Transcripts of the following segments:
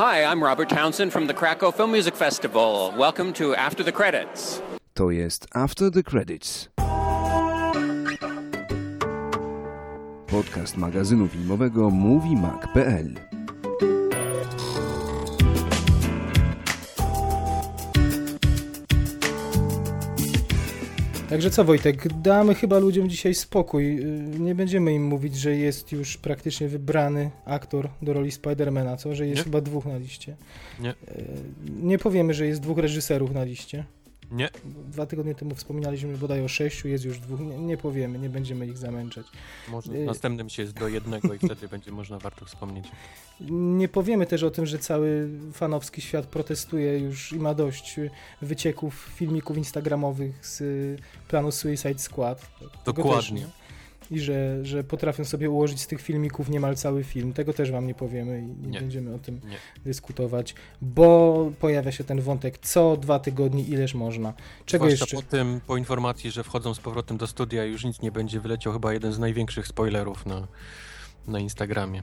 Hi, I'm Robert Townsend from the Krakow Film Music Festival. Welcome to After the Credits. To jest After the Credits. Podcast magazynu filmowego MovieMag.pl Także co Wojtek, damy chyba ludziom dzisiaj spokój. Y, Nie będziemy im mówić, że jest już praktycznie wybrany aktor do roli Spidermana, co? Że jest Nie. chyba dwóch na liście. Nie. Y, Nie powiemy, że jest dwóch reżyserów na liście. Nie, Dwa tygodnie temu wspominaliśmy bodaj o sześciu, jest już dwóch. Nie, nie powiemy, nie będziemy ich zamęczać. może Y- w następnym się jest do jednego i wtedy będzie można warto wspomnieć. Nie powiemy też o tym, że cały fanowski świat protestuje już i ma dość wycieków filmików instagramowych z y, planu Suicide Squad. Dokładnie. Też? I że, że potrafią sobie ułożyć z tych filmików niemal cały film. Tego też wam nie powiemy i nie, Nie. będziemy o tym Nie. dyskutować, bo pojawia się ten wątek co dwa tygodnie, ileż można. Czego Zwłaszcza jeszcze? po tym, po informacji, że wchodzą z powrotem do studia już nic nie będzie, wyleciał chyba jeden z największych spoilerów na, na Instagramie.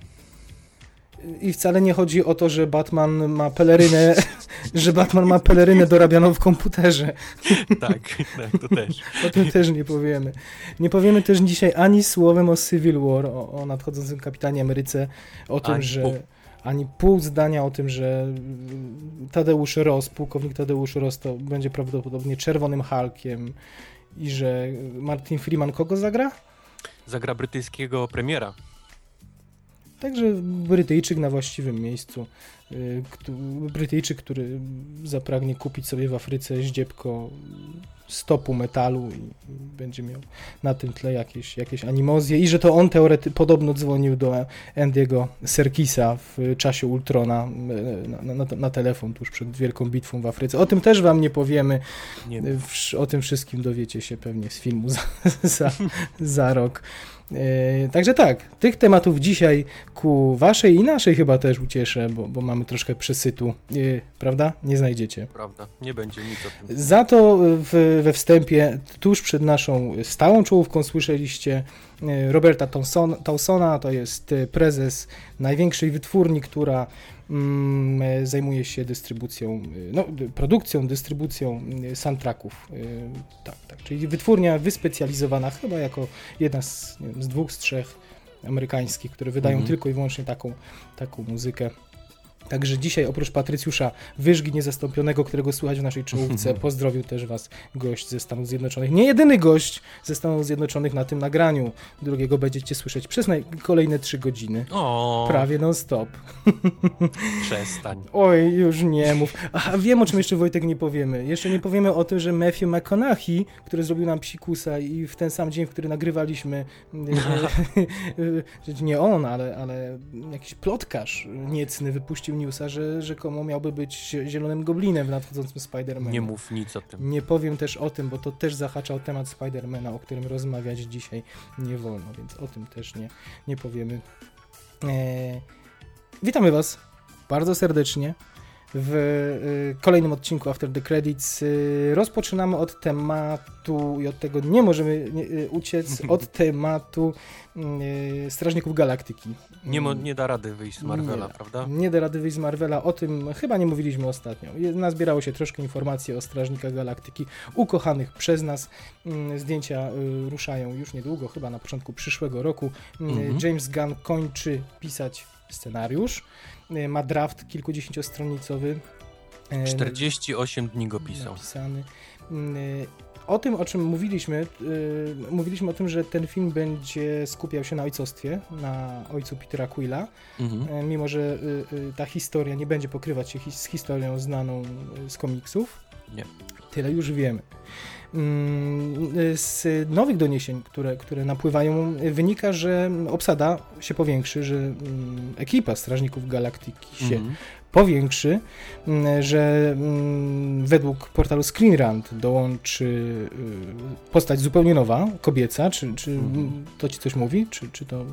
I wcale nie chodzi o to, że Batman ma pelerynę, że Batman ma pelerynę dorabianą w komputerze. tak, tak, to też. O tym też nie powiemy. Nie powiemy też dzisiaj ani słowem o Civil War, o, o nadchodzącym kapitanie Ameryce, o tym, Ani że. pół. Ani pół zdania o tym, że Tadeusz Ross, pułkownik Tadeusz Ross, to będzie prawdopodobnie czerwonym Hulkiem i że Martin Freeman kogo zagra? Zagra brytyjskiego premiera. Także Brytyjczyk na właściwym miejscu. y, Brytyjczyk, który zapragnie kupić sobie w Afryce ździebko stopu metalu i będzie miał na tym tle jakieś, jakieś animozje i że to on teorety podobno dzwonił do Andy'ego Serkisa w czasie Ultrona y, na, na, na telefon tuż przed wielką bitwą w Afryce. O tym też wam nie powiemy. Nie O tym wszystkim dowiecie się pewnie z filmu za, za, za rok. E, Także tak, tych tematów dzisiaj ku waszej i naszej chyba też ucieszę, bo, bo mamy troszkę przesytu, e, prawda? Nie znajdziecie. Prawda, nie będzie nic o tym. Za to w, we wstępie, tuż przed naszą stałą czołówką słyszeliście e, Roberta Towsona, to jest e, prezes największej wytwórni, która e, zajmuje się dystrybucją, e, no, produkcją, dystrybucją e, soundtracków. E, Tak, tak, czyli wytwórnia wyspecjalizowana chyba jako jedna z, wiem, z dwóch, z trzech amerykańskich, które wydają Mhm. tylko i wyłącznie taką, taką muzykę. Także dzisiaj oprócz Patrycjusza Wyżgi Niezastąpionego, którego słychać w naszej czołówce, pozdrowił też Was gość ze Stanów Zjednoczonych. Nie jedyny gość ze Stanów Zjednoczonych na tym nagraniu. Drugiego będziecie słyszeć przez kolejne trzy godziny. O, Prawie non-stop. przestań. Oj, już nie mów. Aha, wiem o czym jeszcze Wojtek nie powiemy. Jeszcze nie powiemy o tym, że Matthew McConaughey, który zrobił nam psikusa i w ten sam dzień, w który nagrywaliśmy, że nie on, ale, ale jakiś plotkarz niecny wypuścił newsa, że rzekomo miałby być zie- zielonym goblinem w nadchodzącym Spider-Manie. Nie mów nic o tym. Nie powiem też o tym, bo to też zahacza o temat Spidermana, o którym rozmawiać dzisiaj nie wolno, więc o tym też nie, nie powiemy. E, witamy Was bardzo serdecznie w e, kolejnym odcinku After the Credits. E, rozpoczynamy od tematu i od tego nie możemy e, uciec, od tematu Strażników Galaktyki. Nie, mo- nie da rady wyjść z Marvela, Nie. prawda? Nie da rady wyjść z Marvela, o tym chyba nie mówiliśmy ostatnio. Nazbierało się troszkę informacji o Strażnikach Galaktyki, ukochanych przez nas. Mm, Zdjęcia y, ruszają już niedługo, chyba na początku przyszłego roku. Mm, Mhm. James Gunn kończy pisać scenariusz. Y, Ma draft kilkudziesięciostronicowy. y, 48 dni go pisał. Napisany. Y, O tym, o czym mówiliśmy, mówiliśmy o tym, że ten film będzie skupiał się na ojcostwie, na ojcu Petera Quilla. Mhm. E, mimo że ta historia nie będzie pokrywać się z historią znaną z komiksów. Nie. Tyle już wiemy. Mm, y, Z nowych doniesień, które, które napływają, wynika, że obsada się powiększy, że mm, ekipa Strażników Galaktyki się Mhm. powiększy, mm, że według portalu Screen Rant dołączy y, postać zupełnie nowa, kobieca. Czy, czy Mhm. to ci coś mówi? Czy, czy to.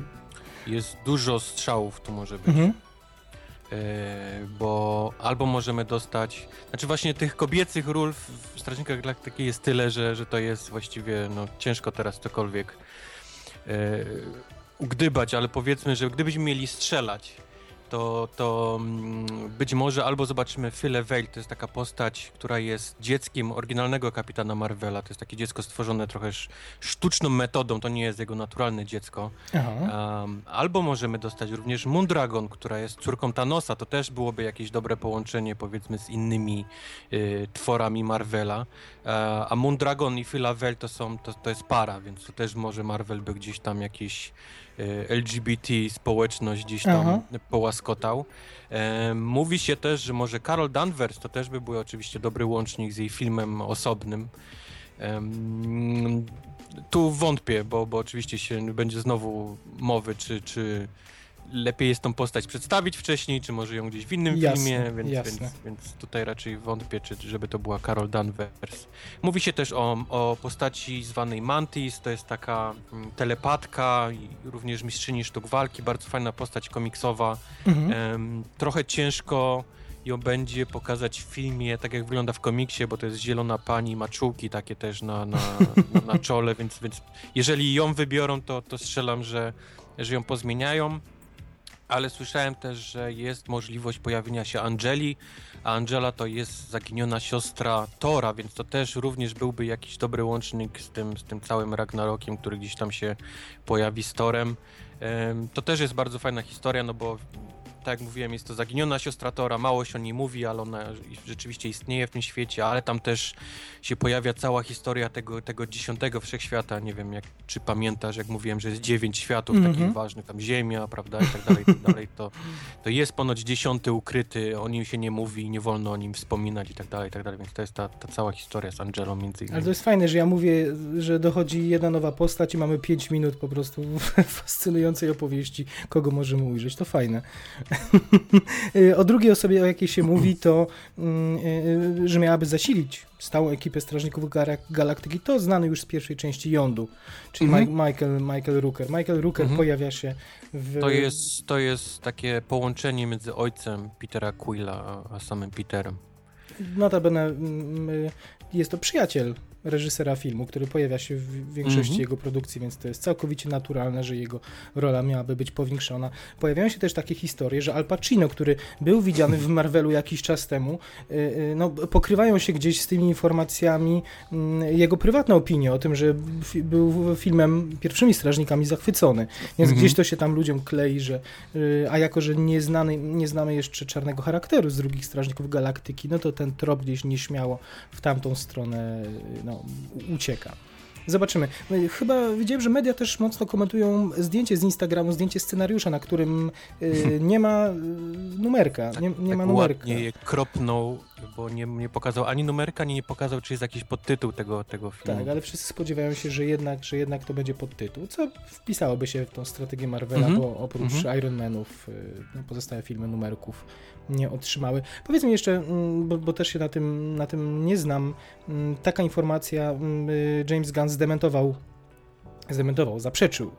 Jest dużo strzałów tu może być. Mhm. E, bo albo możemy dostać, znaczy właśnie tych kobiecych ról w Strażnikach Galaktyki jest tyle, że, że to jest właściwie no, ciężko teraz cokolwiek e, ugdybać, ale powiedzmy, że gdybyśmy mieli strzelać to, to mm, być może albo zobaczymy Philę Veil, to jest taka postać, która jest dzieckiem oryginalnego kapitana Marvela. To jest takie dziecko stworzone trochę sz- sztuczną metodą, to nie jest jego naturalne dziecko. Um, albo możemy dostać również Moondragon, która jest córką Thanosa. To też byłoby jakieś dobre połączenie, powiedzmy, z innymi y, tworami Marvela. E, a Moondragon i Phila Veil to są, to, to jest para, więc to też może Marvel by gdzieś tam jakieś LGBT społeczność gdzieś tam Aha. połaskotał. E, mówi się też, że może Carol Danvers to też by był oczywiście dobry łącznik z jej filmem osobnym. Tu wątpię, bo, bo oczywiście się będzie znowu mowy, czy, czy lepiej jest tą postać przedstawić wcześniej, czy może ją gdzieś w innym Jasne, filmie, więc, więc, więc tutaj raczej wątpię, czy, żeby to była Carol Danvers. Mówi się też o, o postaci zwanej Mantis, to jest taka mm, telepatka również mistrzyni sztuk walki, bardzo fajna postać komiksowa. Mhm. Em, trochę ciężko ją będzie pokazać w filmie, tak jak wygląda w komiksie, bo to jest zielona pani, maczułki takie też na, na, na, na czole, więc, więc jeżeli ją wybiorą, to, to strzelam, że, że ją pozmieniają. Ale słyszałem też, że jest możliwość pojawienia się Angeli, a Angela to jest zaginiona siostra Tora, więc to też również byłby jakiś dobry łącznik z tym, z tym całym Ragnarokiem, który gdzieś tam się pojawi z Torem. Em, To też jest bardzo fajna historia, no bo tak jak mówiłem, jest to zaginiona siostra Tora, mało się o niej mówi, ale ona rzeczywiście istnieje w tym świecie, ale tam też się pojawia cała historia tego, tego dziesiątego wszechświata, nie wiem, jak, czy pamiętasz, jak mówiłem, że jest dziewięć światów Mhm. takich ważnych, tam Ziemia, prawda, i tak dalej, i tak dalej, to, to jest ponoć dziesiąty ukryty, o nim się nie mówi, nie wolno o nim wspominać i tak dalej, i tak dalej, więc to jest ta, ta cała historia z Angelą między innymi. Ale to jest fajne, że ja mówię, że dochodzi jedna nowa postać i mamy 5 minut po prostu fascynującej opowieści, kogo możemy ujrzeć. To fajne. o drugiej osobie, o jakiej się mówi, to mm, y, że miałaby zasilić stałą ekipę Strażników Galaktyki, to znany już z pierwszej części Jądu, czyli Mhm. Mi- Michael, Michael Rooker. Michael Rooker Mhm. pojawia się w... To jest, to jest takie połączenie między ojcem Petera Quilla a, samym Peterem. Notabene mm, y, jest to przyjaciel reżysera filmu, który pojawia się w większości Mhm. jego produkcji, więc to jest całkowicie naturalne, że jego rola miałaby być powiększona. Pojawiają się też takie historie, że Al Pacino, który był widziany w Marvelu jakiś czas temu, y, y, no, pokrywają się gdzieś z tymi informacjami mm, jego prywatne opinie o tym, że był filmem Pierwszymi Strażnikami zachwycony, więc Mhm. gdzieś to się tam ludziom klei, że y, a jako, że nie, znany, nie znamy jeszcze czarnego charakteru z drugich Strażników Galaktyki, no to ten trop gdzieś nieśmiało w tamtą stronę y, no, ucieka. Zobaczymy. Y, Chyba widziałem, że media też mocno komentują zdjęcie z Instagramu, zdjęcie scenariusza, na którym y, nie ma y, numerka. Nie, nie tak ma numerka. ładnie je kropnął, bo nie, nie pokazał ani numerka, ani nie pokazał, czy jest jakiś podtytuł tego, tego filmu. Tak, ale wszyscy spodziewają się, że jednak, że jednak to będzie podtytuł, co wpisałoby się w tą strategię Marvela, Mhm. bo oprócz Mhm. Iron Manów y, no, pozostałe filmy numerków nie otrzymały. Powiedz mi jeszcze, mm, bo, bo też się na tym, na tym nie znam, mm, taka informacja, mm, y, James Gunn zdementował zdementował, zaprzeczył,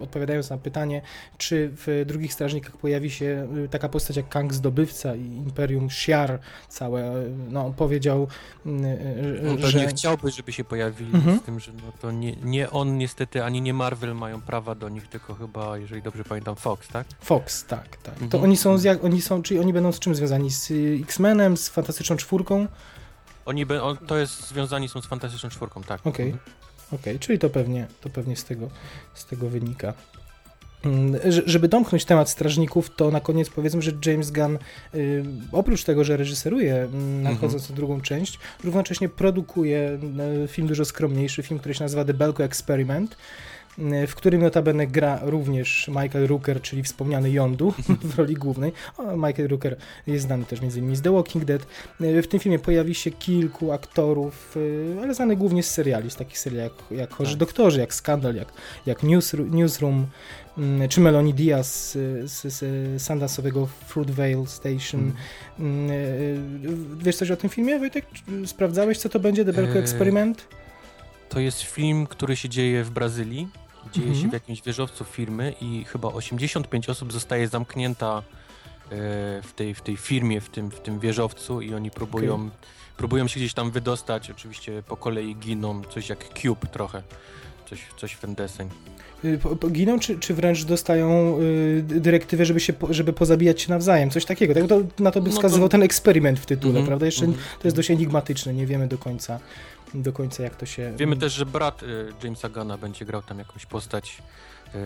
y, odpowiadając na pytanie, czy w drugich strażnikach pojawi się y, taka postać jak Kang Zdobywca i Imperium Shiar całe, y, no powiedział, y, On że... pewnie chciałby, żeby się pojawili, Mhm. z tym, że no to nie, nie on niestety, ani nie Marvel mają prawa do nich, tylko chyba, jeżeli dobrze pamiętam, Fox, tak? Fox, tak, tak. To Mhm. oni są, z jak, oni są, czyli oni będą z czym związani? Z y, X-Menem, z Fantastyczną Czwórką? Oni be, on, to jest związani są z Fantastyczną Czwórką, tak. Okej. Mhm. Okej, czyli to pewnie, to pewnie z, tego, z tego wynika. Mm, że- Żeby domknąć temat strażników, to na koniec powiedzmy, że James Gunn y, oprócz tego, że reżyseruje mm, nadchodzącą drugą część, równocześnie produkuje y, film dużo skromniejszy, film, który się nazywa The Belko Experiment, w którym notabene gra również Michael Rooker, czyli wspomniany Yondu w roli głównej. O, Michael Rooker jest znany też m.in. z The Walking Dead. Y, W tym filmie pojawi się kilku aktorów, y, ale znanych głównie z seriali, z takich seriali jak, jak Chorzy Tak. Doktorzy, jak Skandal, jak, jak Newsroom, Newsroom mm, czy Melanie Diaz z, z, z Sundance'owego Fruitvale Station. Mhm. Mm, y, Wiesz coś o tym filmie, Wojtek? Sprawdzałeś, co to będzie, The Belko Eee, Experiment? To jest film, który się dzieje w Brazylii. Dzieje Mhm. się w jakimś wieżowcu firmy i chyba 85 osób zostaje zamknięta e, w tej, w tej firmie, w tym, w tym wieżowcu i oni próbują, próbują się gdzieś tam wydostać. Oczywiście po kolei giną, coś jak Cube trochę. coś, coś w ten deseń. Y, giną, czy, czy wręcz dostają y, dyrektywę, żeby, się, żeby pozabijać się nawzajem, coś takiego. Tak, to, na to by No to- wskazywał ten eksperyment w tytule, Mhm, prawda? Jeszcze mhm. to jest dość enigmatyczne, nie wiemy do końca, do końca jak to się... Wiemy też, że brat y, Jamesa Guna będzie grał tam jakąś postać y,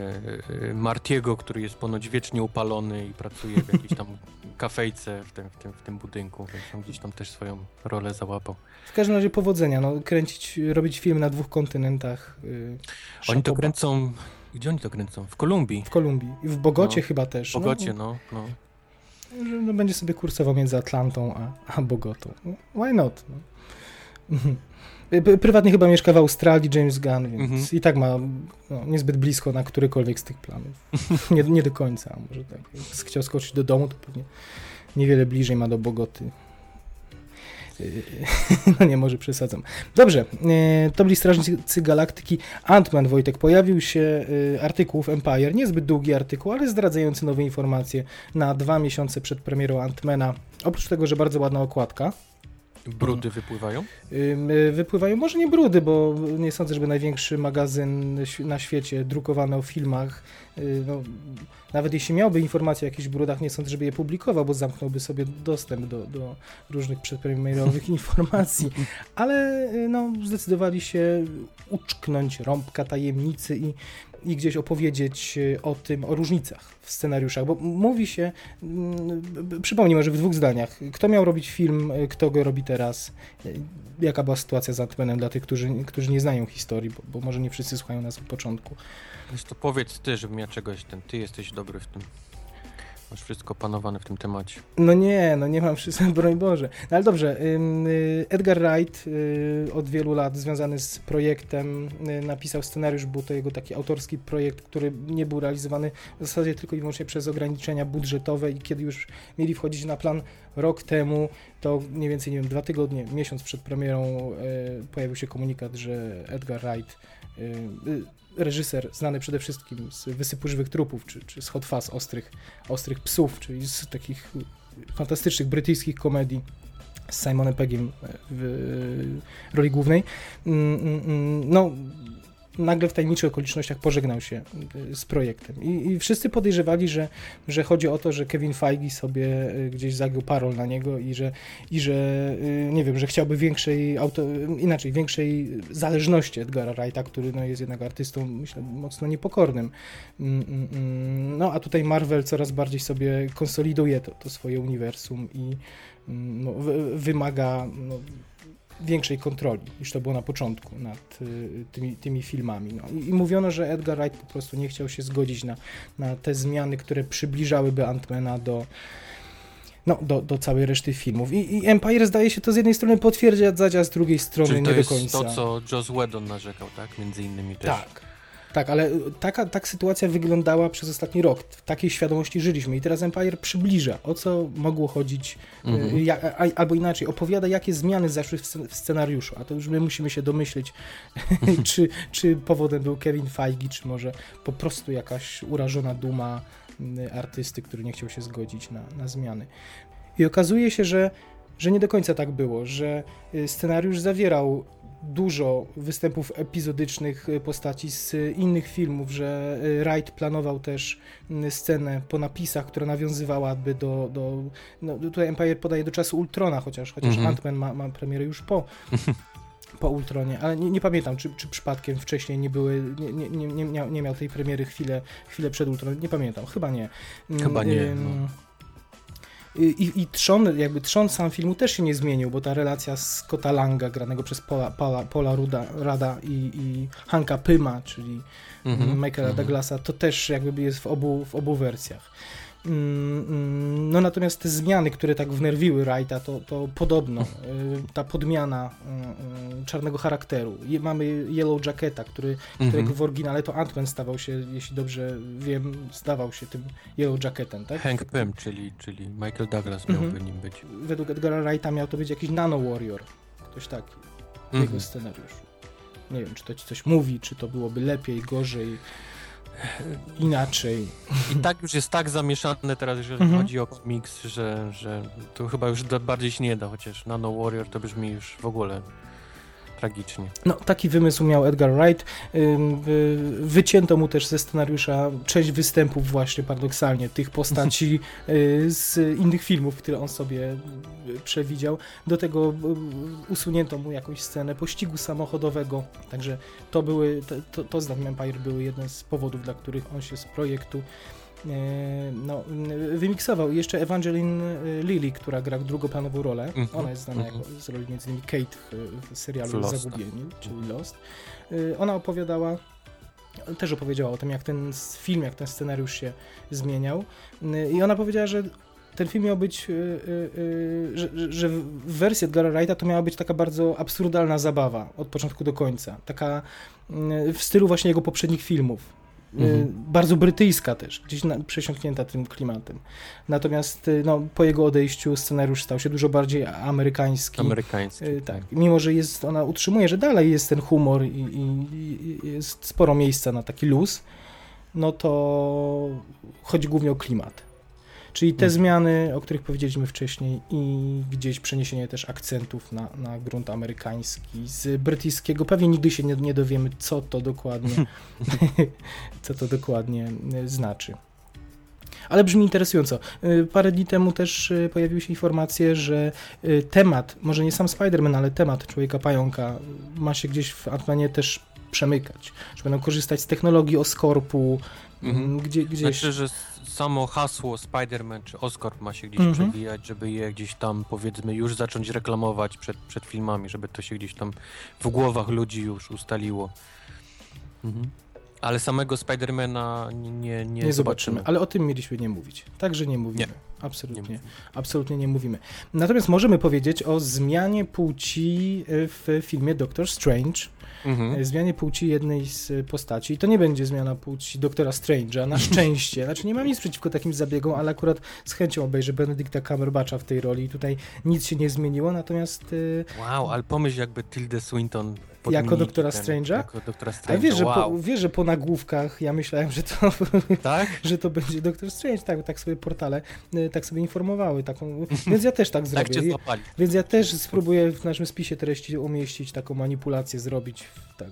y, Martiego, który jest ponoć wiecznie upalony i pracuje w jakiejś tam kafejce w tym, w tym, w tym budynku, więc on gdzieś tam też swoją rolę załapał. W każdym razie powodzenia, no, kręcić, robić film na dwóch kontynentach. Oni to kręcą... Gdzie oni to kręcą? W Kolumbii. W Kolumbii. I w Bogocie No, chyba też. W Bogocie, no. no. No, że no, będzie sobie kursował między Atlantą a, a Bogotą. No, why not? No. P- Prywatnie chyba mieszka w Australii James Gunn, więc Mhm. i tak ma no, niezbyt blisko na którykolwiek z tych planów. nie, nie do końca, może tak. Jak chciał skoczyć do domu, to pewnie niewiele bliżej ma do Bogoty. Yy, No nie, może przesadzam. Dobrze, yy, to byli Strażnicy Galaktyki. Ant-Man, Wojtek, pojawił się artykuł w Empire, niezbyt długi artykuł, ale zdradzający nowe informacje na dwa miesiące przed premierą Ant-Mana. Oprócz tego, że bardzo ładna okładka. Brudy wypływają? Ym, y, Wypływają. Może nie brudy, bo nie sądzę, żeby największy magazyn na świecie drukowany o filmach, y, no, nawet jeśli miałby informacje o jakichś brudach, nie sądzę, żeby je publikował, bo zamknąłby sobie dostęp do, do różnych przedpremierowych informacji, ale y, no, zdecydowali się uczknąć rąbka tajemnicy i, i gdzieś opowiedzieć y, o tym, o różnicach w scenariuszach, bo mówi się, mm, przypomnij może w dwóch zdaniach, kto miał robić film, y, kto go robi teraz, y, jaka była sytuacja z Antmanem dla tych, którzy, którzy nie znają historii, bo, bo może nie wszyscy słuchają nas od początku. Wiesz, to powiedz ty, żebym ja czegoś ten. Ty jesteś dobry w tym. Masz wszystko panowane w tym temacie. No nie, no nie mam wszystkiego, broń Boże. No ale dobrze, y, Edgar Wright y, od wielu lat związany z projektem y, napisał scenariusz, był to jego taki autorski projekt, który nie był realizowany w zasadzie tylko i wyłącznie przez ograniczenia budżetowe i kiedy już mieli wchodzić na plan rok temu, to mniej więcej, nie wiem, dwa tygodnie, miesiąc przed premierą pojawił się komunikat, że Edgar Wright reżyser znany przede wszystkim z Wysypu Żywych Trupów, czy, czy z Hot Fuzz Ostrych, Ostrych Psów, czyli z takich fantastycznych brytyjskich komedii z Simonem Peggiem w roli głównej. Mm, mm, mm, No, nagle w tajemniczych okolicznościach pożegnał się y, z projektem. I, i wszyscy podejrzewali, że, że chodzi o to, że Kevin Feige sobie y, gdzieś zagiął parol na niego i że, i że y, nie wiem, że chciałby większej, auto, inaczej, większej zależności Edgara Wrighta, który no, jest jednak artystą, myślę, mocno niepokornym. Mm, mm, mm. No, a tutaj Marvel coraz bardziej sobie konsoliduje to, to swoje uniwersum i no, wy- wymaga no, większej kontroli niż to było na początku nad y, tymi, tymi filmami. No. I, I mówiono, że Edgar Wright po prostu nie chciał się zgodzić na, na te zmiany, które przybliżałyby Antmana do, no, do, do całej reszty filmów. I, I Empire zdaje się to z jednej strony potwierdzać, a z drugiej strony Czyli to nie jest do końca. to, co Joss Whedon narzekał, tak? Między innymi też. Tak. Tak, ale taka tak sytuacja wyglądała przez ostatni rok. W takiej świadomości żyliśmy i teraz Empire przybliża, o co mogło chodzić, y, Mhm. ja, a, albo inaczej, opowiada, jakie zmiany zaszły w, w scenariuszu, a to już my musimy się domyśleć, czy, czy powodem był Kevin Feige, czy może po prostu jakaś urażona duma artysty, który nie chciał się zgodzić na, na zmiany. I okazuje się, że, że nie do końca tak było, że y, scenariusz zawierał dużo występów epizodycznych y, postaci z innych filmów, że y, Wright planował też y, scenę po napisach, która nawiązywałaby do, do no tutaj Empire podaje do czasu Ultrona, chociaż, chociaż Mhm. Ant-Man ma, ma premierę już po po Ultronie, ale nie, nie pamiętam, czy, czy przypadkiem wcześniej nie były, nie, nie, nie, miał, nie miał tej premiery chwilę, chwilę przed Ultronem, nie pamiętam, chyba nie. Chyba nie, no. I, I trzon, jakby trzon sam filmu też się nie zmienił, bo ta relacja Scotta Langa, granego przez Paula, Paula, Paula Ruda, Rada i, i Hanka Pyma, czyli Mhm. Michaela Mhm. Douglasa, to też jakby jest w obu, w obu wersjach. Mm, mm, No natomiast te zmiany, które tak wnerwiły Wrighta, to, to podobno y, ta podmiana y, y, czarnego charakteru. Mamy Yellow Jacketa, który, którego Mhm. w oryginale to Ant-Man stawał się, jeśli dobrze wiem, stawał się tym Yellow Jacketem, tak? Hank Pym, czyli, czyli Michael Douglas miałby Mhm. nim być. Według Edgara Wrighta miał to być jakiś Nano Warrior, ktoś taki w jego Mhm. scenariuszu. Nie wiem, czy to ci coś mówi, czy to byłoby lepiej, gorzej, inaczej. I tak już jest tak zamieszane teraz, jeżeli Mhm. chodzi o komiks, że, że to chyba już bardziej się nie da, chociaż Nano Warrior to brzmi już w ogóle tragicznie. No, taki wymysł miał Edgar Wright. Wycięto mu też ze scenariusza część występów właśnie paradoksalnie tych postaci y, z innych filmów, które on sobie y, przewidział. Do tego y, usunięto mu jakąś scenę pościgu samochodowego, także to były, to, to z Empire były jeden z powodów, dla których on się z projektu no, wymiksował. I jeszcze Evangeline e, Lilly, która gra drugoplanową rolę. Mm -hmm. Ona jest znana mm -hmm. jako, z roli między innymi Kate w serialu Lost. Zagubieni, czyli Lost. E, ona opowiadała też opowiedziała o tym, jak ten film, jak ten scenariusz się zmieniał. I ona powiedziała, że ten film miał być, że, że w wersji Edgara Wrighta to miała być taka bardzo absurdalna zabawa od początku do końca. Taka w stylu właśnie jego poprzednich filmów Mhm. Bardzo brytyjska też, gdzieś na, przesiąknięta tym klimatem. Natomiast y, no, po jego odejściu scenariusz stał się dużo bardziej amerykański. Amerykański. Y, tak. Mimo, że jest, ona utrzymuje, że dalej jest ten humor i, i jest sporo miejsca na taki luz, no to chodzi głównie o klimat. Czyli te mhm. zmiany, o których powiedzieliśmy wcześniej i gdzieś przeniesienie też akcentów na, na grunt amerykański z brytyjskiego. Pewnie nigdy się nie, nie dowiemy, co to dokładnie, co to dokładnie e, znaczy. Ale brzmi interesująco. E, parę dni temu też e, pojawiły się informacje, że temat, może nie sam Spider-Man, ale temat Człowieka Pająka ma się gdzieś w Antmanie też przemykać, że będą korzystać z technologii Oscorpu, mhm. gdzie, gdzieś... Znaczy, że samo hasło Spider-Man czy Oscorp ma się gdzieś mhm. przewijać, żeby je gdzieś tam powiedzmy już zacząć reklamować przed, przed filmami, żeby to się gdzieś tam w głowach ludzi już ustaliło. Mhm. Ale samego Spidermana nie, nie, nie, nie zobaczymy. Ale o tym mieliśmy nie mówić. Także nie mówimy. Nie. Absolutnie. Nie absolutnie nie mówimy. Natomiast możemy powiedzieć o zmianie płci w filmie Doctor Strange mhm. E, zmianie płci jednej z postaci. I to nie będzie zmiana płci doktora Strange'a, na szczęście. Znaczy nie mam nic przeciwko takim zabiegom, ale akurat z chęcią obejrzę Benedicta Cumberbatcha w tej roli. Tutaj nic się nie zmieniło, natomiast... E, wow, ale pomyśl jakby Tilda Swinton jako doktora Strange'a? Jako doktora Strange'a, wiesz, że po, wiesz, że po nagłówkach ja myślałem, że to, tak? że to będzie doktor Strange, tak, tak sobie portale e, tak sobie informowały, taką, więc ja też tak zrobię. tak więc ja też spróbuję w naszym spisie treści umieścić taką manipulację, zrobić tak,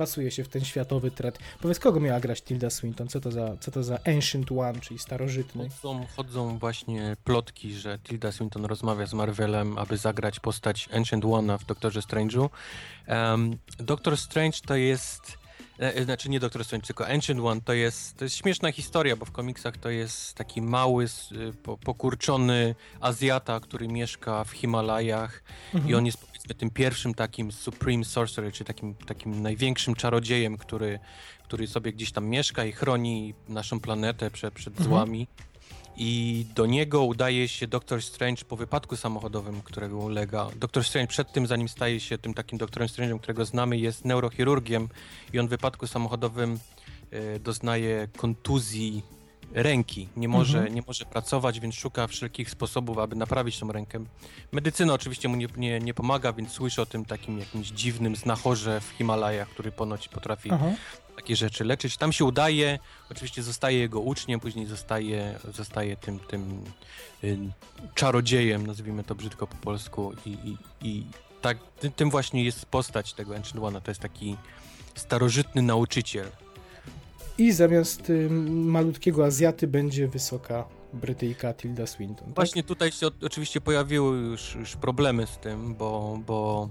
wpasuje się w ten światowy trend. Powiedz, kogo miała grać Tilda Swinton? Co to za, co to za Ancient One, czyli starożytny? Chodzą, chodzą właśnie plotki, że Tilda Swinton rozmawia z Marvelem, aby zagrać postać Ancient One w Doktorze Strange'u. Um, Doctor Strange to jest E, e, znaczy nie Doktor Strange, tylko Ancient One, to jest, to jest śmieszna historia, bo w komiksach to jest taki mały, y, po, pokurczony Azjata, który mieszka w Himalajach mhm. i on jest tym pierwszym takim Supreme Sorcerer, czyli takim, takim największym czarodziejem, który, który sobie gdzieś tam mieszka i chroni naszą planetę przed, przed mhm. złami i do niego udaje się Doktor Strange po wypadku samochodowym, którego ulega. Doktor Strange przed tym, zanim staje się tym takim Doktorem Strange'em, którego znamy, jest neurochirurgiem i on w wypadku samochodowym e, doznaje kontuzji ręki. Nie może, mhm. nie może pracować, więc szuka wszelkich sposobów, aby naprawić tą rękę. Medycyna oczywiście mu nie, nie, nie pomaga, więc słyszy o tym takim jakimś dziwnym znachorze w Himalajach, który ponoć potrafi Aha takie rzeczy leczyć. Tam się udaje, oczywiście zostaje jego uczniem, później zostaje, zostaje tym, tym y, czarodziejem, nazwijmy to brzydko po polsku i, i, i tak, tym właśnie jest postać tego Ancient to jest taki starożytny nauczyciel. I zamiast y, malutkiego Azjaty będzie wysoka Brytyjka Tilda Swinton. Tak? Właśnie tutaj się oczywiście pojawiły już, już problemy z tym, bo, bo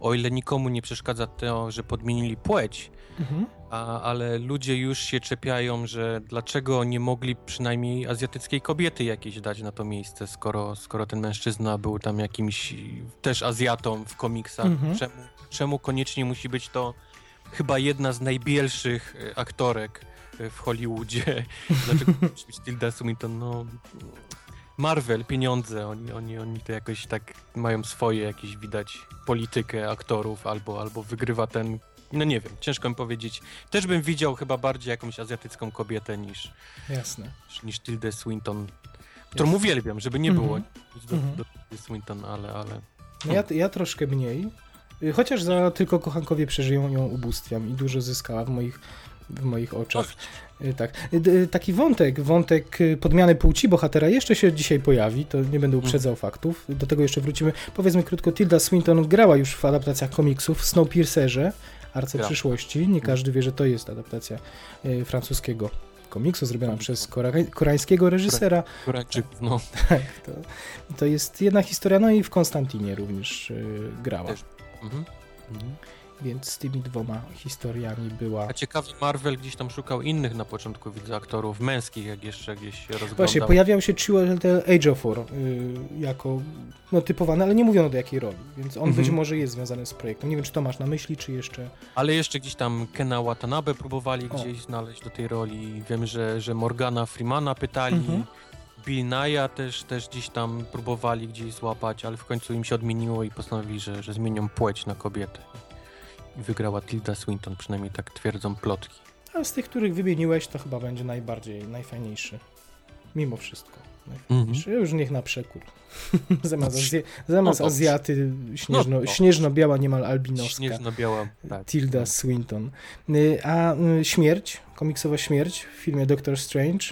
o ile nikomu nie przeszkadza to, że podmienili płeć, mhm. a, ale ludzie już się czepiają, że dlaczego nie mogli przynajmniej azjatyckiej kobiety jakieś dać na to miejsce, skoro, skoro ten mężczyzna był tam jakimś też Azjatą w komiksach. Mhm. Czemu, czemu koniecznie musi być to chyba jedna z najbielszych e, aktorek w Hollywoodzie? Dlaczego musi być Tilda Swinton? No, Marvel, pieniądze, oni, oni, oni to jakoś tak mają swoje jakieś widać politykę aktorów albo, albo wygrywa ten, no nie wiem, ciężko mi powiedzieć. Też bym widział chyba bardziej jakąś azjatycką kobietę niż Jasne. niż, niż Tildę Swinton, którą Jasne. uwielbiam, żeby nie było mm -hmm. do, mm -hmm. do Tildy Swinton, ale... ale... No ja, ja troszkę mniej, chociaż za tylko kochankowie przeżyją ją ubóstwiam i dużo zyskała w moich w moich oczach. Y, Tak. Y, d- Taki wątek, wątek y, podmiany płci bohatera jeszcze się dzisiaj pojawi, to nie będę uprzedzał faktów, do tego jeszcze wrócimy. Powiedzmy krótko, Tilda Swinton grała już w adaptacjach komiksów w Snowpiercerze, Arce Gra. przyszłości. Nie każdy wie, że to jest adaptacja y, francuskiego komiksu zrobiona przez koreańskiego reżysera. Koreańczyków, no. To, to jest jedna historia, no i w Konstantinie również y, grała. Też. Mhm. Więc z tymi dwoma historiami była. A ciekawy Marvel gdzieś tam szukał innych na początku, widzę, aktorów męskich, jak jeszcze gdzieś się rozglądał. Właśnie, pojawiał się Chiwetel Ejiofor y, jako no, typowany, ale nie mówiono do jakiej roli, więc on Mhm. być może jest związany z projektem. Nie wiem, czy to masz na myśli, czy jeszcze... Ale jeszcze gdzieś tam Kena Watanabe próbowali O. gdzieś znaleźć do tej roli. Wiem, że, że Morgana Freemana pytali. Mhm. Bill Nye'a też, też gdzieś tam próbowali gdzieś złapać, ale w końcu im się odmieniło i postanowili, że, że zmienią płeć na kobietę. I wygrała Tilda Swinton, przynajmniej tak twierdzą plotki. A z tych, których wymieniłeś, to chyba będzie najbardziej, najfajniejszy. Mimo wszystko. Mhm. Najfajniejszy. Już niech na przekór. zamiast Azja, zamiast No. Azjaty śnieżno, No, no. śnieżno-biała, niemal albinoska. Śnieżno-biała, tak. Tilda Swinton. Y, A y, śmierć, komiksowa śmierć w filmie Doctor Strange,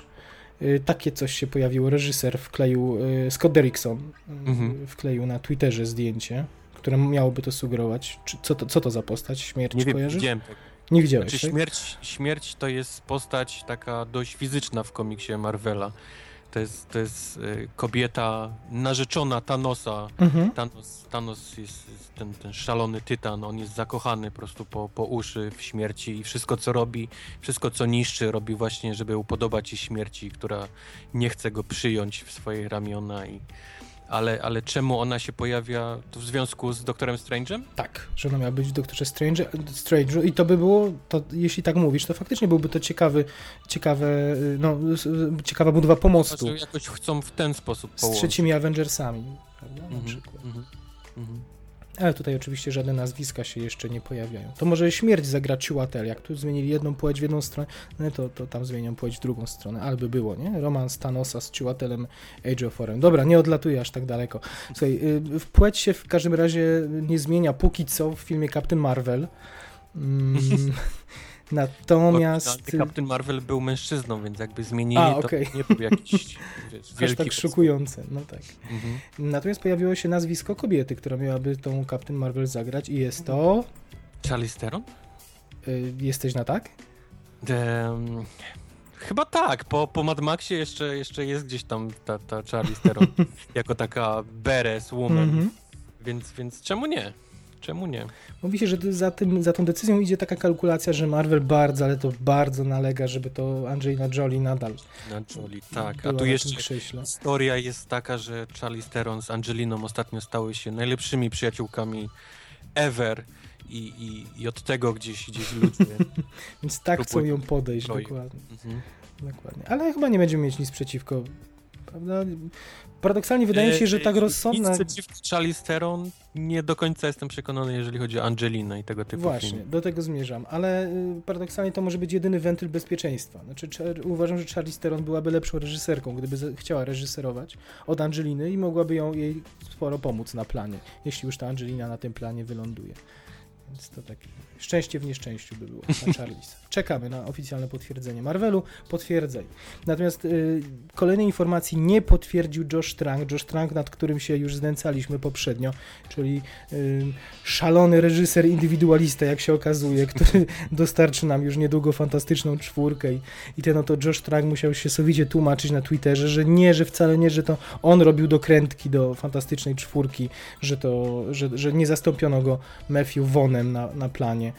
y, takie coś się pojawiło. Reżyser wkleił, Scott Derrickson Mhm. wkleił na Twitterze zdjęcie, które miałoby to sugerować. Czy, co, to, co to za postać? Śmierć Nie kojarzysz? widziałem tak. Nie widziałeś, Znaczy tak? śmierć, śmierć to jest postać taka dość fizyczna w komiksie Marvela. To jest, to jest y, kobieta narzeczona Thanosa. Mhm. Thanos, Thanos jest jest ten, ten szalony tytan, on jest zakochany po prostu po, po uszy w śmierci i wszystko co robi, wszystko co niszczy robi właśnie, żeby upodobać się śmierci, która nie chce go przyjąć w swoje ramiona i ale, ale czemu ona się pojawia w związku z Doktorem Strange'em? Tak, że ona miała być w Doktorze Strange, Strange i to by było, to, jeśli tak mówisz, to faktycznie byłby to ciekawy, ciekawe, no, ciekawa budowa pomostu Znaczy, jakoś chcą w ten sposób z połączyć. trzecimi Avengersami, prawda, na Mhm, przykład. mhm, mhm. Ale tutaj oczywiście żadne nazwiska się jeszcze nie pojawiają. To może śmierć zagra Chiwetel, jak tu zmienili jedną płeć w jedną stronę, no to, to tam zmienią płeć w drugą stronę, albo było, nie? Romans Thanosa z Chiwetelem Age Dobra, nie odlatuję aż tak daleko. Słuchaj, y, w płeć się w każdym razie nie zmienia póki co w filmie Captain Marvel. Mm, Natomiast... Captain Marvel był mężczyzną, więc jakby zmienili, A, to okej. nie był jakiś wiesz, wielki... tak szokujące, no tak. Mhm. Natomiast pojawiło się nazwisko kobiety, która miałaby tą Captain Marvel zagrać i jest to... Charlize Theron? Y, jesteś na tak? Chyba tak, po, po Mad Maxie jeszcze, jeszcze jest gdzieś tam ta, ta Charlize Theron jako taka beres woman, Mhm. więc, więc czemu nie? Czemu nie? Mówi się, że za, tym, za tą decyzją idzie taka kalkulacja, że Marvel bardzo, ale to bardzo nalega, żeby to Angelina Jolie nadal Na Jolie, tak. A tu jeszcze historia jest taka, że Charlize Theron z Angeliną ostatnio stały się najlepszymi przyjaciółkami ever i, i, i od tego gdzieś, gdzieś ludzie... Więc tak chcą ją podejść, dokładnie, Mhm. dokładnie. Ale chyba nie będziemy mieć nic przeciwko, prawda? Paradoksalnie wydaje mi się, że tak E, rozsądna... Nic przeciwko Charlize Theron nie do końca jestem przekonany, jeżeli chodzi o Angelinę i tego typu Właśnie, filmy. do tego zmierzam, ale y, paradoksalnie to może być jedyny wentyl bezpieczeństwa. Znaczy, uważam, że Charlize Theron byłaby lepszą reżyserką, gdyby chciała reżyserować od Angeliny i mogłaby ją jej sporo pomóc na planie, jeśli już ta Angelina na tym planie wyląduje. Więc to takie szczęście w nieszczęściu by było na Charlize. Czekamy na oficjalne potwierdzenie Marvelu. Potwierdzaj. Natomiast y, kolejnej informacji nie potwierdził Josh Trank. Josh Trank, nad którym się już znęcaliśmy poprzednio, czyli y, szalony reżyser indywidualista, jak się okazuje, który dostarczy nam już niedługo fantastyczną czwórkę i, i ten oto Josh Trank musiał się sowicie tłumaczyć na Twitterze, że nie, że wcale nie, że to on robił dokrętki do fantastycznej czwórki, że to, że, że nie zastąpiono go Matthew Vonem na, na planie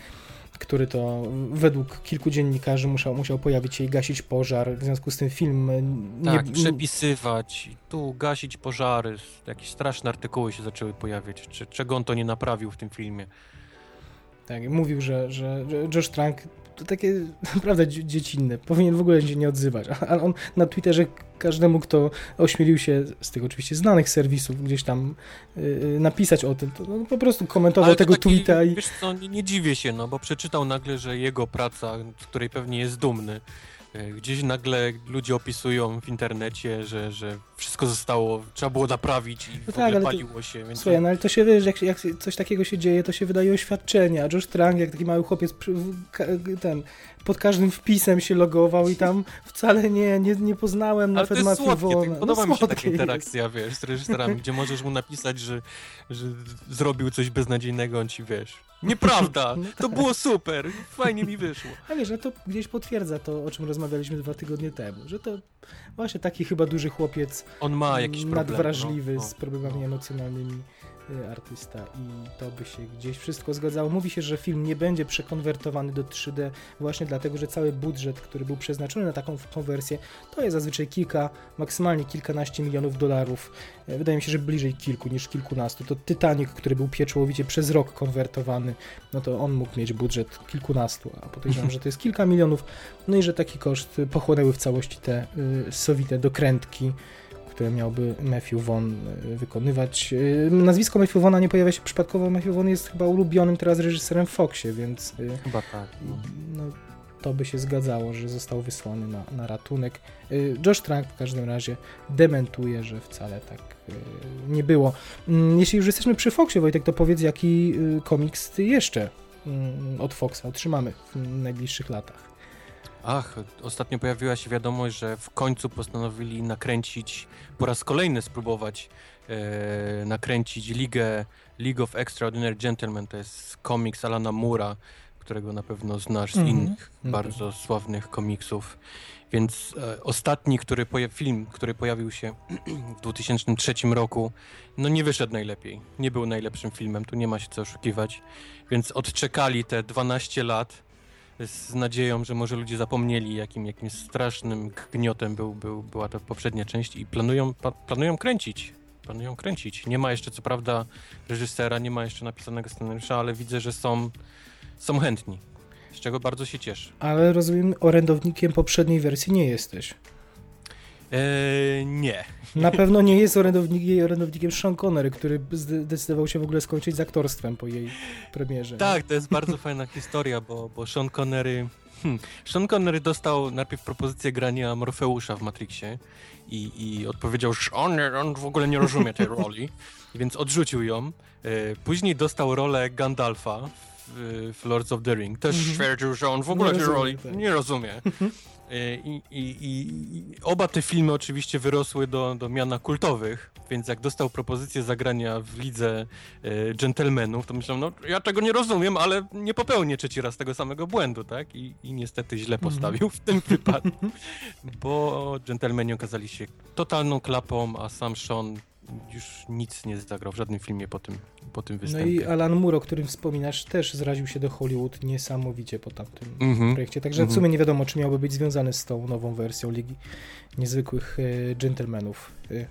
który to według kilku dziennikarzy musiał, musiał pojawić się i gasić pożar. W związku z tym film nie, Tak, przepisywać, tu gasić pożary, jakieś straszne artykuły się zaczęły pojawiać, czy, czego on to nie naprawił w tym filmie. Tak, mówił, że, że, że Josh Trank to takie naprawdę dzie- dziecinne, powinien w ogóle się nie odzywać, ale on na Twitterze każdemu, kto ośmielił się z tych oczywiście znanych serwisów gdzieś tam yy, napisać o tym, to no, po prostu komentował Ale tego taki, tweeta i Wiesz co, nie, nie dziwię się, no bo przeczytał nagle, że jego praca, z której pewnie jest dumny, Gdzieś nagle ludzie opisują w internecie, że, że wszystko zostało, trzeba było naprawić i No tak, ale to- paliło się, więc Słuchaj, no ale to się wiesz, jak, jak coś takiego się dzieje, to się wydaje oświadczenie, a Josh Trank, jak taki mały chłopiec, ten, pod każdym wpisem się logował i tam wcale nie, nie, nie poznałem Matthew słodkie, Vaughna. tak, podoba no, mi się taka jest. interakcja, wiesz, z reżyserami, gdzie możesz mu napisać, że, że zrobił coś beznadziejnego, on ci, wiesz, nieprawda, No to było super, fajnie mi wyszło. A wiesz, że to gdzieś potwierdza to, o czym rozmawialiśmy dwa tygodnie temu, że to właśnie taki chyba duży chłopiec, On ma jakiś problem. nadwrażliwy, no, z no, problemami no. emocjonalnymi artysta i to by się gdzieś wszystko zgadzało. Mówi się, że film nie będzie przekonwertowany do 3D właśnie dlatego, że cały budżet, który był przeznaczony na taką konwersję, to jest zazwyczaj kilka, maksymalnie kilkanaście milionów dolarów. E, Wydaje mi się, że bliżej kilku niż kilkunastu. To Titanic, który był pieczołowicie przez rok konwertowany, no to on mógł mieć budżet kilkunastu, a podejrzewam, że to jest kilka milionów. No i że taki koszt y, pochłonęły w całości te y, sowite dokrętki, które miałby Matthew Vaughn y, wykonywać. Y, Nazwisko Matthew Vaughna nie pojawia się przypadkowo. Matthew Vaughn jest chyba ulubionym teraz reżyserem w Foxie, więc y, Chyba tak. No. no, to by się zgadzało, że został wysłany na, na ratunek. Josh Trank w każdym razie dementuje, że wcale tak nie było. Mm, Jeśli już jesteśmy przy Foxie, Wojtek, to powiedz, jaki komiks jeszcze mm, od Foxa otrzymamy w najbliższych latach. Ach, ostatnio pojawiła się wiadomość, że w końcu postanowili nakręcić, po raz kolejny spróbować e, nakręcić Ligę League of Extraordinary Gentlemen. To jest komiks Alana Mura, którego na pewno znasz z Mhm. innych Mhm. bardzo sławnych komiksów. Więc e, ostatni, który film, który pojawił się w 2003 roku, no nie wyszedł najlepiej. Nie był najlepszym filmem, tu nie ma się co oszukiwać. Więc odczekali te 12 lat z nadzieją, że może ludzie zapomnieli, jakim, jakim strasznym gniotem był, był, była ta poprzednia część i planują, planują kręcić. Planują kręcić. Nie ma jeszcze, co prawda, reżysera, nie ma jeszcze napisanego scenariusza, ale widzę, że są, są chętni. Z czego bardzo się cieszę. Ale rozumiem, orędownikiem poprzedniej wersji nie jesteś. Eee, nie. Na pewno nie jest orędownik, jej orędownikiem Sean Connery, który zdecydował się w ogóle skończyć z aktorstwem po jej premierze. Tak, to jest bardzo fajna historia, bo, bo Sean Connery. Hmm, Sean Connery dostał najpierw propozycję grania Morfeusza w Matrixie i, i odpowiedział, że on, on w ogóle nie rozumie tej roli, więc odrzucił ją. E, Później dostał rolę Gandalfa w, Lords of the Ring. Też Mhm. stwierdził, że on w Nie ogóle tej rozumie, roli tak. nie rozumie. E, I, i, i, oba te filmy oczywiście wyrosły do, do miana kultowych, więc jak dostał propozycję zagrania w lidze e, dżentelmenów, to myślałem, no ja tego nie rozumiem, ale nie popełnię trzeci raz tego samego błędu, tak? I, i niestety źle Mhm. postawił w tym wypadku, bo dżentelmeni okazali się totalną klapą, a sam Sean już nic nie zagrał w żadnym filmie po tym, po tym No występie. i Alan Moore, o którym wspominasz, też zraził się do Hollywood niesamowicie po tamtym Mhm. projekcie. Także w Mhm. sumie nie wiadomo, czy miałby być związany z tą nową wersją Ligi Niezwykłych e, Gentlemanów. E,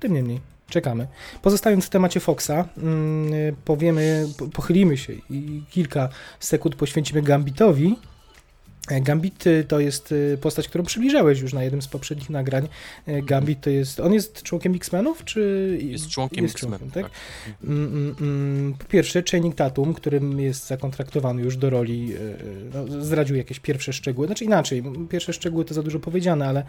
tym niemniej, czekamy. Pozostając w temacie Foxa, mm, e, powiemy, po- pochylimy się i kilka sekund poświęcimy Gambitowi. E, Gambit y, to jest y, postać, którą przybliżałeś już na jednym z poprzednich nagrań. E, Gambit to jest. On jest członkiem X-Menów, czy. Jest członkiem X-Men, członkiem, tak? Mm, mm, mm. Po pierwsze, Channing Tatum, którym jest zakontraktowany już do roli, e, no, zdradził jakieś pierwsze szczegóły, znaczy inaczej, pierwsze szczegóły to za dużo powiedziane, ale,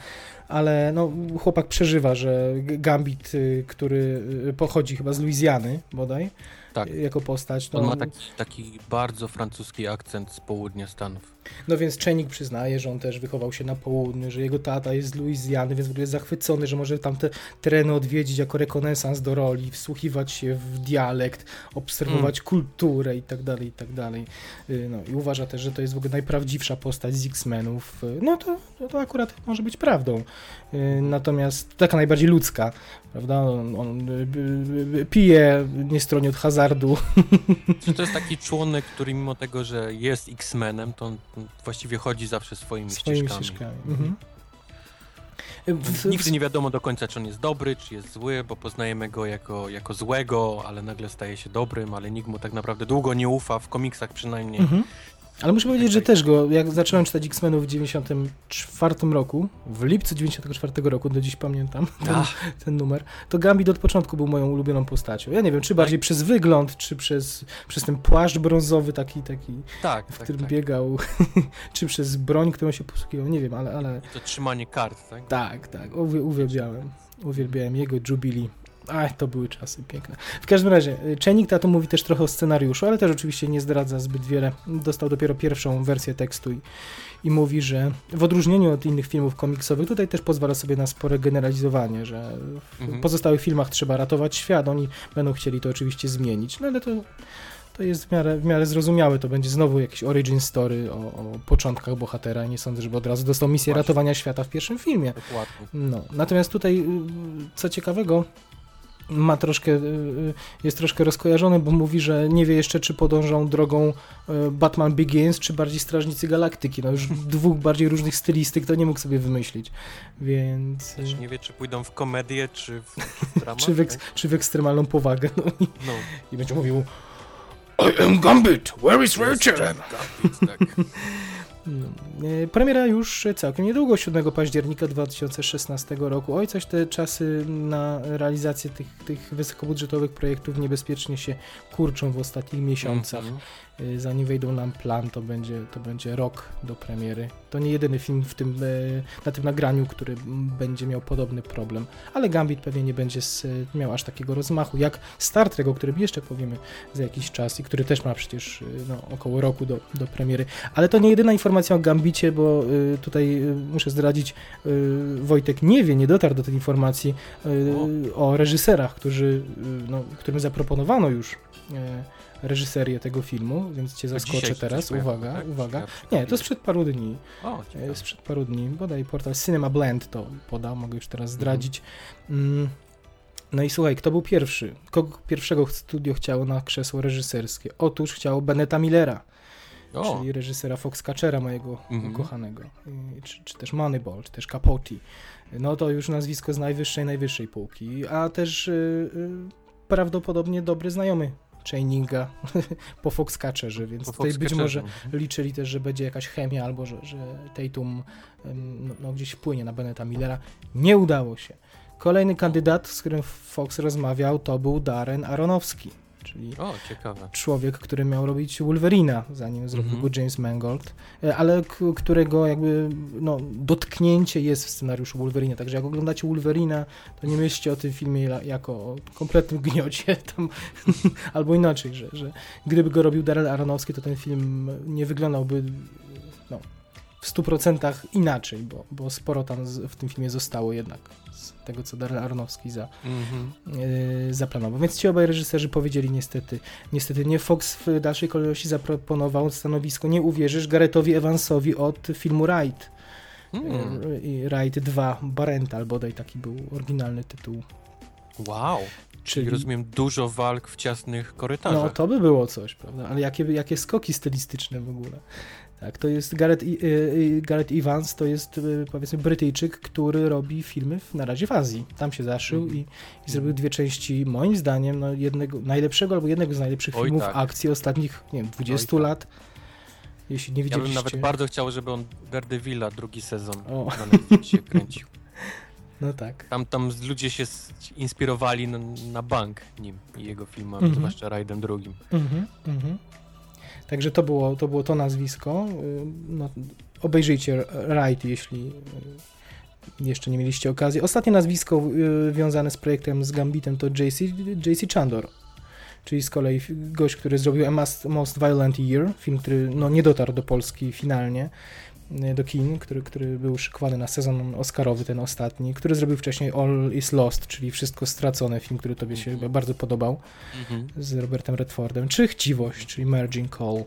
ale no, chłopak przeżywa, że Gambit, y, który pochodzi chyba z Luizjany bodaj, Tak. jako postać, no, On ma taki, taki bardzo francuski akcent z południa Stanów. no więc Channing przyznaje, że on też wychował się na południu, że jego tata jest z Luizjany, więc w ogóle jest zachwycony, że może tamte tereny odwiedzić jako rekonesans do roli, wsłuchiwać się w dialekt, obserwować kulturę i tak dalej, i tak dalej. Y, No i uważa też, że to jest w ogóle najprawdziwsza postać z X-Menów. Y, No to, to, to akurat może być prawdą. Y, Natomiast taka najbardziej ludzka, prawda? On, on y, y, y, pije, nie stroni od hazardu. Czy to jest taki członek, który mimo tego, że jest X-Menem, to on właściwie chodzi zawsze swoimi, swoimi ścieżkami. ścieżkami. Mhm. W- Nigdy nie wiadomo do końca, czy on jest dobry, czy jest zły, bo poznajemy go jako, jako złego, ale nagle staje się dobrym, ale nikt mu tak naprawdę długo nie ufa, w komiksach przynajmniej. Mhm. Ale muszę powiedzieć, że tak. też go, jak zacząłem czytać X-Menów w 94 roku, w lipcu 94 roku, do dziś pamiętam ten, ten numer, to Gambit od początku był moją ulubioną postacią. Ja nie wiem, czy bardziej przez wygląd, czy przez, przez ten płaszcz brązowy taki, taki tak, w tak, którym tak. biegał, czy przez broń, którą się posługiwał, nie wiem, ale, ale I to trzymanie kart, tak? tak, tak, uwi- uwielbiałem, uwielbiałem jego Jubilee. Ach, to były czasy piękne. W każdym razie, y, Chenik Tatum mówi też trochę o scenariuszu, ale też oczywiście nie zdradza zbyt wiele. Dostał dopiero pierwszą wersję tekstu i, i mówi, że w odróżnieniu od innych filmów komiksowych, tutaj też pozwala sobie na spore generalizowanie, że w Mhm. pozostałych filmach trzeba ratować świat, oni będą chcieli to oczywiście zmienić, no ale to, to jest w miarę, w miarę zrozumiałe, to będzie znowu jakiś origin story o, o początkach bohatera, nie sądzę, żeby od razu dostał misję ratowania świata w pierwszym filmie. Dokładnie. No, natomiast tutaj y, co ciekawego, ma troszkę, y, y, jest troszkę rozkojarzony, bo mówi, że nie wie jeszcze, czy podążą drogą y, Batman Begins, czy bardziej Strażnicy Galaktyki. No już dwóch bardziej różnych stylistyk to nie mógł sobie wymyślić, więc... Też nie wie, czy pójdą w komedię, czy w, czy w dramat. Czy w, eks, tak? czy w ekstremalną powagę. No i, No. i będzie mówił I am Gambit, where is Rachel? Gambit, tak. No. E, Premiera już całkiem niedługo, 7 października 2016 roku. Oj, coś te czasy na realizację tych, tych wysokobudżetowych projektów niebezpiecznie się kurczą w ostatnich miesiącach. E, Zanim wejdą nam plan, to będzie, to będzie rok do premiery. To nie jedyny film w tym, e, na tym nagraniu, który będzie miał podobny problem, ale Gambit pewnie nie będzie miał aż takiego rozmachu jak Star Trek, o którym jeszcze powiemy za jakiś czas i który też ma przecież e, no, około roku do, do premiery. Ale to nie jedyna informacja o Gambicie, bo y, tutaj y, muszę zdradzić, y, Wojtek nie wie, nie dotarł do tej informacji y, o reżyserach, którzy, y, no, którym zaproponowano już y, reżyserię tego filmu, więc cię zaskoczę teraz. Uwaga, tak? uwaga. Nie, to sprzed paru dni. O, E, ciekawe. Sprzed paru dni, bodaj portal Cinema Blend to poda, mogę już teraz zdradzić. Mm. No i słuchaj, kto był pierwszy? Kogo pierwszego studio chciało na krzesło reżyserskie? Otóż chciało Beneta Millera, O, czyli reżysera Foxcatchera mojego Mhm. ukochanego, Y, czy, czy też Moneyball, czy też Capote. No to już nazwisko z najwyższej, najwyższej półki, a też y, y, prawdopodobnie dobry znajomy Chaininga po Foxcatcherze, więc po tutaj być może Mhm. liczyli też, że będzie jakaś chemia albo że, że Tatum no, no, gdzieś wpłynie na Beneta Millera. Nie udało się. Kolejny kandydat, z którym Fox rozmawiał, to był Darren Aronofsky, czyli O, człowiek, który miał robić Wolverina, zanim zrobił Mhm. go James Mangold, e, ale którego jakby no, dotknięcie jest w scenariuszu Wolverina, także jak oglądacie Wolverina, to nie myślcie o tym filmie jako o kompletnym gniocie, tam, albo inaczej, że, że gdyby go robił Darrell Aronofsky, to ten film nie wyglądałby w 100% inaczej, bo, bo sporo tam z, w tym filmie zostało jednak z tego, co Darrell Aronofsky za, Mhm. yy, zaplanował. Więc ci obaj reżyserzy powiedzieli niestety, niestety nie. Fox w dalszej kolejności zaproponował stanowisko, nie uwierzysz, Garethowi Evansowi od filmu Ride. Mm. Yy, Ride 2 Barental, bodaj taki był oryginalny tytuł. Wow. Czyli, rozumiem dużo walk w ciasnych korytarzach. no to by było coś, prawda? Ale jakie, jakie skoki stylistyczne w ogóle. Tak, to jest Gareth, I- y, Gareth Evans, to jest y, powiedzmy Brytyjczyk, który robi filmy w, na razie w Azji. Tam się zaszył Mhm. i, i zrobił dwie części, moim zdaniem, no, jednego, najlepszego albo jednego z najlepszych Oj, filmów tak. akcji ostatnich, nie wiem, 20 tak. lat. Jeśli nie Ja widzieliście. bym nawet bardzo chciał, żeby on Daredevila drugi sezon O. na Netflixie kręcił. No tak. Tam, tam ludzie się inspirowali na, na bank nim i jego filmami, Mhm. zwłaszcza Rajdem drugim. Mhm, mhm. Także to było, to było to nazwisko. Y, No, obejrzyjcie Right, jeśli y, jeszcze nie mieliście okazji. Ostatnie nazwisko y, wiązane z projektem z Gambitem to JC, JC Chandor, czyli z kolei gość, który zrobił Most, Violent Year, film, który no, nie dotarł do Polski finalnie, do kin, który, który był szykowany na sezon Oscarowy, ten ostatni, który zrobił wcześniej All is Lost, czyli Wszystko Stracone, film, który tobie się Mhm. bardzo podobał Mhm. z Robertem Redfordem, czy Chciwość, czyli Merging Call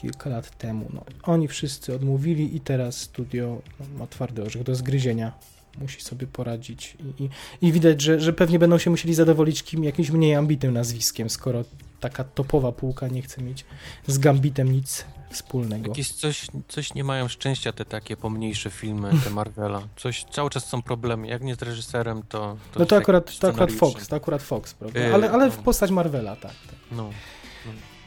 kilka lat temu. No, oni wszyscy odmówili i teraz studio ma twardy orzech do zgryzienia. Musi sobie poradzić i, i, i widać, że, że pewnie będą się musieli zadowolić kim, jakimś mniej ambitnym nazwiskiem, skoro taka topowa półka nie chce mieć z Gambitem nic wspólnego. Jakieś coś, coś nie mają szczęścia te takie pomniejsze filmy, te Marvela. Coś, cały czas są problemy. Jak nie z reżyserem, to... No to akurat, to akurat. Fox, to akurat Fox, prawda? Yy, Ale, ale no. w postać Marvela, tak. tak. No.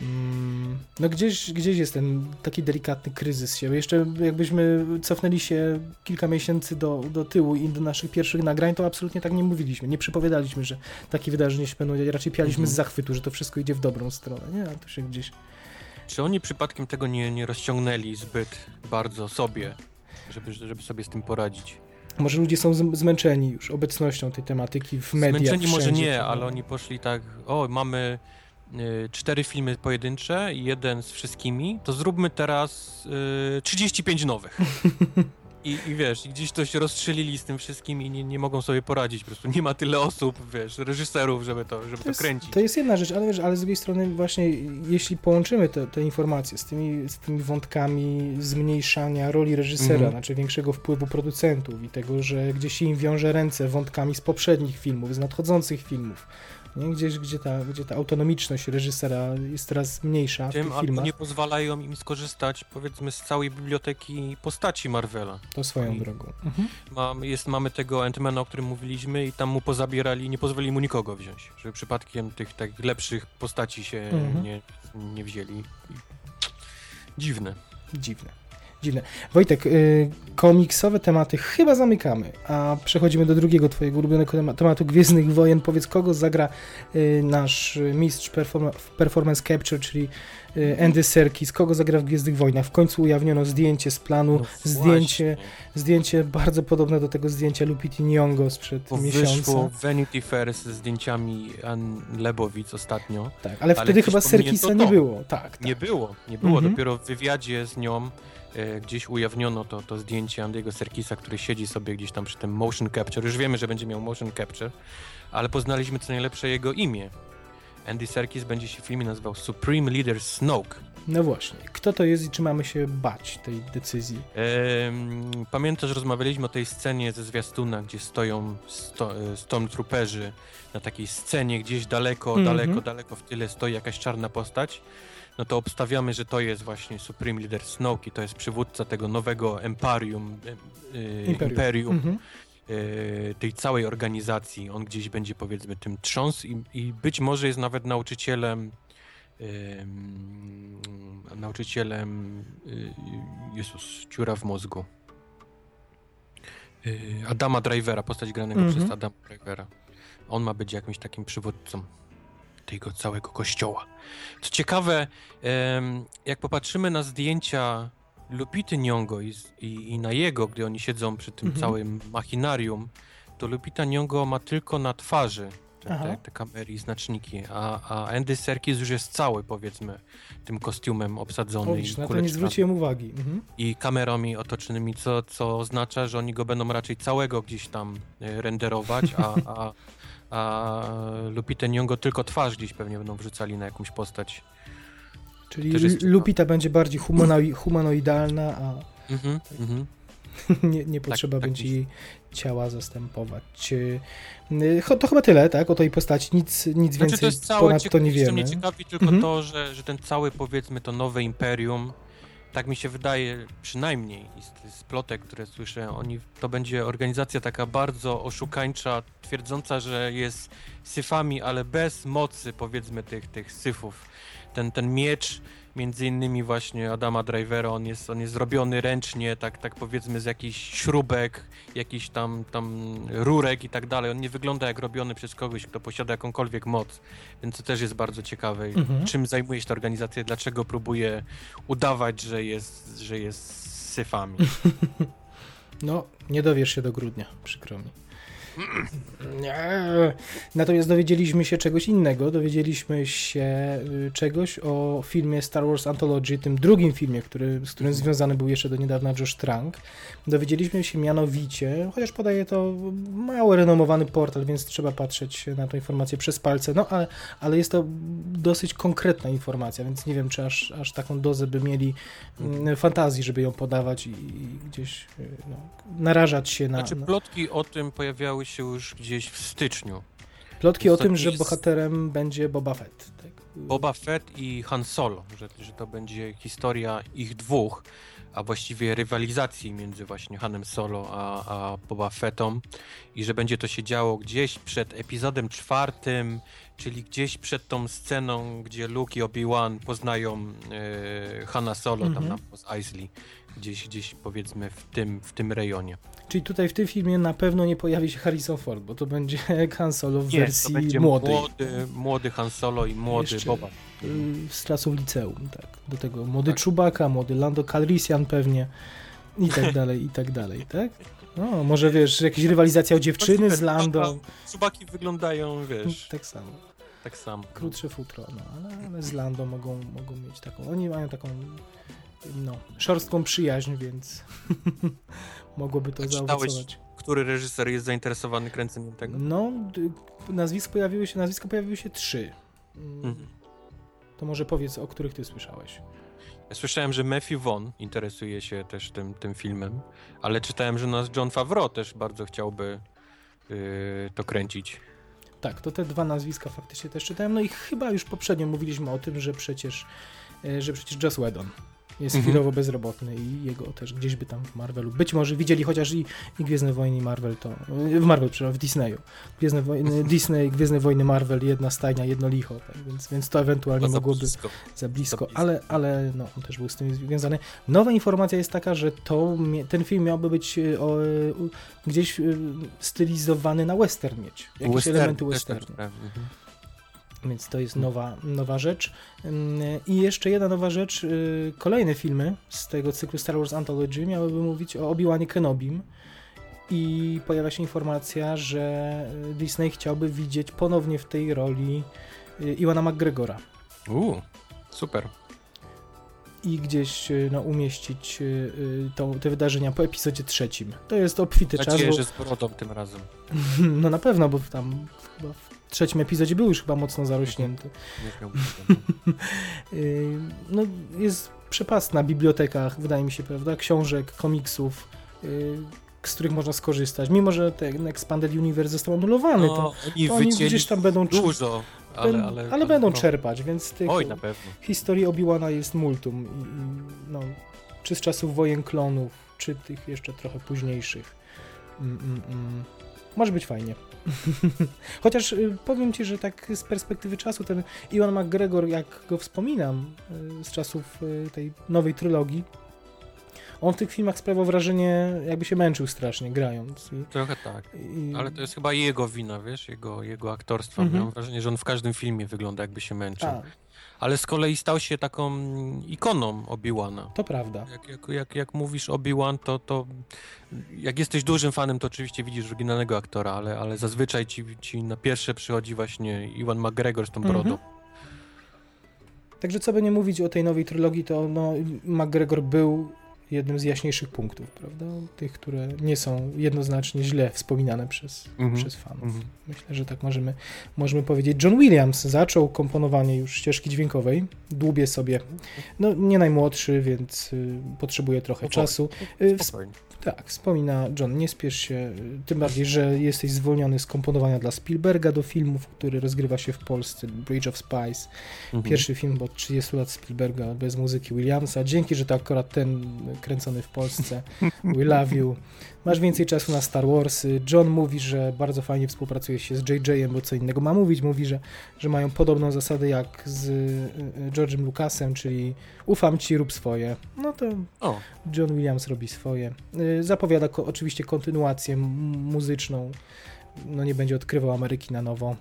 Mm, no gdzieś, gdzieś jest ten taki delikatny kryzys się. Jeszcze jakbyśmy cofnęli się kilka miesięcy do, do tyłu i do naszych pierwszych nagrań, to absolutnie tak nie mówiliśmy. Nie przypowiadaliśmy, że takie wydarzenia się będą Raczej pialiśmy Mhm. z zachwytu, że to wszystko idzie w dobrą stronę. Nie, a to się gdzieś... Czy oni przypadkiem tego nie, nie rozciągnęli zbyt bardzo sobie, żeby, żeby sobie z tym poradzić? Może ludzie są zmęczeni już obecnością tej tematyki w mediach. Zmęczeni może wszędzie, nie, to- ale oni poszli tak, o mamy cztery filmy pojedyncze i jeden z wszystkimi, to zróbmy teraz y, 35 nowych. I, I wiesz, gdzieś to się rozstrzelili z tym wszystkim i nie, nie mogą sobie poradzić, po prostu nie ma tyle osób, wiesz, reżyserów, żeby to, żeby to, jest, kręcić. to jest jedna rzecz, ale wiesz, ale z drugiej strony właśnie jeśli połączymy te, te informacje z tymi, z tymi wątkami zmniejszania roli reżysera, Mhm. znaczy większego wpływu producentów i tego, że gdzieś się im wiąże ręce wątkami z poprzednich filmów, z nadchodzących filmów, nie? Gdzieś, gdzie ta, gdzie ta autonomiczność reżysera jest coraz mniejsza w Tym tych albo filmach, nie pozwalają im skorzystać, powiedzmy, z całej biblioteki postaci Marvela. to swoją oni- drogą. Mhm. Mam, jest, mamy tego Ant-Mana, o którym mówiliśmy i tam mu pozabierali, nie pozwolili mu nikogo wziąć, żeby przypadkiem tych tak lepszych postaci się Mhm. nie, nie wzięli. I... Dziwne. Dziwne. Dziwne. Wojtek, y, komiksowe tematy chyba zamykamy, a przechodzimy do drugiego twojego ulubionego tema- tematu Gwiezdnych Wojen. Powiedz, kogo zagra y, nasz mistrz w performance capture, czyli y, Andy Serkis, kogo zagra w Gwiezdnych Wojnach. W końcu ujawniono zdjęcie z planu, No zdjęcie, zdjęcie bardzo podobne do tego zdjęcia Lupiti Nyong'o sprzed Bo miesiąca. wyszło Vanity Fair ze zdjęciami Ann Lebowic ostatnio. Tak, ale ale wtedy chyba Serkisa nie było. Tak, tak. Nie było, nie było. Mhm. Dopiero w wywiadzie z nią gdzieś ujawniono to, to zdjęcie Andy'ego Serkisa, który siedzi sobie gdzieś tam przy tym motion capture. Już wiemy, że będzie miał motion capture, ale poznaliśmy co najlepsze jego imię. Andy Serkis będzie się w filmie nazywał Supreme Leader Snoke. No właśnie. Kto to jest i czy mamy się bać tej decyzji? Em, pamiętasz, rozmawialiśmy o tej scenie ze zwiastuna, gdzie stoją sto, e, stormtrooperzy na takiej scenie, gdzieś daleko, Mhm. daleko, daleko w tyle stoi jakaś czarna postać. No to obstawiamy, że to jest właśnie Supreme Leader Snoke i to jest przywódca tego nowego Emparium, e, Imperium. Imperium, Mhm. e, tej całej organizacji. On gdzieś będzie powiedzmy tym trząs i, i być może jest nawet nauczycielem em, nauczycielem y, Jezus, dziura w mózgu. Y, Adama Drivera, postać granego Mhm. przez Adama Drivera. On ma być jakimś takim przywódcą tego całego kościoła. Co ciekawe, jak popatrzymy na zdjęcia Lupity Nyong'o i, i, i na jego, gdy oni siedzą przy tym Mhm. całym machinarium, to Lupita Nyong'o ma tylko na twarzy te, te, te kamery i znaczniki, a, a Andy Serkis już jest cały, powiedzmy, tym kostiumem obsadzony O, i, na to nie zwróciłem uwagi. Mhm. i kamerami otoczonymi, co, co oznacza, że oni go będą raczej całego gdzieś tam e, renderować, a, a, a Lupita Nyong'o tylko twarz gdzieś pewnie będą wrzucali na jakąś postać. Czyli jest Lu- ciekawe. Lupita będzie bardziej humano- humanoidalna, a Mhm, mhm. nie, nie potrzeba tak będzie myślę. jej ciała zastępować. Y, y, cho- To chyba tyle, tak? O tej postaci. Nic, nic Znaczy więcej to jest całe, ponad to cieka- nie co wiemy. mnie ciekawi tylko Mhm. to, że, że ten cały powiedzmy to nowe imperium, tak mi się wydaje przynajmniej z, z plotek, które słyszę, oni, to będzie organizacja taka bardzo oszukańcza, twierdząca, że jest syfami, ale bez mocy powiedzmy tych, tych syfów. Ten, ten miecz między innymi właśnie Adama Drivera, on jest, on jest zrobiony ręcznie, tak, tak powiedzmy z jakichś śrubek, jakichś tam, tam rurek i tak dalej. On nie wygląda jak robiony przez kogoś, kto posiada jakąkolwiek moc, więc to też jest bardzo ciekawe. Mhm. Czym zajmuje się ta organizacja, dlaczego próbuje udawać, że jest, że jest syfami. No, nie dowiesz się do grudnia, przykro mi. Natomiast dowiedzieliśmy się czegoś innego. Dowiedzieliśmy się y, czegoś o filmie Star Wars Anthology, tym drugim filmie, który, z którym związany był jeszcze do niedawna Josh Trank. Dowiedzieliśmy się mianowicie, chociaż podaje to mało renomowany portal, więc trzeba patrzeć na tę informację przez palce, no ale, ale jest to dosyć konkretna informacja, więc nie wiem, czy aż, aż taką dozę by mieli mm, fantazji, żeby ją podawać i, i gdzieś y, no, narażać się na... Znaczy na... plotki o tym pojawiały się już gdzieś w styczniu. Plotki o Jest to tym, że bohaterem będzie Boba Fett. Tak? Boba Fett i Han Solo, że, że to będzie historia ich dwóch, a właściwie rywalizacji między właśnie Hanem Solo a, a Boba Fettą i że będzie to się działo gdzieś przed epizodem czwartym, czyli gdzieś przed tą sceną, gdzie Luke i Obi-Wan poznają e, Hanna Solo Mhm. tam na Mos Eisley, gdzieś, gdzieś powiedzmy w tym, w tym rejonie. Czyli tutaj w tym filmie na pewno nie pojawi się Harrison Ford, bo to będzie Han Solo w Nie, wersji to będzie młodej. młody, młody Han Solo i młody Jeszcze- Boba. y, z czasów liceum, tak. Do tego młody Chewbacca, młody Lando Calrissian pewnie i tak dalej, i tak dalej, tak? No, może wiesz, jakaś rywalizacja o dziewczyny z Lando. Subaki wyglądają, wiesz, Tak samo. tak samo. Krótsze futro, no, ale, ale z Lando mogą, mogą mieć taką, oni mają taką, no, szorstką przyjaźń, więc mogłoby to zaowocować. Który reżyser jest zainteresowany kręceniem tego? No, nazwisk pojawiły się, nazwiska pojawiły się trzy. Mm, Mhm. To może powiedz, o których ty słyszałeś. Ja słyszałem, że Matthew Vaughn interesuje się też tym, tym filmem, ale czytałem, że nas John Favreau też bardzo chciałby yy, to kręcić. Tak, to te dwa nazwiska faktycznie też czytałem. No i chyba już poprzednio mówiliśmy o tym, że przecież, e, że przecież Joss Whedon jest Mhm. chwilowo bezrobotny i jego też gdzieś by tam w Marvelu. Być może widzieli chociaż i, i Gwiezdne Wojny i Marvel to. e, W Marvel, przepraszam, w Disneyu. Gwiezdne Wojny, Disney, Gwiezdne Wojny, Marvel, jedna stajnia, jedno licho. Tak? Więc, więc to ewentualnie To za mogłoby blisko. za blisko, ale, ale no, on też był z tym związany. Nowa informacja jest taka, że to, ten film miałby być e, o, gdzieś e, stylizowany na western mieć. Jakieś Western, elementy tak westernu. Więc to jest nowa, nowa rzecz. I jeszcze jedna nowa rzecz. y, Kolejne filmy z tego cyklu Star Wars Anthology miałyby mówić o Obi-Wanie Kenobim. I pojawia się informacja, że y, Disney chciałby widzieć ponownie w tej roli y, Iwana McGregora. Uuu, super. I gdzieś no, umieścić to, te wydarzenia po epizodzie trzecim. To jest obfity Mam czas. nadzieję, Bo, że z brodą tym razem. no na pewno, bo tam chyba trzecim epizodzie był już chyba mocno zarośnięty. Nie miał- Yy, no, jest przepastna biblioteka, wydaje mi się, prawda, książek, komiksów, yy, z których można skorzystać. Mimo, że ten Expanded Universe został anulowany, to, No, oni to oni gdzieś tam będą, dużo, ben- ale, ale, ale będą no. czerpać, więc tych Oj, na pewno. historii Obi-Wana jest multum. I, i, no, czy z czasów wojen klonów, czy tych jeszcze trochę późniejszych. Mm, mm, mm. Może być fajnie. Chociaż y, powiem ci, że tak z perspektywy czasu ten Iwan McGregor, jak go wspominam y, z czasów y, tej nowej trylogii, on w tych filmach sprawiał wrażenie, jakby się męczył strasznie grając. Trochę tak. i, Ale to jest chyba jego wina, wiesz, jego, jego aktorstwa. Mhm. Mam wrażenie, że on w każdym filmie wygląda jakby się męczył. A, Ale z kolei stał się taką ikoną Obi-Wana. to prawda. Jak, jak, jak, jak mówisz Obi-Wan, to, to jak jesteś dużym fanem, to oczywiście widzisz oryginalnego aktora, ale, ale zazwyczaj ci, ci na pierwsze przychodzi właśnie Iwan McGregor z tą brodą. Mhm. Także co by nie mówić o tej nowej trylogii, to no, McGregor był jednym z jaśniejszych punktów, prawda? Tych, które nie są jednoznacznie źle wspominane przez, Mhm. przez fanów. Mhm. Myślę, że tak możemy, możemy powiedzieć. John Williams zaczął komponowanie już ścieżki dźwiękowej. Dłubie sobie. No, nie najmłodszy, więc y, potrzebuje trochę Powoli. czasu. Y, Spokojnie. Tak, wspomina John, nie spiesz się, y, tym bardziej, że jesteś zwolniony z komponowania dla Spielberga do filmów, który rozgrywa się w Polsce, Bridge of Spies. Mhm. Pierwszy film od 30 lat Spielberga bez muzyki Williamsa. Dzięki, że to akurat ten kręcony w Polsce. We love you. Masz więcej czasu na Star Warsy. John mówi, że bardzo fajnie współpracuje się z JJ-em, bo co innego ma mówić. Mówi, że, że mają podobną zasadę jak z y, y, George'em Lucasem, czyli ufam ci, rób swoje. No to O, John Williams robi swoje. Y, Zapowiada ko- oczywiście kontynuację muzyczną. No nie będzie odkrywał Ameryki na nowo.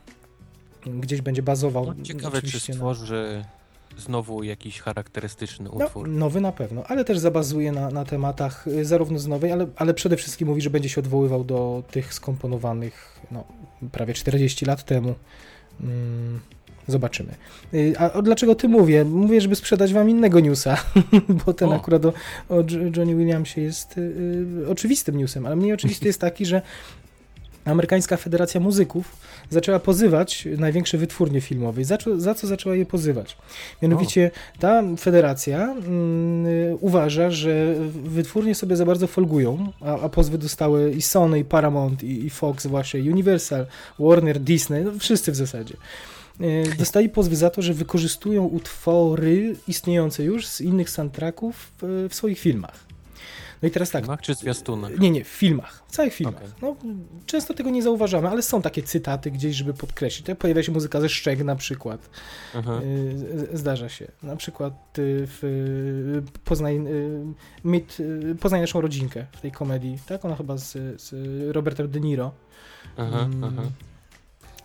Gdzieś będzie bazował. no ciekawe, czy stworzy znowu jakiś charakterystyczny no, utwór. nowy na pewno, ale też zabazuje na, na tematach y, zarówno z nowej, ale, ale przede wszystkim mówi, że będzie się odwoływał do tych skomponowanych no, prawie 40 lat temu. Mm, zobaczymy. Y, A dlaczego ty mówię? Mówię, żeby sprzedać wam innego newsa, bo ten O. akurat o, o Johnny Williamsie jest y, y, oczywistym newsem, ale mniej oczywisty jest taki, że Amerykańska Federacja Muzyków zaczęła pozywać największe wytwórnie filmowe. Za, co- za co zaczęła je pozywać? Mianowicie ta federacja mm, uważa, że wytwórnie sobie za bardzo folgują, a, a pozwy dostały i Sony, i Paramount, i, i Fox właśnie, Universal, Warner, Disney, no wszyscy w zasadzie. Y, Dostali pozwy za to, że wykorzystują utwory istniejące już z innych soundtracków w swoich filmach. No i teraz W tak, filmach czy zwiastunach? nie, nie, w filmach, w całych filmach. Okej. No, często tego nie zauważamy, ale są takie cytaty gdzieś, żeby podkreślić. Tak pojawia się muzyka ze szczeg na przykład. Aha. Y, Zdarza się. Na przykład y, w Poznaj, y, mit, Poznaj naszą rodzinkę w tej komedii, tak? Ona chyba z, z Robertem De Niro. Aha, Mm, aha.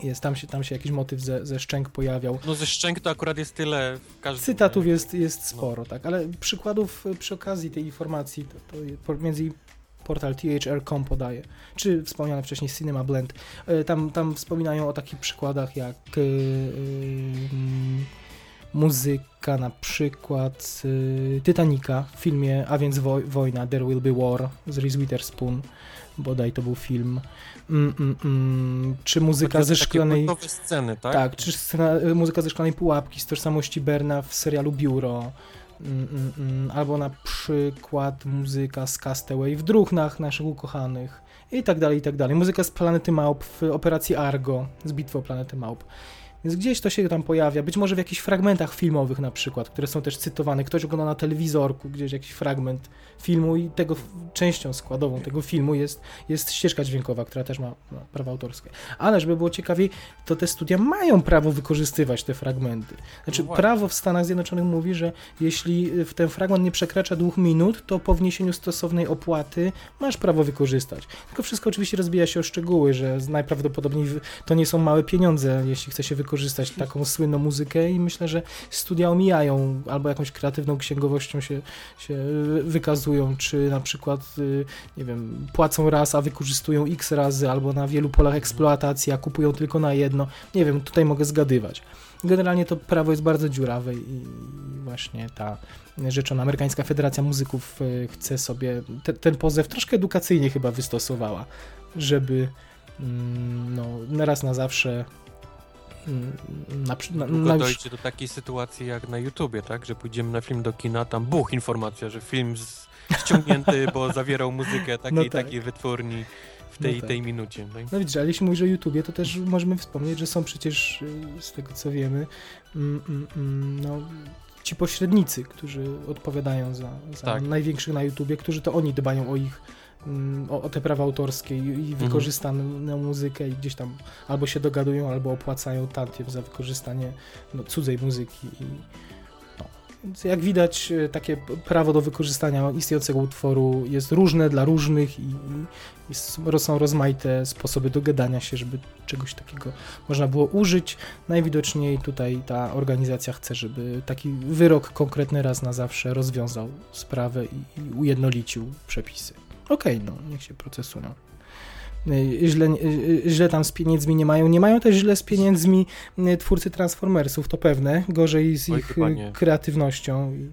Jest, tam się, tam się jakiś motyw ze, ze szczęk pojawiał. No ze szczęk to akurat jest tyle w każdym... Cytatów nie? jest, jest sporo, tak, ale przykładów y, przy okazji tej informacji to, to między portal thr.com podaje, czy wspomniane wcześniej Cinema Blend. Y, Tam, tam wspominają o takich przykładach jak y, y, mm, muzyka na przykład y, Titanica w filmie A więc woj wojna, There Will Be War z Reese Witherspoon, bodaj to był film. Mm, mm, mm, czy muzyka ze szklanej... sceny, tak? Tak, czy scena, y, muzyka ze szklanej pułapki z tożsamości Berna w serialu Biuro. Mm, mm, mm, albo na przykład muzyka z Castaway w Druchnach naszych ukochanych i tak dalej, i tak dalej. Muzyka z Planety Małp w operacji Argo, z Bitwy o Planetę Małp. Więc gdzieś to się tam pojawia, być może w jakichś fragmentach filmowych na przykład, które są też cytowane. Ktoś ogląda na telewizorku gdzieś jakiś fragment filmu i tego częścią składową tego filmu jest, jest ścieżka dźwiękowa, która też ma, ma prawa autorskie. Ale żeby było ciekawiej, to te studia mają prawo wykorzystywać te fragmenty. Znaczy, No prawo w Stanach Zjednoczonych mówi, że jeśli w ten fragment nie przekracza dwóch minut, to po wniesieniu stosownej opłaty masz prawo wykorzystać. Tylko wszystko oczywiście rozbija się o szczegóły, że najprawdopodobniej to nie są małe pieniądze, jeśli chce się wykorzystać taką słynną muzykę i myślę, że studia omijają albo jakąś kreatywną księgowością się, się wykazują, czy na przykład, y, nie wiem, płacą raz, a wykorzystują x razy, albo na wielu polach eksploatacji, a kupują tylko na jedno. Nie wiem, tutaj mogę zgadywać. Generalnie to prawo jest bardzo dziurawe i właśnie ta rzeczona amerykańska federacja muzyków y, chce sobie te, ten pozew troszkę edukacyjnie chyba wystosowała, żeby mm, no, raz na zawsze na, na, Długo na dojdzie do takiej sytuacji jak na YouTubie, tak? Że pójdziemy na film do kina, tam buch, informacja, że film ściągnięty, bo zawierał muzykę takiej No i tak. takiej wytwórni w tej No tak. tej minucie. No i No widzisz, ale jeśli mówisz o YouTubie, to też możemy wspomnieć, że są przecież, y, z tego co wiemy, mm, mm, mm, no, ci pośrednicy, którzy odpowiadają za, za Tak. największych na YouTubie, którzy to oni dbają o ich, o, o te prawa autorskie i, i wykorzystaną muzykę i gdzieś tam albo się dogadują, albo opłacają tantiem za wykorzystanie no, cudzej muzyki i no. Więc jak widać, y, takie prawo do wykorzystania istniejącego utworu jest różne dla różnych i, i jest, są rozmaite sposoby dogadania się, żeby czegoś takiego można było użyć. Najwidoczniej tutaj ta organizacja chce, żeby taki wyrok konkretny raz na zawsze rozwiązał sprawę i, i ujednolicił przepisy. Okej, no, niech się procesują. Y, Źle, y, y, źle tam z pieniędzmi nie mają. Nie mają też źle z pieniędzmi twórcy Transformersów, to pewne. Gorzej z Oj, ich kreatywnością i,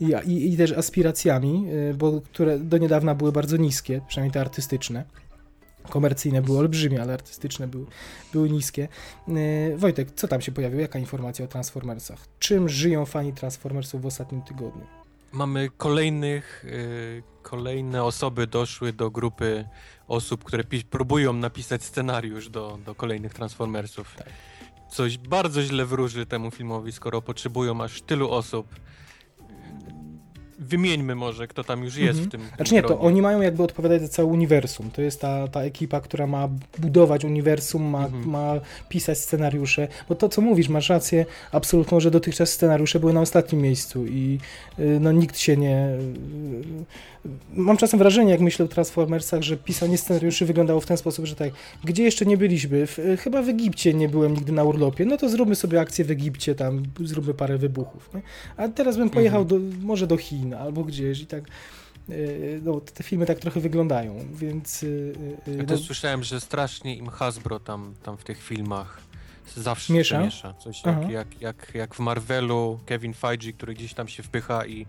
i, i, też aspiracjami, bo które do niedawna były bardzo niskie, przynajmniej te artystyczne. Komercyjne były olbrzymie, ale artystyczne były, były niskie. Wojtek, co tam się pojawiło? Jaka informacja o Transformersach? Czym żyją fani Transformersów w ostatnim tygodniu? Mamy kolejnych, y, kolejne osoby doszły do grupy osób, które próbują napisać scenariusz do, do kolejnych Transformersów. Tak. Coś bardzo źle wróży temu filmowi, skoro potrzebują aż tylu osób. Wymieńmy może, kto tam już jest Mhm. w tym. w Znaczy nie, to gronie. oni mają jakby odpowiadać za całe uniwersum. To jest ta, ta ekipa, która ma budować uniwersum, ma, Mhm. ma pisać scenariusze. Bo to, co mówisz, masz rację absolutną, że dotychczas scenariusze były na ostatnim miejscu i y, no nikt się nie... y, Mam czasem wrażenie, jak myślę o Transformersach, że pisanie scenariuszy wyglądało w ten sposób, że tak, gdzie jeszcze nie byliśmy? W, y, chyba w Egipcie nie byłem nigdy na urlopie, no to zróbmy sobie akcję w Egipcie, tam zróbmy parę wybuchów. Nie? A teraz bym pojechał do, może do Chin albo gdzieś i tak Yy, no, te filmy tak trochę wyglądają, więc... yy, yy, Ja no, też słyszałem, że strasznie im Hasbro tam, tam w tych filmach zawsze Miesza? miesza. Coś jak, jak, jak, jak w Marvelu Kevin Feige, który gdzieś tam się wpycha i,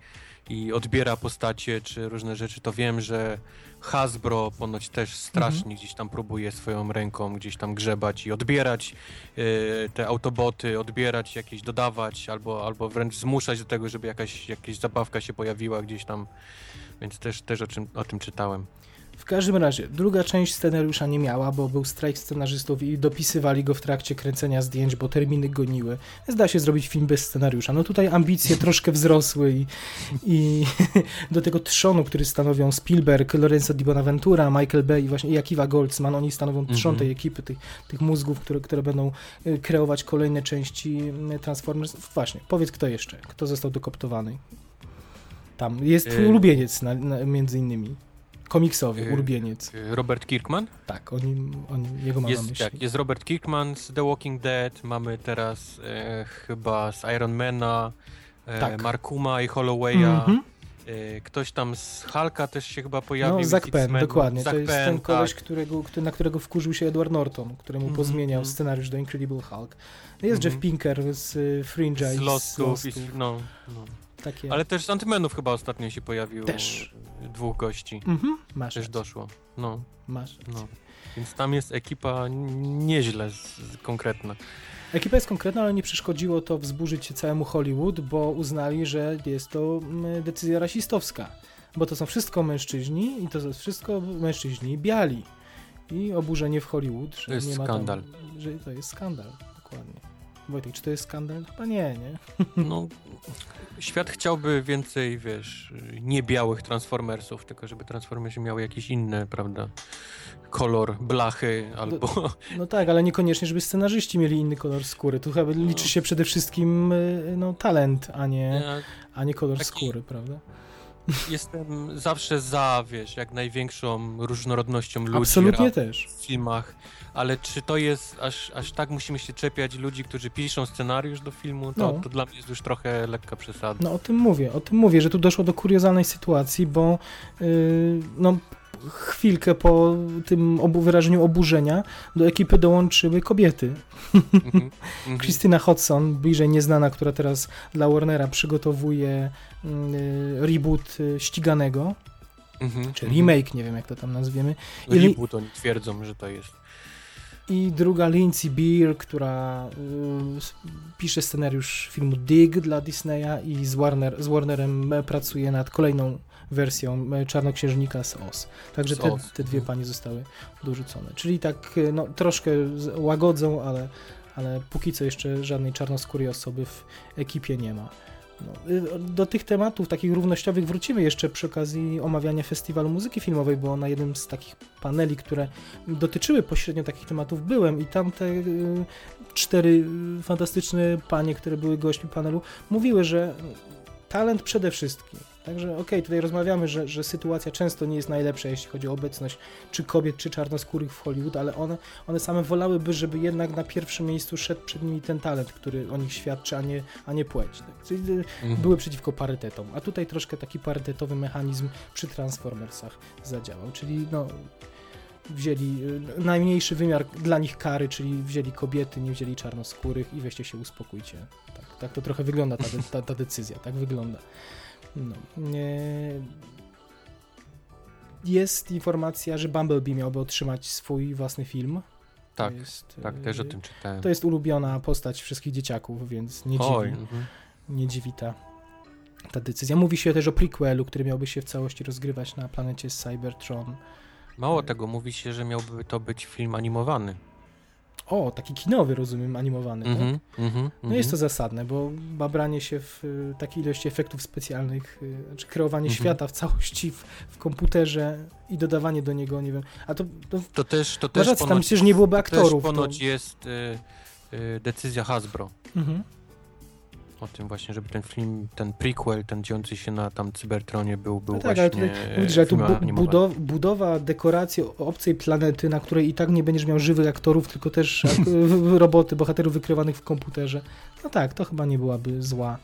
i odbiera postacie czy różne rzeczy, to wiem, że Hasbro ponoć też strasznie Mhm. gdzieś tam próbuje swoją ręką gdzieś tam grzebać i odbierać y, te autoboty, odbierać jakieś, dodawać albo, albo wręcz zmuszać do tego, żeby jakaś, jakaś zabawka się pojawiła gdzieś tam, więc też, też o, czym, o tym czytałem. W każdym razie, druga część scenariusza nie miała, bo był strajk scenarzystów i dopisywali go w trakcie kręcenia zdjęć, bo terminy goniły. Więc da się zrobić film bez scenariusza. No tutaj ambicje troszkę wzrosły i, i do tego trzonu, który stanowią Spielberg, Lorenzo Di Bonaventura, Michael Bay i właśnie i Akiva Goldsman, oni stanowią trzon Mhm. tej ekipy, tych, tych mózgów, które, które będą y, kreować kolejne części y, Transformers. Właśnie, powiedz kto jeszcze, kto został dokoptowany. Tam jest twój Y- ulubieniec na, na, między innymi. Komiksowy Y- ulubieniec. Robert Kirkman? Tak, o nim, o nim jego mam na Jest, myśli. tak, jest Robert Kirkman z The Walking Dead, mamy teraz e, chyba z Ironmana, e, Tak. Markuma i Hollowaya, Mhm. e, ktoś tam z Hulka też się chyba pojawił. No, Zack Penn, dokładnie. Zack to jest Penn, ten koleś, tak. którego, na którego wkurzył się Edward Norton, któremu Mhm, pozmieniał mhm. scenariusz do Incredible Hulk. Jest Mhm. Jeff Pinker z y, Fringe'a z i Lostów, z i, Lostów. no, no. Takie. Ale też z Antymenów chyba ostatnio się pojawił Też. dwóch gości. Mhm. Masz, Też rację, doszło. No, masz. rację. no. Więc tam jest ekipa nieźle z, z, konkretna. Ekipa jest konkretna, ale nie przeszkodziło to wzburzyć się całemu Hollywood, bo uznali, że jest to mm, decyzja rasistowska. Bo to są wszystko mężczyźni i to są wszystko mężczyźni biali. I oburzenie w Hollywood, że To jest nie ma skandal. Tam, że to jest skandal, dokładnie. Wojtek, czy to jest skandal? Chyba nie, nie? No, świat chciałby więcej, wiesz, niebiałych Transformersów, tylko żeby Transformersy miały jakieś inne, prawda, kolor blachy albo... No tak, ale niekoniecznie, żeby scenarzyści mieli inny kolor skóry. Tu chyba liczy się przede wszystkim y, no, talent, a nie, a nie kolor Taki- skóry, prawda? jestem zawsze za, wiesz, jak największą różnorodnością ludzi Absolutnie też. w filmach, ale czy to jest, aż, aż tak musimy się czepiać ludzi, którzy piszą scenariusz do filmu, to, No. to dla mnie jest już trochę lekka przesada. No o tym mówię, o tym mówię, że tu doszło do kuriozalnej sytuacji, bo yy, no chwilkę po tym obu wyrażeniu oburzenia do ekipy dołączyły kobiety. Mhm, mhm. Christina Hodson, bliżej nieznana, która teraz dla Warnera przygotowuje yy, reboot yy, ściganego, Mhm, czy mhm. remake, nie wiem jak to tam nazwiemy. I- Reboot oni twierdzą, że to jest. I druga Lindsay Beer, która y, pisze scenariusz filmu Dig dla Disneya i z, Warner, z Warnerem pracuje nad kolejną wersją e, Czarnoksiężnika z Oz. Także te, te dwie mhm. panie zostały dorzucone. Czyli tak e, no, troszkę łagodzą, ale, ale póki co jeszcze żadnej czarnoskórej osoby w ekipie nie ma. Y, do tych tematów takich równościowych wrócimy jeszcze przy okazji omawiania Festiwalu Muzyki Filmowej, bo na jednym z takich paneli, które dotyczyły pośrednio takich tematów, byłem i tam te y, cztery y, fantastyczne panie, które były gośćmi panelu, mówiły, że talent przede wszystkim. Także okej, tutaj rozmawiamy, że, że sytuacja często nie jest najlepsza, jeśli chodzi o obecność czy kobiet, czy czarnoskórych w Hollywood, ale one, one same wolałyby, żeby jednak na pierwszym miejscu szedł przed nimi ten talent, który o nich świadczy, a nie, a nie płeć. Tak? Czyli y, Mhm. były przeciwko parytetom, a tutaj troszkę taki parytetowy mechanizm przy Transformersach zadziałał, czyli no wzięli y, najmniejszy wymiar dla nich kary, czyli wzięli kobiety, nie wzięli czarnoskórych i weźcie się uspokójcie. Tak, tak to trochę wygląda ta, de- ta, ta decyzja, tak wygląda. No. Jest informacja, że Bumblebee miałby otrzymać swój własny film. Tak, jest, tak, też o y, tym czytałem. To jest ulubiona postać wszystkich dzieciaków, więc nie dziwi mhm. nie dziwi ta, ta decyzja. Mówi się też o prequelu, który miałby się w całości rozgrywać na planecie Cybertron. Mało tego, mówi się, że miałby to być film animowany. O, taki kinowy, rozumiem, animowany. tak? Mhm, mhm, No jest to zasadne, bo babranie się w y, takiej ilości efektów specjalnych, y, czy kreowanie Mhm. świata w całości w, w komputerze i dodawanie do niego, nie wiem, a to, to To też, to też rację, tam ponoć, przecież nie byłoby to też aktorów. ponoć to... jest y, y, decyzja Hasbro mhm. O tym właśnie, żeby ten film, ten prequel, ten dziejący się na tam Cybertronie był, był No tak, ale właśnie tutaj Mówisz, że tu bu- budow- budowa dekoracji obcej planety, na której i tak nie będziesz miał żywych aktorów, tylko też roboty, bohaterów wykrywanych w komputerze. No tak, to chyba nie byłaby zła.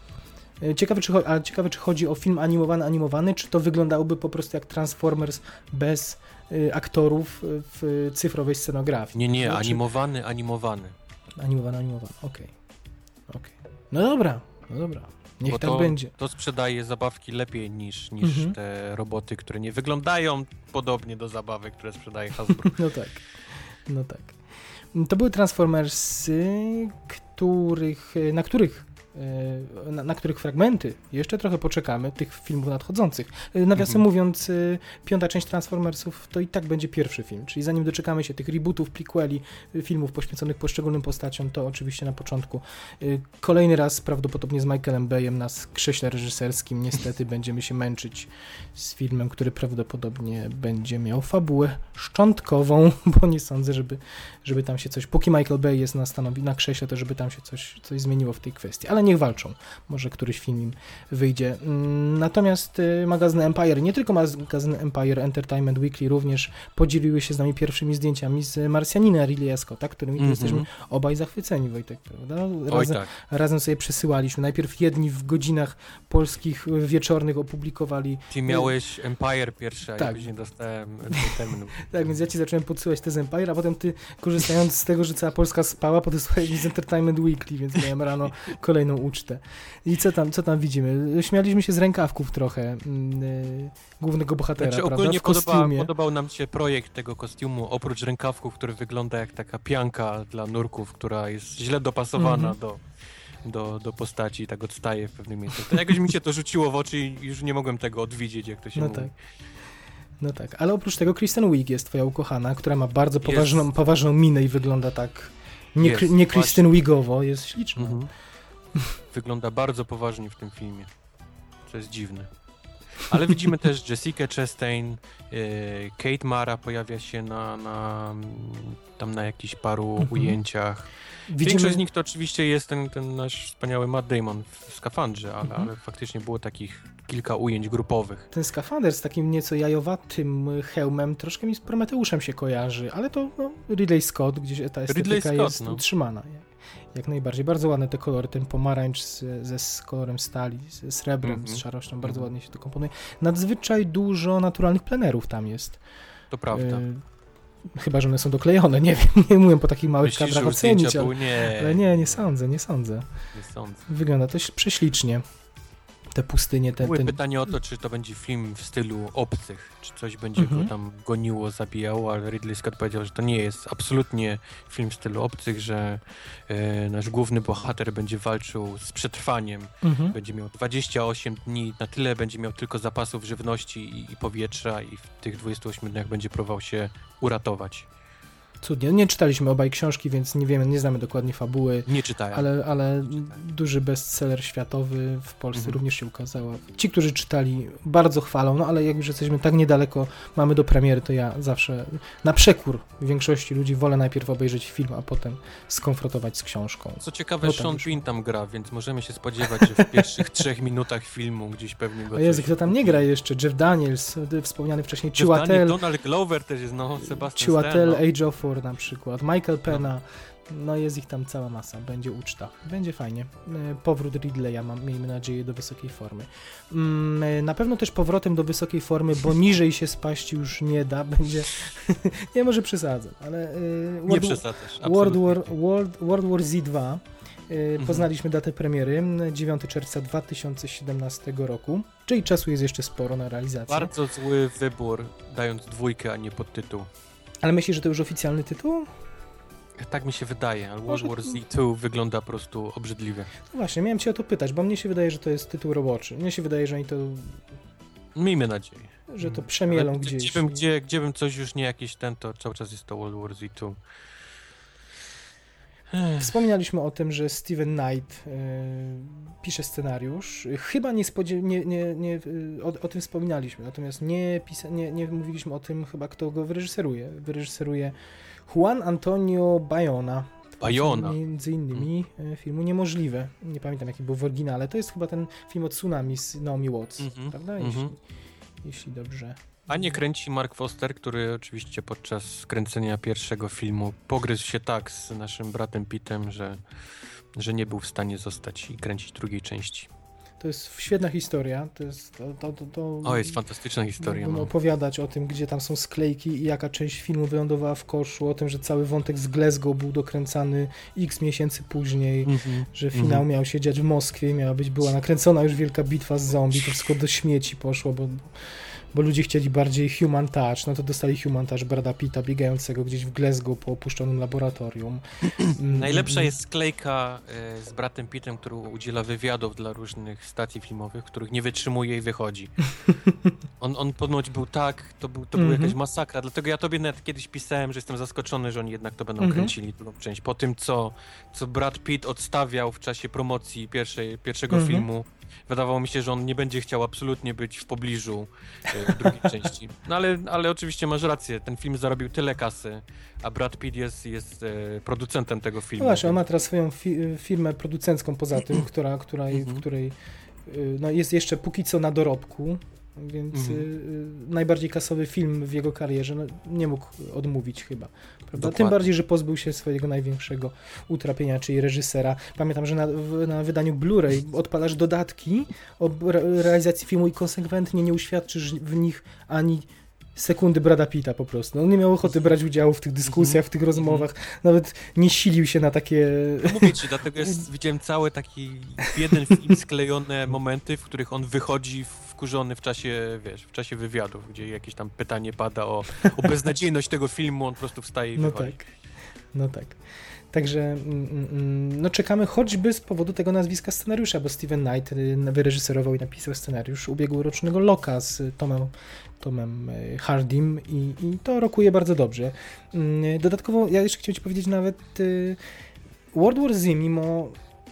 E, Ciekawe czy, ale ciekawe, czy chodzi o film animowany, animowany, czy to wyglądałoby po prostu jak Transformers bez y, aktorów y, w cyfrowej scenografii. Nie, nie, No, czy- animowany, animowany. Animowany, animowany, okej. Okej. No dobra, no dobra. Niech Bo tak to, będzie. To sprzedaje zabawki lepiej niż, niż Mhm. te roboty, które nie wyglądają podobnie do zabawek, które sprzedaje Hasbro. No tak. No tak. To były Transformersy, których, na których na, na których fragmenty jeszcze trochę poczekamy, tych filmów nadchodzących. E, Nawiasem Mhm. mówiąc, e, piąta część Transformersów to i tak będzie pierwszy film, czyli zanim doczekamy się tych rebootów, prequeli, e, filmów poświęconych poszczególnym postaciom, to oczywiście na początku e, kolejny raz prawdopodobnie z Michaelem Bayem na krześle reżyserskim niestety będziemy się męczyć z filmem, który prawdopodobnie będzie miał fabułę szczątkową, bo nie sądzę, żeby, żeby tam się coś, póki Michael Bay jest na stanowi, na krześle, to żeby tam się coś, coś zmieniło w tej kwestii, ale niech walczą, może któryś film im wyjdzie. Mm, Natomiast y, magazyny Empire, nie tylko magazyny Empire Entertainment Weekly, również podzieliły się z nami pierwszymi zdjęciami z Marsjanina Ridley Scotta, którymi Mhm. jesteśmy obaj zachwyceni, Wojtek, prawda? Oj Razem, tak. razem sobie przesyłaliśmy. Najpierw jedni w godzinach polskich wieczornych opublikowali Ty miałeś Empire pierwsze, a Tak. ja później dostałem Entertainment. Tak, więc ja ci zacząłem podsyłać te z Empire, a potem ty, korzystając z tego, że cała Polska spała, podesłałeś mi z Entertainment Weekly, więc miałem rano kolejną ucztę. I co tam, co tam widzimy? Śmialiśmy się z rękawków trochę mm, y, głównego bohatera, Znaczy, prawda? ogólnie W podoba, podobał nam się projekt tego kostiumu, oprócz rękawków, który wygląda jak taka pianka dla nurków, która jest źle dopasowana Mhm. do, do, do postaci i tak odstaje w pewnym miejscu. To jakoś mi się to rzuciło w oczy i już nie mogłem tego odwidzieć, jak to się No mówi. tak. No tak, ale oprócz tego Kristen Wiig jest twoja ukochana, która ma bardzo Jest. poważną, poważną minę i wygląda tak nie, Jest, nie Kristen Wiigowo, jest śliczna. Mhm. Wygląda bardzo poważnie w tym filmie, co jest dziwne. Ale widzimy też Jessica Chastain, e, Kate Mara pojawia się na, na, tam na jakichś paru Mhm. ujęciach. Widzimy, Większość z nich to oczywiście jest ten, ten nasz wspaniały Matt Damon w skafandrze, ale, Mhm. ale faktycznie było takich kilka ujęć grupowych. ten skafander z takim nieco jajowatym hełmem troszkę mi z Prometeuszem się kojarzy, ale to no, Ridley Scott, gdzieś ta estetyka Scott, jest no. utrzymana. Jak, jak najbardziej. Bardzo ładne te kolory, ten pomarańcz z, ze z kolorem stali, ze srebrem, Mhm. z szarością, bardzo Mhm. ładnie się to komponuje. Nadzwyczaj dużo naturalnych plenerów tam jest. To prawda. Y, chyba, że one są doklejone, nie wiem, nie umiem po takich małych Myślisz, kadrach ocenić, ale? Nie, ale nie, nie sądzę, nie sądzę. nie sądzę. Wygląda to prześlicznie. Te pustynie, te, Były ten... pytanie o to, czy to będzie film w stylu obcych, czy coś będzie Mhm. go tam goniło, zabijało, ale Ridley Scott powiedział, że to nie jest absolutnie film w stylu obcych, że e, nasz główny bohater będzie walczył z przetrwaniem, Mhm. będzie miał 28 dni, na tyle będzie miał tylko zapasów żywności i, i powietrza i w tych 28 dniach będzie próbował się uratować. Cudnie. Nie czytaliśmy obaj książki, więc nie wiemy, nie znamy dokładnie fabuły, Nie czytałem. ale, ale czytałem. duży bestseller światowy w Polsce Mhm. również się ukazał. Ci, którzy czytali, bardzo chwalą, no ale jak już jesteśmy tak niedaleko, mamy do premiery, to ja zawsze na przekór większości ludzi wolę najpierw obejrzeć film, a potem skonfrontować z książką. Co ciekawe, No tak Sean. Bean tam gra, więc możemy się spodziewać, że w pierwszych trzech minutach filmu gdzieś pewnie go O Jezu, kto tam nie gra jeszcze? Jeff Daniels, wspomniany wcześniej, Chiwetel, Donald Glover też jest, no, Sebastian Chiwetel, no. Age of Four na przykład, Michael Pena. No jest ich tam cała masa, będzie uczta, będzie fajnie. E, Powrót Ridleya, mam, miejmy nadzieję, do wysokiej formy. Mm, e, Na pewno też powrotem do wysokiej formy, bo niżej się spaść już nie da, będzie... nie, może przesadzę, ale... e, Nie World, przesadzasz, World. War, World, World War Z2 e, Mhm. Poznaliśmy datę premiery 9 czerwca 2017 roku, czyli czasu jest jeszcze sporo na realizację. Bardzo zły wybór, dając dwójkę, a nie podtytuł. Ale myślisz, że to już oficjalny tytuł? Tak mi się wydaje, ale World War to- Z2 wygląda po prostu obrzydliwie. No właśnie, miałem cię o to pytać, bo mnie się wydaje, że to jest tytuł roboczy. Mnie się wydaje, że oni to, Miejmy nadzieję. że to Mm. przemielą Ale gdzieś. Gdzie bym, gdzie, gdzie bym coś już nie jakiś ten, to cały czas jest to World War Z2. Ech, Wspominaliśmy o tym, że Steven Knight e, pisze scenariusz. Chyba nie, spodziew- nie, nie, nie e, o, o tym wspominaliśmy, natomiast nie, pisa- nie, nie mówiliśmy o tym chyba, kto go wyreżyseruje. Wyreżyseruje Juan Antonio Bayona. Bayona. Między innymi e, filmu Niemożliwe. Nie pamiętam jaki był w oryginale. To jest chyba ten film o tsunami z Naomi Watts, Mhm, prawda? mhm. Jeśli, jeśli dobrze. A nie kręci Mark Foster, który oczywiście podczas kręcenia pierwszego filmu pogryzł się tak z naszym bratem Pittem, że, że nie był w stanie zostać i kręcić drugiej części. To jest świetna historia. To jest to, to, to, to O, jest fantastyczna historia. No. opowiadać o tym, gdzie tam są sklejki i jaka część filmu wylądowała w koszu, o tym, że cały wątek z Glasgow był dokręcany x miesięcy później, Mhm. że finał miał się dziać w Moskwie, miała być, była nakręcona już wielka bitwa z zombie, to wszystko do śmieci poszło, bo bo ludzie chcieli bardziej human touch, no to dostali human touch Brada Pitta biegającego gdzieś w Glasgow po opuszczonym laboratorium. Mm, Najlepsza jest sklejka e, z bratem Pittem, który udziela wywiadów dla różnych stacji filmowych, których nie wytrzymuje i wychodzi. On, on ponoć był tak, to, był, to była Mhm. jakaś masakra, dlatego ja tobie nawet kiedyś pisałem, że jestem zaskoczony, że oni jednak to będą Mhm. kręcili drugą część. Po tym, co, co Brad Pitt odstawiał w czasie promocji pierwszej, pierwszego Mhm. filmu, wydawało mi się, że on nie będzie chciał absolutnie być w pobliżu e, drugiej części. No ale, ale oczywiście masz rację, ten film zarobił tyle kasy, a Brad Pitt jest, jest e, producentem tego No filmu. właśnie, on ma teraz swoją fi- firmę producencką poza tym, która, która, w Mhm. której y, no, jest jeszcze póki co na dorobku, więc Mhm. y, y, najbardziej kasowy film w jego karierze no, nie mógł odmówić chyba. Prawda? Tym bardziej, że pozbył się swojego największego utrapienia, czyli reżysera. Pamiętam, że na, w, na wydaniu Blu-ray odpalasz dodatki o re- realizacji filmu i konsekwentnie nie uświadczysz w nich ani sekundy Brada Pitta po prostu. On nie miał ochoty brać udziału w tych dyskusjach, w tych rozmowach, nawet nie silił się na takie... No Mówię ci, dlatego jest, widziałem całe taki w jeden film sklejone momenty, w których on wychodzi wkurzony w czasie, wiesz, w czasie wywiadów, gdzie jakieś tam pytanie pada o, o beznadziejność tego filmu, on po prostu wstaje i No wychodzi. tak, no tak. Także mm, mm, no czekamy choćby z powodu tego nazwiska scenariusza, bo Steven Knight y, wyreżyserował i napisał scenariusz ubiegłorocznego Loka z Tomem, Tomem y, Hardim i, i to rokuje bardzo dobrze. Mm, Dodatkowo ja jeszcze chciałem ci powiedzieć nawet y, World War Z, mimo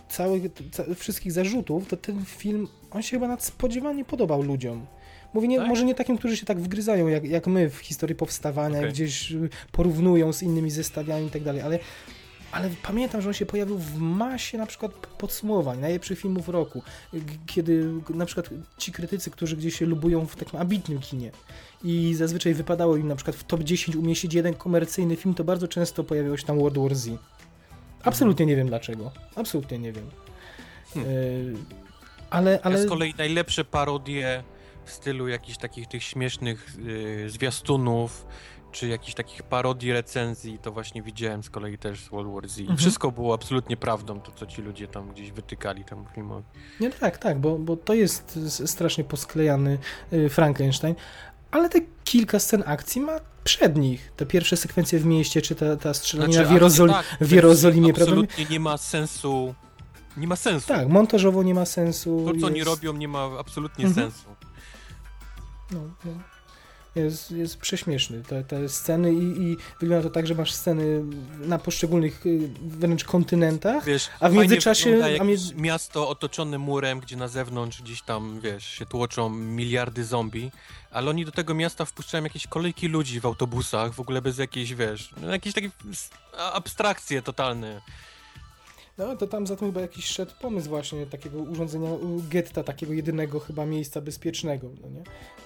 całych, ca, wszystkich zarzutów, to ten film, on się chyba nadspodziewanie podobał ludziom. Mówię, nie, Tak? może nie takim, którzy się tak wgryzają, jak, jak my w historii powstawania, Okej. gdzieś y, porównują z innymi zestawiami i tak dalej, ale, ale pamiętam, że on się pojawił w masie na przykład podsumowań najlepszych filmów roku, kiedy na przykład ci krytycy, którzy gdzieś się lubują w takim ambitnym kinie i zazwyczaj wypadało im na przykład w top 10 umieścić jeden komercyjny film, to bardzo często pojawiało się tam World War Z. Absolutnie nie wiem dlaczego. Absolutnie nie wiem. Hmm. Ale, ale... Ja z kolei najlepsze parodie w stylu jakichś takich tych śmiesznych y, zwiastunów, czy jakichś takich parodii recenzji, to właśnie widziałem z kolei też z World War Z. Mhm. wszystko było absolutnie prawdą, to co ci ludzie tam gdzieś wytykali temu filmowi. Nie, tak, tak, bo, bo to jest strasznie posklejany y, Frankenstein, ale te kilka scen akcji ma przed nich. Te pierwsze sekwencje w mieście, czy ta, ta strzelanina w, Jerozoli- tak, w Jerozolimie, prawda? Absolutnie nie ma sensu. Nie ma sensu. Tak, montażowo nie ma sensu. To, co oni jest- robią, nie ma absolutnie Mhm. sensu. No, no. Jest, jest prześmieszny. Te, te sceny i, i wygląda to tak, że masz sceny na poszczególnych y, wręcz kontynentach. Wiesz, A w międzyczasie- a między- miasto otoczone murem, gdzie na zewnątrz gdzieś tam, wiesz, się tłoczą miliardy zombie, ale oni do tego miasta wpuszczają jakieś kolejki ludzi w autobusach, w ogóle bez jakiejś, wiesz, no jakieś takie abstrakcje totalne. No to tam za tym chyba jakiś szedł pomysł właśnie takiego urządzenia getta, takiego jedynego chyba miejsca bezpiecznego, no nie?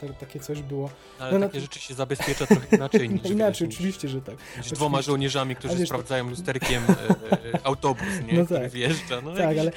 Tak, takie coś było. Ale No, no takie to- rzeczy się zabezpiecza trochę inaczej niż, inaczej, wiesz, oczywiście, że tak. niż dwoma oczywiście. żołnierzami, A którzy sprawdzają lusterkiem e, e, autobus, nie? No Który tak. wjeżdża. No, Tak, jakiś- ale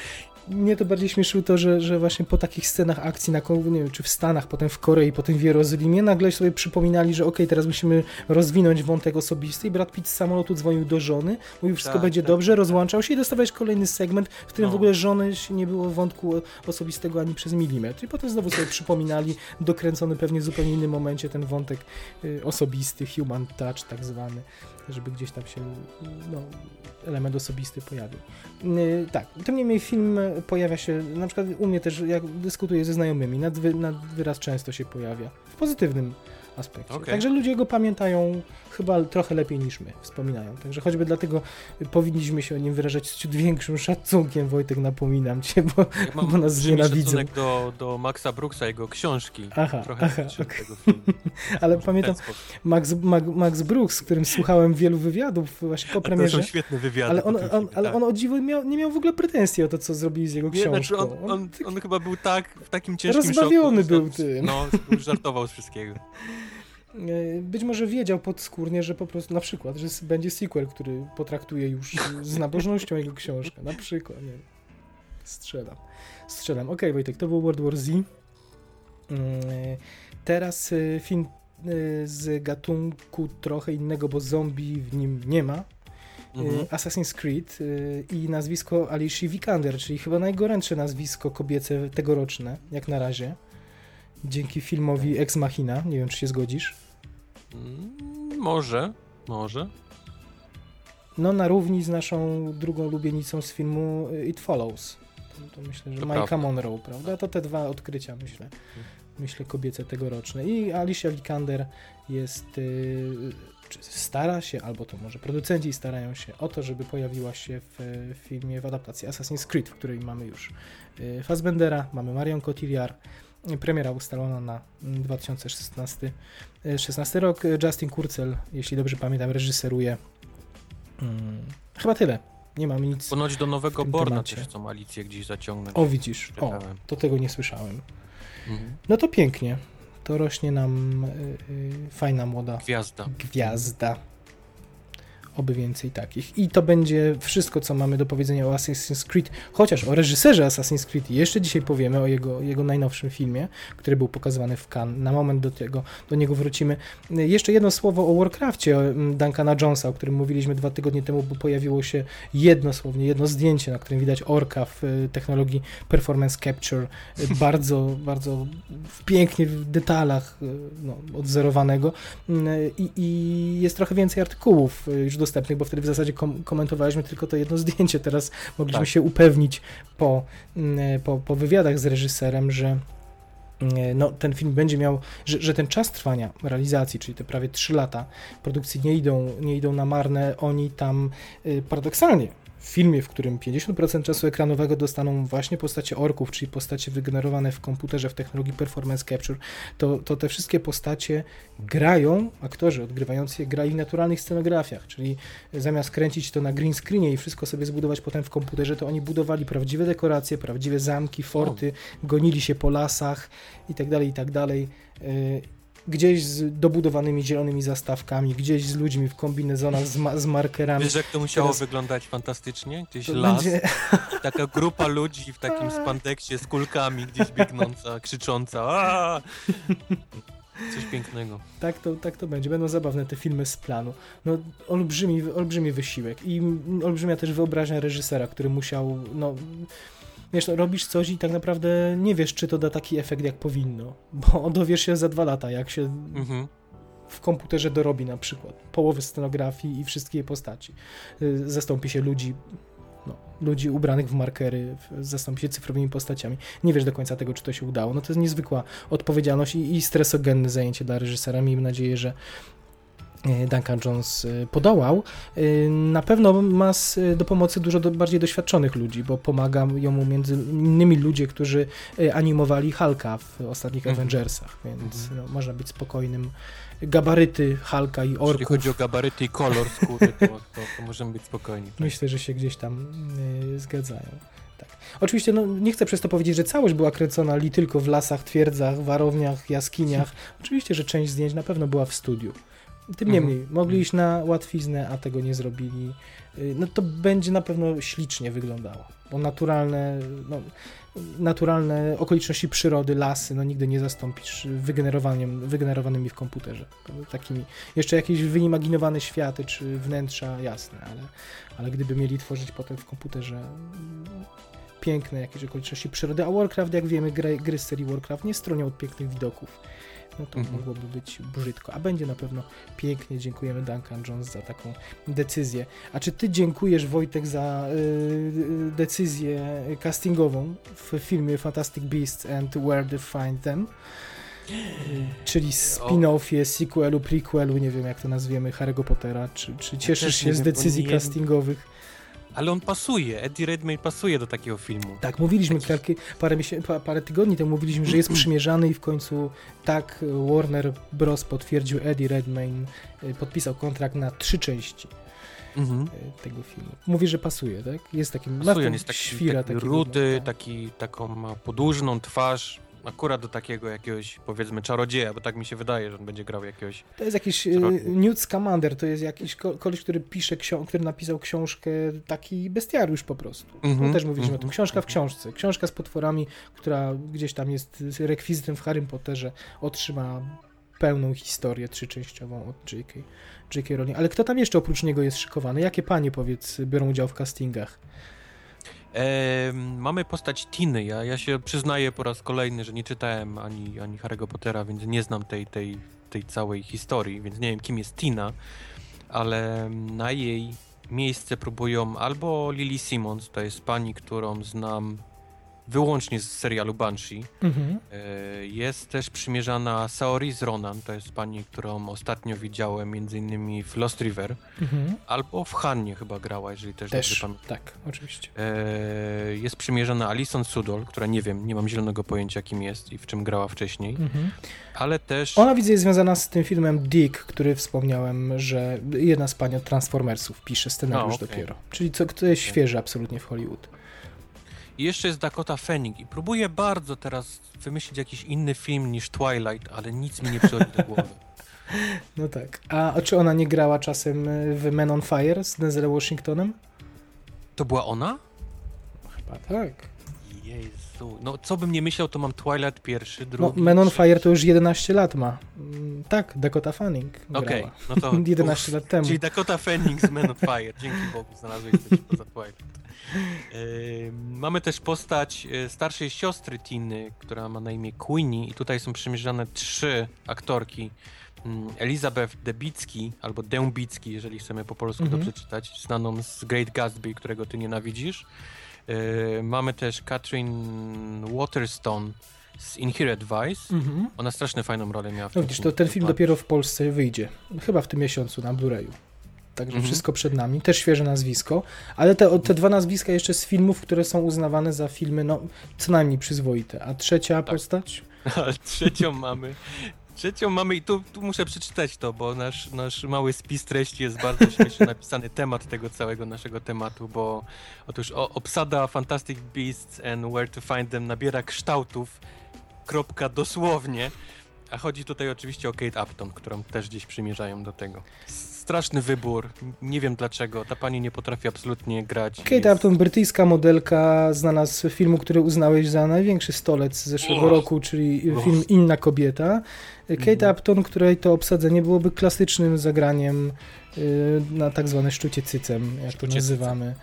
mnie to bardziej śmieszyło to, że, że właśnie po takich scenach akcji na nie wiem, czy w Stanach, potem w Korei, potem w Jerozolimie, nagle sobie przypominali, że okej, teraz musimy rozwinąć wątek osobisty i Brad Pitt z samolotu dzwonił do żony, mówił, wszystko Tak, będzie tak, dobrze, tak. rozłączał się i dostawać kolejny segment, w którym No. w ogóle żony nie było wątku osobistego ani przez milimetr. I potem znowu sobie przypominali, dokręcony pewnie w zupełnie innym momencie ten wątek y, osobisty, human touch tak zwany, żeby gdzieś tam się no, element osobisty pojawił. Yy, tak, tym niemniej film pojawia się, na przykład u mnie też, jak dyskutuję ze znajomymi, nad, wy, nad wyraz często się pojawia, w pozytywnym aspekcie. Okej. Także ludzie go pamiętają chyba trochę lepiej niż my wspominają. Także choćby dlatego powinniśmy się o nim wyrażać z ciut większym szacunkiem, Wojtek, napominam cię, bo Ja bo nas znienawidzą. szacunek do, do Maxa Brooksa, jego książki. Aha, Trochę aha, okej. tego filmu. ale pamiętam. Max, Max, Max Brooks, z którym słuchałem wielu wywiadów właśnie po A To są premierze. świetne wywiady. Ale on, on, filmie, ale tak. on o dziwo miał, nie miał w ogóle pretensji o to, co zrobili z jego Nie, znaczy książką. on, on, on chyba był tak, w takim ciężkim Rozbawiony szoku, że był tym. No, żartował z wszystkiego. E, Być może wiedział podskórnie, że po prostu na przykład, że będzie sequel, który potraktuje już z nabożnością jego książkę. Na przykład, nie. Strzelam. Strzelam. Okej, Wojtek, to był World War Z. E, Teraz e, film z gatunku trochę innego, bo zombie w nim nie ma. Mhm. Assassin's Creed i nazwisko Alicia Vikander, czyli chyba najgorętsze nazwisko kobiece tegoroczne, jak na razie. Dzięki filmowi Ex Machina. Nie wiem, czy się zgodzisz. Mm, może, może. No, na równi z naszą drugą lubienicą z filmu y, It Follows. To, to myślę, że To Majka. Monroe, prawda? To te dwa odkrycia, myślę. Myślę, kobiece tegoroczne. I Alicia Vikander jest. y, czy stara się, albo to może producenci starają się o to, żeby pojawiła się w, y, filmie w adaptacji Assassin's Creed, w której mamy już y, Fassbendera, mamy Marion Cotillard. Premiera ustalona na mm, 2016 y, 16 rok. Y, Justin Kurzel, jeśli dobrze pamiętam, reżyseruje. Mm, chyba tyle. Nie mam nic. Ponoć do nowego Borna temacie. też chcą Alicję gdzieś zaciągnąć. O, widzisz. O, to tego nie słyszałem. Mhm. No to pięknie. To rośnie nam y, y, fajna młoda Gwiazda. gwiazda. Oby więcej takich. I to będzie wszystko, co mamy do powiedzenia o Assassin's Creed. Chociaż o reżyserze Assassin's Creed jeszcze dzisiaj powiemy, o jego, jego najnowszym filmie, który był pokazywany w Cannes. Na moment do, tego, do niego wrócimy. Y, Jeszcze jedno słowo o Warcrafcie mm, Duncana Jonesa, o którym mówiliśmy dwa tygodnie temu, bo pojawiło się jedno słownie, jedno zdjęcie, na którym widać orka w y, technologii Performance Capture. Y, Bardzo, bardzo pięknie w detalach y, no, odzorowanego. Mm, I, I jest trochę więcej artykułów y, już dostępnych, bo wtedy w zasadzie kom komentowaliśmy tylko to jedno zdjęcie. Teraz mogliśmy Tak. się upewnić po, mm, po, po wywiadach z reżyserem, że mm, no, ten film będzie miał, że, że ten czas trwania realizacji, czyli te prawie 3 lata produkcji nie idą, nie idą na marne. Oni tam y, paradoksalnie w filmie, w którym 50% czasu ekranowego dostaną właśnie postacie orków, czyli postacie wygenerowane w komputerze w technologii Performance Capture, to, to te wszystkie postacie grają, aktorzy odgrywający je grali w naturalnych scenografiach, czyli zamiast kręcić to na green screenie i wszystko sobie zbudować potem w komputerze, to oni budowali prawdziwe dekoracje, prawdziwe zamki, forty, gonili się po lasach i tak Gdzieś z dobudowanymi zielonymi zastawkami, gdzieś z ludźmi w kombinezonach z, ma- z markerami. Wiesz, jak to musiało Teraz- wyglądać fantastycznie? Gdzieś To las, będzie- taka grupa ludzi w takim spandeksie z kulkami gdzieś biegnąca, krzycząca. Coś pięknego. Tak to, tak to będzie. Będą zabawne te filmy z planu. No, olbrzymi, olbrzymi wysiłek i olbrzymia też wyobraźnia reżysera, który musiał, no, wiesz, robisz coś i tak naprawdę nie wiesz, czy to da taki efekt, jak powinno, bo dowiesz się za dwa lata, jak się Mhm. w komputerze dorobi na przykład połowy scenografii i wszystkie postaci. Y, Zastąpi się ludzi, no, ludzi ubranych w markery, zastąpi się cyfrowymi postaciami. Nie wiesz do końca tego, czy to się udało. No to jest niezwykła odpowiedzialność i, i stresogenne zajęcie dla reżysera. Miejmy nadzieję, że Duncan Jones y, podołał. Y, Na pewno ma do pomocy dużo bardziej doświadczonych ludzi, bo pomagają mu między innymi ludzie, którzy animowali Hulka w ostatnich Mhm. Avengersach, więc no, można być spokojnym. Gabaryty Hulka i Jeśli orków. chodzi o gabaryty i kolor skóry, to, to, to możemy być spokojni. Myślę, że się gdzieś tam y, zgadzają. Tak. Oczywiście no, nie chcę przez to powiedzieć, że całość była kręcona li tylko w lasach, twierdzach, warowniach, jaskiniach. Oczywiście, że część zdjęć na pewno była w studiu. Tym Mhm. niemniej, mogli iść na łatwiznę, a tego nie zrobili. Y, No to będzie na pewno ślicznie wyglądało, bo naturalne, no, naturalne okoliczności przyrody, lasy, no nigdy nie zastąpisz wygenerowaniem, wygenerowanymi w komputerze. Takimi, jeszcze jakieś wyimaginowane światy czy wnętrza, jasne, ale, ale gdyby mieli tworzyć potem w komputerze mm, piękne jakieś okoliczności przyrody, a Warcraft, jak wiemy, gry, gry z serii Warcraft nie stronią od pięknych widoków. No to Mhm. mogłoby być brzydko, a będzie na pewno pięknie. Dziękujemy Duncan Jones za taką decyzję. A czy ty dziękujesz Wojtek za y, y, decyzję castingową w filmie Fantastic Beasts and Where to Find Them? Y, Czyli spin-offie, sequelu, prequelu, nie wiem jak to nazwiemy, Harry'ego Pottera. Czy, czy cieszysz też się z wiem, decyzji nie- castingowych? Ale on pasuje, Eddie Redmayne pasuje do takiego filmu. Tak, mówiliśmy kilka, parę, parę tygodni temu, mówiliśmy, że jest przymierzany i w końcu tak Warner Bros. potwierdził Eddie Redmayne, y, podpisał kontrakt na trzy części Mhm. y, tego filmu. Mówi, że pasuje, tak? Jest taki, ma w Pasuje, on jest taki, świra taki rudy, no, taki, taką ma podłużną twarz, akurat do takiego jakiegoś, powiedzmy, czarodzieja, bo tak mi się wydaje, że on będzie grał jakiegoś... To jest jakiś y. Newt Scamander, to jest jakiś ko- koleś, który pisze, ksią- który napisał książkę, taki bestiariusz po prostu. Mhm, No, też mówiliśmy o tym. mhm, Książka w książce. Książka z potworami, która gdzieś tam jest rekwizytem w Harrym Potterze, otrzyma pełną historię trzyczęściową od J.K. J.K. Rowling. Ale kto tam jeszcze oprócz niego jest szykowany? Jakie panie, powiedz, biorą udział w castingach? E, mamy postać Tiny. Ja, ja się przyznaję po raz kolejny, że nie czytałem ani, ani Harry'ego Pottera, więc nie znam tej, tej, tej całej historii, więc nie wiem, kim jest Tina, ale na jej miejsce próbują albo Lily Simmons, to jest pani, którą znam wyłącznie z serialu Banshee. Mhm. E, Jest też przymierzana Saoris Ronan, to jest pani, którą ostatnio widziałem między innymi w Lost River, Mhm. albo w Hannie chyba grała, jeżeli też, dobrze Też, pamiętam. tak, oczywiście. E, Jest przymierzana Alison Sudol, która nie wiem, nie mam zielonego pojęcia kim jest i w czym grała wcześniej, Mhm. ale też... Ona widzę jest związana z tym filmem Dick, który wspomniałem, że jedna z pań od Transformersów pisze scenariusz A, okej. dopiero. Czyli co, to jest świeże absolutnie w Hollywood. I jeszcze jest Dakota Fanning i próbuję bardzo teraz wymyślić jakiś inny film niż Twilight, ale nic mi nie przychodzi do głowy. No tak. A czy ona nie grała czasem y, w Men on Fire z Denzelem Washingtonem? To była ona? Chyba tak. Jezu, no co bym nie myślał, to mam Twilight pierwszy, No, drugi... Men on trzeci. Fire to już 11 lat ma. Mm, Tak, Dakota Fanning Okej, grała. no to... 11 lat temu. Czyli Dakota Fanning z Men on Fire. Dzięki Bogu znalazłeś coś poza Twilight. Yy, mamy też postać yy, starszej siostry Tiny, która ma na imię Queenie i tutaj są przymierzane trzy aktorki. Mm, Elizabeth Debicki, albo Dębicki, jeżeli chcemy po polsku Mhm. to przeczytać, znaną z Great Gatsby, którego ty nienawidzisz. Yy, mamy też Katrin Waterstone z Inherent Vice. Mhm. Ona strasznie fajną rolę miała w No widzisz, to ten film dopiero w Polsce wyjdzie. Chyba w tym miesiącu na Blu-rayu. Także Mhm. wszystko przed nami. Też świeże nazwisko. Ale te, te dwa nazwiska jeszcze z filmów, które są uznawane za filmy, no co najmniej przyzwoite. A trzecia Tak. postać? Ale trzecią mamy. Trzecią mamy i tu, tu muszę przeczytać to, bo nasz, nasz mały spis treści jest bardzo śmiesznie napisany temat tego całego naszego tematu, bo otóż o, obsada Fantastic Beasts and Where to Find Them nabiera kształtów, kropka dosłownie, a chodzi tutaj oczywiście o Kate Upton, którą też gdzieś przymierzają do tego. Straszny wybór, nie wiem dlaczego, ta pani nie potrafi absolutnie grać. Kate Jest- Upton, brytyjska modelka, znana z filmu, który uznałeś za największy stolec z zeszłego roku, czyli film Inna kobieta. Kate Mhm. Upton, której to obsadzenie byłoby klasycznym zagraniem y, na tak zwane szczucie cycem, jak to Szczucie nazywamy.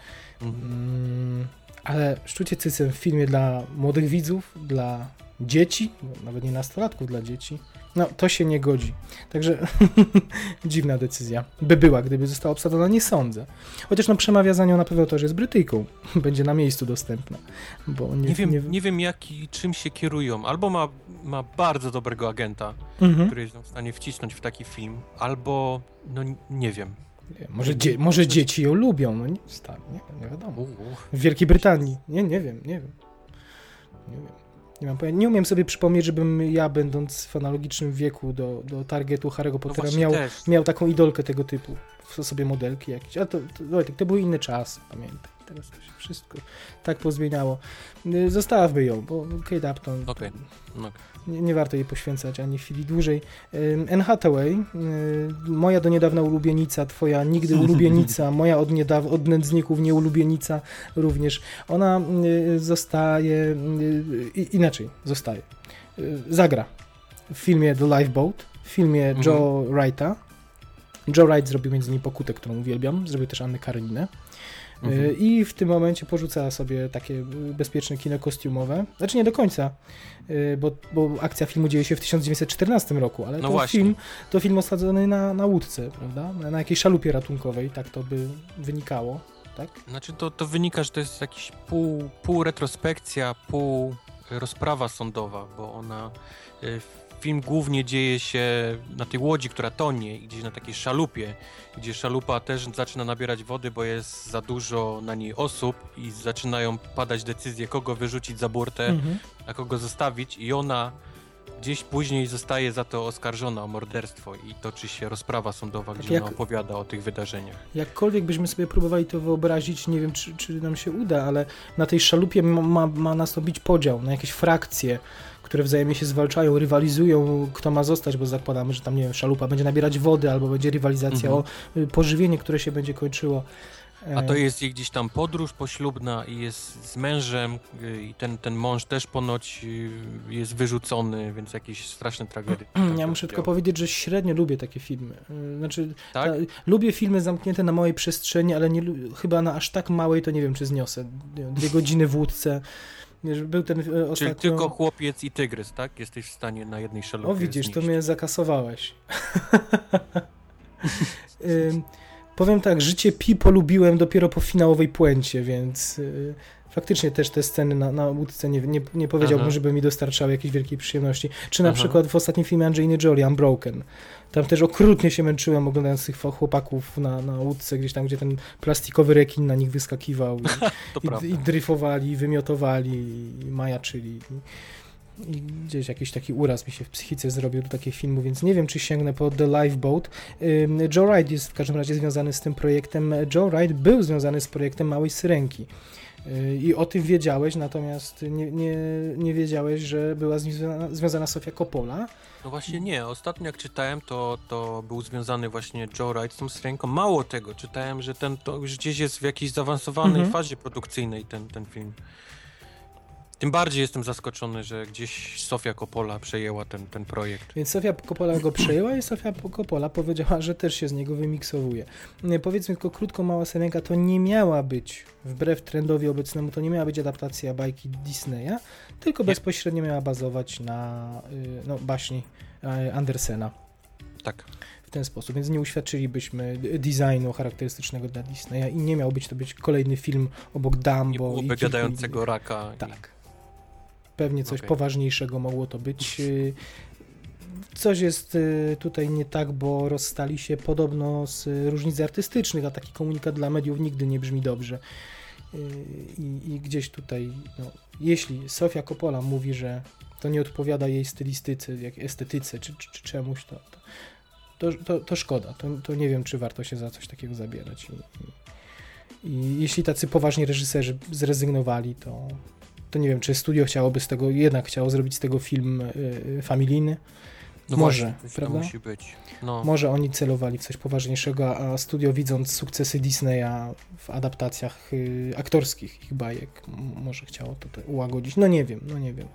Mhm. Mm, ale szczucie cycem w filmie dla młodych widzów, dla dzieci, nawet nie nastolatków, dla dzieci, no to się nie godzi. Także dziwna decyzja. By była, gdyby została obsadzona, nie sądzę. Chociaż no przemawia za nią na pewno to, że jest Brytyjką. Będzie na miejscu dostępna. Bo nie, Nie wiem, nie... nie wiem jak i czym się kierują. Albo ma, ma bardzo dobrego agenta, Mhm. który jest w stanie wcisnąć w taki film, albo no nie wiem. Nie, może, dzie- może dzieci ją lubią, no nie, nie, nie wiadomo. W Wielkiej Brytanii. Nie, nie wiem, nie wiem. Nie wiem. Nie mam pojęcia. Nie umiem sobie przypomnieć, żebym ja, będąc w analogicznym wieku do, do targetu Harry'ego No Pottera, właśnie miał, też. miał taką idolkę tego typu. W sobie modelki jakieś. A to, to, Wojtek, to były inne czasy, pamiętaj. Teraz to się wszystko tak pozmieniało. Zostawmy ją, bo Kate Upton Okej. No, nie, nie warto jej poświęcać ani chwili dłużej. Anne Hathaway, y, moja do niedawna ulubienica, twoja nigdy ulubienica, moja od, niedawna, od nędzników nieulubienica również. Ona y, zostaje, y, inaczej, zostaje. Zagra w filmie The Lifeboat, w filmie Mhm. Joe Wrighta. Joe Wright zrobił między innymi Pokutę, którą uwielbiam, zrobił też Annę Karolinę. Mhm. Y, I w tym momencie porzucała sobie takie y, bezpieczne kino kostiumowe. Znaczy nie do końca, y, bo, bo akcja filmu dzieje się w 1914 roku, ale No to, właśnie. film, to film osadzony na, na łódce, prawda? Na, na jakiejś szalupie ratunkowej, tak to by wynikało, tak? Znaczy to, to wynika, że to jest jakiś pół, pół retrospekcja, pół rozprawa sądowa, bo ona film głównie dzieje się na tej łodzi, która tonie i gdzieś na takiej szalupie, gdzie szalupa też zaczyna nabierać wody, bo jest za dużo na niej osób i zaczynają padać decyzje, kogo wyrzucić za burtę, Mhm. a kogo zostawić i ona gdzieś później zostaje za to oskarżona o morderstwo i toczy się rozprawa sądowa, Tak gdzie jak- ona opowiada o tych wydarzeniach. Jakkolwiek byśmy sobie próbowali to wyobrazić, nie wiem, czy, czy nam się uda, ale na tej szalupie ma, ma nastąpić podział na jakieś frakcje, które wzajemnie się zwalczają, rywalizują, kto ma zostać, bo zakładamy, że tam, nie wiem, szalupa będzie nabierać wody, albo będzie rywalizacja Mhm. o y, pożywienie, które się będzie kończyło A to E, jest gdzieś tam podróż poślubna i jest z mężem y, i ten, ten mąż też ponoć y, jest wyrzucony, więc jakieś straszne tragedie. Ja muszę tylko powiedzieć, że średnio lubię takie filmy. Znaczy, Tak? ta, lubię filmy zamknięte na małej przestrzeni, ale nie, chyba na aż tak małej to nie wiem, czy zniosę. Dwie godziny w łódce. Był ten e, Czyli ostatnio... tylko chłopiec i tygrys, tak? Jesteś w stanie na jednej szalupie O widzisz, to mnie zakasowałeś. Powiem tak, życie Pi polubiłem dopiero po finałowej puencie, więc y, faktycznie też te sceny na, na łódce nie, nie, nie powiedziałbym, Aha. żeby mi dostarczały jakiejś wielkiej przyjemności. Czy na Aha. przykład w ostatnim filmie Angeliny Jolie, Unbroken. Tam też okrutnie się męczyłem oglądając tych chłopaków na, na łódce, gdzieś tam, gdzie ten plastikowy rekin na nich wyskakiwał i, i, i dryfowali, i wymiotowali, i majaczyli. I, gdzieś jakiś taki uraz mi się w psychice zrobił do takiego filmu, więc nie wiem, czy sięgnę po The Lifeboat. Joe Wright jest w każdym razie związany z tym projektem. Joe Wright był związany z projektem Małej Syrenki. I o tym wiedziałeś, natomiast nie, nie, nie wiedziałeś, że była z nim związana, związana Sofia Coppola. No właśnie nie, ostatnio jak czytałem, to, to był związany właśnie Joe Wright z tą syrenką. Mało tego, czytałem, że ten to już gdzieś jest w jakiejś zaawansowanej Mhm. fazie produkcyjnej ten, ten film. Tym bardziej jestem zaskoczony, że gdzieś Sofia Coppola przejęła ten, ten projekt. Więc Sofia Coppola go przejęła i Sofia Coppola powiedziała, że też się z niego wymiksowuje. Nie, Powiedzmy tylko krótko, Mała Syrenka to nie miała być, wbrew trendowi obecnemu, to nie miała być adaptacja bajki Disneya, tylko Nie. bezpośrednio miała bazować na y, no, baśni y, Andersena. Tak. W ten sposób, więc nie uświadczylibyśmy designu charakterystycznego dla Disneya i nie miał być to być kolejny film obok Dumbo Nie i byłoby kilku gadającego innych. raka. i- Tak. Pewnie coś Okej. poważniejszego mogło to być. Y, Coś jest y, tutaj nie tak, bo rozstali się podobno z różnic artystycznych, a taki komunikat dla mediów nigdy nie brzmi dobrze. Y, I, i gdzieś tutaj, no, jeśli Sofia Coppola mówi, że to nie odpowiada jej stylistyce, jak estetyce czy, czy, czy czemuś, to, to, to, to szkoda. To, to nie wiem, czy warto się za coś takiego zabierać. I, i, I jeśli tacy poważni reżyserzy zrezygnowali, to, to nie wiem, czy studio chciałoby z tego, jednak chciało zrobić z tego film y, y, familijny. No Może, właśnie, prawda? To musi być. No. Może oni celowali w coś poważniejszego, a studio widząc sukcesy Disneya w adaptacjach y, aktorskich ich bajek, może chciało to te ułagodzić. No nie wiem, no nie wiem.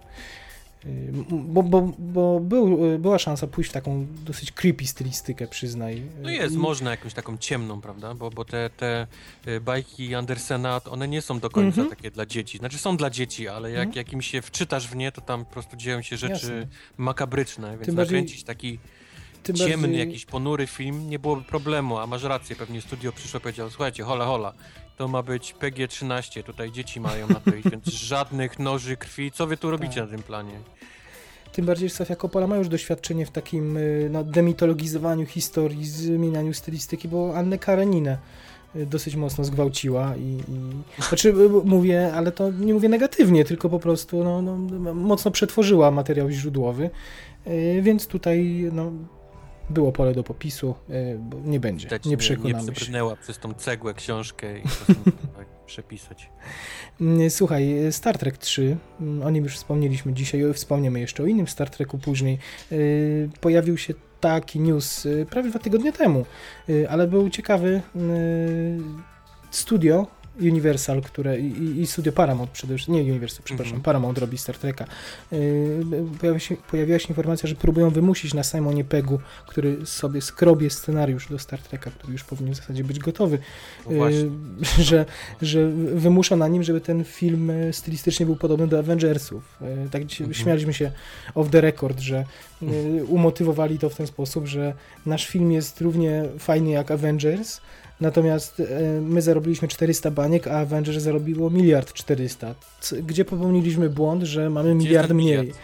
Y, Bo, bo, bo był, y, była szansa pójść w taką dosyć creepy stylistykę, przyznaj. No jest, I- można jakąś taką ciemną, prawda? Bo, bo te, te y, bajki Andersena, one nie są do końca Mhm. takie dla dzieci. Znaczy są dla dzieci, ale jak, Mhm. jak im się wczytasz w nie, to tam po prostu dzieją się rzeczy Jasne. makabryczne, więc Tym bardziej- nakręcić taki Tym ciemny, bardziej- jakiś ponury film nie byłoby problemu, a masz rację, pewnie studio przyszło i powiedział, słuchajcie, hola, hola, to ma być PG-13, tutaj dzieci mają na to iść, więc żadnych noży, krwi, co wy tu robicie Tak. na tym planie? Tym bardziej, że Sofia Coppola ma już doświadczenie w takim no, demitologizowaniu historii, zmienianiu stylistyki, bo Annę Kareninę y, dosyć mocno zgwałciła i, i znaczy y, mówię, ale to nie mówię negatywnie, tylko po prostu no, no, mocno przetworzyła materiał źródłowy, więc tutaj no, było pole do popisu, y, bo nie będzie, Widać, nie nie przekonamy się. przez tą cegłę książkę i tak przepisać. Mm, Słuchaj, Star Trek 3, mm, o nim już wspomnieliśmy dzisiaj, wspomniemy jeszcze o innym Star Treku później. Pojawił się taki news prawie dwa tygodnie temu, ale był ciekawy yy, studio Universal, które i, i- studio Paramount przede wszystkim, nie Universal, przepraszam, Mhm. Paramount robi Star Treka. Yy, Pojawiła się, pojawiła się informacja, że próbują wymusić na Simonie Pegu, który sobie skrobie scenariusz do Star Treka, który już powinien w zasadzie być gotowy, No. Y, że, że wymusza na nim, żeby ten film y, stylistycznie był podobny do Avengersów. Y, Tak Mhm. śmialiśmy się off the record, że y, umotywowali to w ten sposób, że nasz film jest równie fajny jak Avengers, natomiast y, my zarobiliśmy 400 baniek, a Avengers zarobiło miliard 400. C- Gdzie popełniliśmy błąd, że mamy Gdzie miliard mniej. miliard?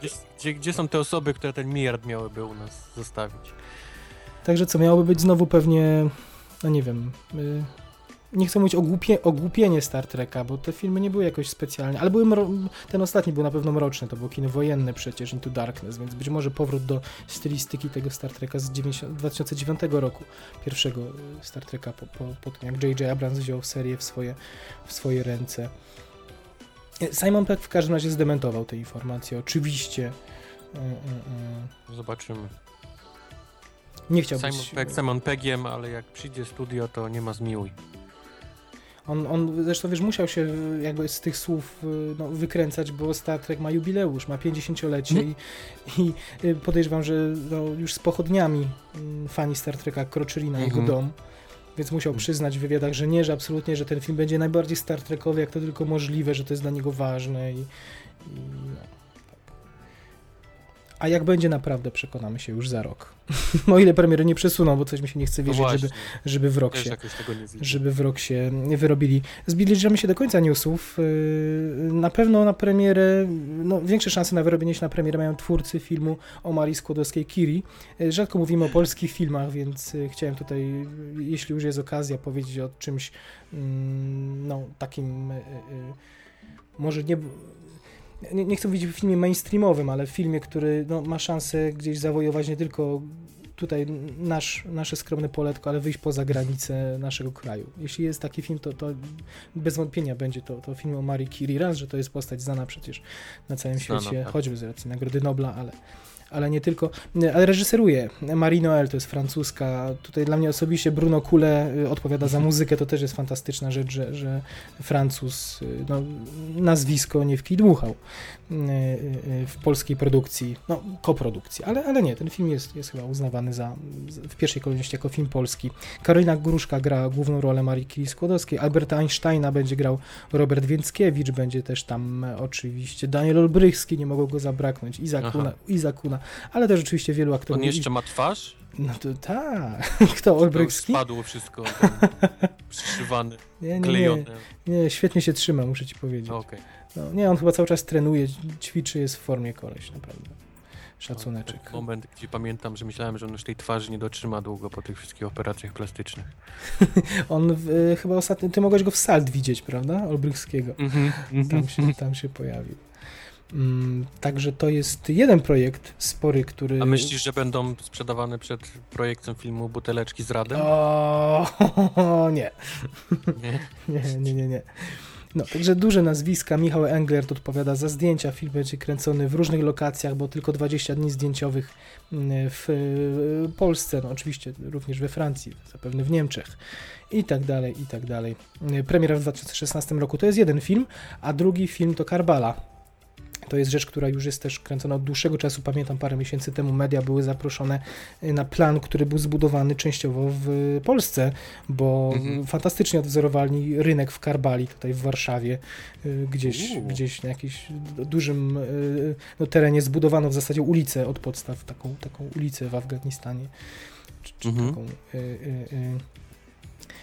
Gdzie, gdzie, gdzie są te osoby, które ten miliard miałyby u nas zostawić? Także co, miałoby być znowu pewnie, no nie wiem, y, nie chcę mówić ogłupie, ogłupienie Star Treka, bo te filmy nie były jakoś specjalnie, ale były ten ostatni był na pewno mroczny, to było kino wojenne przecież, Into Darkness, więc być może powrót do stylistyki tego Star Treka z 90, 2009 roku, pierwszego y, Star Treka po, po, po tym, jak J.J. Abrams wziął serię w swoje, w swoje ręce. Y, Simon Peck w każdym razie zdementował te informacje, oczywiście. Y. Zobaczymy. Nie chciał Simon. Pegg, Simon Peggiem, ale jak przyjdzie studio, to nie ma zmiłuj. On, on zresztą, wiesz, musiał się y, jakby z tych słów y, no, wykręcać, bo Star Trek ma jubileusz, ma 50-lecie Mhm. i, i y, podejrzewam, że no, już z pochodniami mm, fani Star Treka kroczyli na jego Mhm. dom. Więc musiał przyznać w wywiadach, że nie, że absolutnie, że ten film będzie najbardziej Star Trekowy, jak to tylko możliwe, że to jest dla niego ważne i, i no, tak. A jak będzie naprawdę, przekonamy się już za rok. o ile premiery nie przesuną, bo coś mi się nie chce No wierzyć, właśnie, żeby, żeby w rok też się żeby w rok się wyrobili. Zbliżamy się do końca newsów. Yy, Na pewno na premierę, no większe szanse na wyrobienie się na premierę mają twórcy filmu o Marii Skłodowskiej Kiri. Yy, Rzadko mówimy o polskich filmach, więc yy, chciałem tutaj, jeśli już jest okazja, powiedzieć o czymś mm, no takim może nie nie, nie chcę mówić w filmie mainstreamowym, ale w filmie, który no, ma szansę gdzieś zawojować nie tylko tutaj nasz, nasze skromne poletko, ale wyjść poza granice naszego kraju. Jeśli jest taki film, to, to bez wątpienia będzie to, to film o Marii Curie. Raz, że to jest postać znana przecież na całym Znana, świecie, tak. choćby z racji Nagrody Nobla, ale, ale nie tylko. Ale reżyseruje Marie Noël, to jest francuska. Tutaj dla mnie osobiście Bruno Kule y, odpowiada za muzykę, to też jest fantastyczna rzecz, że, że Francuz, y, no, nazwisko nie wkidłuchał w polskiej produkcji, no koprodukcji, ale, ale nie, ten film jest, jest chyba uznawany za, w pierwszej kolejności jako film polski. Karolina Gruszka gra główną rolę Marii Skłodowskiej, Alberta Einsteina będzie grał Robert Więckiewicz, będzie też tam e, oczywiście Daniel Olbrychski, nie mogą go zabraknąć, Izakuna, Aha. Izakuna ale też oczywiście wielu aktorów. On jeszcze ma twarz? No to tak, kto, To Olbrychski? Spadło wszystko, przyszywane, Nie, nie, klejone. nie, świetnie się trzyma, muszę ci powiedzieć. Okej. No, nie, on chyba cały czas trenuje, ćwiczy, jest w formie koleś, naprawdę. Szacuneczek. Taki Moment, gdzie pamiętam, że myślałem, że on już tej twarzy nie dotrzyma długo po tych wszystkich operacjach plastycznych. On w, y, chyba ostatnio, ty mogłeś go w Salt widzieć, prawda? Olbrychskiego. Mhm, Tam się, tam się pojawił. Mm, także to jest jeden projekt spory, który... A myślisz, że będą sprzedawane przed projektem filmu buteleczki z radem? O, nie. Nie? Nie, nie, nie, nie. No, także duże nazwiska. Michał Englert odpowiada za zdjęcia. Film będzie kręcony w różnych lokacjach, bo tylko 20 dni zdjęciowych mm, w Polsce, no oczywiście również we Francji, zapewne w Niemczech i tak dalej, i tak dalej. Premiera w 2016 roku to jest jeden film, a drugi film to Karbala. To jest rzecz, która już jest też kręcona od dłuższego czasu. Pamiętam, parę miesięcy temu media były zaproszone y, na plan, który był zbudowany częściowo w Polsce, bo Mhm. fantastycznie odwzorowali rynek w Karbali, tutaj w Warszawie, y, gdzieś, Uuu. gdzieś na jakimś dużym y, no, terenie zbudowano w zasadzie ulicę od podstaw, taką, taką ulicę w Afganistanie. Czy, czy Mhm. taką, y, y, y.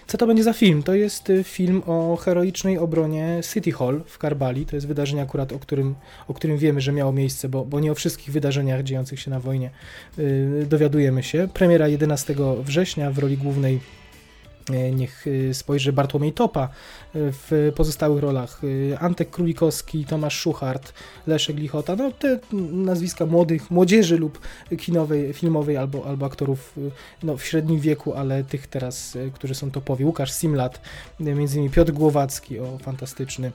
Co to będzie za film? To jest y, film o heroicznej obronie City Hall w Karbali. To jest wydarzenie akurat, o którym, o którym wiemy, że miało miejsce, bo, bo nie o wszystkich wydarzeniach dziejących się na wojnie y, dowiadujemy się. Premiera 11 września w roli głównej niech y, spojrzy Bartłomiej Topa, y, w pozostałych rolach Antek Królikowski, Tomasz Szuchart, Leszek Lichota, no te nazwiska młodych, młodzieży lub kinowej, filmowej albo, albo aktorów no, w średnim wieku, ale tych teraz, którzy są topowi. Łukasz Simlat, między innymi Piotr Głowacki, o fantastyczny.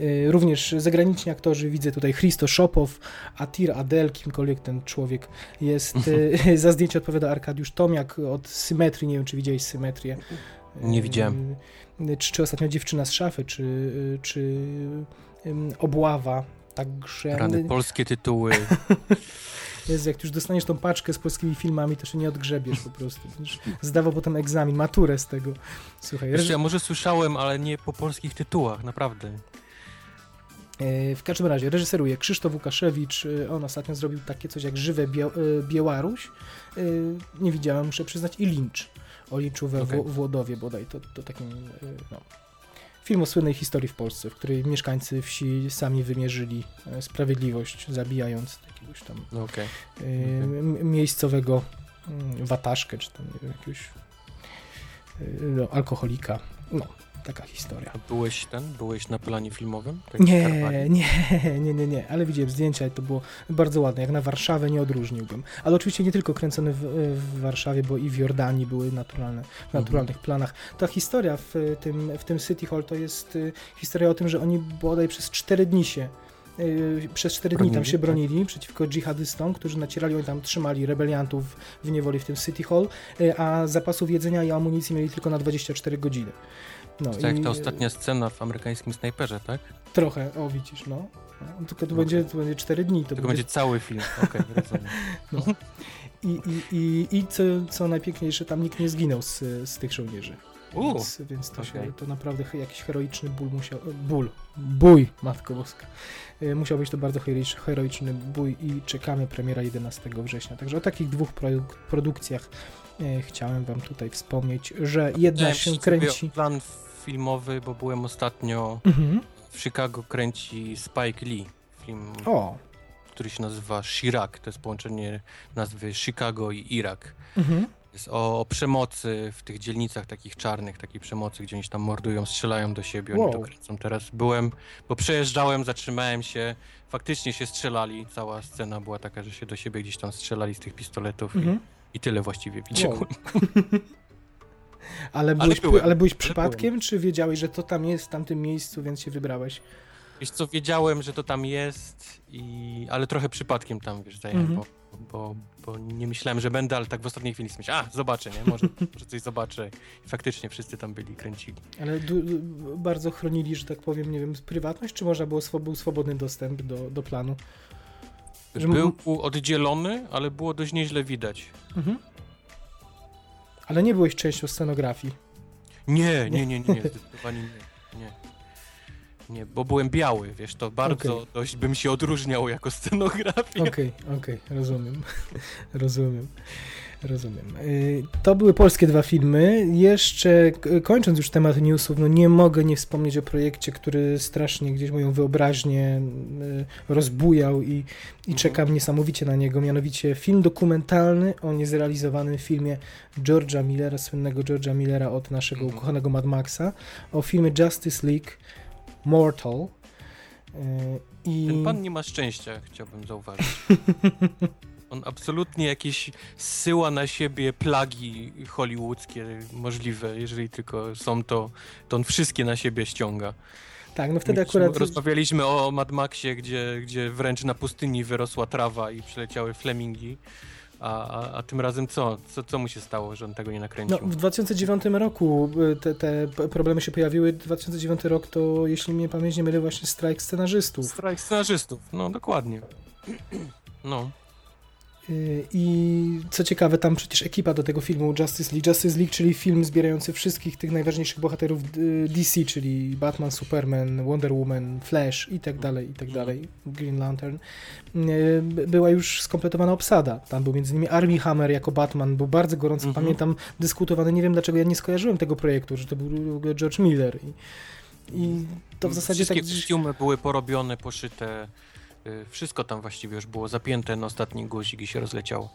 Y, Również zagraniczni aktorzy, widzę tutaj Christo Szopow, Atir Adel, kimkolwiek ten człowiek jest. y, Za zdjęcie odpowiada Arkadiusz Tomiak od Symetrii, nie wiem czy widziałeś Symetrię. Nie Y, widziałem. Czy, czy ostatnio Dziewczyna z szafy, czy, czy Obława. Także Rany, polskie tytuły. jest, jak już dostaniesz tą paczkę z polskimi filmami, to się nie odgrzebiesz po prostu. Zdawał potem egzamin, maturę z tego. Słuchaj, reż- ja może słyszałem, ale nie po polskich tytułach, naprawdę. E, W każdym razie reżyseruje Krzysztof Łukaszewicz. e, On ostatnio zrobił takie coś jak Żywe Bia- e, Białaruś. Nie widziałem, muszę przyznać. I Lincz. O Linczu we. Wło- Włodowie bodaj. To, to takim no, film o słynnej historii w Polsce, w której mieszkańcy wsi sami wymierzyli sprawiedliwość, zabijając jakiegoś tam No okej. e, m- miejscowego mm, wataszkę, czy tam nie wiem, jakiegoś no, alkoholika. No, taka historia. Byłeś ten? Byłeś na planie filmowym? Tak Nie, nie, nie, nie, nie, ale widziałem zdjęcia i to było bardzo ładne, jak na Warszawę nie odróżniłbym. Ale oczywiście nie tylko kręcone w, w Warszawie, bo i w Jordanii były naturalne, w naturalnych planach. Ta historia w tym, w tym City Hall to jest y, historia o tym, że oni bodaj przez 4 dni się y, przez 4 dni tam Bronili, się tak? bronili przeciwko dżihadystom, którzy nacierali, oni tam trzymali rebeliantów w niewoli w tym City Hall, y, a zapasów jedzenia i amunicji mieli tylko na 24 godziny. No, To jak i- ta ostatnia scena w amerykańskim snajperze, tak? Trochę, o widzisz, no. no tylko tu Okej. będzie, tu będzie 4 dni. To Tylko będzie cały film. Okej, rozumiem. I, i, i, i co, co najpiękniejsze, tam nikt nie zginął z, z tych żołnierzy. Więc, więc to, się, okej. to naprawdę jakiś heroiczny ból musiał. Ból. Bój, matko boska. E, Musiał być to bardzo heroiczny, heroiczny bój i czekamy premiera 11 września. Także o takich dwóch produk- produkcjach e, chciałem wam tutaj wspomnieć, że jedna się kręci. plan filmowy, bo byłem ostatnio Mhm. w Chicago, kręci Spike Lee. Film, O. który się nazywa Chirac. To jest połączenie nazwy Chicago i Irak. Mhm. Jest o, o przemocy w tych dzielnicach takich czarnych, takiej przemocy, gdzie oni tam mordują, strzelają do siebie, oni to Wow. kręcą teraz. Byłem, bo przejeżdżałem, zatrzymałem się, faktycznie się strzelali, cała scena była taka, że się do siebie gdzieś tam strzelali z tych pistoletów Mhm. i, i tyle właściwie widziałem. Wow. Ale byłeś, byłem, ale byłeś ale przypadkiem, czy wiedziałeś, że to tam jest w tamtym miejscu, więc się wybrałeś? Wiesz co, wiedziałem, że to tam jest, i... ale trochę przypadkiem tam, wiesz, zajęłem, Mhm. bo, bo, bo nie myślałem, że będę, ale tak w ostatniej chwili myślałem, a, zobaczę, nie, może, może coś zobaczę. I faktycznie wszyscy tam byli, kręcili. Ale bardzo chronili, że tak powiem, nie wiem, prywatność, czy można było, był swobodny dostęp do, do planu? Że Był oddzielony, ale było dość nieźle widać. Mhm. Ale nie byłeś częścią scenografii. Nie, nie, nie, nie, nie zdecydowanie nie, nie. Nie, bo byłem biały, wiesz, to bardzo Okej. dość bym się odróżniał jako scenografia. Okej, okej, rozumiem. rozumiem. Rozumiem. Y, To były polskie dwa filmy. Jeszcze kończąc już temat newsów, no nie mogę nie wspomnieć o projekcie, który strasznie gdzieś moją wyobraźnię y, rozbujał i, i Mhm. czekam niesamowicie na niego. Mianowicie film dokumentalny o niezrealizowanym filmie George'a Millera, słynnego George'a Millera od naszego Mhm. ukochanego Mad Maxa, o filmie Justice League Mortal. Y, I... Ten pan nie ma szczęścia, chciałbym zauważyć. On absolutnie jakieś zsyła na siebie plagi hollywoodzkie możliwe, jeżeli tylko są to, to on wszystkie na siebie ściąga. Tak, no wtedy akurat... Rozmawialiśmy o Mad Maxie, gdzie, gdzie wręcz na pustyni wyrosła trawa i przyleciały flemingi. A, a, a tym razem co? co? Co mu się stało, że on tego nie nakręcił? No, w 2009 roku y, te, te problemy się pojawiły. 2009 rok to, jeśli mnie pamięć nie myli, właśnie strajk scenarzystów. Strajk scenarzystów, no dokładnie. No. Y, I co ciekawe, tam przecież ekipa do tego filmu Justice League. Justice League, czyli film zbierający wszystkich tych najważniejszych bohaterów DC, czyli Batman, Superman, Wonder Woman, Flash i tak dalej, i tak dalej, Green Lantern. Y, by- Była już skompletowana obsada. Tam był między innymi Armie Hammer jako Batman, był bardzo gorąco, Mhm. pamiętam, dyskutowany. Nie wiem dlaczego ja nie skojarzyłem tego projektu, że to był w ogóle George Miller. I, i to w zasadzie Wszystkie tak... kostiumy były porobione, poszyte. Y, Wszystko tam właściwie już było zapięte na ostatni guzik i się rozleciało.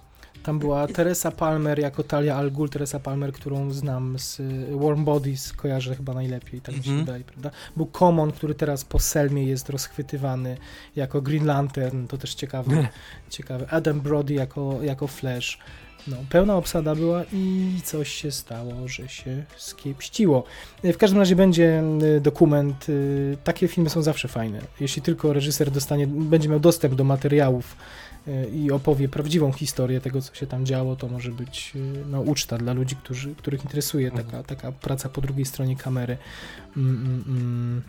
Tam była Teresa Palmer jako Talia Al Ghul, Teresa Palmer, którą znam z y, Warm Bodies, kojarzę chyba najlepiej, tak mi się Mhm. wydaje, prawda? Był Common, który teraz po Selmie jest rozchwytywany jako Green Lantern, to też ciekawe. ciekawe. Adam Brody jako, jako Flash. No, pełna obsada była i coś się stało, że się skiepściło. W każdym razie będzie y, dokument. y, Takie filmy są zawsze fajne. Jeśli tylko reżyser dostanie, będzie miał dostęp do materiałów y, i opowie prawdziwą historię tego, co się tam działo, to może być no, uczta dla ludzi, którzy, których interesuje Mhm. taka, taka praca po drugiej stronie kamery. Mm, mm, mm.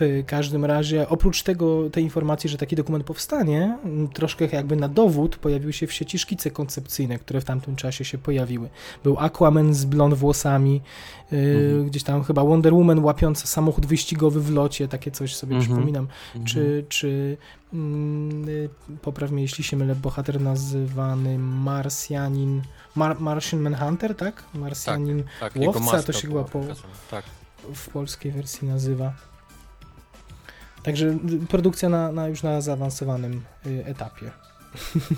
W każdym razie, oprócz tego, tej informacji, że taki dokument powstanie, troszkę jakby na dowód pojawiły się w sieci szkice koncepcyjne, które w tamtym czasie się pojawiły. Był Aquaman z blond włosami, yy, Mhm. gdzieś tam chyba Wonder Woman łapiąca samochód wyścigowy w locie, takie coś sobie Mhm. przypominam. Mhm. Czy, czy mm, y, popraw mnie, jeśli się mylę, bohater nazywany Marsjanin, Mar Martian Manhunter, tak? Marsjanin tak, łowca, jego maska to się chyba po- Tak. w polskiej wersji nazywa. Także produkcja na, na już na zaawansowanym y, etapie.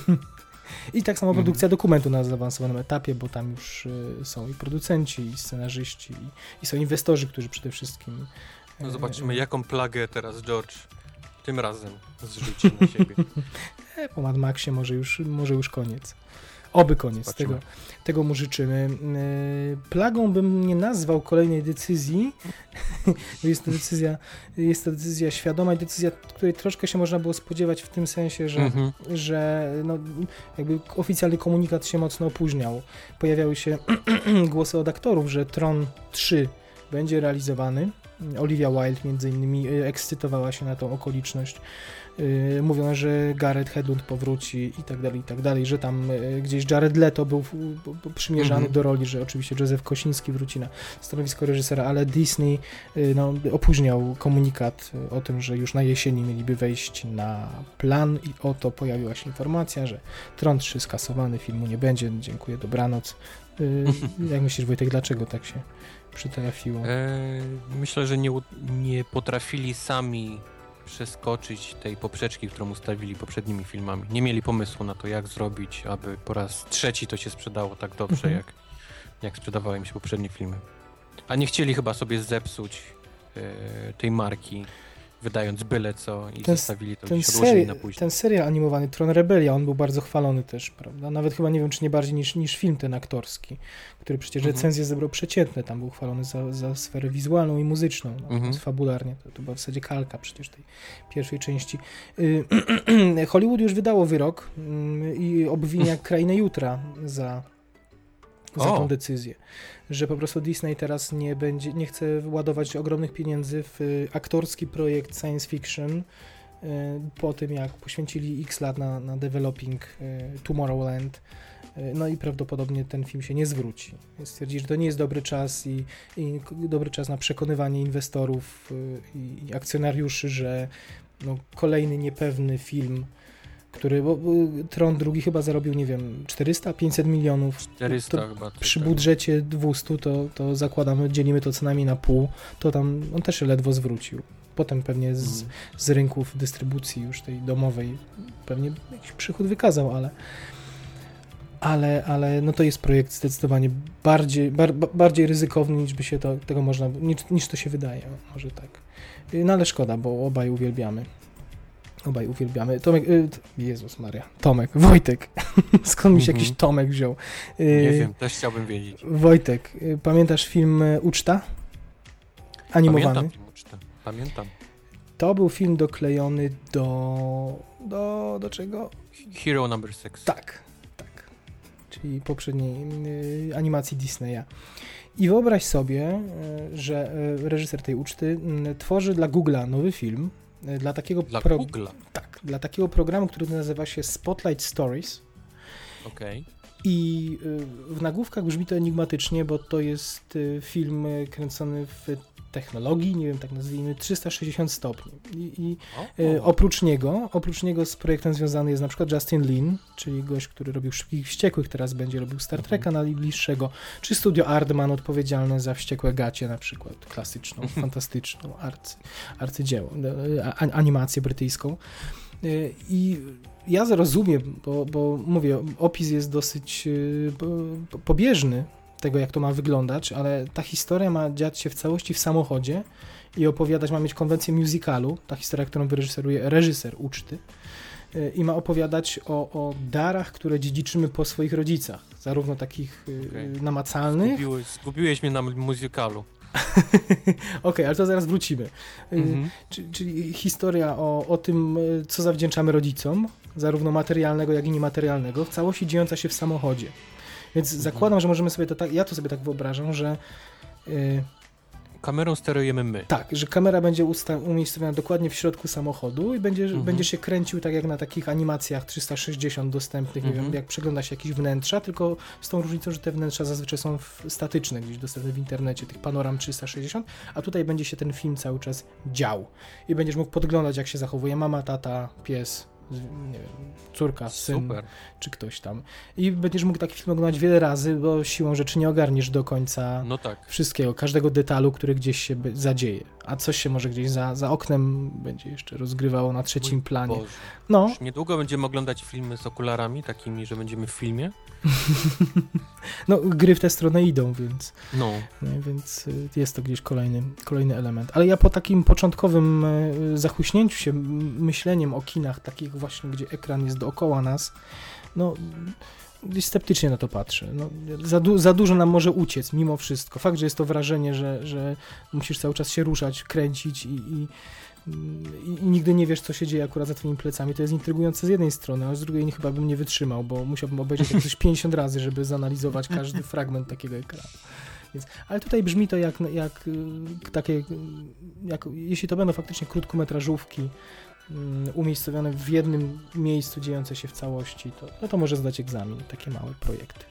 I tak samo Mhm. produkcja dokumentu na zaawansowanym etapie, bo tam już y, są i producenci, i scenarzyści, i, i są inwestorzy, którzy przede wszystkim. No y, zobaczymy, jaką plagę teraz George tym razem zrzuci na siebie. E, po Mad Maxie może już, może już koniec. Oby koniec, Zobaczymy. tego, tego mu życzymy. Yy, Plagą bym nie nazwał kolejnej decyzji, bo jest to decyzja, jest to decyzja świadoma i decyzja, której troszkę się można było spodziewać w tym sensie, że, Mhm. że no, jakby oficjalny komunikat się mocno opóźniał. Pojawiały się głosy od aktorów, że Tron 3 będzie realizowany. Olivia Wilde między innymi y, ekscytowała się na tą okoliczność. Yy, mówiono, że Gareth Hedlund powróci i tak dalej, i tak dalej, że tam y, gdzieś Jared Leto był b- przymierzany Mhm. do roli, że oczywiście Józef Kosiński wróci na stanowisko reżysera, ale Disney y, no, opóźniał komunikat y, o tym, że już na jesieni mieliby wejść na plan i oto pojawiła się informacja, że Tron 3 skasowany, filmu nie będzie, dziękuję, dobranoc. Y, Jak myślisz Wojtek, dlaczego tak się przytrafiło? E, myślę, że nie, nie potrafili sami przeskoczyć tej poprzeczki, którą ustawili poprzednimi filmami. Nie mieli pomysłu na to, jak zrobić, aby po raz trzeci to się sprzedało tak dobrze, Mhm. jak, jak sprzedawały im się poprzednie filmy. A nie chcieli chyba sobie zepsuć e, tej marki, wydając byle co i Ten- zostawili to ten, seri- na później. ten serial animowany Tron Rebellia, on był bardzo chwalony też, prawda? Nawet chyba nie wiem, czy nie bardziej niż, niż film ten aktorski, który przecież Mhm. recenzje zebrał przeciętne, tam był chwalony za, za sferę wizualną i muzyczną, no, Mhm. fabularnie, to, to była w zasadzie kalka przecież tej pierwszej części. Y, Hollywood już wydało wyrok mm, i obwinia Krainę Jutra za, za O. tą decyzję, że po prostu Disney teraz nie będzie, nie chce ładować ogromnych pieniędzy w y, aktorski projekt science fiction, y, po tym jak poświęcili x lat na, na developing y, Tomorrowland, no i prawdopodobnie ten film się nie zwróci. Więc Stwierdzili, że to nie jest dobry czas i, i dobry czas na przekonywanie inwestorów i, i akcjonariuszy, że no, kolejny niepewny film, który, bo, bo Tron drugi chyba zarobił, nie wiem, 400-500 milionów. 400 to chyba. Przy tak. budżecie 200 to, to zakładamy, dzielimy to co najmniej na pół, to tam on też ledwo zwrócił. Potem pewnie z, Mhm. z rynków dystrybucji już tej domowej pewnie jakiś przychód wykazał, ale ale, ale no to jest projekt zdecydowanie bardziej, bar, ba- bardziej ryzykowny niż by się to, tego można, niż, niż to się wydaje, może tak. No ale szkoda, bo obaj uwielbiamy. Obaj uwielbiamy. Tomek, y, Jezus Maria, Tomek, Wojtek. Skąd mi się Mhm. jakiś Tomek wziął? Y, Nie wiem, też chciałbym wiedzieć. Wojtek, y, pamiętasz film y, Uczta? Animowany. Pamiętam film ucztę. Pamiętam. To był film doklejony do. do. do czego? Hero number 6. Tak, tak. Czyli poprzedniej y, animacji Disneya. I wyobraź sobie, y, że reżyser tej uczty tworzy dla Google'a nowy film. Y, Dla takiego, Dla pro- tak, dla takiego programu, który nazywa się Spotlight Stories. Okej. I y, w nagłówkach brzmi to enigmatycznie, bo to jest y, film y, kręcony w technologii, nie wiem, tak nazwijmy, 360 stopni. I, i O, o. oprócz niego, oprócz niego z projektem związany jest na przykład Justin Lin, czyli gość, który robił Szybkich Wściekłych, teraz będzie robił Star Treka najbliższego, czy Studio Aardman odpowiedzialne za Wściekłe Gacie na przykład, klasyczną, fantastyczną arcy, arcydzieło, a- animację brytyjską. Y, I ja zrozumiem, bo, bo mówię, opis jest dosyć po- pobieżny tego, jak to ma wyglądać, ale ta historia ma dziać się w całości w samochodzie i opowiadać, ma mieć konwencję musicalu, ta historia, którą wyreżyseruje reżyser uczty y, i ma opowiadać o, o darach, które dziedziczymy po swoich rodzicach, zarówno takich y, Okej. namacalnych, Zgubiłeś, zgubiłeś mnie na muzykalu. Okej, ale to zaraz wrócimy. Y, Mhm. Czyli, czyli historia o, o tym, co zawdzięczamy rodzicom, zarówno materialnego, jak i niematerialnego, w całości dziejąca się w samochodzie. Więc Mhm. zakładam, że możemy sobie to tak, ja to sobie tak wyobrażam, że y, Kamerą sterujemy my. tak, że kamera będzie umiejscowiona dokładnie w środku samochodu i będzie, Mhm. będzie się kręcił tak jak na takich animacjach 360 dostępnych, nie Mhm. wiem, jak przegląda się jakieś wnętrza, tylko z tą różnicą, że te wnętrza zazwyczaj są statyczne, gdzieś dostępne w internecie, tych panoram 360, a tutaj będzie się ten film cały czas dział i będziesz mógł podglądać, jak się zachowuje mama, tata, pies, nie wiem, córka, syn, Super. czy ktoś tam. I będziesz mógł taki film oglądać wiele razy, bo siłą rzeczy nie ogarniesz do końca No tak. wszystkiego, każdego detalu, który gdzieś się zadzieje. A coś się może gdzieś za, za oknem będzie jeszcze rozgrywało na trzecim Mój planie. Boże. No, Już niedługo będziemy oglądać filmy z okularami, takimi, że będziemy w filmie. no, gry w tę stronę idą, więc, No. nie, więc y, jest to gdzieś kolejny, kolejny element. Ale ja po takim początkowym y, zachuśnięciu się myśleniem o kinach, takich właśnie, gdzie ekran jest dookoła nas, no gdzieś sceptycznie na to patrzę. No, za, du- za dużo nam może uciec mimo wszystko. Fakt, że jest to wrażenie, że, że musisz cały czas się ruszać, kręcić i, i, i, i nigdy nie wiesz, co się dzieje akurat za twoimi plecami, to jest intrygujące z jednej strony, a z drugiej chyba bym nie wytrzymał, bo musiałbym obejrzeć coś 50 razy, żeby zanalizować każdy fragment takiego ekranu. Więc, ale tutaj brzmi to jak, jak y, takie, y, jak, jeśli to będą faktycznie krótkometrażówki umiejscowione w jednym miejscu, dziejące się w całości, to, no to może zdać egzamin, takie małe projekty.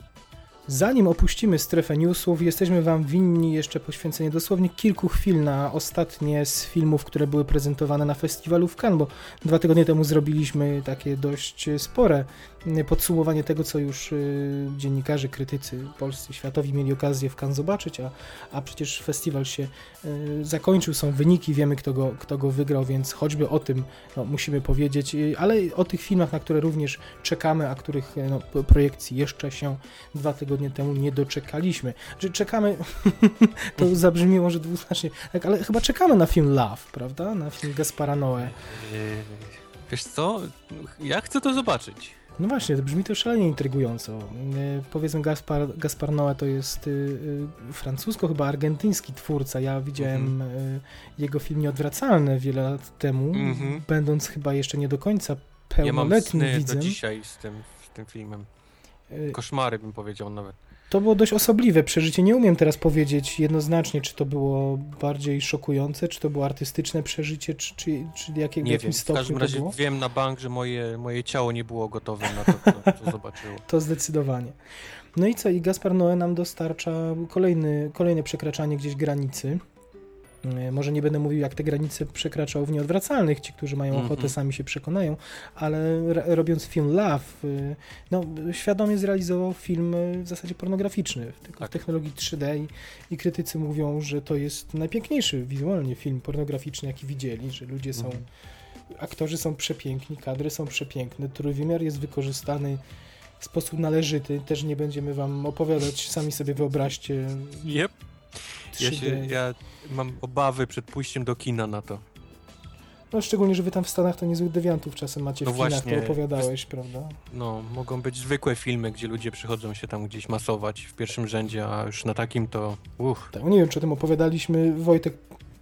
Zanim opuścimy strefę newsów, jesteśmy Wam winni jeszcze poświęcenie dosłownie kilku chwil na ostatnie z filmów, które były prezentowane na festiwalu w Cannes, bo dwa tygodnie temu zrobiliśmy takie dość spore podsumowanie tego, co już y, dziennikarze, krytycy polscy, światowi mieli okazję w Cannes zobaczyć, a, a przecież festiwal się y, zakończył, są wyniki, wiemy kto go, kto go wygrał, więc choćby o tym no, musimy powiedzieć, y, ale o tych filmach, na które również czekamy, a których no, projekcji jeszcze się dwa tygodnie temu nie doczekaliśmy. Że czekamy, to zabrzmi może dwuznacznie, tak, ale chyba czekamy na film Love, prawda? Na film Gaspara Noe. Wiesz co? Ja chcę to zobaczyć. No właśnie, to brzmi to szalenie intrygująco. E, powiedzmy, Gaspar, Gaspar Noé to jest y, y, francusko, chyba argentyński twórca. Ja widziałem mm -hmm. jego film Nieodwracalne wiele lat temu, mm -hmm. będąc chyba jeszcze nie do końca pełnoletnim ja mam widzem. do dzisiaj z tym, z tym filmem. Koszmary bym powiedział nawet. To było dość osobliwe przeżycie. Nie umiem teraz powiedzieć jednoznacznie, czy to było bardziej szokujące, czy to było artystyczne przeżycie, czy, czy, czy jakiego, nie jakim wiem. stopniu W każdym razie wiem na bank, że moje, moje ciało nie było gotowe na to, co, co zobaczyło. To zdecydowanie. No i co? I Gaspar Noé nam dostarcza kolejny, kolejne przekraczanie gdzieś granicy. E, może nie będę mówił, jak te granice przekraczał w nieodwracalnych, ci, którzy mają ochotę, mm -hmm. sami się przekonają, ale robiąc film Love, no, świadomie zrealizował film w zasadzie pornograficzny, tylko tak. w technologii 3D i, i, krytycy mówią, że to jest najpiękniejszy wizualnie film pornograficzny, jaki widzieli, że ludzie są, mm -hmm. aktorzy są przepiękni, kadry są przepiękne, trójwymiar jest wykorzystany w sposób należyty, też nie będziemy wam opowiadać, sami sobie wyobraźcie. Yep. Ja, się, ja mam obawy przed pójściem do kina na to. No szczególnie, że wy tam w Stanach to niezłych dewiantów czasem macie no w kinach, właśnie, to opowiadałeś, prawda? No, mogą być zwykłe filmy, gdzie ludzie przychodzą się tam gdzieś masować w pierwszym rzędzie, a już na takim to uch. Tak, nie wiem, czy o tym opowiadaliśmy. Wojtek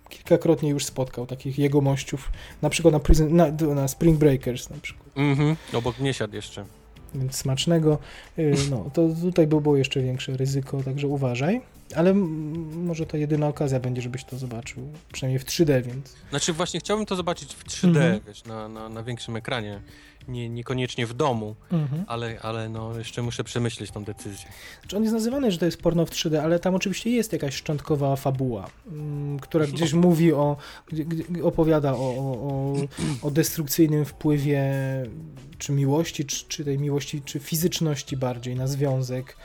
kilkakrotnie już spotkał takich jegomościów, na przykład na, prison, na, na Spring Breakers na przykład. Mhm, obok mnie siadł jeszcze. Więc smacznego. No, to tutaj by było jeszcze większe ryzyko, także uważaj. Ale może to jedyna okazja będzie, żebyś to zobaczył, przynajmniej w 3D, więc... Znaczy właśnie chciałbym to zobaczyć w 3D, mhm. wiesz, na, na, na większym ekranie, nie, niekoniecznie w domu, mhm. ale, ale no jeszcze muszę przemyśleć tą decyzję. Znaczy on jest nazywany, że to jest porno w 3D, ale tam oczywiście jest jakaś szczątkowa fabuła, która gdzieś mówi o, opowiada o, o, o destrukcyjnym wpływie czy miłości, czy, czy tej miłości, czy fizyczności bardziej na związek,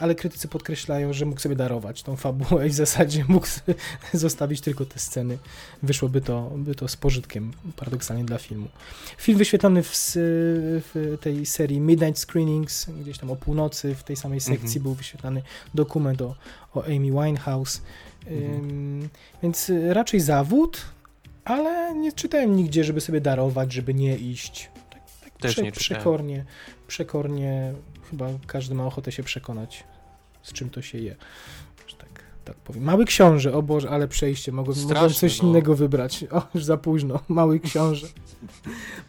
ale krytycy podkreślają, że mógł sobie darować tą fabułę i w zasadzie mógł zostawić tylko te sceny. Wyszłoby to, by to z pożytkiem paradoksalnie dla filmu. Film wyświetlony w, w tej serii Midnight Screenings, gdzieś tam o północy, w tej samej sekcji mm -hmm. był wyświetlany dokument o, o Amy Winehouse. -hmm. Więc raczej zawód, ale nie czytałem nigdzie, żeby sobie darować, żeby nie iść. Tak, tak Też prze, nie przekornie, przekornie chyba każdy ma ochotę się przekonać, z czym to się je. Że tak, tak powiem. Mały książę, o Boże, ale przejście, mogłem, Straszne, mogłem coś no. innego wybrać. O, już za późno. Mały książę.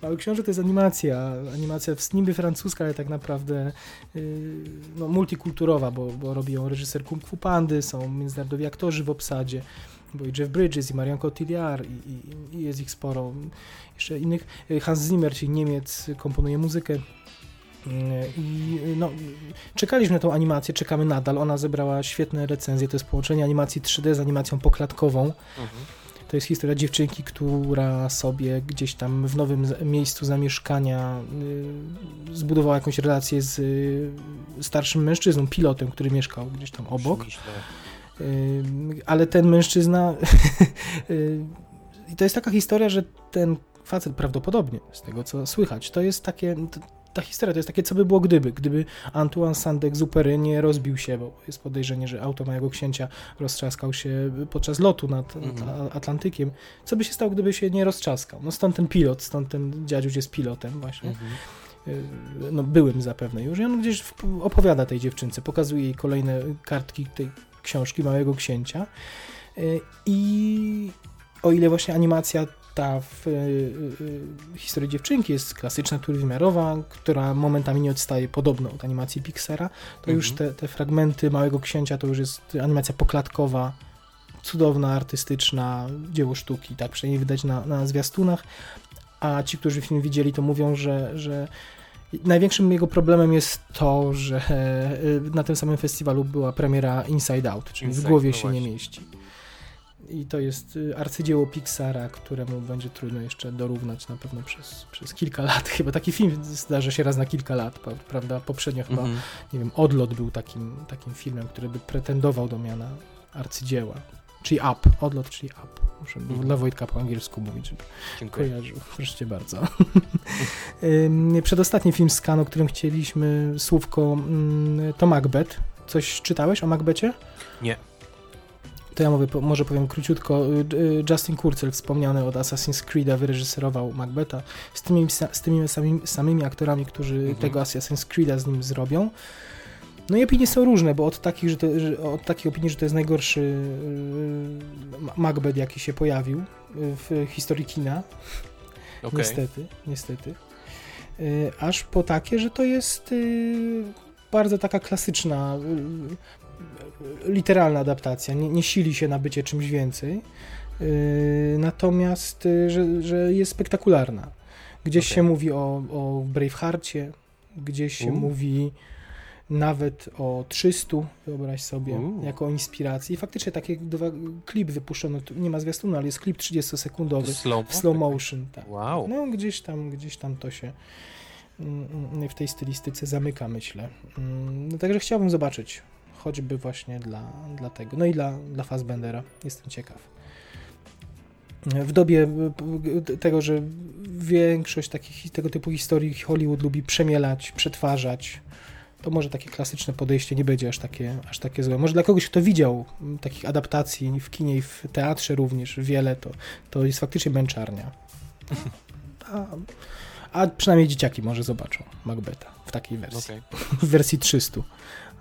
Mały książę to jest animacja, animacja w niby francuska, ale tak naprawdę yy, no, multikulturowa, bo, bo robi ją reżyser Kung Fu Pandy, są międzynarodowi aktorzy w obsadzie bo i Jeff Bridges, i Marion Cotillard, i, i, i, jest ich sporo. Jeszcze innych. Hans Zimmer, czyli Niemiec, komponuje muzykę i no, czekaliśmy na tą animację, czekamy nadal. Ona zebrała świetne recenzje. To jest połączenie animacji 3D z animacją poklatkową. Mhm. To jest historia dziewczynki, która sobie gdzieś tam w nowym miejscu zamieszkania y, zbudowała jakąś relację z y, starszym mężczyzną, pilotem, który mieszkał gdzieś tam obok. Y, ale ten mężczyzna. I to jest taka historia, że ten facet prawdopodobnie, z tego co słychać, to jest takie ta historia to jest takie, co by było gdyby, gdyby Antoine Saint-Exupéry nie rozbił się, bo jest podejrzenie, że auto mojego księcia roztrzaskał się podczas lotu nad, nad mhm. Atlantykiem. Co by się stało, gdyby się nie roztrzaskał? No stąd ten pilot, stąd ten dziadziuś jest pilotem właśnie. Mhm. Y, no byłym zapewne już i on gdzieś opowiada tej dziewczynce, pokazuje jej kolejne kartki tej książki Małego Księcia y, i o ile właśnie animacja ta w, y, y, historia dziewczynki jest klasyczna, trójwymiarowa, która momentami nie odstaje podobno od animacji Pixara, to już Mhm. te, te fragmenty Małego Księcia to już jest animacja poklatkowa, cudowna, artystyczna, dzieło sztuki, tak przynajmniej widać na, na zwiastunach, a ci, którzy film widzieli, to mówią, że, że największym jego problemem jest to, że y, na tym samym festiwalu była premiera Inside Out, czyli w Inside, głowie no się nie właśnie. mieści. I to jest y, arcydzieło Pixara, któremu będzie trudno jeszcze dorównać na pewno przez, przez kilka lat. Chyba taki film zdarza się raz na kilka lat, prawda? Poprzednio chyba, Mhm. nie wiem, Odlot był takim, takim filmem, który by pretendował do miana arcydzieła. Czyli Up, Odlot, czyli Up. Muszę Mhm. dla Wojtka po angielsku mówić, żeby Dziękuję. kojarzył. Proszę cię bardzo. Przedostatni film z Cannes, o którym chcieliśmy słówko, mm, to Macbeth. Coś czytałeś o Macbecie? Nie. To ja mówię, może powiem króciutko. Y, y, Justin Kurzel, wspomniany od Assassin's Creed'a, wyreżyserował Macbeta z tymi, z tymi samymi, samymi aktorami, którzy Mhm. tego Assassin's Creed'a z nim zrobią. No i opinie są różne, bo od takich, że to, że, od takiej opinii, że to jest najgorszy y, Ma- Macbeth, jaki się pojawił w historii kina, Okej. niestety, niestety. Aż po takie, że to jest bardzo taka klasyczna, literalna adaptacja. Nie, nie sili się na bycie czymś więcej. Y, natomiast, y, że, że jest spektakularna. Gdzieś Okej. się mówi o, o Bravehearcie, gdzieś się U. mówi nawet o 300, wyobraź sobie, U. jako o inspiracji. I faktycznie taki dwa, klip wypuszczono, nie ma zwiastunu, ale jest klip 30-sekundowy Slow, w slow motion. Tak. Wow. No gdzieś tam, gdzieś tam to się mm, mm, w tej stylistyce zamyka, myślę. Mm, No, także chciałbym zobaczyć, choćby właśnie dla, dla tego. No i dla, dla Fassbendera. Jestem ciekaw. W dobie p- tego, że większość takich, tego typu historii Hollywood lubi przemielać, przetwarzać, to może takie klasyczne podejście nie będzie aż takie, aż takie złe. Może dla kogoś, kto widział takich adaptacji w kinie i w teatrze również wiele, to, to jest faktycznie męczarnia. A, a przynajmniej dzieciaki może zobaczą Macbeta w takiej wersji. Okej. W wersji 300.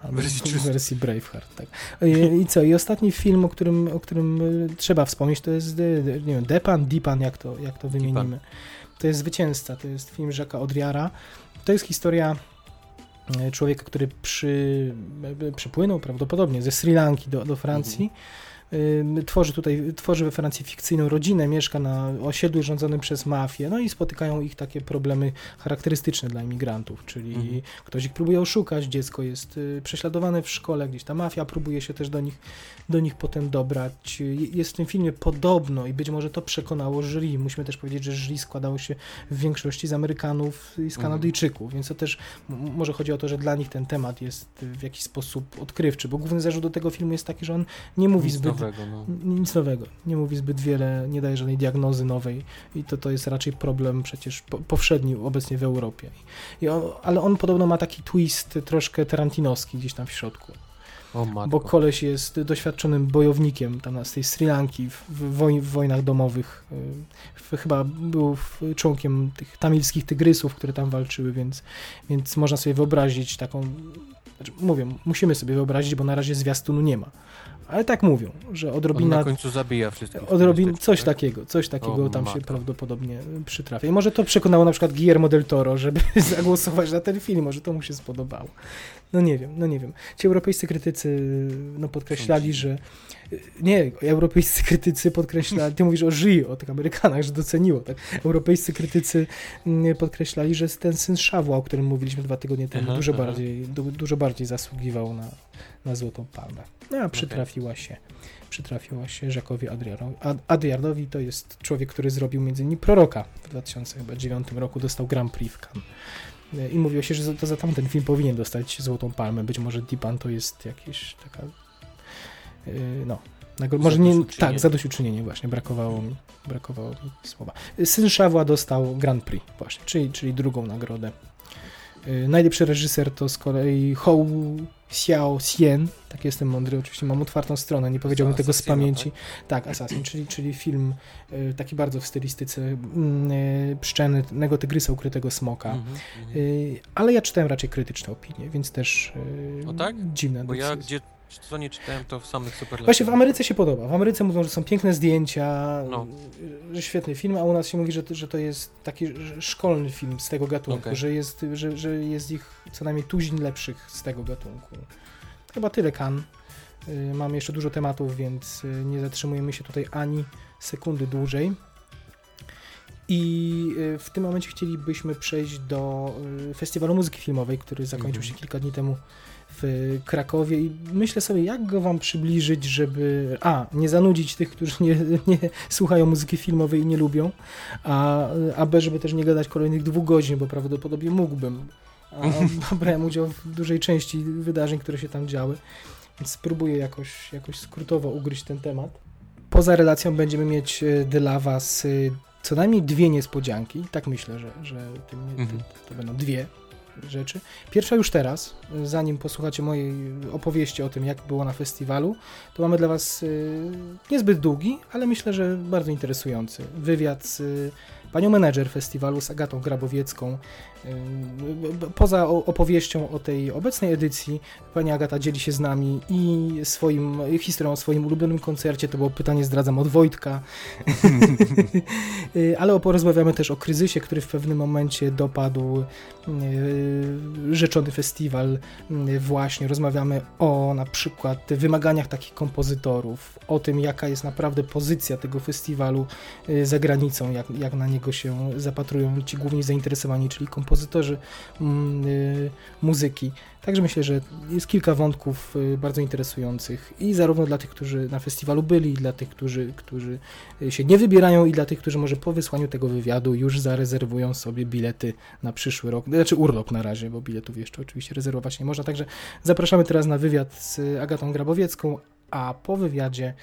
W 300. wersji Braveheart, tak. I, I co? I ostatni film, o którym, o którym y, trzeba wspomnieć, to jest y, nie wiem, Depan, Dipan, jak to, jak to wymienimy. To jest Zwycięzca, to jest film Jacques'a Odriara. To jest historia y, człowieka, który przy, przypłynął prawdopodobnie ze Sri Lanki do, do Francji. Y, Tworzy tutaj, tworzy we Francji fikcyjną rodzinę, mieszka na osiedlu rządzonym przez mafię, no i spotykają ich takie problemy charakterystyczne dla imigrantów, czyli Mhm. ktoś ich próbuje oszukać, dziecko jest y, prześladowane w szkole, gdzieś ta mafia próbuje się też do nich, do nich potem dobrać. Y, Jest w tym filmie podobno i być może to przekonało jury. Musimy też powiedzieć, że jury składało się w większości z Amerykanów i z Mhm. Kanadyjczyków, więc to też może chodzi o to, że dla nich ten temat jest w jakiś sposób odkrywczy, bo główny zarzut do tego filmu jest taki, że on nie mówi Nic zbyt nowego, no. Nic nowego. Nie mówi zbyt wiele, nie daje żadnej diagnozy nowej i to, to jest raczej problem przecież po, powszedni obecnie w Europie. I o, ale on podobno ma taki twist troszkę tarantinowski gdzieś tam w środku, O bo koleś jest doświadczonym bojownikiem tam z tej Sri Lanki w, woj, w wojnach domowych. y, chyba był członkiem tych tamilskich tygrysów, które tam walczyły, więc, więc można sobie wyobrazić taką znaczy, mówię, musimy sobie wyobrazić, bo na razie zwiastunu nie ma. Ale tak mówią, że On odrobina na końcu zabija wszystkich. Odrobin, coś tak? takiego, coś takiego O, tam się prawdopodobnie y, przytrafia. I może to przekonało na przykład Guillermo del Toro, żeby zagłosować na ten film, może to mu się spodobało. No nie wiem, no nie wiem. Ci europejscy krytycy no podkreślali, że nie, europejscy krytycy podkreślali, ty mówisz o Ży, o tych Amerykanach, że doceniło, tak? Europejscy krytycy mm, podkreślali, że ten syn Szawła, o którym mówiliśmy dwa tygodnie temu, Aha, dużo aha. bardziej, du, dużo bardziej zasługiwał na, na Złotą Palmę. No a przytrafiła się przytrafiła się Jacquesowi Adrianowi. Ad- Adrianowi to jest człowiek, który zrobił między innymi Proroka w 2009 roku, dostał Grand Prix w Cannes. E, I mówiło się, że to za tamten film powinien dostać Złotą Palmę. Być może Dipan to jest jakieś taka no, nagro- może nie, tak, zadośćuczynienie właśnie, brakowało mi, brakowało mi słowa. Syn Szawła dostał Grand Prix właśnie, czyli, czyli drugą nagrodę. E, Najlepszy reżyser to z kolei Hou Xiao Xian, tak jestem mądry, oczywiście mam otwartą stronę, nie powiedziałbym tego z pamięci. Tak, Assassin, czyli, czyli film e, taki bardzo w stylistyce mm, e, pszczelnego tygrysa ukrytego smoka. Mhm, mhm. E, Ale ja czytałem raczej krytyczne opinie, więc też O tak? dziwne Bo ja decyzje. gdzie co nie czytałem, to w samych superlatywach. Właśnie w Ameryce się podoba. W Ameryce mówią, że są piękne zdjęcia, No. że świetny film, a u nas się mówi, że to, że to jest taki szkolny film z tego gatunku, Okej. że, jest, że, że jest ich co najmniej tuzin lepszych z tego gatunku. Chyba tyle kan. Y, Mam jeszcze dużo tematów, więc y, nie zatrzymujemy się tutaj ani sekundy dłużej. I y, w tym momencie chcielibyśmy przejść do Festiwalu Muzyki Filmowej, który zakończył Mhm. się kilka dni temu w Krakowie i myślę sobie, jak go wam przybliżyć, żeby a, nie zanudzić tych, którzy nie, nie słuchają muzyki filmowej i nie lubią, a, a b, żeby też nie gadać kolejnych dwóch godzin, bo prawdopodobnie mógłbym. A brałem udział w dużej części wydarzeń, które się tam działy, więc spróbuję jakoś, jakoś skrótowo ugryźć ten temat. Poza relacją będziemy mieć e, dla was e, co najmniej dwie niespodzianki. Tak myślę, że, że Mhm. to, to będą dwie rzeczy. Pierwsza już teraz, zanim posłuchacie mojej opowieści o tym, jak było na festiwalu, to mamy dla Was y, niezbyt długi, ale myślę, że bardzo interesujący wywiad z y, panią menedżer festiwalu, z Agatą Grabowiecką. Poza opowieścią o tej obecnej edycji, pani Agata dzieli się z nami i swoim, historią o swoim ulubionym koncercie. To było pytanie, zdradzam, od Wojtka. Y, ale porozmawiamy też o kryzysie, który w pewnym momencie dopadł y, rzeczony festiwal. Właśnie rozmawiamy o na przykład wymaganiach takich kompozytorów, o tym, jaka jest naprawdę pozycja tego festiwalu y, za granicą, jak, jak na niego się zapatrują ci głównie zainteresowani, czyli kompozytorzy mm, y, muzyki. Także myślę, że jest kilka wątków y, bardzo interesujących i zarówno dla tych, którzy na festiwalu byli, i dla tych, którzy, którzy y, się nie wybierają, i dla tych, którzy może po wysłaniu tego wywiadu już zarezerwują sobie bilety na przyszły rok, znaczy urlop na razie, bo biletów jeszcze oczywiście rezerwować nie można. Także zapraszamy teraz na wywiad z Agatą Grabowiecką, a po wywiadzie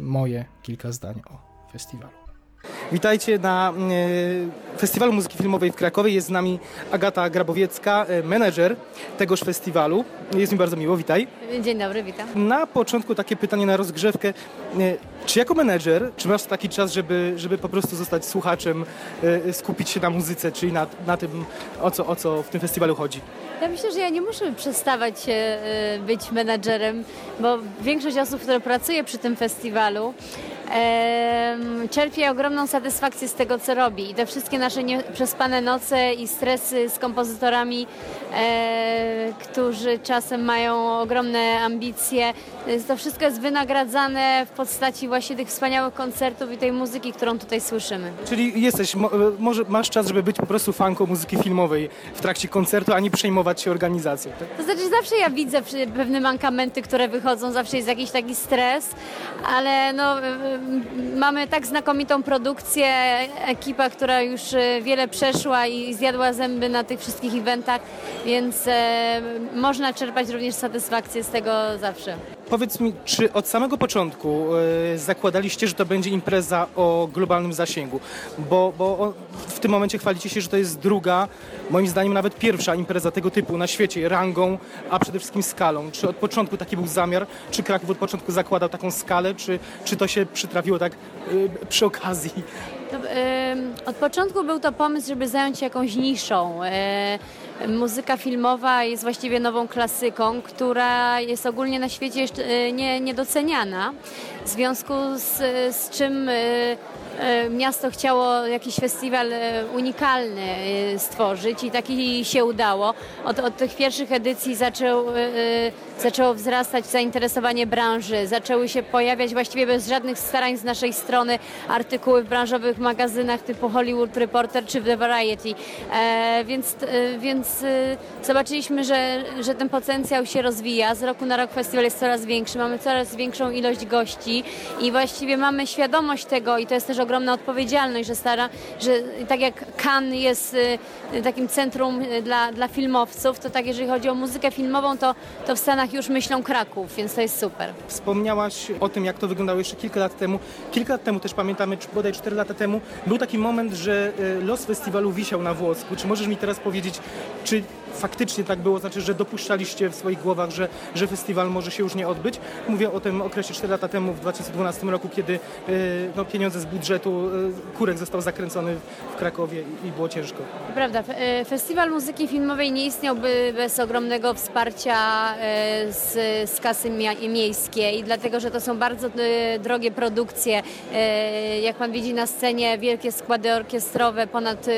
moje kilka zdań o festiwalu. Witajcie na e, Festiwalu Muzyki Filmowej w Krakowie. Jest z nami Agata Grabowiecka, e, menedżer tegoż festiwalu. Jest mi bardzo miło, witaj. Dzień dobry, witam. Na początku takie pytanie na rozgrzewkę. E, Czy jako menedżer, czy masz taki czas, żeby, żeby po prostu zostać słuchaczem, skupić się na muzyce, czyli na, na tym, o co, o co w tym festiwalu chodzi? Ja myślę, że ja nie muszę przestawać być menadżerem, bo większość osób, które pracuje przy tym festiwalu, czerpie ogromną satysfakcję z tego, co robi. I te wszystkie nasze nieprzespane noce i stresy z kompozytorami, e, którzy czasem mają ogromne ambicje, to wszystko jest wynagradzane w postaci właśnie tych wspaniałych koncertów i tej muzyki, którą tutaj słyszymy. Czyli jesteś, e, może masz czas, żeby być po prostu fanką muzyki filmowej w trakcie koncertu, a nie przejmować się organizacją. Tak? To znaczy zawsze ja widzę pewne mankamenty, które wychodzą, zawsze jest jakiś taki stres, ale no, mamy tak znakomitą produkcję, ekipa, która już y, wiele przeszła i zjadła zęby na tych wszystkich eventach, więc e, można czerpać również satysfakcję z tego zawsze. Powiedz mi, czy od samego początku e, zakładaliście, że to będzie impreza o globalnym zasięgu? Bo, bo w tym momencie chwalicie się, że to jest druga, moim zdaniem nawet pierwsza impreza tego typu na świecie, rangą, a przede wszystkim skalą. Czy od początku taki był zamiar? Czy Kraków od początku zakładał taką skalę? Czy, czy to się przytrafiło tak e, przy okazji? To, em, od początku był to pomysł, żeby zająć się jakąś niszą. E, muzyka filmowa jest właściwie nową klasyką, która jest ogólnie na świecie jeszcze e, nie, niedoceniana. W związku z, z czym e, miasto chciało jakiś festiwal e, unikalny e, stworzyć i taki się udało. Od, od tych pierwszych edycji zaczął, e, e, zaczęło wzrastać zainteresowanie branży, zaczęły się pojawiać właściwie bez żadnych starań z naszej strony artykuły w branżowych magazynach typu Hollywood Reporter czy The Variety. E, więc e, więc e, zobaczyliśmy, że, że ten potencjał się rozwija. Z roku na rok festiwal jest coraz większy, mamy coraz większą ilość gości i właściwie mamy świadomość tego i to jest też ogromna odpowiedzialność, że stara, że tak jak Cannes jest e, takim centrum e, dla, dla filmowców, to tak jeżeli chodzi o muzykę filmową, to, to w Stanach już myślą Kraków, więc to jest super. Wspomniałaś o tym, jak to wyglądało jeszcze kilka lat temu. Kilka lat temu też pamiętamy, bodaj 4 lata temu, był taki moment, że e, los festiwalu wisiał na włosku. Czy możesz mi teraz powiedzieć, czy faktycznie tak było, znaczy, że dopuszczaliście w swoich głowach, że, że festiwal może się już nie odbyć. Mówię o tym okresie 4 lata temu, w 2012 roku, kiedy y, no, pieniądze z budżetu, y, kurek został zakręcony w Krakowie i, było ciężko. Prawda, e, festiwal muzyki filmowej nie istniałby bez ogromnego wsparcia e, z, z kasy miejskiej, dlatego że to są bardzo e, drogie produkcje. E, Jak pan widzi na scenie, wielkie składy orkiestrowe, ponad e,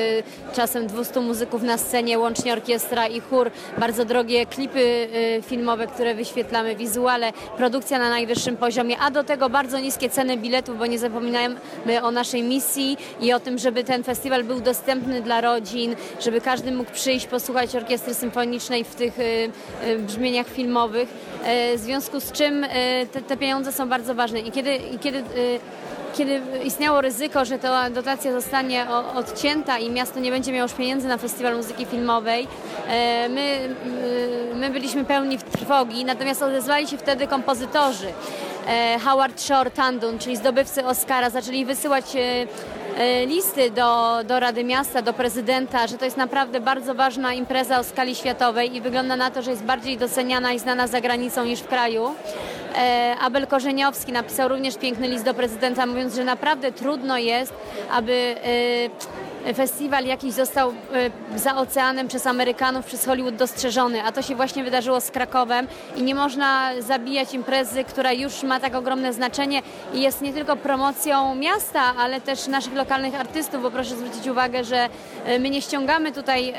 czasem 200 muzyków na scenie, łącznie orkiestra i chór, bardzo drogie klipy e, filmowe, które wyświetlamy, wizuale, produkcja na najwyższym poziomie, a do tego bardzo niskie ceny biletów, bo nie zapominajmy o naszej misji i o tym, żeby ten festiwal był dostępny dla rodzin, żeby każdy mógł przyjść, posłuchać orkiestry symfonicznej w tych y, y, brzmieniach filmowych, w związku z czym te, te pieniądze są bardzo ważne. I kiedy, i kiedy y, kiedy istniało ryzyko, że ta dotacja zostanie odcięta i miasto nie będzie miało już pieniędzy na festiwal muzyki filmowej, e, my, my- my byliśmy pełni trwogi, natomiast odezwali się wtedy kompozytorzy. E, Howard Shore Tandun, czyli zdobywcy Oscara, zaczęli wysyłać e, e, listy do, do Rady Miasta, do prezydenta, że to jest naprawdę bardzo ważna impreza o skali światowej i wygląda na to, że jest bardziej doceniana i znana za granicą niż w kraju. E, Abel Korzeniowski napisał również piękny list do prezydenta, mówiąc, że naprawdę trudno jest, aby e, festiwal jakiś został e, za oceanem przez Amerykanów, przez Hollywood dostrzeżony, a to się właśnie wydarzyło z Krakowem i nie można zabijać imprezy, która już ma tak ogromne znaczenie i jest nie tylko promocją miasta, ale też naszych lokalnych artystów, bo proszę zwrócić uwagę, że e, my nie ściągamy tutaj e,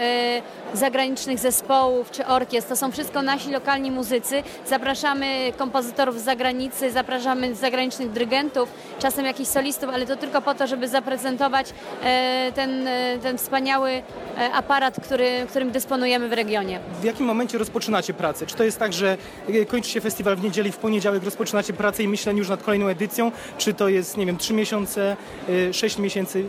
zagranicznych zespołów czy orkiestr, to są wszystko nasi lokalni muzycy, zapraszamy kompozytorów z zagranicy, zapraszamy zagranicznych dyrygentów, czasem jakichś solistów, ale to tylko po to, żeby zaprezentować e, ten, e, ten wspaniały e, aparat, który, którym dysponujemy w regionie. W jakim momencie rozpoczynacie pracę? Czy to jest tak, że e, kończy się festiwal w niedzielę i w poniedziałek rozpoczynacie pracę i myślenie już nad kolejną edycją? Czy to jest, nie wiem, 3 miesiące, 6 miesięcy?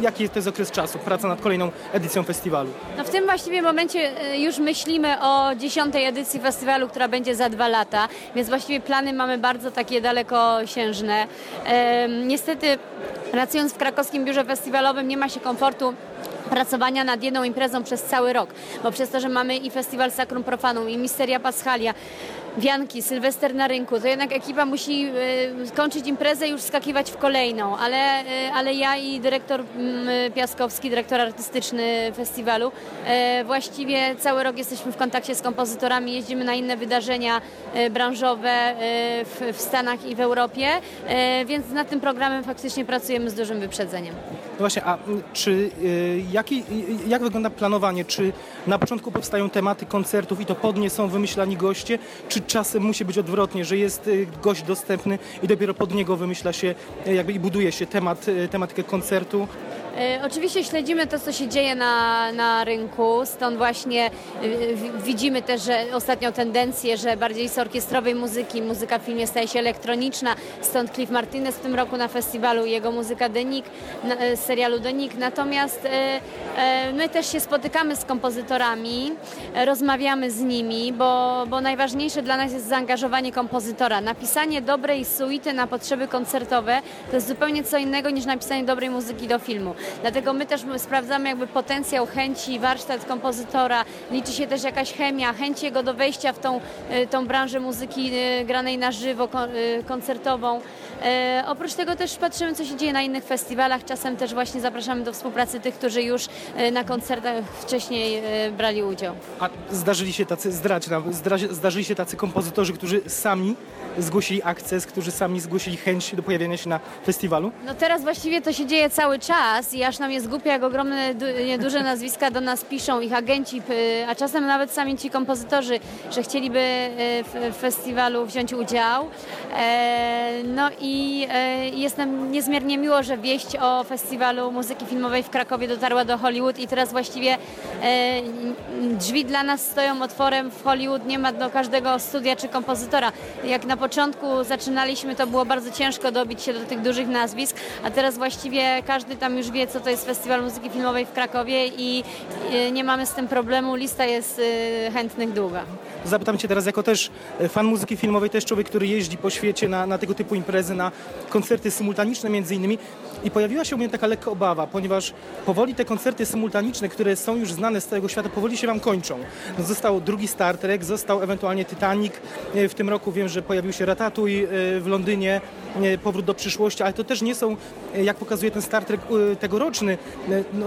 Jaki to jest okres czasu, praca nad kolejną edycją festiwalu? No w tym właściwie momencie już myślimy o dziesiątej edycji festiwalu, która będzie za dwa lata, więc właściwie plany mamy bardzo takie dalekosiężne. Niestety pracując w krakowskim biurze festiwalowym nie ma się komfortu pracowania nad jedną imprezą przez cały rok, bo przez to, że mamy i festiwal Sacrum Profanum, i Misteria Paschalia, Wianki, Sylwester na rynku, to jednak ekipa musi y, skończyć imprezę i już skakiwać w kolejną, ale, y, ale ja i dyrektor mm, Piaskowski, dyrektor artystyczny festiwalu, y, właściwie cały rok jesteśmy w kontakcie z kompozytorami, jeździmy na inne wydarzenia branżowe w, Stanach i w Europie, więc nad tym programem faktycznie pracujemy z dużym wyprzedzeniem. No właśnie, a mm, czy jaki, jak wygląda planowanie? Czy na początku powstają tematy koncertów i to pod nie są wymyślani goście? Czy czasem musi być odwrotnie, że jest y, gość dostępny i dopiero pod niego wymyśla się y, jakby i buduje się temat, y, tematykę koncertu? E, Oczywiście śledzimy to, co się dzieje na, na rynku, stąd właśnie e, widzimy też, że ostatnio tendencję, że bardziej z orkiestrowej muzyki, muzyka w filmie staje się elektroniczna, stąd Cliff Martinez w tym roku na festiwalu, jego muzyka Denik, e, serialu Denik. Natomiast my też się spotykamy z kompozytorami, rozmawiamy z nimi, bo, bo najważniejsze dla nas jest zaangażowanie kompozytora. Napisanie dobrej suity na potrzeby koncertowe to jest zupełnie co innego niż napisanie dobrej muzyki do filmu. Dlatego my też sprawdzamy jakby potencjał chęci, warsztat kompozytora, liczy się też jakaś chemia, chęć jego do wejścia w tą, e, tą branżę muzyki e, granej na żywo, e, koncertową. Oprócz tego też patrzymy, co się dzieje na innych festiwalach. Czasem też właśnie zapraszamy do współpracy tych, którzy już na koncertach wcześniej brali udział. A zdarzyli się tacy, zdradź nam, zdarzyli się tacy kompozytorzy, którzy sami zgłosili akces, którzy sami zgłosili chęć do pojawienia się na festiwalu? No teraz właściwie to się dzieje cały czas i aż nam jest głupio, jak ogromne, du- duże nazwiska do nas piszą, ich agenci, a czasem nawet sami ci kompozytorzy, że chcieliby e, w festiwalu wziąć udział. E, No i e, jest nam niezmiernie miło, że wieść o festiwalu muzyki filmowej w Krakowie dotarła do Hollywood i teraz właściwie drzwi dla nas stoją otworem w Hollywood, nie ma do każdego studia czy kompozytora. Jak na początku zaczynaliśmy, to było bardzo ciężko dobić się do tych dużych nazwisk, a teraz właściwie każdy tam już wie, co to jest Festiwal Muzyki Filmowej w Krakowie i e, nie mamy z tym problemu, lista jest e, chętnych długa. Zapytam Cię teraz jako też e, fan muzyki filmowej, też człowiek, który jeździ po świecie na, na tego typu imprezy, na koncerty symultaniczne między innymi. I pojawiła się u mnie taka lekka obawa, ponieważ powoli te koncerty symultaniczne, które są już znane z całego świata, powoli się wam kończą. No, został drugi Star Trek, został ewentualnie Titanic. E, W tym roku wiem, że pojawił się Ratatouille e, w Londynie, e, Powrót do przyszłości, ale to też nie są, jak pokazuje ten Star Trek tegoroczny, no,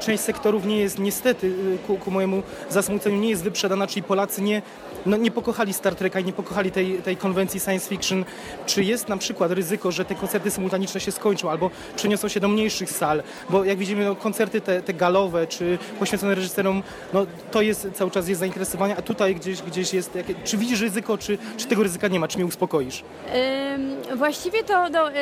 część sektorów nie jest niestety, ku, ku mojemu zasmuceniu, nie jest wyprzedana, czyli Polacy nie, no, nie pokochali Star Treka i nie pokochali tej, tej konwencji science fiction. Czy jest na przykład ryzyko, że te koncerty symultaniczne się skończą albo przeniosą się do mniejszych sal? Bo jak widzimy, no, koncerty te, te galowe czy poświęcone reżyserom, no, to jest cały czas jest zainteresowanie, a tutaj gdzieś, gdzieś jest... Jakie, czy widzisz ryzyko, czy, czy tego ryzyka nie ma? Czy mnie uspokoisz? Ym, Właściwie to no, y,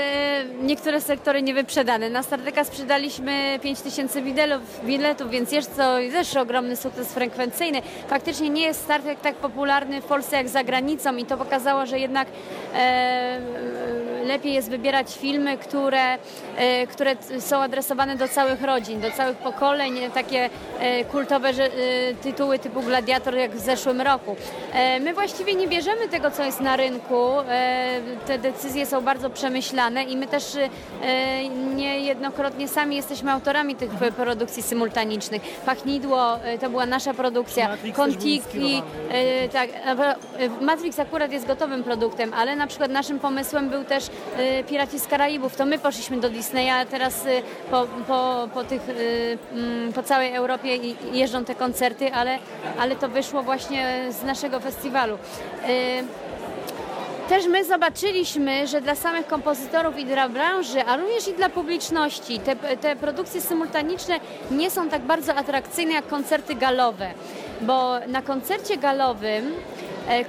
niektóre sektory nie wyprzedane. Na Starteka sprzedaliśmy 5000 biletów, biletów, więc jest to też ogromny sukces frekwencyjny. Faktycznie nie jest Startek tak popularny w Polsce jak za granicą i to pokazało, że jednak e, lepiej jest wybierać filmy, które, e, które są adresowane do całych rodzin, do całych pokoleń, takie e, kultowe tytuły typu Gladiator jak w zeszłym roku. My właściwie nie bierzemy tego, co jest na rynku. Te decyzje są bardzo przemyślane i my też niejednokrotnie sami jesteśmy autorami tych produkcji symultanicznych. Pachnidło to była nasza produkcja, Kontiki, tak, Matrix akurat jest gotowym produktem, ale na przykład naszym pomysłem był też e, Piraci z Karaibów. To my poszliśmy do Disneya, a teraz e, po, po, po, tych, e, mm, po całej Europie jeżdżą te koncerty, ale, ale to wyszło właśnie z naszego festiwalu. Też my zobaczyliśmy, że dla samych kompozytorów i dla branży, a również i dla publiczności, te, te produkcje symultaniczne nie są tak bardzo atrakcyjne jak koncerty galowe. Bo na koncercie galowym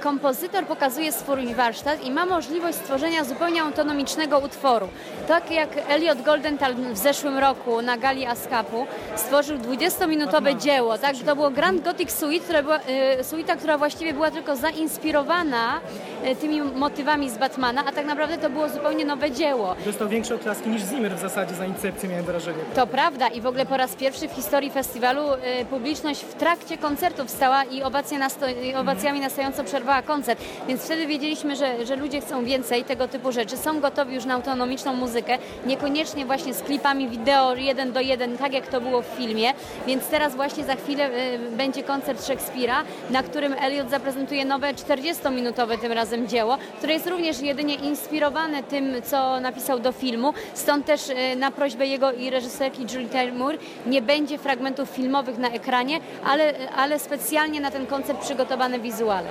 kompozytor pokazuje swój warsztat i ma możliwość stworzenia zupełnie autonomicznego utworu. Tak jak Elliot Goldenthal w zeszłym roku na gali ASCAP-u stworzył 20-minutowe dzieło. Tak? To było Grand Gothic Suite, która była, e, suita, która właściwie była tylko zainspirowana e, tymi motywami z Batmana, a tak naprawdę to było zupełnie nowe dzieło. Dostał większe oklaski niż Zimmer w zasadzie za incepcję, miałem wrażenie. To prawda i w ogóle po raz pierwszy w historii festiwalu publiczność w trakcie koncertów stała i, owacje nasto- i owacjami na stojąco przerwała koncert. Więc wtedy wiedzieliśmy, że, że ludzie chcą więcej tego typu rzeczy. Są gotowi już na autonomiczną muzykę, niekoniecznie właśnie z klipami wideo jeden do jeden, tak jak to było w filmie. Więc teraz właśnie za chwilę y, będzie koncert Szekspira, na którym Elliot zaprezentuje nowe 40-minutowe tym razem dzieło, które jest również jedynie inspirowane tym, co napisał do filmu. Stąd też y, na prośbę jego i reżyserki Julie Taymor nie będzie fragmentów filmowych na ekranie, ale, ale specjalnie na ten koncert przygotowane wizuale.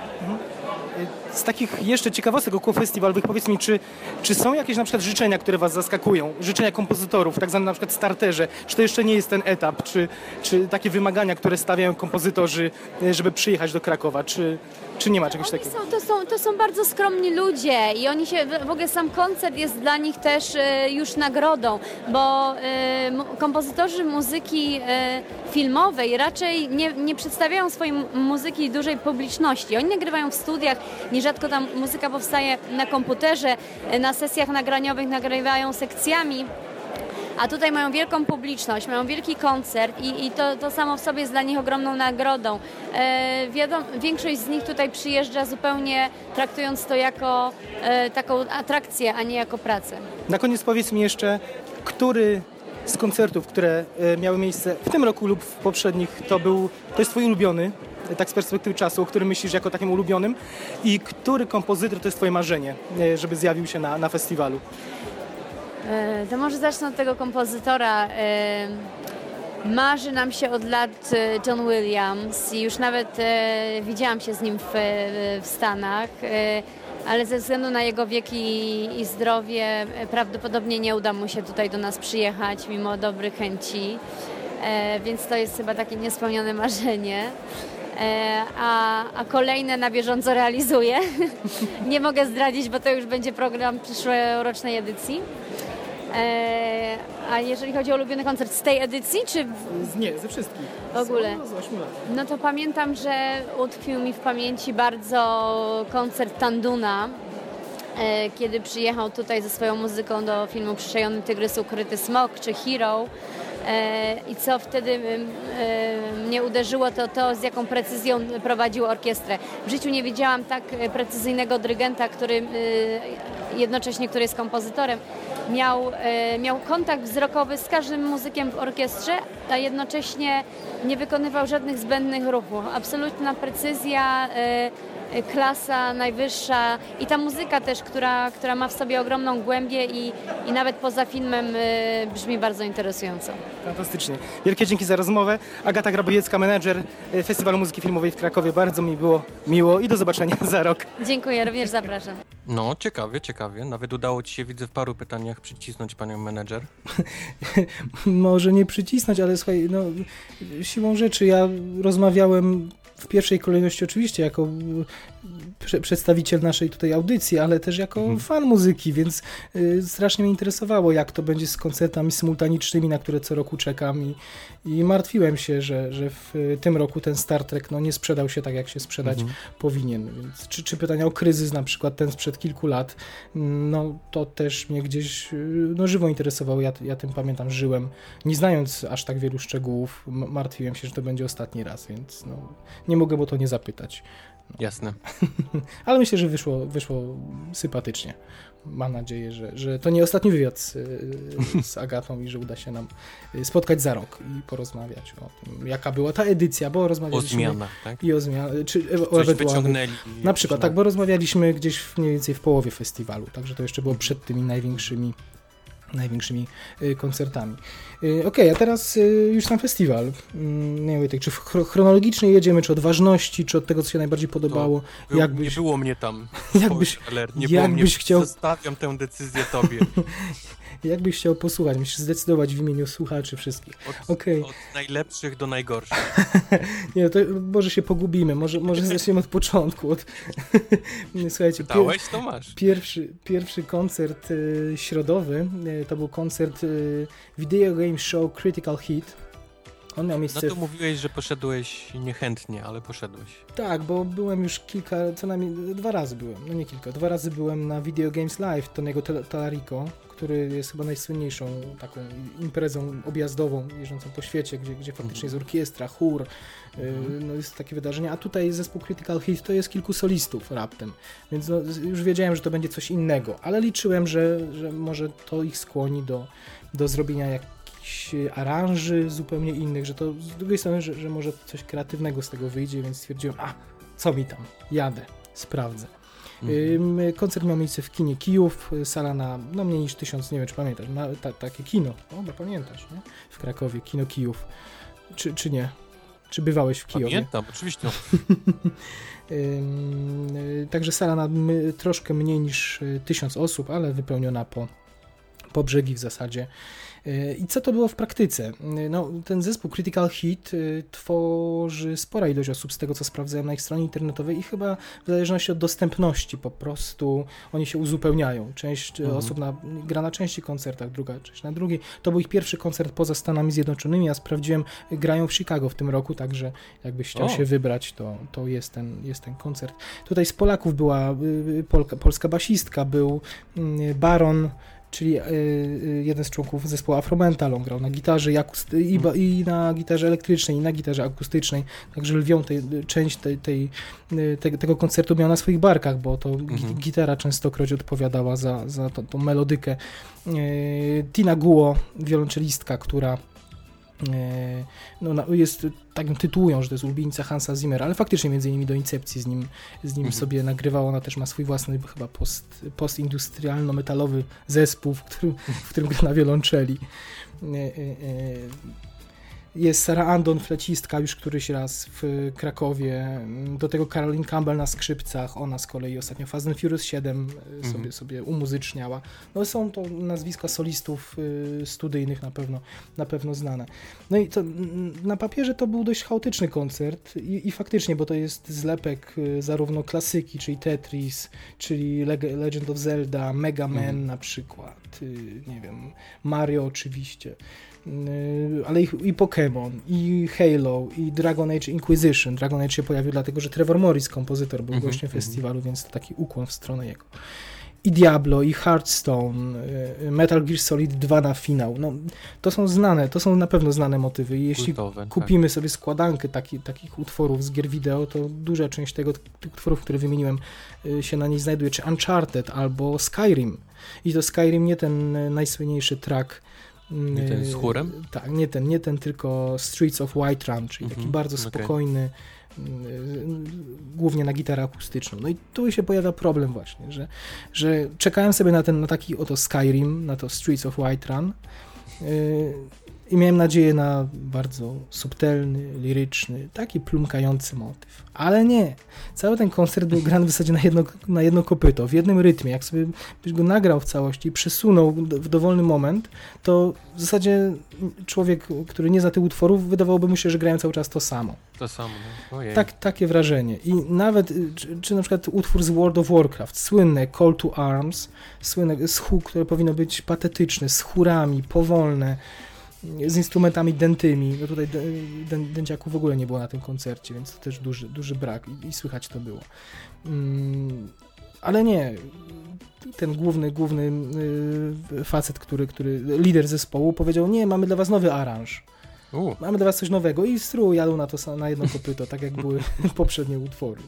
Z takich jeszcze ciekawostek około festiwalowych, powiedz mi, czy, czy są jakieś na przykład życzenia, które Was zaskakują? Życzenia kompozytorów, tak zwane na przykład starterze. Czy to jeszcze nie jest ten etap? Czy, czy takie wymagania, które stawiają kompozytorzy, e, żeby przyjechać do Krakowa? Czy, czy nie ma czegoś takiego? są, to, są, to są bardzo skromni ludzie i oni się, w ogóle sam koncert jest dla nich też e, już nagrodą, bo e, kompozytorzy muzyki e, filmowej raczej nie, nie przedstawiają swojej mu- muzyki dużej publiczności. Oni nagrywają w studiach, nierzadko tam muzyka powstaje na komputerze, na sesjach nagraniowych nagrywają sekcjami. A tutaj mają wielką publiczność, mają wielki koncert i, i to, to samo w sobie jest dla nich ogromną nagrodą. E, wiadom, większość z nich tutaj przyjeżdża zupełnie traktując to jako e, taką atrakcję, a nie jako pracę. Na koniec powiedz mi jeszcze, który z koncertów, które e, miały miejsce w tym roku lub w poprzednich, to był, to jest Twój ulubiony, tak z perspektywy czasu, o którym myślisz jako takim ulubionym i który kompozytor to jest Twoje marzenie, e, żeby zjawił się na, na festiwalu? E, To może zacznę od tego kompozytora. E, Marzy nam się od lat e, John Williams i już nawet widziałam się z nim w, w Stanach, ale ze względu na jego wiek i, i zdrowie prawdopodobnie nie uda mu się tutaj do nas przyjechać mimo dobrych chęci, więc to jest chyba takie niespełnione marzenie. A, a kolejne na bieżąco realizuję. nie mogę zdradzić, bo to już będzie program przyszłorocznej edycji. E, a jeżeli chodzi o ulubiony koncert z tej edycji, czy w- nie, ze wszystkich. W ogóle. Z, z 8 lat. no to pamiętam, że utkwił mi w pamięci bardzo koncert Tanduna, e, kiedy przyjechał tutaj ze swoją muzyką do filmu Przyszejony Tygrys Ukryty Smok czy Hero. I co wtedy mnie uderzyło, to to, z jaką precyzją prowadził orkiestrę. W życiu nie widziałam tak precyzyjnego dyrygenta, który jednocześnie, który jest kompozytorem, miał, miał kontakt wzrokowy z każdym muzykiem w orkiestrze, a jednocześnie nie wykonywał żadnych zbędnych ruchów. Absolutna precyzja, klasa najwyższa i ta muzyka też, która, która ma w sobie ogromną głębię i, i nawet poza filmem y, brzmi bardzo interesująco. Fantastycznie. Wielkie dzięki za rozmowę. Agata Grabojecka, menedżer y, Festiwalu Muzyki Filmowej w Krakowie. Bardzo mi było miło i do zobaczenia za rok. Dziękuję, również zapraszam. No, ciekawie, ciekawie. Nawet udało Ci się, widzę, w paru pytaniach przycisnąć panią menedżer. Może nie przycisnąć, ale słuchaj, no, siłą rzeczy ja rozmawiałem w pierwszej kolejności oczywiście jako przedstawiciel naszej tutaj audycji, ale też jako mhm. fan muzyki, więc y, strasznie mnie interesowało, jak to będzie z koncertami symultanicznymi, na które co roku czekam i, i martwiłem się, że, że w y, tym roku ten Star Trek no, nie sprzedał się tak, jak się sprzedać mhm. powinien. Więc czy, czy pytania o kryzys, na przykład ten sprzed kilku lat, mm, no to też mnie gdzieś y, no, żywo interesowało. Ja, ja tym pamiętam, żyłem, nie znając aż tak wielu szczegółów, martwiłem się, że to będzie ostatni raz, więc no, nie mogę bo to nie zapytać. Jasne. Ale myślę, że wyszło, wyszło sympatycznie. Mam nadzieję, że, że to nie ostatni wywiad z, z Agatą i że uda się nam spotkać za rok i porozmawiać o tym, jaka była ta edycja, bo rozmawialiśmy... O zmianach, tak? I o zmianach, czy Coś wyciągnęli. Na przykład, tak, bo rozmawialiśmy gdzieś mniej więcej w połowie festiwalu, także to jeszcze było przed tymi największymi największymi y, koncertami. Y, okej, okay, a teraz y, już sam festiwal. Mm, nie wiem, czy chronologicznie jedziemy, czy od ważności, czy od tego, co się najbardziej podobało. Był, jakbyś, nie było mnie tam. Jakbyś, alert, nie jakbyś było mnie, chciał... Zostawiam tę decyzję tobie. Jakbyś chciał posłuchać, musisz zdecydować w imieniu słuchaczy wszystkich. Od, okay. od najlepszych do najgorszych. nie, to może się pogubimy, może, może zaczniemy od początku. Od... Słuchajcie, Dałeś, to masz. Pierwszy, pierwszy koncert y, środowy y, to był koncert y, Video Game Show Critical Hit. On miał miejsce... No to mówiłeś, że poszedłeś niechętnie, ale poszedłeś. Tak, bo byłem już kilka, co najmniej dwa razy byłem, no nie kilka, dwa razy byłem na Video Games Live Tony'ego Talarico, który jest chyba najsłynniejszą taką imprezą objazdową jeżdżącą po świecie, gdzie, gdzie faktycznie jest orkiestra, chór, mm. no jest takie wydarzenie, a tutaj zespół Critical Hit to jest kilku solistów raptem, więc no, już wiedziałem, że to będzie coś innego, ale liczyłem, że, że może to ich skłoni do, do zrobienia jakichś aranży zupełnie innych, że to z drugiej strony, że, że może coś kreatywnego z tego wyjdzie, więc stwierdziłem, a co mi tam, jadę, sprawdzę. Mhm. Koncert miał miejsce w kinie Kijów, sala na no mniej niż tysiąc, nie wiem czy pamiętasz, na, ta, takie kino, o, bo pamiętasz, nie? W Krakowie, kino Kijów, czy, czy nie? Czy bywałeś w Kijowie? Pamiętam, oczywiście. Także sala na troszkę mniej niż y, tysiąc osób, ale wypełniona po, po brzegi w zasadzie. I co to było w praktyce? No, ten zespół Critical Hit y, tworzy spora ilość osób z tego, co sprawdzałem na ich stronie internetowej i chyba w zależności od dostępności po prostu oni się uzupełniają. Część mhm. osób na, gra na części koncertach, druga część na drugiej. To był ich pierwszy koncert poza Stanami Zjednoczonymi, ja sprawdziłem, grają w Chicago w tym roku, także jakbyś chciał o. się wybrać, to, to jest, ten, jest ten koncert. Tutaj z Polaków była y, y, Polka, polska basistka, był mm, Baron, czyli y, y, jeden z członków zespołu Afromental, on grał na gitarze i, i, i, na gitarze elektrycznej, i na gitarze akustycznej, także lwią tej, część tej, tej, y, te, tego koncertu miał na swoich barkach, bo to mhm. gitara częstokroć odpowiadała za, za tą, tą melodykę. Tina Guo, wiolonczelistka, która E, no, jest, tak ją tytułują, że to jest ulubienica Hansa Zimmera, ale faktycznie między innymi do Incepcji z nim, z nim mhm. sobie nagrywała, ona też ma swój własny chyba post, postindustrialno-metalowy zespół, w którym, w którym gra na wiolonczeli. E, e, jest Sarah Andon, flecistka, już któryś raz w Krakowie. Do tego Caroline Campbell na skrzypcach. Ona z kolei ostatnio Fast and Furious 7 e, sobie, mhm. sobie umuzyczniała. No są to nazwiska solistów y, studyjnych na pewno, na pewno znane. No i to, na papierze to był dość chaotyczny koncert i, i faktycznie, bo to jest zlepek y, zarówno klasyki, czyli Tetris, czyli Legend of Zelda, Mega Man mhm. na przykład, y, nie wiem, Mario oczywiście. Yy, ale i, i Pokémon, i Halo, i Dragon Age Inquisition. Dragon Age się pojawił dlatego, że Trevor Morris, kompozytor, był -hmm, gościem mm -hmm. festiwalu, więc to taki ukłon w stronę jego. i Diablo, i Hearthstone, y, Metal Gear Solid 2 na finał. No, to są znane, to są na pewno znane motywy. I jeśli Kultowe, tak. kupimy sobie składankę taki, takich utworów z gier wideo, to duża część tego, tych utworów, które wymieniłem, y, się na niej znajduje, czy Uncharted albo Skyrim. I to Skyrim nie ten y, najsłynniejszy track. Nie ten z chórem? Tak, nie ten, nie ten, tylko Streets of Whiterun, czyli taki Mhm, bardzo okej. spokojny, y, głównie na gitarę akustyczną. No i tu się pojawia problem właśnie, że, że czekałem sobie na ten, na taki oto Skyrim, na to Streets of Whiterun y, i miałem nadzieję na bardzo subtelny, liryczny, taki plumkający motyw. Ale nie. Cały ten koncert był grany w zasadzie na jedno, na jedno kopyto, w jednym rytmie. Jak sobie byś go nagrał w całości i przesunął w dowolny moment, to w zasadzie człowiek, który nie zna tych utworów, wydawałoby mu się, że grają cały czas to samo. To samo. No. Ojej. Tak, takie wrażenie. I nawet, y, czy, czy na przykład utwór z World of Warcraft, słynne Call to Arms, słynne chór, które powinno być patetyczne, z chórami, powolne, z instrumentami dętymi. No tutaj dę- dę, dęciaków w ogóle nie było na tym koncercie, więc to też duży, duży brak i, i słychać to było. Mm, ale nie, ten główny, główny y, facet, który, który, lider zespołu powiedział, nie, mamy dla was nowy aranż. U, Mamy dla was coś nowego i stru jadą na to na jedno kopyto, tak jak były poprzednie utwory.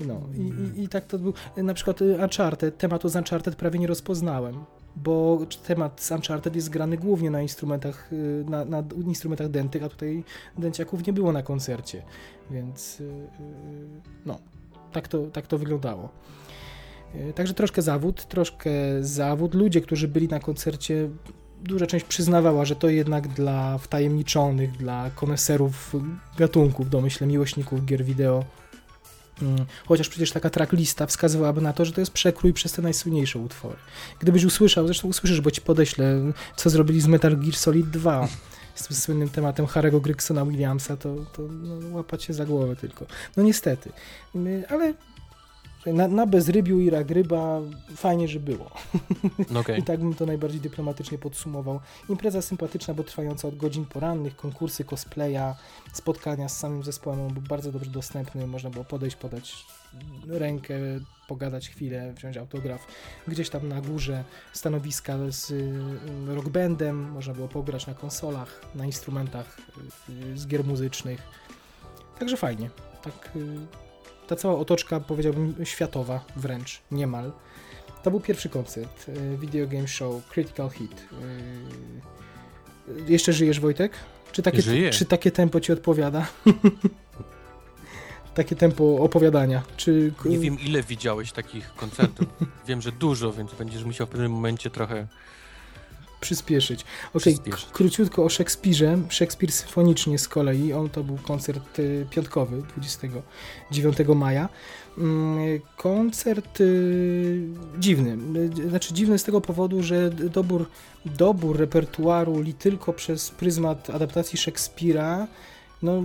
No i, i, i tak to był. Na przykład y, Uncharted, tematu z Uncharted prawie nie rozpoznałem, bo temat z Uncharted jest grany głównie na instrumentach, y, na, na instrumentach dętych, a tutaj dęciaków nie było na koncercie, więc y, y, no, tak to, tak to wyglądało. Także troszkę zawód, troszkę zawód. Ludzie, którzy byli na koncercie, duża część przyznawała, że to jednak dla wtajemniczonych, dla koneserów gatunków, domyślę miłośników gier wideo. Mm, Chociaż przecież taka tracklista wskazywałaby na to, że to jest przekrój przez te najsłynniejsze utwory. Gdybyś usłyszał, zresztą usłyszysz, bo ci podeślę, co zrobili z Metal Gear Solid 2 z tym słynnym tematem Harry'ego Grigsona Williamsa, to, to no, łapać się za głowę tylko. No niestety. Mm, Ale na, na bezrybiu i ragryba fajnie, że było. okej. I tak bym to najbardziej dyplomatycznie podsumował. Impreza sympatyczna, bo trwająca od godzin porannych, konkursy cosplaya, spotkania z samym zespołem, on był bardzo dobrze dostępny, można było podejść, podać rękę, pogadać chwilę, wziąć autograf. Gdzieś tam na górze stanowiska z y, rockbandem, można było pograć na konsolach, na instrumentach y, z gier muzycznych. Także fajnie. Tak, y, ta cała otoczka, powiedziałbym, światowa wręcz, niemal. To był pierwszy koncert, y, Video Game Show, Critical Hit. Y, Jeszcze żyjesz, Wojtek? Czy takie, Żyję. czy takie tempo ci odpowiada? takie tempo opowiadania? Czy... Nie wiem, ile widziałeś takich koncertów. wiem, że dużo, więc będziesz musiał w pewnym momencie trochę przyspieszyć. Okej, k- króciutko o Szekspirze. Szekspir symfonicznie z kolei. On to był koncert y, piątkowy 29 maja. Mm, Koncert y, dziwny. Y, Znaczy dziwny z tego powodu, że dobór, dobór repertuaru li tylko przez pryzmat adaptacji Szekspira no,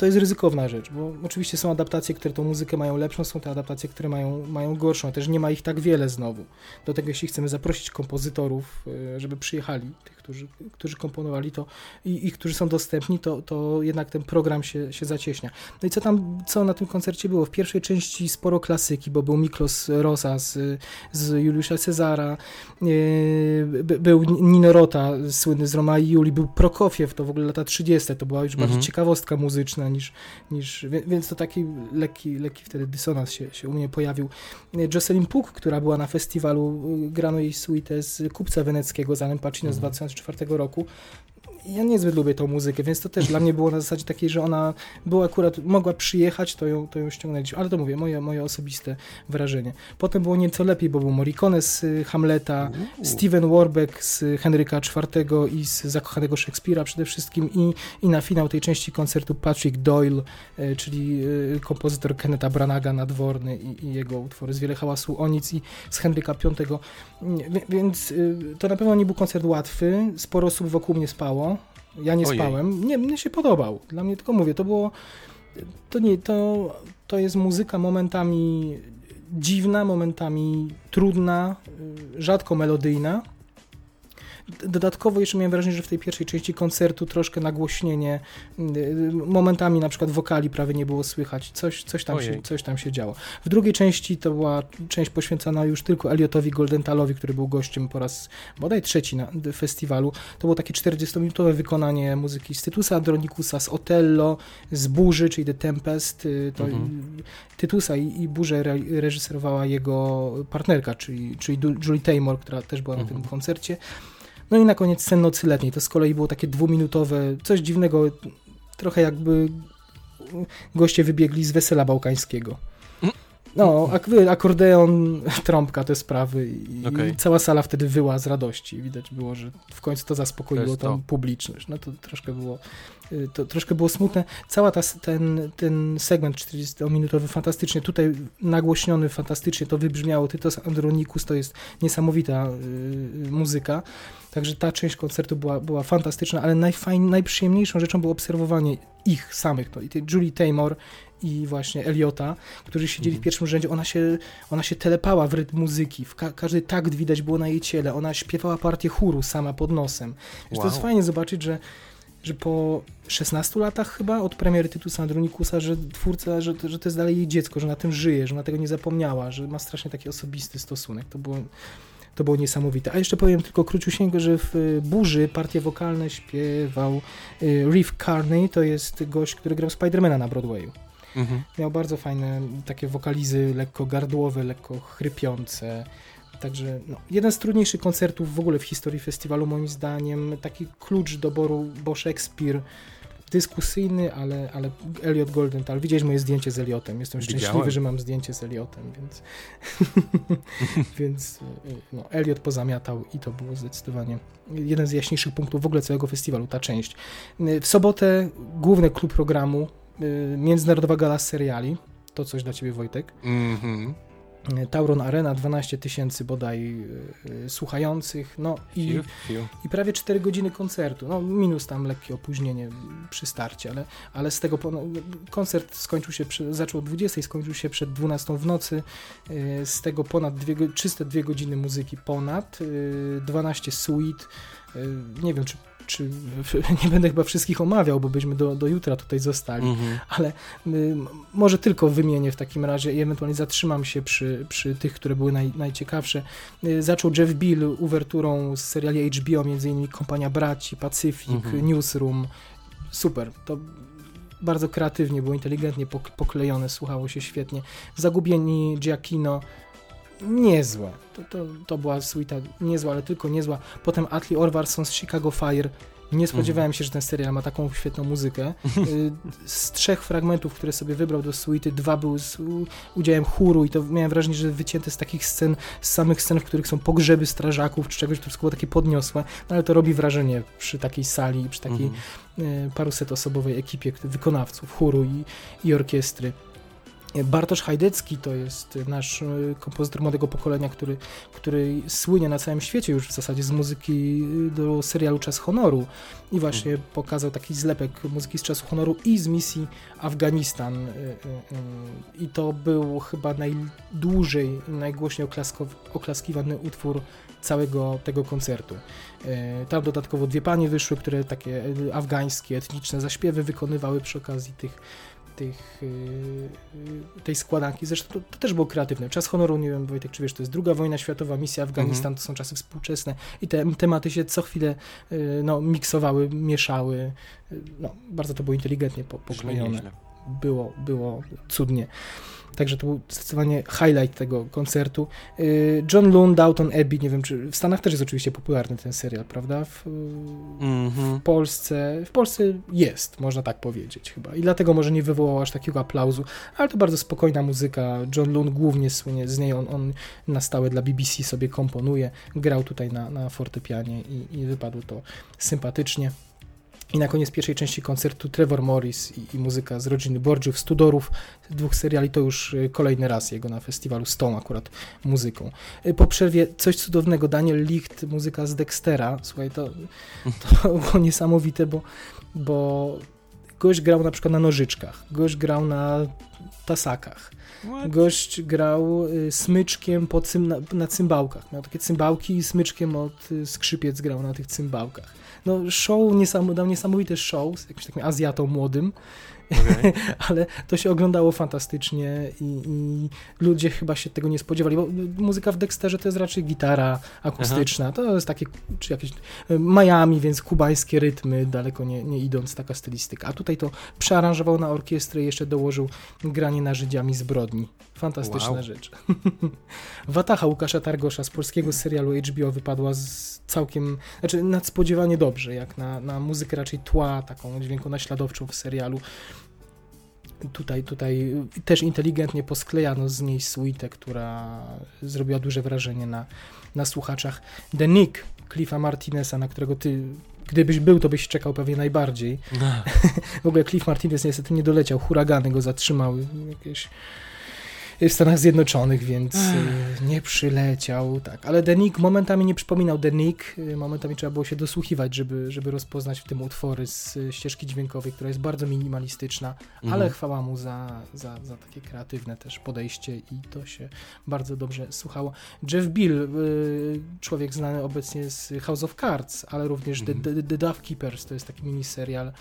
to jest ryzykowna rzecz, bo oczywiście są adaptacje, które tą muzykę mają lepszą, są te adaptacje, które mają, mają gorszą. Też nie ma ich tak wiele znowu. Do tego, jeśli chcemy zaprosić kompozytorów, y, żeby przyjechali, tych, którzy, którzy komponowali to i, i którzy są dostępni, to, to jednak ten program się, się zacieśnia. No i co tam, co na tym koncercie było? W pierwszej części sporo klasyki, bo był Miklos Rosa z, z Juliusza Cezara, y, by- był Nino Rota, słynny z Roma i Julii, był Prokofiew, to w ogóle lata 30., to była już bardziej Mhm. ciekawostka muzyczna niż, niż więc to taki lekki, lekki wtedy dysonans się, się u mnie pojawił. Y, Jocelyn Puk, która była na festiwalu, y, grano jej suite z Kupca Weneckiego z Anem Pacino z Mhm. 2004 roku. Ja niezbyt lubię tą muzykę, więc to też dla mnie było na zasadzie takiej, że ona była akurat, mogła przyjechać, to ją, to ją ściągnęliśmy, ale to mówię, moje, moje osobiste wrażenie. Potem było nieco lepiej, bo był Morricone z y, Hamleta, Uuu. Steven Warbeck z Henryka IV i z Zakochanego Szekspira przede wszystkim i, i na finał tej części koncertu Patrick Doyle, e, czyli e, kompozytor Kenneta Branaga nadworny i, i jego utwory z Wiele Hałasu o nic i z Henryka V. Mm, Więc y, to na pewno nie był koncert łatwy, sporo osób wokół mnie spało, ja nie Ojej. spałem, nie, mnie się podobał, dla mnie tylko mówię, to było, to nie, to, to jest muzyka momentami dziwna, momentami trudna, y, rzadko melodyjna. Dodatkowo jeszcze miałem wrażenie, że w tej pierwszej części koncertu troszkę nagłośnienie, y, momentami na przykład wokali prawie nie było słychać, coś, coś, tam, się, coś tam się działo. W drugiej części to była część poświęcona już tylko Eliotowi Goldentalowi, który był gościem po raz bodaj trzeci na festiwalu. To było takie 40-minutowe wykonanie muzyki z Tytusa Andronikusa, z Otello, z Burzy, czyli The Tempest. Y, to mhm. Tytusa i, i Burzę re, reżyserowała jego partnerka, czyli, czyli Julie Taymor, która też była mhm. na tym koncercie. No i na koniec Sen Nocy Letniej. To z kolei było takie dwuminutowe, coś dziwnego, trochę jakby goście wybiegli z wesela bałkańskiego. No, ak akordeon, trąbka, te sprawy i, okay. cała sala wtedy wyła z radości. Widać było, że w końcu to zaspokoiło to. publiczność. No to troszkę było, to troszkę było smutne. Cała ta, ten, ten segment 40-minutowy fantastycznie, tutaj nagłośniony fantastycznie, to wybrzmiało. Tytos Andronikus to jest niesamowita y, muzyka. Także ta część koncertu była, była fantastyczna, ale najfajn, najprzyjemniejszą rzeczą było obserwowanie ich samych. To, i Julie Taymor i właśnie Eliota, którzy siedzieli w mhm. pierwszym rzędzie, ona się, ona się telepała w rytm muzyki, w ka każdy takt widać było na jej ciele, ona śpiewała partię chóru sama pod nosem. Wow. To jest fajnie zobaczyć, że że po 16 latach chyba od premiery Tytusa Andronikusa, że twórca, że, że to jest dalej jej dziecko, że na tym żyje, że ona tego nie zapomniała, że ma strasznie taki osobisty stosunek. To było, to było niesamowite. A jeszcze powiem tylko króciusieńko, że w Burzy partie wokalne śpiewał y, Reeve Carney, to jest gość, który grał Spidermana na Broadwayu. Mhm. Miał bardzo fajne takie wokalizy, lekko gardłowe, lekko chrypiące. Także no, jeden z trudniejszych koncertów w ogóle w historii festiwalu, moim zdaniem. Taki klucz doboru, bo Shakespeare dyskusyjny, ale, ale Elliot Goldenthal. Widziałeś moje zdjęcie z Elliotem. Jestem Widziałem. szczęśliwy, że mam zdjęcie z Elliotem, więc, więc no, Elliot pozamiatał i to było zdecydowanie jeden z jaśniejszych punktów w ogóle całego festiwalu, ta część. W sobotę główny klub programu Y, międzynarodowa Gala Seriali. To coś dla ciebie, Wojtek. Mm-hmm. Tauron Arena, 12 tysięcy bodaj y, słuchających, no i, fiu, fiu. i prawie 4 godziny koncertu, no minus tam lekkie opóźnienie przy starcie, ale, ale z tego koncert skończył się, zaczął o 20, skończył się przed 12 w nocy, y, z tego ponad dwie, 302 godziny muzyki ponad, 12 suite, nie wiem czy czy nie będę chyba wszystkich omawiał, bo byśmy do, do jutra tutaj zostali, mhm. ale y, może tylko wymienię w takim razie i ewentualnie zatrzymam się przy, przy tych, które były naj, najciekawsze. Y, zaczął Jeff Bill uwerturą z seriali HBO, między innymi Kompania Braci, Pacyfik, mhm. Newsroom. Super, to bardzo kreatywnie, było inteligentnie poklejone, słuchało się świetnie. Zagubieni Giacchino, niezłe. To, to, to była suita niezła, ale tylko niezła. Potem Atli Orvarson z Chicago Fire. Nie spodziewałem się, że ten serial ma taką świetną muzykę. Y, z trzech fragmentów, które sobie wybrał do suity, dwa były z udziałem chóru i to miałem wrażenie, że wycięte z takich scen, z samych scen, w których są pogrzeby strażaków czy czegoś, to wszystko było takie podniosłe, no ale to robi wrażenie przy takiej sali, przy takiej mhm. Y, paruset osobowej ekipie wykonawców, chóru i, i orkiestry. Bartosz Hajdecki to jest nasz e, kompozytor młodego pokolenia, który, który słynie na całym świecie już w zasadzie z muzyki e, do serialu Czas Honoru i właśnie hmm. pokazał taki zlepek muzyki z Czasu Honoru i z misji Afganistan e, i to był chyba najdłużej, najgłośniej oklaskiwany utwór całego tego koncertu. Tam dodatkowo dwie panie wyszły, które takie afgańskie, etniczne zaśpiewy wykonywały przy okazji tych tych, y, y, tej składanki. Zresztą to, to, też było kreatywne. Czas honoru, nie wiem Wojtek, czy wiesz, to jest druga wojna światowa, misja Afganistan, mhm. to są czasy współczesne i te tematy się co chwilę y, no, miksowały, mieszały. No, bardzo to było inteligentnie poklejone. Było, było cudnie. Także to był zdecydowanie highlight tego koncertu. Y, John Loon, Downton Abbey, nie wiem, czy w Stanach też jest oczywiście popularny ten serial, prawda? W, mm -hmm. w Polsce, w Polsce jest, można tak powiedzieć chyba. I dlatego może nie wywołał aż takiego aplauzu, ale to bardzo spokojna muzyka. John Loon głównie słynie z niej, on, on na stałe dla BBC sobie komponuje. Grał tutaj na, na fortepianie i, i wypadło to sympatycznie. I na koniec pierwszej części koncertu Trevor Morris i, i muzyka z rodziny Borgiów, Studorów, dwóch seriali, to już y, kolejny raz jego na festiwalu z tą akurat muzyką. Y, po przerwie coś cudownego, Daniel Licht, muzyka z Dextera, słuchaj, to, to było niesamowite, bo, bo Gość grał na przykład na nożyczkach, gość grał na tasakach, What? gość grał y, smyczkiem po cym, na, na cymbałkach. Miał takie cymbałki i smyczkiem od skrzypiec grał na tych cymbałkach. No show, niesam, dał niesamowity show z jakimś takim Azjatą młodym, Okej. ale to się oglądało fantastycznie i, i ludzie chyba się tego nie spodziewali, bo muzyka w Dexterze to jest raczej gitara akustyczna, to jest takie, czy jakieś e, Miami, więc kubańskie rytmy, daleko nie, nie idąc, taka stylistyka. A tutaj to przearanżował na orkiestrę i jeszcze dołożył granie na Żydziami zbrodni. Fantastyczna Wow. rzecz. Watacha Łukasza Targosza z polskiego serialu HBO wypadła z całkiem, znaczy nadspodziewanie dobrze, jak na, na muzykę raczej tła, taką dźwiękonaśladowczą w serialu. Tutaj, tutaj też inteligentnie posklejano z niej suite, która zrobiła duże wrażenie na, na słuchaczach. The Nick Cliffa Martineza, na którego ty, gdybyś był, to byś czekał pewnie najbardziej. W ogóle Cliff Martinez niestety nie doleciał, huragany go zatrzymały jakieś w Stanach Zjednoczonych, więc y, nie przyleciał, tak. Ale The Nick momentami nie przypominał The Nick, y, momentami trzeba było się dosłuchiwać, żeby, żeby rozpoznać w tym utwory z y, ścieżki dźwiękowej, która jest bardzo minimalistyczna, ale Mhm. chwała mu za, za, za takie kreatywne też podejście i to się bardzo dobrze słuchało. Jeff Bill, człowiek znany obecnie z House of Cards, ale również The, Mhm. The, The Dove Keepers, to jest taki miniserial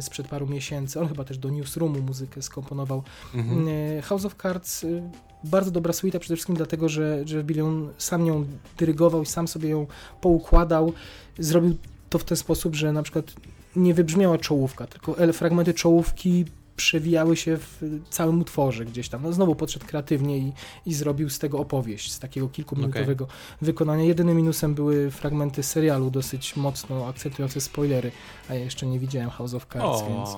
sprzed paru miesięcy. On chyba też do Newsroomu muzykę skomponował. Mhm. E, House of Cards, y, bardzo dobra suita przede wszystkim dlatego, że Jeff Bill ją sam ją dyrygował i sam sobie ją poukładał. Zrobił to w ten sposób, że na przykład nie wybrzmiała czołówka, tylko fragmenty czołówki przewijały się w całym utworze gdzieś tam. No znowu podszedł kreatywnie i, i zrobił z tego opowieść, z takiego kilkuminutowego wykonania. Jedynym minusem były fragmenty serialu dosyć mocno akcentujące spoilery, a ja jeszcze nie widziałem House of Cards, O, więc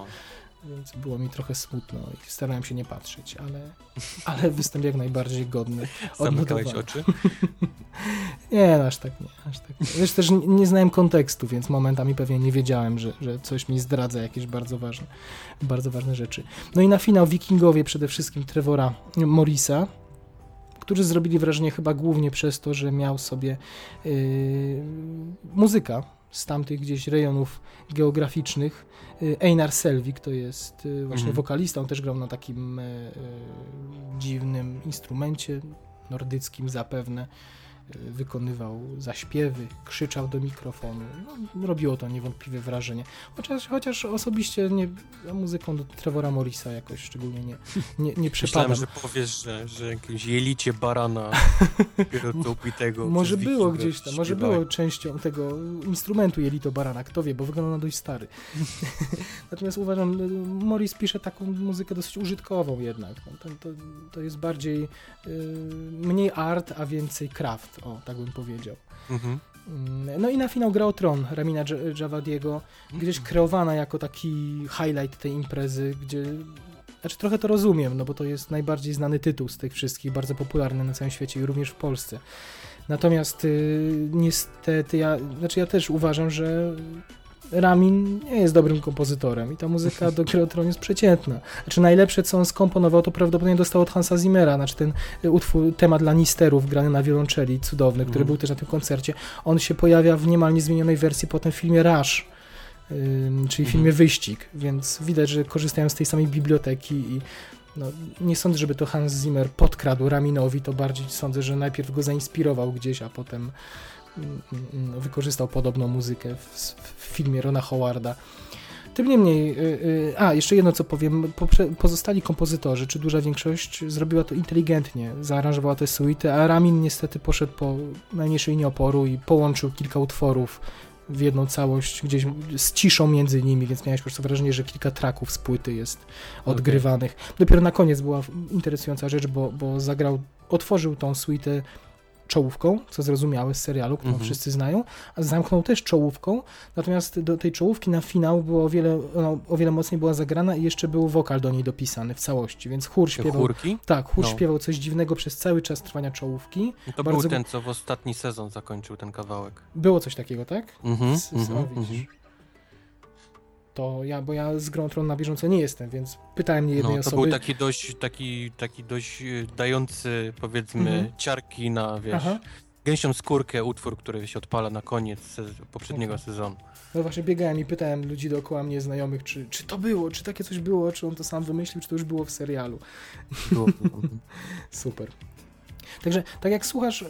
było mi trochę smutno i starałem się nie patrzeć, ale, ale występ jak najbardziej godny. zamykałeś oczy? Nie, no aż tak nie, aż tak nie. Wiesz, też nie, nie znałem kontekstu, więc momentami pewnie nie wiedziałem, że, że coś mi zdradza jakieś bardzo ważne, bardzo ważne rzeczy. No i na finał Wikingowie przede wszystkim Trevora Morrisa, którzy zrobili wrażenie chyba głównie przez to, że miał sobie yy, muzyka z tamtych gdzieś rejonów geograficznych. Yy, Einar Selvik to jest yy, właśnie Mhm. wokalista, on też grał na takim yy, dziwnym instrumencie, nordyckim zapewne. Wykonywał zaśpiewy, krzyczał do mikrofonu. No, robiło to niewątpliwie wrażenie. Chociaż, chociaż osobiście nie, muzyką do Trevora Morrisa jakoś szczególnie nie, nie, nie. Myślałem, że powiesz, że, że jakieś jelicie barana upitego. Może było gdzieś tam, może było częścią tego instrumentu jelito barana, kto wie, bo wygląda na dość stary. Natomiast uważam, Morris pisze taką muzykę dosyć użytkową jednak. No, to, to, to jest bardziej y, mniej art, a więcej o, tak bym powiedział. Mhm. Mm, No i na finał grał Tron Ramina Javadiego, gdzieś kreowana jako taki highlight tej imprezy, gdzie znaczy trochę to rozumiem, no bo to jest najbardziej znany tytuł z tych wszystkich, bardzo popularny na całym świecie i również w Polsce. Natomiast y, niestety ja, znaczy ja też uważam, że Ramin nie jest dobrym kompozytorem i ta muzyka do Gry o Tron jest przeciętna. Znaczy najlepsze, co on skomponował, to prawdopodobnie dostał od Hansa Zimmera, znaczy ten y, utwór, temat dla Nisterów grany na wiolonczeli, cudowny, który Mhm. był też na tym koncercie. On się pojawia w niemal niezmienionej wersji potem w filmie Rush, ym, czyli Mhm. filmie Wyścig, więc widać, że korzystają z tej samej biblioteki i no, nie sądzę, żeby to Hans Zimmer podkradł Raminowi, to bardziej sądzę, że najpierw go zainspirował gdzieś, a potem mm, mm, wykorzystał podobną muzykę w, w filmie Rona Howarda. Tym niemniej, y, y, a jeszcze jedno co powiem, pozostali kompozytorzy, czy duża większość zrobiła to inteligentnie, zaaranżowała tę suite, a Ramin niestety poszedł po najmniejszej linii oporu i połączył kilka utworów w jedną całość, gdzieś z ciszą między nimi, więc miałeś po prostu wrażenie, że kilka traków z płyty jest odgrywanych. Dopiero na koniec była interesująca rzecz, bo, bo zagrał, otworzył tą suite czołówką, co zrozumiałe z serialu, którą Mhm. wszyscy znają, a zamknął też czołówką, natomiast do tej czołówki na finał było o wiele, ona o wiele mocniej była zagrana i jeszcze był wokal do niej dopisany w całości, więc chór śpiewał, chórki? tak, chór No. śpiewał coś dziwnego przez cały czas trwania czołówki. No To Bardzo- był ten, co w ostatni sezon zakończył ten kawałek. Było coś takiego, tak? Mhm, o, widzisz. mhm. To ja, bo ja z Grą Tron na bieżąco nie jestem, więc pytałem nie jednej No, to osoby. był taki dość, taki, taki dość y, dający, powiedzmy, Mhm. ciarki na, wiesz, Aha. Gęsią skórkę, utwór, który się odpala na koniec sez poprzedniego Okay. sezonu. No właśnie biegałem i pytałem ludzi dookoła mnie, znajomych, czy, czy to było, czy takie coś było, czy on to sam wymyślił, czy to już było w serialu. Było, Super. Także tak jak słuchasz,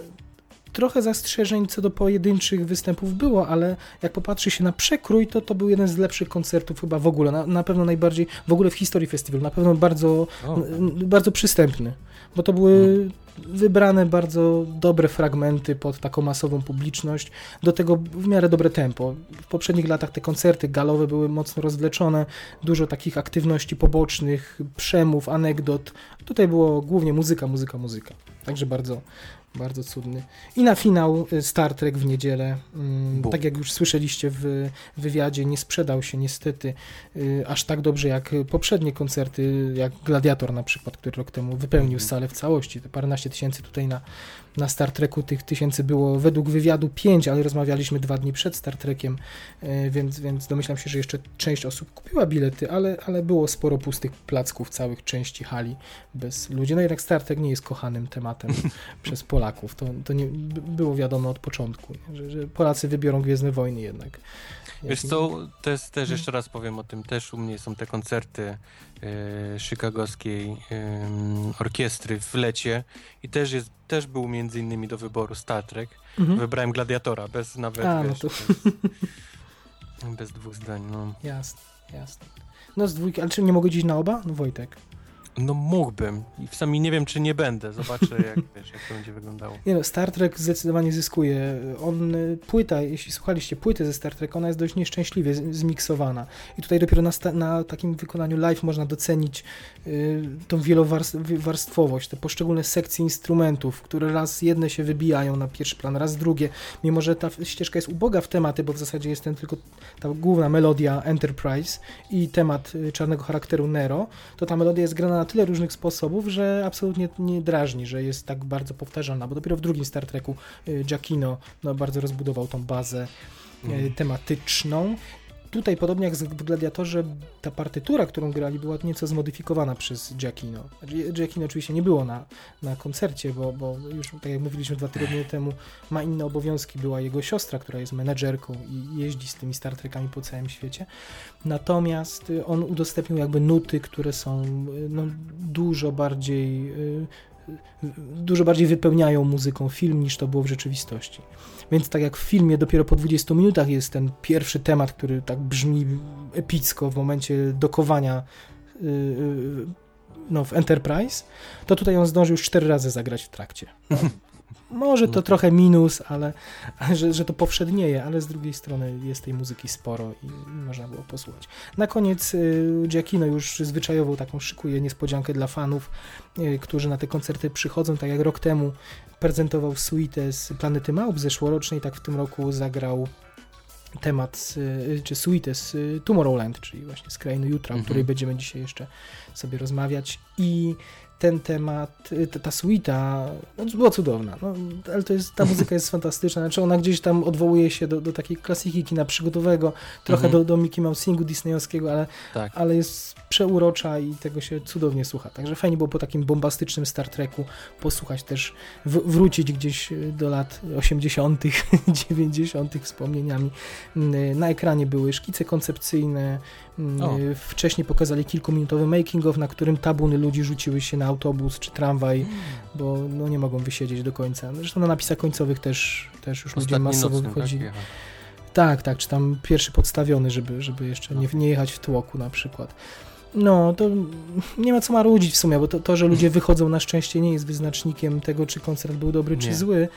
trochę zastrzeżeń co do pojedynczych występów było, ale jak popatrzy się na przekrój, to to był jeden z lepszych koncertów chyba w ogóle, na, na pewno najbardziej w ogóle w historii festiwalu, na pewno bardzo, o, n- bardzo przystępny, bo to były wybrane bardzo dobre fragmenty pod taką masową publiczność, do tego w miarę dobre tempo. W poprzednich latach te koncerty galowe były mocno rozwleczone, dużo takich aktywności pobocznych, przemów, anegdot. Tutaj było głównie muzyka, muzyka, muzyka. Także bardzo, bardzo cudny. I na finał y, Star Trek w niedzielę. Mm, Bum. Tak jak już słyszeliście w wywiadzie, nie sprzedał się niestety y, aż tak dobrze jak poprzednie koncerty, jak Gladiator na przykład, który rok temu wypełnił Mhm. salę w całości. Te paręnaście tysięcy tutaj na, na Star Treku tych tysięcy było według wywiadu pięć, ale rozmawialiśmy dwa dni przed Star Trekiem, y, więc, więc domyślam się, że jeszcze część osób kupiła bilety, ale, ale było sporo pustych placków całych części hali bez ludzi. No jednak Star Trek nie jest kochanym tematem przez Polaków. To, to nie, by- było wiadomo od początku, że, że Polacy wybiorą Gwiezdne Wojny jednak. Wiesz co, też, też jeszcze raz powiem o tym, też u mnie są te koncerty e, chicagowskiej em, orkiestry w lecie i też jest, też był między innymi do wyboru Star Trek. Mhm. Wybrałem Gladiatora, bez nawet, A, no wiesz, to- bez, bez dwóch zdań, no. Jasne, jasne. No z dwójki, ale czy nie mogę iść na oba? No Wojtek. No mógłbym i w sumie nie wiem, czy nie będę, zobaczę jak, wiesz, jak to będzie wyglądało. Nie no, Star Trek zdecydowanie zyskuje. On, y, płyta, jeśli słuchaliście płyty ze Star Trek, ona jest dość nieszczęśliwie zmiksowana. I tutaj dopiero na, na takim wykonaniu live można docenić y, tą wielowarstwowość, te poszczególne sekcje instrumentów, które raz jedne się wybijają na pierwszy plan, raz drugie. Mimo, że ta ścieżka jest uboga w tematy, bo w zasadzie jest ten tylko ta główna melodia Enterprise i temat y, czarnego charakteru Nero, to ta melodia jest grana na tyle różnych sposobów, że absolutnie nie drażni, że jest tak bardzo powtarzalna, bo dopiero w drugim Star Treku y, Giacchino no, bardzo rozbudował tą bazę y, Mhm. tematyczną. Tutaj, podobnie jak w Gladiatorze, ta partytura, którą grali, była nieco zmodyfikowana przez Giacchino. Znaczy, Giacchino oczywiście nie było na, na koncercie, bo, bo już, tak jak mówiliśmy dwa tygodnie temu, ma inne obowiązki. Była jego siostra, która jest menedżerką i jeździ z tymi Star Trekami po całym świecie. Natomiast y, on udostępnił jakby nuty, które są y, no, dużo bardziej y, dużo bardziej wypełniają muzyką film niż to było w rzeczywistości. Więc tak jak w filmie dopiero po 20 minutach jest ten pierwszy temat, który tak brzmi epicko w momencie dokowania y, y, no, w Enterprise, to tutaj on zdążył już cztery razy zagrać w trakcie. Może to trochę minus, ale że, że to powszednieje, ale z drugiej strony jest tej muzyki sporo i, i można było posłuchać. Na koniec y, Giacchino już zwyczajowo taką szykuje niespodziankę dla fanów, y, którzy na te koncerty przychodzą, tak jak rok temu prezentował suite z Planety Małp zeszłorocznej, tak w tym roku zagrał temat, y, czy suite z Tomorrowland, czyli właśnie z Krainy Jutra, o Mhm. której będziemy dzisiaj jeszcze sobie rozmawiać i ten temat, y, ta, ta suita no, była cudowna, no, ale to jest, ta muzyka jest fantastyczna, znaczy ona gdzieś tam odwołuje się do, do takiej klasyki kina przygodowego, trochę Mhm. do, do Mickey Mousingu disneyowskiego, ale, Tak. ale jest przeurocza i tego się cudownie słucha. Także fajnie było po takim bombastycznym Star Treku posłuchać też, w, wrócić gdzieś y, do lat 80., 90. wspomnieniami. Mm, Na ekranie były szkice koncepcyjne. mm, O. Wcześniej pokazali kilkuminutowy making of, na którym tabuny ludzi rzuciły się na autobus czy tramwaj, bo no, nie mogą wysiedzieć do końca. Zresztą na napisach końcowych też, też już ludzie Ostatni masowo nocny, wychodzili. Tak? Tak, tak, czy tam pierwszy podstawiony, żeby, żeby jeszcze nie, nie jechać w tłoku na przykład. No, to nie ma co marudzić w sumie, bo to, to, że ludzie wychodzą na szczęście nie jest wyznacznikiem tego, czy koncert był dobry, czy Nie. zły,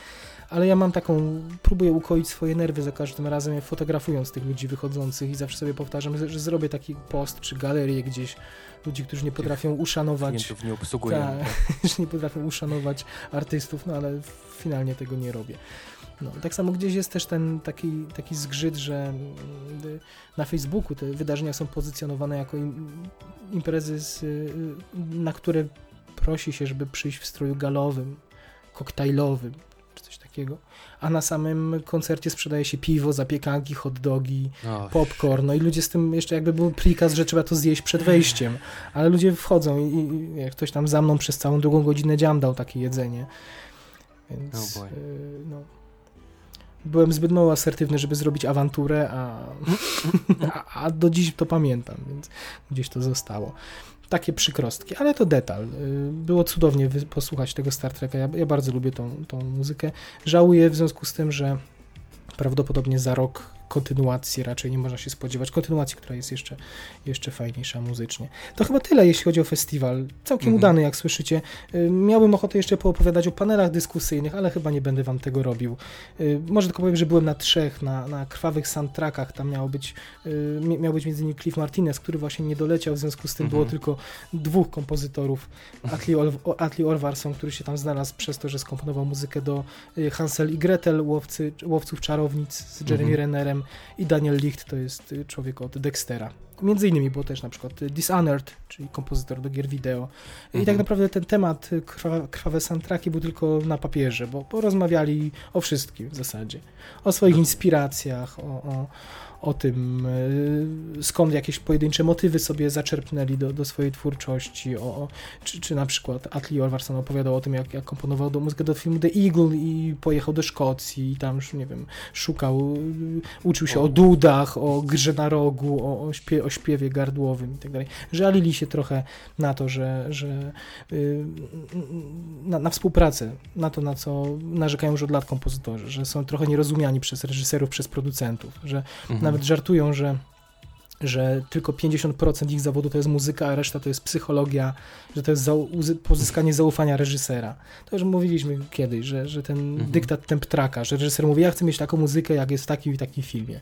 ale ja mam taką, próbuję ukoić swoje nerwy za każdym razem, fotografując tych ludzi wychodzących i zawsze sobie powtarzam, że zrobię taki post czy galerię gdzieś, ludzi, którzy nie potrafią uszanować Klientów nie obsługujemy. tak, Tak. że nie potrafią uszanować artystów, no ale finalnie tego nie robię. No, tak samo gdzieś jest też ten taki, taki zgrzyt, że na Facebooku te wydarzenia są pozycjonowane jako im, imprezy, z, y, na które prosi się, żeby przyjść w stroju galowym, koktajlowym, coś takiego, a na samym koncercie sprzedaje się piwo, zapiekanki, hot dogi, O, popcorn, no i ludzie z tym jeszcze jakby był prikaz, że trzeba to zjeść przed wejściem, ale ludzie wchodzą i, i jak ktoś tam za mną przez całą drugą godzinę dziamdał takie jedzenie. Więc Oh y, no. Byłem zbyt mało asertywny, żeby zrobić awanturę, a, a, a do dziś to pamiętam, więc gdzieś to zostało. Takie przykrostki, ale to detal. Y, Było cudownie posłuchać tego Star Treka. Ja, ja bardzo lubię tą, tą muzykę. Żałuję w związku z tym, że prawdopodobnie za rok kontynuacji raczej nie można się spodziewać. Kontynuacji, która jest jeszcze, jeszcze fajniejsza muzycznie. To chyba tyle, jeśli chodzi o festiwal. Całkiem Mhm. udany, jak słyszycie. Y, Miałbym ochotę jeszcze poopowiadać o panelach dyskusyjnych, ale chyba nie będę wam tego robił. Y, Może tylko powiem, że byłem na trzech, na, na krwawych soundtrackach. Tam miało być, y, mi- miał być między innymi Cliff Martinez, który właśnie nie doleciał, w związku z tym Mhm. było tylko dwóch kompozytorów. Atli, Ol- Atli Orvarson, który się tam znalazł przez to, że skomponował muzykę do Hansel i Gretel, łowcy, łowców czarownic z Jeremy Mhm. Rennerem i Daniel Licht to jest y, człowiek od Dextera. Między innymi było też na przykład y, Dishonored, czyli kompozytor do gier wideo. I Mhm. tak naprawdę ten temat y, krwa, krwawe soundtracki był tylko na papierze, bo porozmawiali o wszystkim w zasadzie. O swoich inspiracjach, o, o, o tym y, skąd jakieś pojedyncze motywy sobie zaczerpnęli do, do swojej twórczości, o, czy, czy na przykład Atli Orvarson opowiadał o tym, jak, jak komponował do muzykę do filmu The Eagle i pojechał do Szkocji i tam już, nie wiem, szukał, y, uczył się O. o dudach, o grze na rogu, o, o, śpie, o śpiewie gardłowym i tak dalej. Żalili się trochę na to, że, że y, na, na współpracę, na to, na co narzekają już od lat kompozytorzy, że są trochę nierozumiani przez reżyserów, przez producentów, że Mhm. Nawet żartują, że że tylko 50% ich zawodu to jest muzyka, a reszta to jest psychologia, że to jest uzy- pozyskanie zaufania reżysera. To już mówiliśmy kiedyś, że, że ten Mhm. dyktat temptraka, że reżyser mówi, ja chcę mieć taką muzykę, jak jest w takim i takim filmie.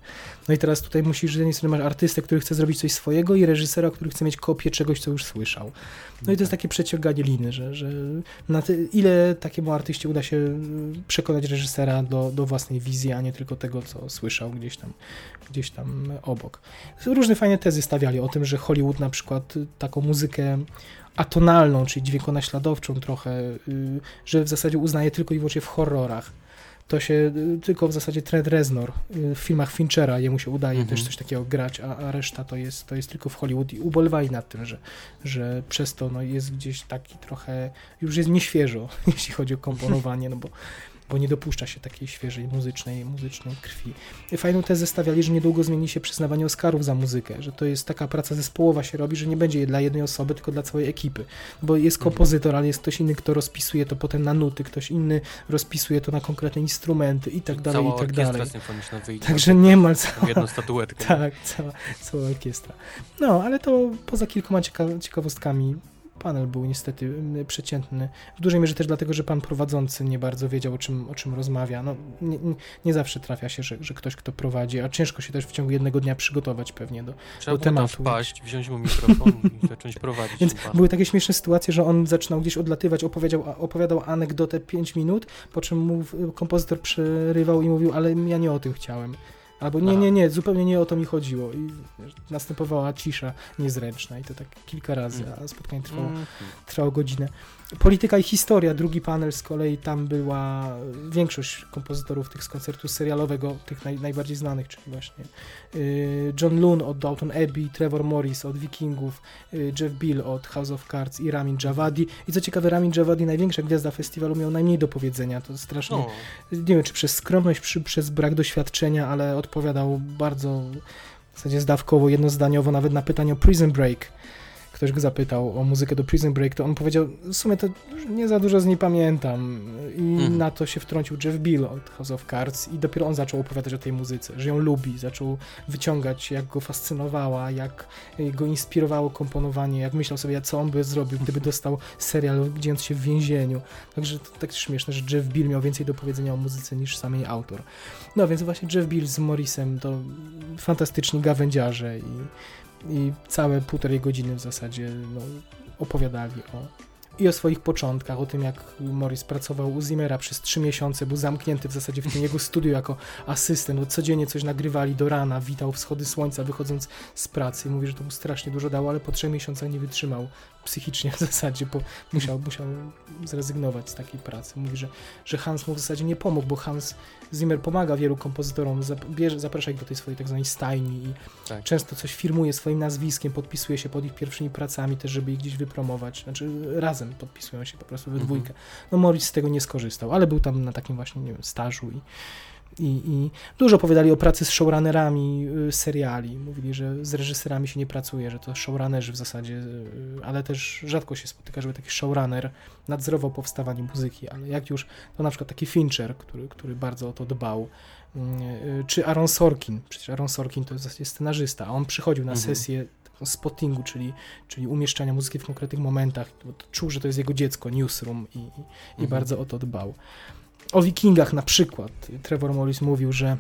No i teraz tutaj musisz, że strony masz artystę, który chce zrobić coś swojego i reżysera, który chce mieć kopię czegoś, co już słyszał. No i to jest takie przeciąganie liny, że, że ile takiemu artyście uda się y, przekonać reżysera do, do własnej wizji, a nie tylko tego, co słyszał gdzieś tam, gdzieś tam obok. Różne fajne tezy stawiali o tym, że Hollywood na przykład y, taką muzykę atonalną, czyli dźwiękonaśladowczą trochę, y, że w zasadzie uznaje tylko i wyłącznie w horrorach. To się y, tylko w zasadzie Trent Reznor w filmach Finchera jemu się udaje Mhm. też coś takiego grać, a, a reszta to jest, to jest tylko w Hollywood i ubolewali nad tym, że, że przez to no, jest gdzieś taki trochę, już jest nieświeżo, jeśli chodzi o komponowanie, no bo, bo nie dopuszcza się takiej świeżej muzycznej, muzycznej krwi. Fajną tezę stawiali, że niedługo zmieni się przyznawanie Oscarów za muzykę, że to jest taka praca zespołowa się robi, że nie będzie je dla jednej osoby, tylko dla całej ekipy, bo jest Mhm. kompozytor, ale jest ktoś inny, kto rozpisuje to potem na nuty, ktoś inny rozpisuje to na konkretne instrumenty i tak dalej, Cała i tak dalej. symfoniczna wyjdzie. Także niemal cała, jedną statuetkę. tak, cała, cała orkiestra. No, ale to poza kilkoma cieka- ciekawostkami panel był niestety mm, przeciętny. W dużej mierze też dlatego, że pan prowadzący nie bardzo wiedział, o czym, o czym rozmawia. No, nie, nie, zawsze trafia się, że, że ktoś, kto prowadzi, a ciężko się też w ciągu jednego dnia przygotować pewnie do... Trzeba do tematu. wpaść, wziąć mu mikrofon i zacząć prowadzić. Więc były takie śmieszne sytuacje, że on zaczynał gdzieś odlatywać, opowiedział, opowiadał anegdotę 5 minut, po czym mu kompozytor przerywał i mówił, ale ja nie o tym chciałem. Albo nie, Aha. nie, nie, zupełnie nie o to mi chodziło. I następowała cisza niezręczna i to tak kilka razy, a spotkanie trwało, Mhm. trwało godzinę. Polityka i historia, drugi panel z kolei, tam była większość kompozytorów tych z koncertu serialowego, tych naj, najbardziej znanych, czyli właśnie y, John Loon od Downton Abbey, Trevor Morris od Wikingów, y, Jeff Bill od House of Cards i Ramin Djawadi. I co ciekawe, Ramin Djawadi, największa gwiazda festiwalu, miał najmniej do powiedzenia. To strasznie, No, nie wiem, czy przez skromność, przy, przez brak doświadczenia, ale odpowiadał bardzo w zasadzie zdawkowo, jednozdaniowo, nawet na pytanie o Prison Break. Ktoś go zapytał o muzykę do Prison Break, to on powiedział, w sumie to już nie za dużo z niej pamiętam. I Mhm. na to się wtrącił Jeff Bill od House of Cards i dopiero on zaczął opowiadać o tej muzyce, że ją lubi, zaczął wyciągać, jak go fascynowała, jak go inspirowało komponowanie, jak myślał sobie, co on by zrobił, gdyby dostał serial dziejąc się w więzieniu. Także to tak śmieszne, że Jeff Bill miał więcej do powiedzenia o muzyce niż sam jej autor. No więc właśnie Jeff Bill z Morrisem to fantastyczni gawędziarze i, i całe półtorej godziny w zasadzie no, opowiadali o, i o swoich początkach, o tym jak Morris pracował u Zimmera przez trzy miesiące, był zamknięty w zasadzie w tym jego studiu jako asystent, bo codziennie coś nagrywali do rana, witał wschody słońca wychodząc z pracy. Mówi, że to mu strasznie dużo dało, ale po trzech miesiącach nie wytrzymał psychicznie w zasadzie, bo musiał, musiał zrezygnować z takiej pracy. Mówi, że, że Hans mu w zasadzie nie pomógł, bo Hans Zimmer pomaga wielu kompozytorom, bierze, zaprasza ich do tej swojej tak zwanej stajni i Tak. często coś firmuje swoim nazwiskiem, podpisuje się pod ich pierwszymi pracami też, żeby ich gdzieś wypromować. Znaczy razem podpisują się po prostu we Mhm. dwójkę. No Morris z tego nie skorzystał, ale był tam na takim właśnie, nie wiem, stażu i, i, i dużo opowiadali o pracy z showrunnerami y, seriali. Mówili, że z reżyserami się nie pracuje, że to showrunnerzy w zasadzie, y, ale też rzadko się spotyka, żeby taki showrunner nadzorował powstawanie muzyki, ale jak już, to na przykład taki Fincher, który, który bardzo o to dbał, y, y, czy Aaron Sorkin, przecież Aaron Sorkin to jest jest scenarzysta, a on przychodził na Mhm. sesję spottingu, czyli, czyli umieszczania muzyki w konkretnych momentach, czuł, że to jest jego dziecko, Newsroom i, i, i Mhm. bardzo o to dbał. O Wikingach na przykład. Trevor Morris mówił, że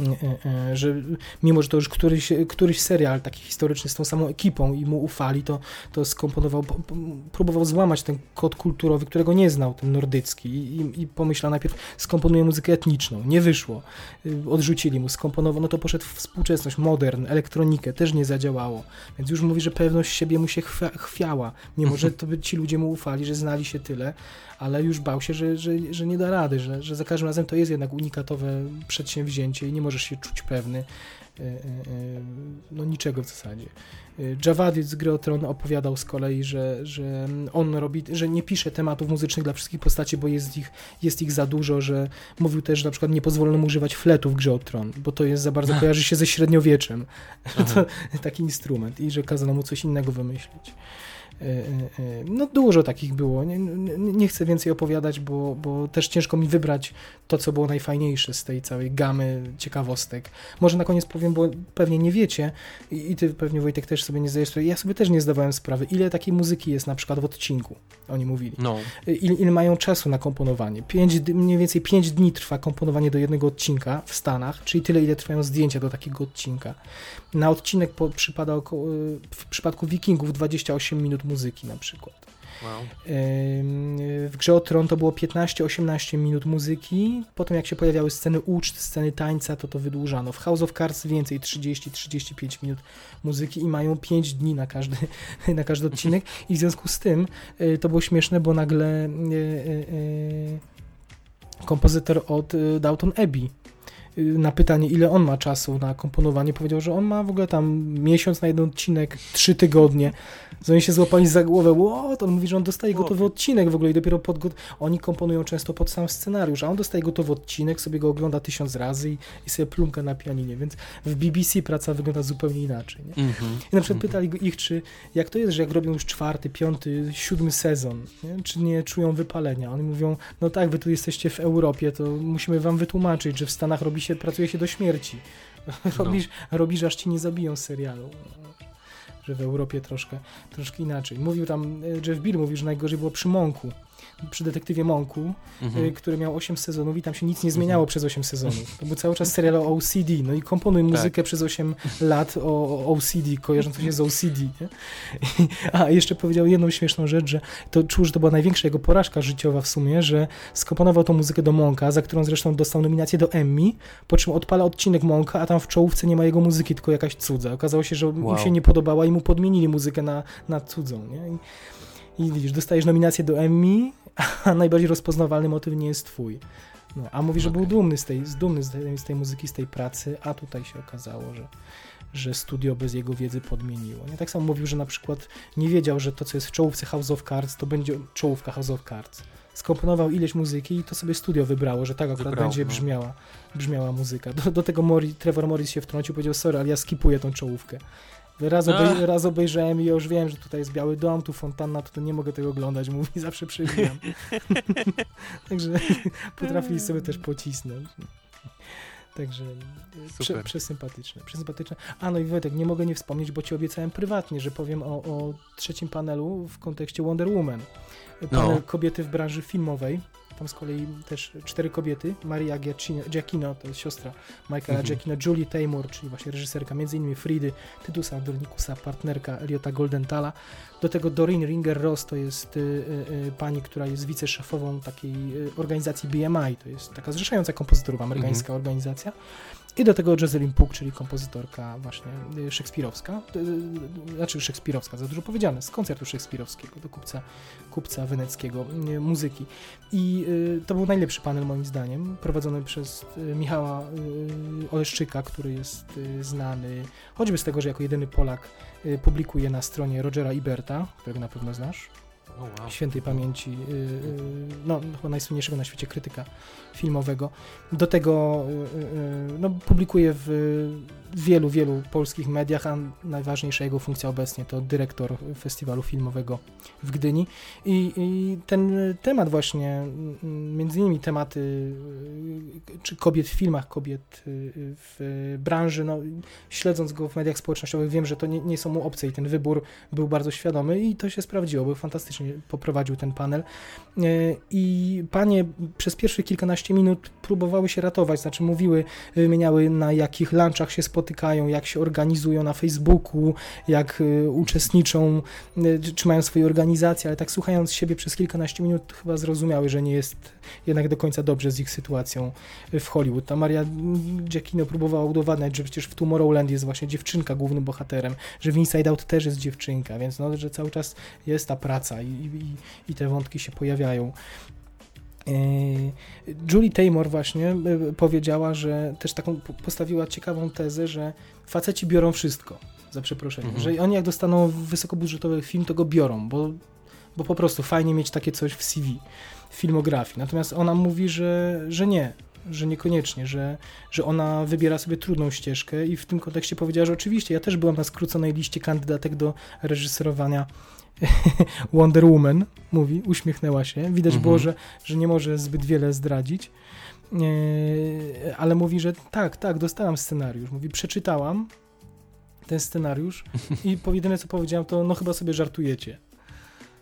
e, e, że mimo, że to już któryś, któryś serial taki historyczny z tą samą ekipą i mu ufali, to, to skomponował, próbował złamać ten kod kulturowy, którego nie znał, ten nordycki. I, i- i pomyślał najpierw skomponuje muzykę etniczną, nie wyszło, Y, odrzucili mu, skomponował, no to poszedł w współczesność, modern, elektronikę, też nie zadziałało, więc już mówi, że pewność siebie mu się chwia, chwiała, mimo, że to by ci ludzie mu ufali, że znali się tyle, ale już bał się, że, że, że nie da rady, że, że za każdym razem to jest jednak unikatowe przedsięwzięcie i nie możesz się czuć pewny e, e, e, no niczego w zasadzie. E, Javadi z Gry Tron opowiadał z kolei, że, że on robi, że nie pisze tematów muzycznych dla wszystkich postaci, bo jest ich, jest ich za dużo, że mówił też, że na przykład nie pozwolono mu używać fletu w Grze o Tron, bo to jest za bardzo kojarzy się ze średniowieczem. To, taki instrument i że kazano mu coś innego wymyślić. E, e, e, No dużo takich było. Nie, nie, chcę więcej opowiadać, bo, bo też ciężko mi wybrać to, co było najfajniejsze z tej całej gamy ciekawostek. Może na koniec powiem, bo pewnie nie wiecie i, i ty pewnie Wojtek też sobie nie zdajesz. Ja sobie też nie zdawałem sprawy, ile takiej muzyki jest na przykład w odcinku. Oni mówili. No, Ile, ile mają czasu na komponowanie? Pięć, mniej więcej 5 dni trwa komponowanie do jednego odcinka w Stanach, czyli tyle, ile trwają zdjęcia do takiego odcinka. Na odcinek po, przypada około, w przypadku Wikingów 28 minut muzyki na przykład. wow. W grze o Tron to było 15-18 minut muzyki. Potem, jak się pojawiały sceny uczt, sceny tańca, to to wydłużano. W House of Cards więcej 30-35 minut muzyki i mają 5 dni na każdy, na każdy odcinek. I w związku z tym y, to było śmieszne, bo nagle y, y, y, kompozytor od y, Downton Abbey y, na pytanie, ile on ma czasu na komponowanie, powiedział, że on ma w ogóle tam miesiąc na jeden odcinek, trzy tygodnie. Oni się złapali za głowę, what? On mówi, że on dostaje gotowy odcinek w ogóle i dopiero pod... Oni komponują często pod sam scenariusz, a on dostaje gotowy odcinek, sobie go ogląda tysiąc razy i, i sobie plumka na pianinie, więc w BBC praca wygląda zupełnie inaczej, nie? Mhm. I na przykład pytali go ich, czy jak to jest, że jak robią już czwarty, piąty, siódmy sezon, nie? czy nie czują wypalenia? Oni mówią, no tak, wy tu jesteście w Europie, to musimy wam wytłumaczyć, że w Stanach robi się, pracuje się do śmierci. robisz, robisz, aż ci nie zabiją z serialu. Że w Europie troszkę, troszkę inaczej. Mówił tam, e, Jeff Beer mówił, że najgorzej było przy Monku. Przy detektywie Monku, Mhm. y, który miał 8 sezonów i tam się nic nie zmieniało przez 8 sezonów. To był cały czas serial o OCD, no i komponuj muzykę przez 8 lat o, o OCD, kojarzącą się z OCD, nie? A jeszcze powiedział jedną śmieszną rzecz, że to czuł, że to była największa jego porażka życiowa w sumie, że skomponował tą muzykę do Monka, za którą zresztą dostał nominację do Emmy, po czym odpala odcinek Monka, a tam w czołówce nie ma jego muzyki, tylko jakaś cudza. Okazało się, że Wow. im się nie podobała i mu podmienili muzykę na, na cudzą, nie? I, i widzisz, dostajesz nominację do Emmy, a najbardziej rozpoznawalny motyw nie jest twój. No, a mówi, że był Okej. dumny z tej, dumny z tej, z tej muzyki, z tej pracy, a tutaj się okazało, że, że studio bez jego wiedzy podmieniło. Nie? Tak samo mówił, że na przykład nie wiedział, że to, co jest w czołówce House of Cards, to będzie czołówka House of Cards. Skomponował ileś muzyki i to sobie studio wybrało, że tak akurat Wybrało, będzie no. brzmiała, brzmiała muzyka. Do, do tego Mori, Trevor Morris się wtrącił, powiedział, sorry, ale ja skipuję tą czołówkę. Raz, obej, Ach. raz obejrzałem i ja już wiem, że tutaj jest Biały Dom, tu fontanna, to, to nie mogę tego oglądać, mówi, zawsze przewijam. Także potrafili sobie też pocisnąć. Także prze, Super. przesympatyczne, przesympatyczne. A no i Wojtek, nie mogę nie wspomnieć, bo ci obiecałem prywatnie, że powiem o, o trzecim panelu w kontekście Wonder Woman. Panel No. kobiety w branży filmowej. Tam z kolei też cztery kobiety. Maria Giacchino, Giacchino to jest siostra Michaela Mhm. Giacchino, Julie Taymor, czyli właśnie reżyserka m.in. Fridy, Tytusa Andronikusa, partnerka Eliota Goldentala. Do tego Doreen Ringer-Ross to jest y, y, y, pani, która jest wiceszefową takiej y, organizacji BMI, to jest taka zrzeszająca kompozytorów amerykańska organizacja. I do tego Jocelyn Puk, czyli kompozytorka właśnie y, szekspirowska, y, znaczy szekspirowska, za dużo powiedziane, z koncertu szekspirowskiego do kupca, kupca weneckiego y, muzyki. I y, to był najlepszy panel moim zdaniem, prowadzony przez y, Michała y, Oleszczyka, który jest y, znany choćby z tego, że jako jedyny Polak y, publikuje na stronie Rogera Iberta, którego na pewno znasz. Świętej pamięci, y, y, no chyba najsłynniejszego na świecie krytyka filmowego. Do tego y, no, publikuje w wielu, wielu polskich mediach, a najważniejsza jego funkcja obecnie to dyrektor festiwalu filmowego w Gdyni. I, i ten temat właśnie, między innymi tematy y, czy kobiet w filmach, kobiet y, w branży, no, śledząc go w mediach społecznościowych wiem, że to nie, nie są mu obce i ten wybór był bardzo świadomy i to się sprawdziło, bo fantastycznie poprowadził ten panel. E, I panie przez pierwszych kilkanaście minut próbowały się ratować, znaczy mówiły, wymieniały na jakich lunchach się spotykają, jak się organizują na Facebooku, jak y, uczestniczą, y, czy- mają swoje organizacje, ale tak słuchając siebie przez kilkanaście minut chyba zrozumiały, że nie jest jednak do końca dobrze z ich sytuacją w Hollywood. Ta Maria Giacchino próbowała udowadniać, że przecież w Tomorrowland jest właśnie dziewczynka głównym bohaterem, że w Inside Out też jest dziewczynka, więc no, że cały czas jest ta praca i, i, i te wątki się pojawiają. Yy, Julie Taymor właśnie yy, powiedziała, że też taką po- postawiła ciekawą tezę, że faceci biorą wszystko, za przeproszeniem, Mhm. że oni jak dostaną wysokobudżetowy film, to go biorą, bo, bo po prostu fajnie mieć takie coś w CV, w filmografii. Natomiast ona mówi, że, że nie, że niekoniecznie, że, że ona wybiera sobie trudną ścieżkę i w tym kontekście powiedziała, że oczywiście ja też byłam na skróconej liście kandydatek do reżyserowania Wonder Woman, mówi, uśmiechnęła się. Widać Mhm. było, że, że nie może zbyt wiele zdradzić. E, ale mówi, że tak, tak, dostałam scenariusz. Mówi, przeczytałam ten scenariusz i jedyne co powiedziałam to, no chyba sobie żartujecie.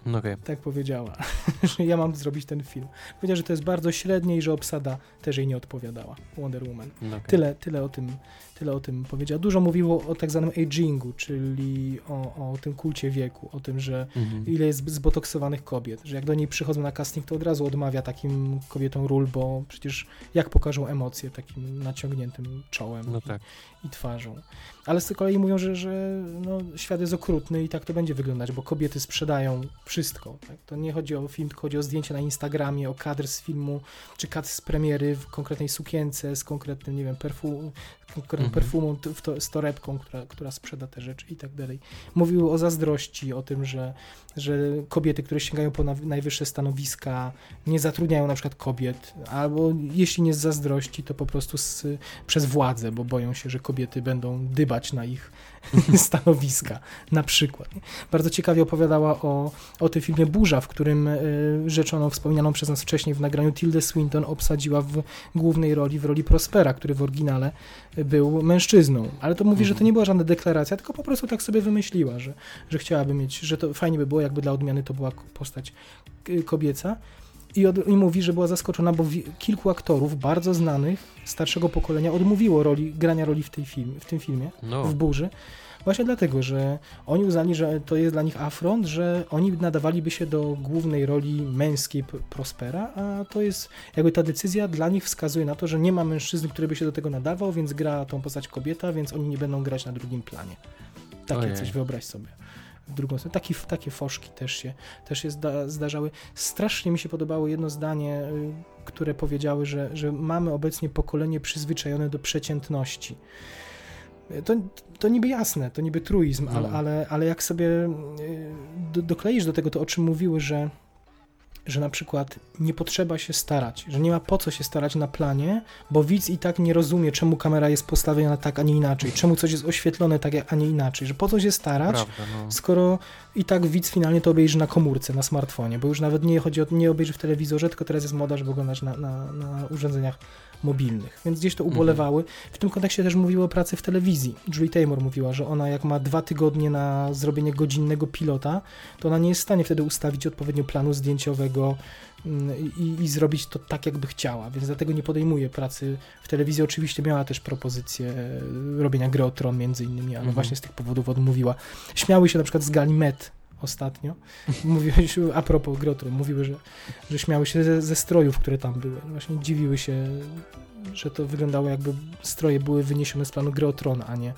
No okej. Tak powiedziała, że ja mam zrobić ten film. Powiedziała, że to jest bardzo średnie i że obsada też jej nie odpowiadała. Wonder Woman. No okej. Tyle, tyle, o tym, tyle o tym powiedziała. Dużo mówiło o tak zwanym agingu, czyli o, o tym kulcie wieku, o tym, że Mhm. ile jest zbotoksowanych kobiet, że jak do niej przychodzą na casting, to od razu odmawia takim kobietom ról, bo przecież jak pokażą emocje takim naciągniętym czołem No i, tak. i twarzą. Ale z kolei mówią, że, że no, świat jest okrutny i tak to będzie wyglądać, bo kobiety sprzedają wszystko. Tak? To nie chodzi o film, tylko chodzi o zdjęcie na Instagramie, o kadr z filmu, czy kadr z premiery w konkretnej sukience, z konkretnym, nie wiem, perfum, konkretną Mhm. perfumą, to, z torebką, która, która sprzeda te rzeczy i tak dalej. Mówił o zazdrości, o tym, że, że kobiety, które sięgają po na- najwyższe stanowiska, nie zatrudniają na przykład kobiet, albo jeśli nie z zazdrości, to po prostu z, przez władzę, bo boją się, że kobiety będą dybać na ich stanowiska, na przykład. Bardzo ciekawie opowiadała o, o tym filmie Burza, w którym y, rzeczoną, wspomnianą przez nas wcześniej w nagraniu Tildę Swinton obsadziła w głównej roli, w roli Prospera, który w oryginale był mężczyzną. Ale to mówi, że to nie była żadna deklaracja, tylko po prostu tak sobie wymyśliła, że, że chciałaby mieć, że to fajnie by było, jakby dla odmiany to była postać kobieca. I, od, I mówi, że była zaskoczona, bo kilku aktorów bardzo znanych, starszego pokolenia, odmówiło roli, grania roli w, tej film, w tym filmie No. w burzy. Właśnie dlatego, że oni uznali, że to jest dla nich afront, że oni nadawaliby się do głównej roli męskiej Prospera, a to jest jakby ta decyzja dla nich wskazuje na to, że nie ma mężczyzny, który by się do tego nadawał, więc gra tą postać kobieta, więc oni nie będą grać na drugim planie. Takie Ojej. coś wyobraź sobie. W drugą stronę. Taki, takie foszki też się, też się zda, zdarzały. Strasznie mi się podobało jedno zdanie, y, które powiedziały, że, że mamy obecnie pokolenie przyzwyczajone do przeciętności. To, to niby jasne, to niby truizm, No. ale, ale, ale jak sobie y, do, dokleisz do tego to, o czym mówiły, że, że na przykład nie potrzeba się starać, że nie ma po co się starać na planie, bo widz i tak nie rozumie, czemu kamera jest postawiona tak, a nie inaczej, czemu coś jest oświetlone tak, a nie inaczej, że po co się starać, Prawda, no. skoro i tak widz finalnie to obejrzy na komórce, na smartfonie, bo już nawet nie chodzi o nie obejrzy w telewizorze, tylko teraz jest moda, żeby oglądać na, na, na urządzeniach mobilnych. Więc gdzieś to ubolewały. W tym kontekście też mówiły o pracy w telewizji. Julie Taymor mówiła, że ona jak ma dwa tygodnie na zrobienie godzinnego pilota, to ona nie jest w stanie wtedy ustawić odpowiednio planu zdjęciowego mm, i, i zrobić to tak, jakby chciała, więc dlatego nie podejmuje pracy w telewizji. Oczywiście miała też propozycję e, robienia gry o tron między innymi, ale Mhm. właśnie z tych powodów odmówiła. Śmiały się na przykład z Gali Met, ostatnio. Mówiłeś, a propos Grotron, mówiły, że, że śmiały się ze, ze strojów, które tam były. Właśnie dziwiły się, że to wyglądało jakby stroje były wyniesione z planu Grotron, a nie,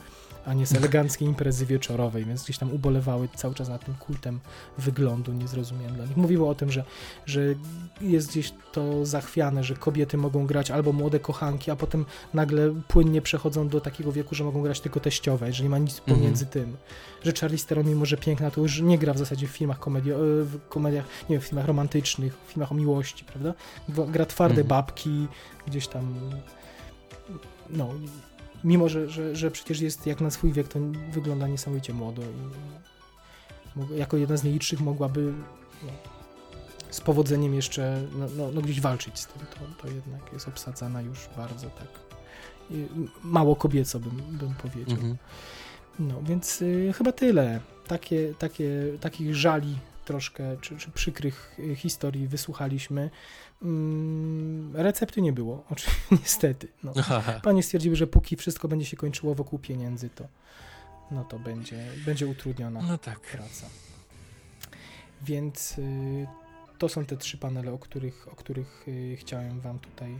a nie z eleganckiej imprezy wieczorowej, więc gdzieś tam ubolewały cały czas nad tym kultem wyglądu niezrozumiałym dla nich. Mówiło o tym, że, że jest gdzieś to zachwiane, że kobiety mogą grać albo młode kochanki, a potem nagle płynnie przechodzą do takiego wieku, że mogą grać tylko teściowe, że nie ma nic pomiędzy tym. Że Charlie Theron, mimo że piękna, to już nie gra w zasadzie w filmach komedii, w komediach, nie wiem, w filmach romantycznych, w filmach o miłości, prawda? Gra twarde Mhm. babki, gdzieś tam no, mimo że, że, że przecież jest jak na swój wiek, to wygląda niesamowicie młodo i jako jedna z nielicznych mogłaby no, z powodzeniem jeszcze no, no, no gdzieś walczyć z tym. To, to jednak jest obsadzana już bardzo tak i mało kobieco bym, bym powiedział. Mhm. No, więc y, chyba tyle. Takie, takie, takich żali troszkę, czy, czy przykrych y, historii wysłuchaliśmy. Mm, recepty nie było, oczywiście, niestety. No. Panie stwierdziły, że póki wszystko będzie się kończyło wokół pieniędzy, to no to będzie, będzie utrudniona No tak. praca. Więc y, to są te trzy panele, o których, o których y, chciałem Wam tutaj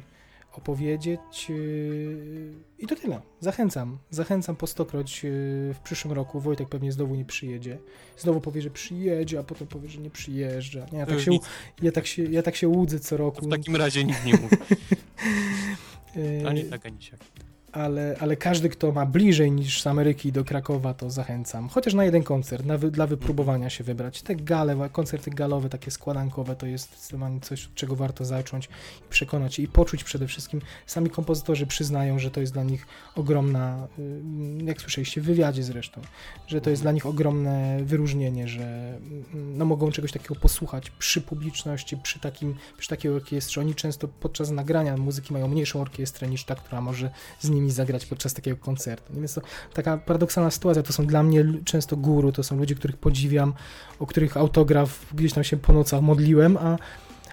opowiedzieć. y, I to tyle. Zachęcam. Zachęcam po stokroć y, w przyszłym roku. Wojtek pewnie znowu nie przyjedzie. Znowu powie, że przyjedzie, a potem powie, że nie przyjeżdża. Nie, ja, To tak już się, ja, tak się, ja tak się łudzę co roku. w takim razie nic nie mów. Y, Ani tak, ani siak. Ale, ale każdy, kto ma bliżej niż z Ameryki do Krakowa, to zachęcam. Chociaż na jeden koncert, na dla wypróbowania się wybrać. Te gale, koncerty galowe, takie składankowe, to jest zdecydowanie coś, od czego warto zacząć i przekonać się i poczuć przede wszystkim. Sami kompozytorzy przyznają, że to jest dla nich ogromna, y, jak słyszeliście w wywiadzie zresztą, że to jest dla nich ogromne wyróżnienie, że mm, no, mogą czegoś takiego posłuchać przy publiczności, przy, takim, przy takiej orkiestrze. Oni często podczas nagrania muzyki mają mniejszą orkiestrę niż ta, która może z nimi zagrać podczas takiego koncertu. Więc to taka paradoksalna sytuacja. To są dla mnie często guru, to są ludzie, których podziwiam, o których autograf gdzieś tam się po nocach modliłem, a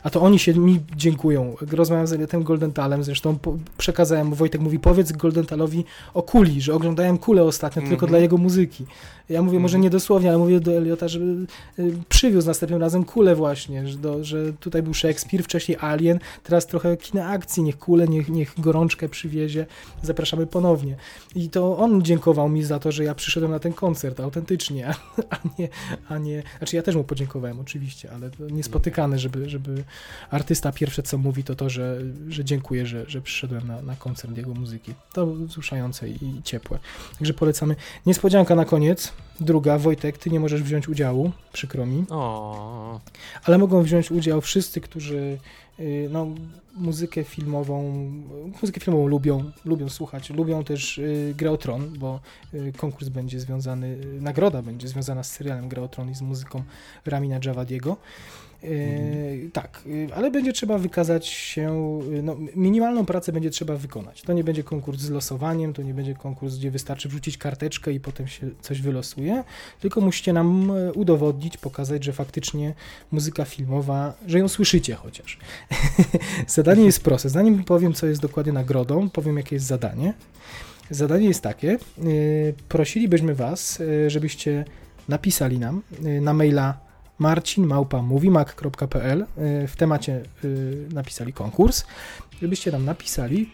a to oni się mi dziękują. Rozmawiam z Eliotem Goldentalem, zresztą po, przekazałem, mu, Wojtek mówi, powiedz Goldentalowi o kuli, że oglądałem kulę ostatnio tylko Mhm. dla jego muzyki. Ja mówię, może Mhm. nie dosłownie, ale mówię do Eliota, żeby y, przywiózł następnym razem kulę właśnie, że, do, że tutaj był Szekspir, wcześniej Alien, teraz trochę kina akcji, niech kulę, niech, niech gorączkę przywiezie, zapraszamy ponownie. I to on dziękował mi za to, że ja przyszedłem na ten koncert autentycznie, a nie, a nie, znaczy ja też mu podziękowałem oczywiście, ale to niespotykane, żeby, żeby artysta pierwsze co mówi to to, że, że dziękuję, że, że przyszedłem na, na koncert jego muzyki. To wzruszające i ciepłe. Także polecamy. Niespodzianka na koniec. Druga, Wojtek, ty nie możesz wziąć udziału, przykro mi, O, ale mogą wziąć udział wszyscy, którzy y, no, muzykę filmową, muzykę filmową lubią, lubią słuchać, lubią też y, Grę o Tron, bo y, konkurs będzie związany, y, nagroda będzie związana z serialem Gra o Tron i z muzyką Ramina Javadiego. Y, Tak, y, ale będzie trzeba wykazać się, no, minimalną pracę będzie trzeba wykonać. To nie będzie konkurs z losowaniem, to nie będzie konkurs, gdzie wystarczy wrzucić karteczkę i potem się coś wylosuje, tylko musicie nam e, udowodnić, pokazać, że faktycznie muzyka filmowa, że ją słyszycie chociaż. zadanie jest proste. Zanim powiem, co jest dokładnie nagrodą, powiem, jakie jest zadanie. Zadanie jest takie. y, Prosilibyśmy Was, żebyście napisali nam na maila marcinmałpa.movimac.pl y, w temacie y, napisali konkurs, żebyście nam napisali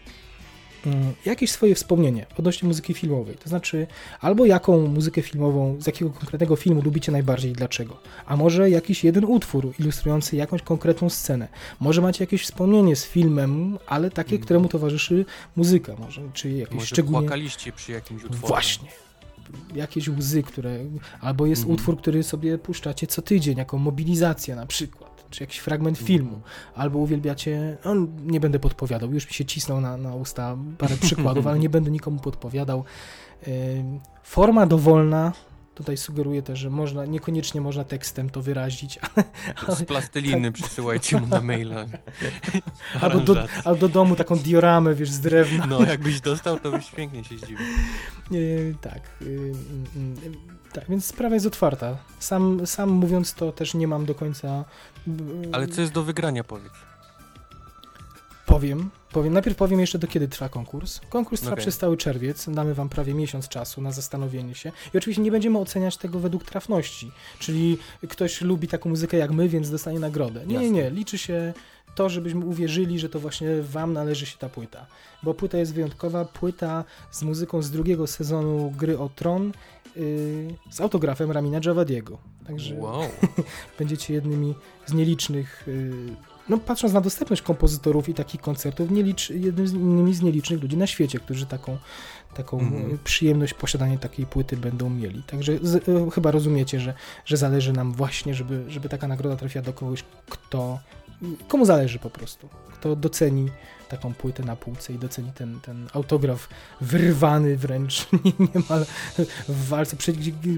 y, jakieś swoje wspomnienie odnośnie muzyki filmowej. To znaczy, albo jaką muzykę filmową, z jakiego konkretnego filmu lubicie najbardziej i dlaczego. A może jakiś jeden utwór ilustrujący jakąś konkretną scenę. Może macie jakieś wspomnienie z filmem, ale takie, któremu towarzyszy muzyka. Może, czy jakieś może szczególnie... płakaliście przy jakimś utworze. Właśnie. Jakieś łzy, które. Albo jest Mhm. utwór, który sobie puszczacie co tydzień, jako mobilizacja na przykład, czy jakiś fragment filmu, albo uwielbiacie. No, nie będę podpowiadał, już mi się cisnął na, na usta parę przykładów, ale nie będę nikomu podpowiadał. Forma dowolna. Tutaj sugeruję też, że można, niekoniecznie można tekstem to wyrazić, ale, Z plasteliny przysyłajcie mu na maila. albo, do, albo do domu taką dioramę, wiesz, z drewna. No, jakbyś dostał, to byś pięknie się zdziwił. Yy, tak. Yy, yy, yy, tak, więc sprawa jest otwarta. Sam, sam mówiąc to też nie mam do końca. Ale co jest do wygrania, powiedz. Powiem, powiem. Najpierw powiem jeszcze, do kiedy trwa konkurs. Konkurs trwa Okej. przez cały czerwiec. Damy wam prawie miesiąc czasu na zastanowienie się. I oczywiście nie będziemy oceniać tego według trafności. Czyli ktoś lubi taką muzykę jak my, więc dostanie nagrodę. Nie, nie, nie. Liczy się to, żebyśmy uwierzyli, że to właśnie wam należy się ta płyta. Bo płyta jest wyjątkowa. Płyta z muzyką z drugiego sezonu Gry o Tron yy, z autografem Ramina Javadiego. Także Wow. będziecie jednymi z nielicznych, y, no patrząc na dostępność kompozytorów i takich koncertów, nielicz, jednym z, nielicznych ludzi na świecie, którzy taką, taką y, przyjemność posiadania takiej płyty będą mieli. Także z, y, chyba rozumiecie, że, że zależy nam właśnie, żeby, żeby taka nagroda trafiła do kogoś, kto, komu zależy po prostu, kto doceni taką płytę na półce i doceni ten, ten autograf wyrwany wręcz niemal w walce, przy,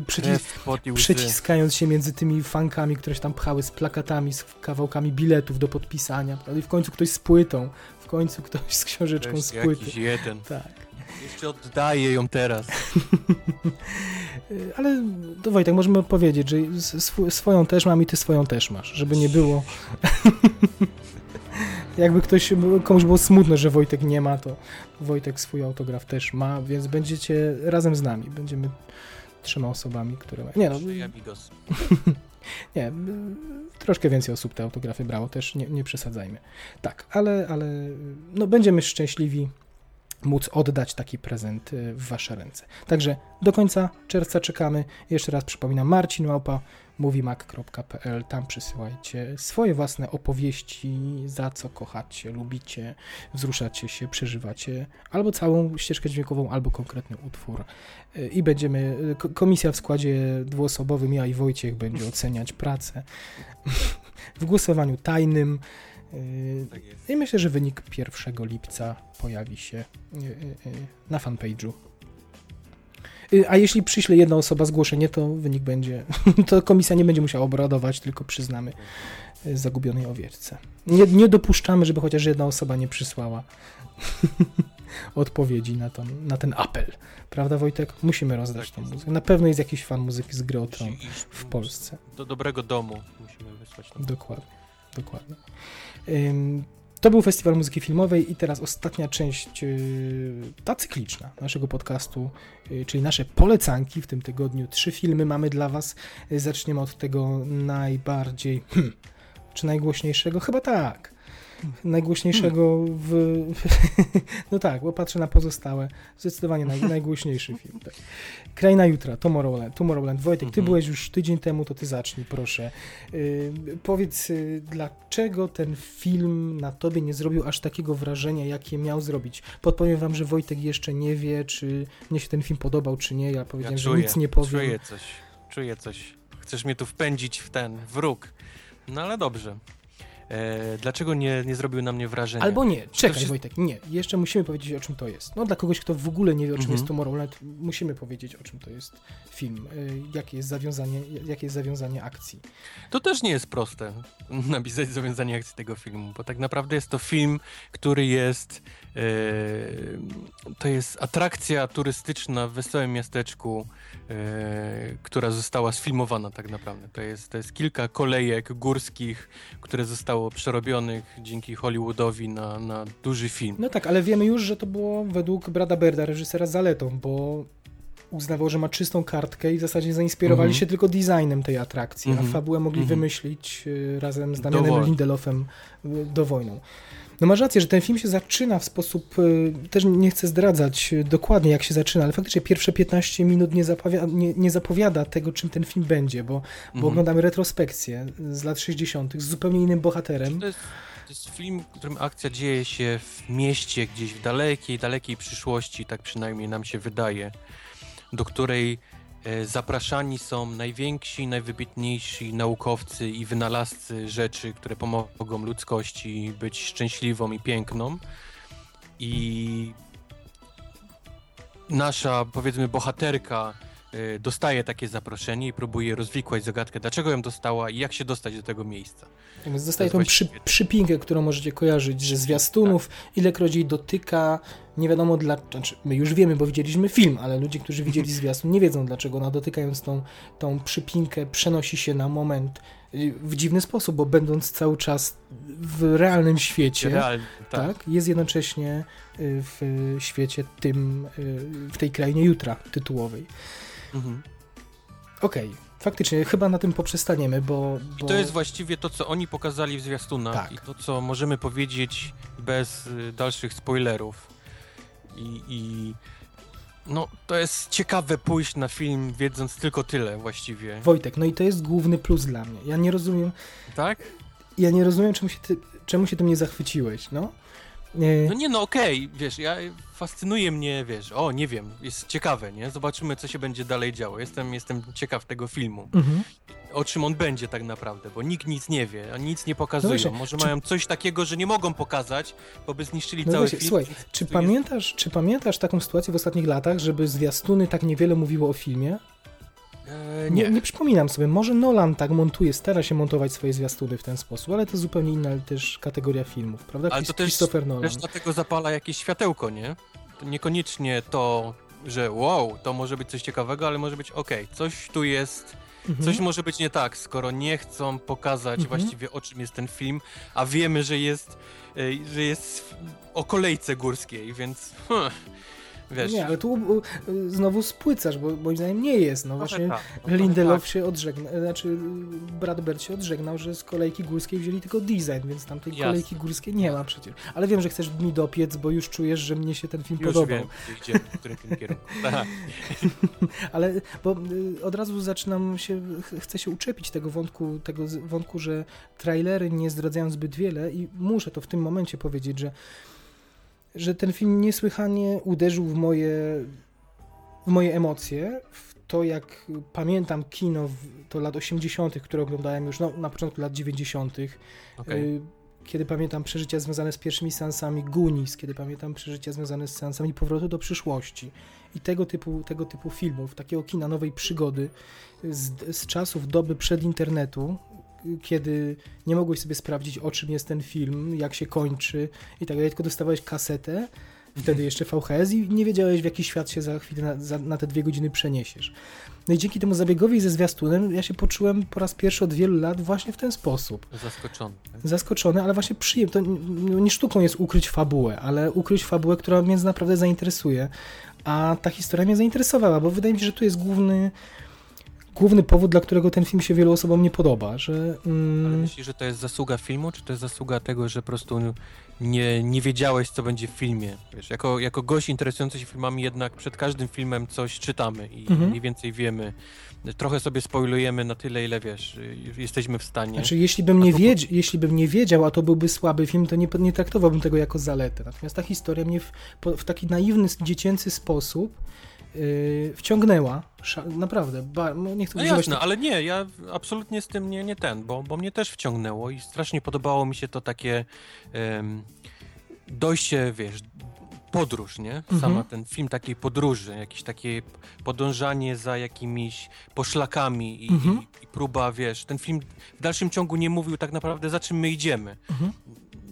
przy, Krew, pot i łzy. przeciskając się między tymi fankami, które się tam pchały z plakatami, z kawałkami biletów do podpisania. prawda? I w końcu ktoś z płytą, w końcu ktoś z książeczką z Wreszcie płyty. jeden. Tak. Jeszcze oddaję ją teraz. Ale to Wojtek, możemy powiedzieć, że sw- swoją też mam i ty swoją też masz, żeby nie było. Jakby ktoś, komuś było smutno, że Wojtek nie ma, to Wojtek swój autograf też ma, więc będziecie razem z nami. Będziemy trzema osobami, które. Nie no, amigos. Nie, y, troszkę więcej osób te autografy brało, też nie, nie przesadzajmy. Tak, ale, ale no, będziemy szczęśliwi móc oddać taki prezent y, w wasze ręce. Także do końca czerwca czekamy. Jeszcze raz przypominam, Marcin Małpa, moviemac.pl, tam przysyłajcie swoje własne opowieści, za co kochacie, lubicie, wzruszacie się, przeżywacie, albo całą ścieżkę dźwiękową, albo konkretny utwór. I będziemy, ko- komisja w składzie dwuosobowym, ja i Wojciech będzie oceniać pracę w głosowaniu tajnym. Tak. I myślę, że wynik 1 lipca pojawi się y, y, y, na fanpage'u. Y, A jeśli przyśle jedna osoba zgłoszenie, to wynik będzie. To komisja nie będzie musiała obradować, tylko przyznamy y, zagubionej owieczce. Nie, nie dopuszczamy, żeby chociaż jedna osoba nie przysłała odpowiedzi na, tą, na ten apel. Prawda, Wojtek? Musimy rozdać Tak tą muzykę. Na pewno jest jakiś fan muzyki z gry o Tron w Polsce. Do dobrego domu musimy wysłać. Dokładnie, dokładnie. Ym, To był Festiwal Muzyki Filmowej i teraz ostatnia część, yy, ta cykliczna naszego podcastu, yy, czyli nasze polecanki. W tym tygodniu trzy filmy mamy dla Was. Zaczniemy od tego najbardziej, hmm, czy najgłośniejszego? Chyba tak. Najgłośniejszego w... No tak, bo patrzę na pozostałe. Zdecydowanie naj, najgłośniejszy film. Tak. Kraina Jutra, Tomorrowland. Tomorrowland. Wojtek, ty Mhm. byłeś już tydzień temu, to ty zacznij, proszę. Yy, powiedz, yy, dlaczego ten film na tobie nie zrobił aż takiego wrażenia, jakie miał zrobić? Podpowiem wam, że Wojtek jeszcze nie wie, czy mnie się ten film podobał, czy nie. Ja powiedziałem, Ja że czuję, nic nie powiem. czuję coś, czuję coś. Chcesz mnie tu wpędzić w ten wróg. No ale dobrze. E, dlaczego nie, nie zrobił na mnie wrażenia? Albo nie, czekaj się- Wojtek, nie. Jeszcze musimy powiedzieć, o czym to jest. No dla kogoś, kto w ogóle nie wie, o czym Mhm. jest Tomorrowland, musimy powiedzieć, o czym to jest film. Yy, jakie, jest zawiązanie, jakie jest zawiązanie akcji. To też nie jest proste napisać zawiązanie akcji tego filmu, bo tak naprawdę jest to film, który jest e, to jest atrakcja turystyczna w wesołym miasteczku, e, która została sfilmowana tak naprawdę. To jest, to jest kilka kolejek górskich, które zostało przerobionych dzięki Hollywoodowi na, na duży film. No tak, ale wiemy już, że to było według Brada Berda, reżysera zaletą, bo uznawał, że ma czystą kartkę i w zasadzie zainspirowali Mhm. się tylko designem tej atrakcji, Mhm. a fabułę mogli Mhm. wymyślić y, razem z Damianem. Lindelofem y, do wojną. No masz rację, że ten film się zaczyna w sposób, y, też nie chcę zdradzać y, dokładnie jak się zaczyna, ale faktycznie pierwsze 15 minut nie, zapowiada, nie, nie zapowiada tego, czym ten film będzie, bo, bo Mhm. oglądamy retrospekcję z lat 60. z zupełnie innym bohaterem. To jest, to jest film, w którym akcja dzieje się w mieście, gdzieś w dalekiej, dalekiej przyszłości, tak przynajmniej nam się wydaje, do której zapraszani są najwięksi, najwybitniejsi naukowcy i wynalazcy rzeczy, które pomogą ludzkości być szczęśliwą i piękną. I nasza, powiedzmy, bohaterka e, dostaje takie zaproszenie i próbuje rozwikłać zagadkę, dlaczego ją dostała i jak się dostać do tego miejsca. Więc dostaje tą przy, przypinkę, którą możecie kojarzyć, że zwiastunów, Tak. ilekroć jej dotyka, Nie wiadomo dla, znaczy my już wiemy, bo widzieliśmy film, ale ludzie, którzy widzieli zwiastun, nie wiedzą dlaczego ona dotykając tą, tą przypinkę przenosi się na moment y, w dziwny sposób, bo będąc cały czas w realnym świecie, tak. tak, jest jednocześnie y, w świecie tym, y, w tej krainie jutra tytułowej. Mhm. Okej, faktycznie, chyba na tym poprzestaniemy, bo... I bo... to jest właściwie to, co oni pokazali w zwiastunach Tak. i to, co możemy powiedzieć bez y, dalszych spoilerów. I, I no, to jest ciekawe pójść na film, wiedząc tylko tyle właściwie. Wojtek, no i to jest główny plus dla mnie. Ja nie rozumiem, Tak? ja nie rozumiem, czemu się, ty, czemu się tym nie zachwyciłeś, no. Nie, No nie, no okej, wiesz, ja fascynuje mnie, wiesz, o, nie wiem, jest ciekawe, nie? Zobaczymy, co się będzie dalej działo. Jestem, jestem ciekaw tego filmu. mhm. O czym on będzie tak naprawdę, bo nikt nic nie wie, nic nie pokazują. właśnie, Może czy- mają coś takiego, że nie mogą pokazać, bo by zniszczyli No cały właśnie, film. słuchaj, czy pamiętasz, czy pamiętasz taką sytuację w ostatnich latach, żeby zwiastuny tak niewiele mówiło o filmie? E, Nie. nie. nie przypominam sobie, może Nolan tak montuje, stara się montować swoje zwiastuny w ten sposób, ale to zupełnie inna też kategoria filmów, prawda? Ale to też- Christopher Nolan. Też dlatego zapala jakieś światełko, nie? To niekoniecznie to, że wow, to może być coś ciekawego, ale może być okej, coś tu jest, Mhm. coś może być nie tak, skoro nie chcą pokazać Mhm. właściwie o czym jest ten film, a wiemy, że jest, y, że jest o kolejce górskiej, więc hmm, wiesz... Nie, ale tu y, znowu spłycasz, bo moim zdaniem nie jest, no właśnie tak, Lindelof tak. się odżegnał, znaczy Brad Bird się odżegnał, że z kolejki górskiej wzięli tylko design, więc tam tej Jasne. kolejki górskiej nie ma przecież. Ale wiem, że chcesz mi dopiec, bo już czujesz, że mnie się ten film Już podobał. wiem, gdzie w którym kierunku. Tak. Ale bo y, od razu zaczynam się, ch- chcę się uczepić tego wątku, tego wątku, że trailery nie zdradzają zbyt wiele i muszę to w tym momencie powiedzieć, że, że ten film niesłychanie uderzył w moje, w moje emocje, w to jak pamiętam kino, w, to lat 80., które oglądałem już no, na początku lat 90., Okej. y, kiedy pamiętam przeżycia związane z pierwszymi seansami Goonies, kiedy pamiętam przeżycia związane z seansami Powrotu do przyszłości i tego typu, tego typu filmów, takiego kina nowej przygody z, z czasów doby przed internetu, kiedy nie mogłeś sobie sprawdzić o czym jest ten film, jak się kończy i tak dalej, tylko dostawałeś kasetę, wtedy jeszcze VHS i nie wiedziałeś w jaki świat się za chwilę na, za, na te dwie godziny przeniesiesz. No i dzięki temu zabiegowi ze zwiastunem ja się poczułem po raz pierwszy od wielu lat właśnie w ten sposób Zaskoczony. tak? zaskoczony, ale właśnie przyjemny. To nie sztuką jest ukryć fabułę, ale ukryć fabułę, która mnie naprawdę zainteresuje. A ta historia mnie zainteresowała, bo wydaje mi się, że tu jest główny, główny powód, dla którego ten film się wielu osobom nie podoba, że... Ale Mm, myślisz, że to jest zasługa filmu, czy to jest zasługa tego, że po prostu nie, nie wiedziałeś, co będzie w filmie? Wiesz, jako, jako gość interesujący się filmami jednak przed każdym filmem coś czytamy i Mhm. mniej więcej wiemy. Trochę sobie spoilujemy na tyle, ile wiesz, y, jesteśmy w stanie. znaczy, jeśli bym, nie A to- wiedz, jeśli bym nie wiedział, a to byłby słaby film, to nie, nie traktowałbym tego jako zaletę. Natomiast ta historia mnie w, w taki naiwny, dziecięcy sposób yy, wciągnęła. Naprawdę, ba, no nie chcę No używać jasne, ale nie, ja absolutnie z tym nie, nie ten, bo, bo mnie też wciągnęło i strasznie podobało mi się to takie em, dojście, wiesz, podróż, nie? Sama Mhm. ten film takiej podróży, jakieś takie podążanie za jakimiś poszlakami i, Mhm. i, i próba, wiesz, ten film w dalszym ciągu nie mówił tak naprawdę za czym my idziemy. Mhm.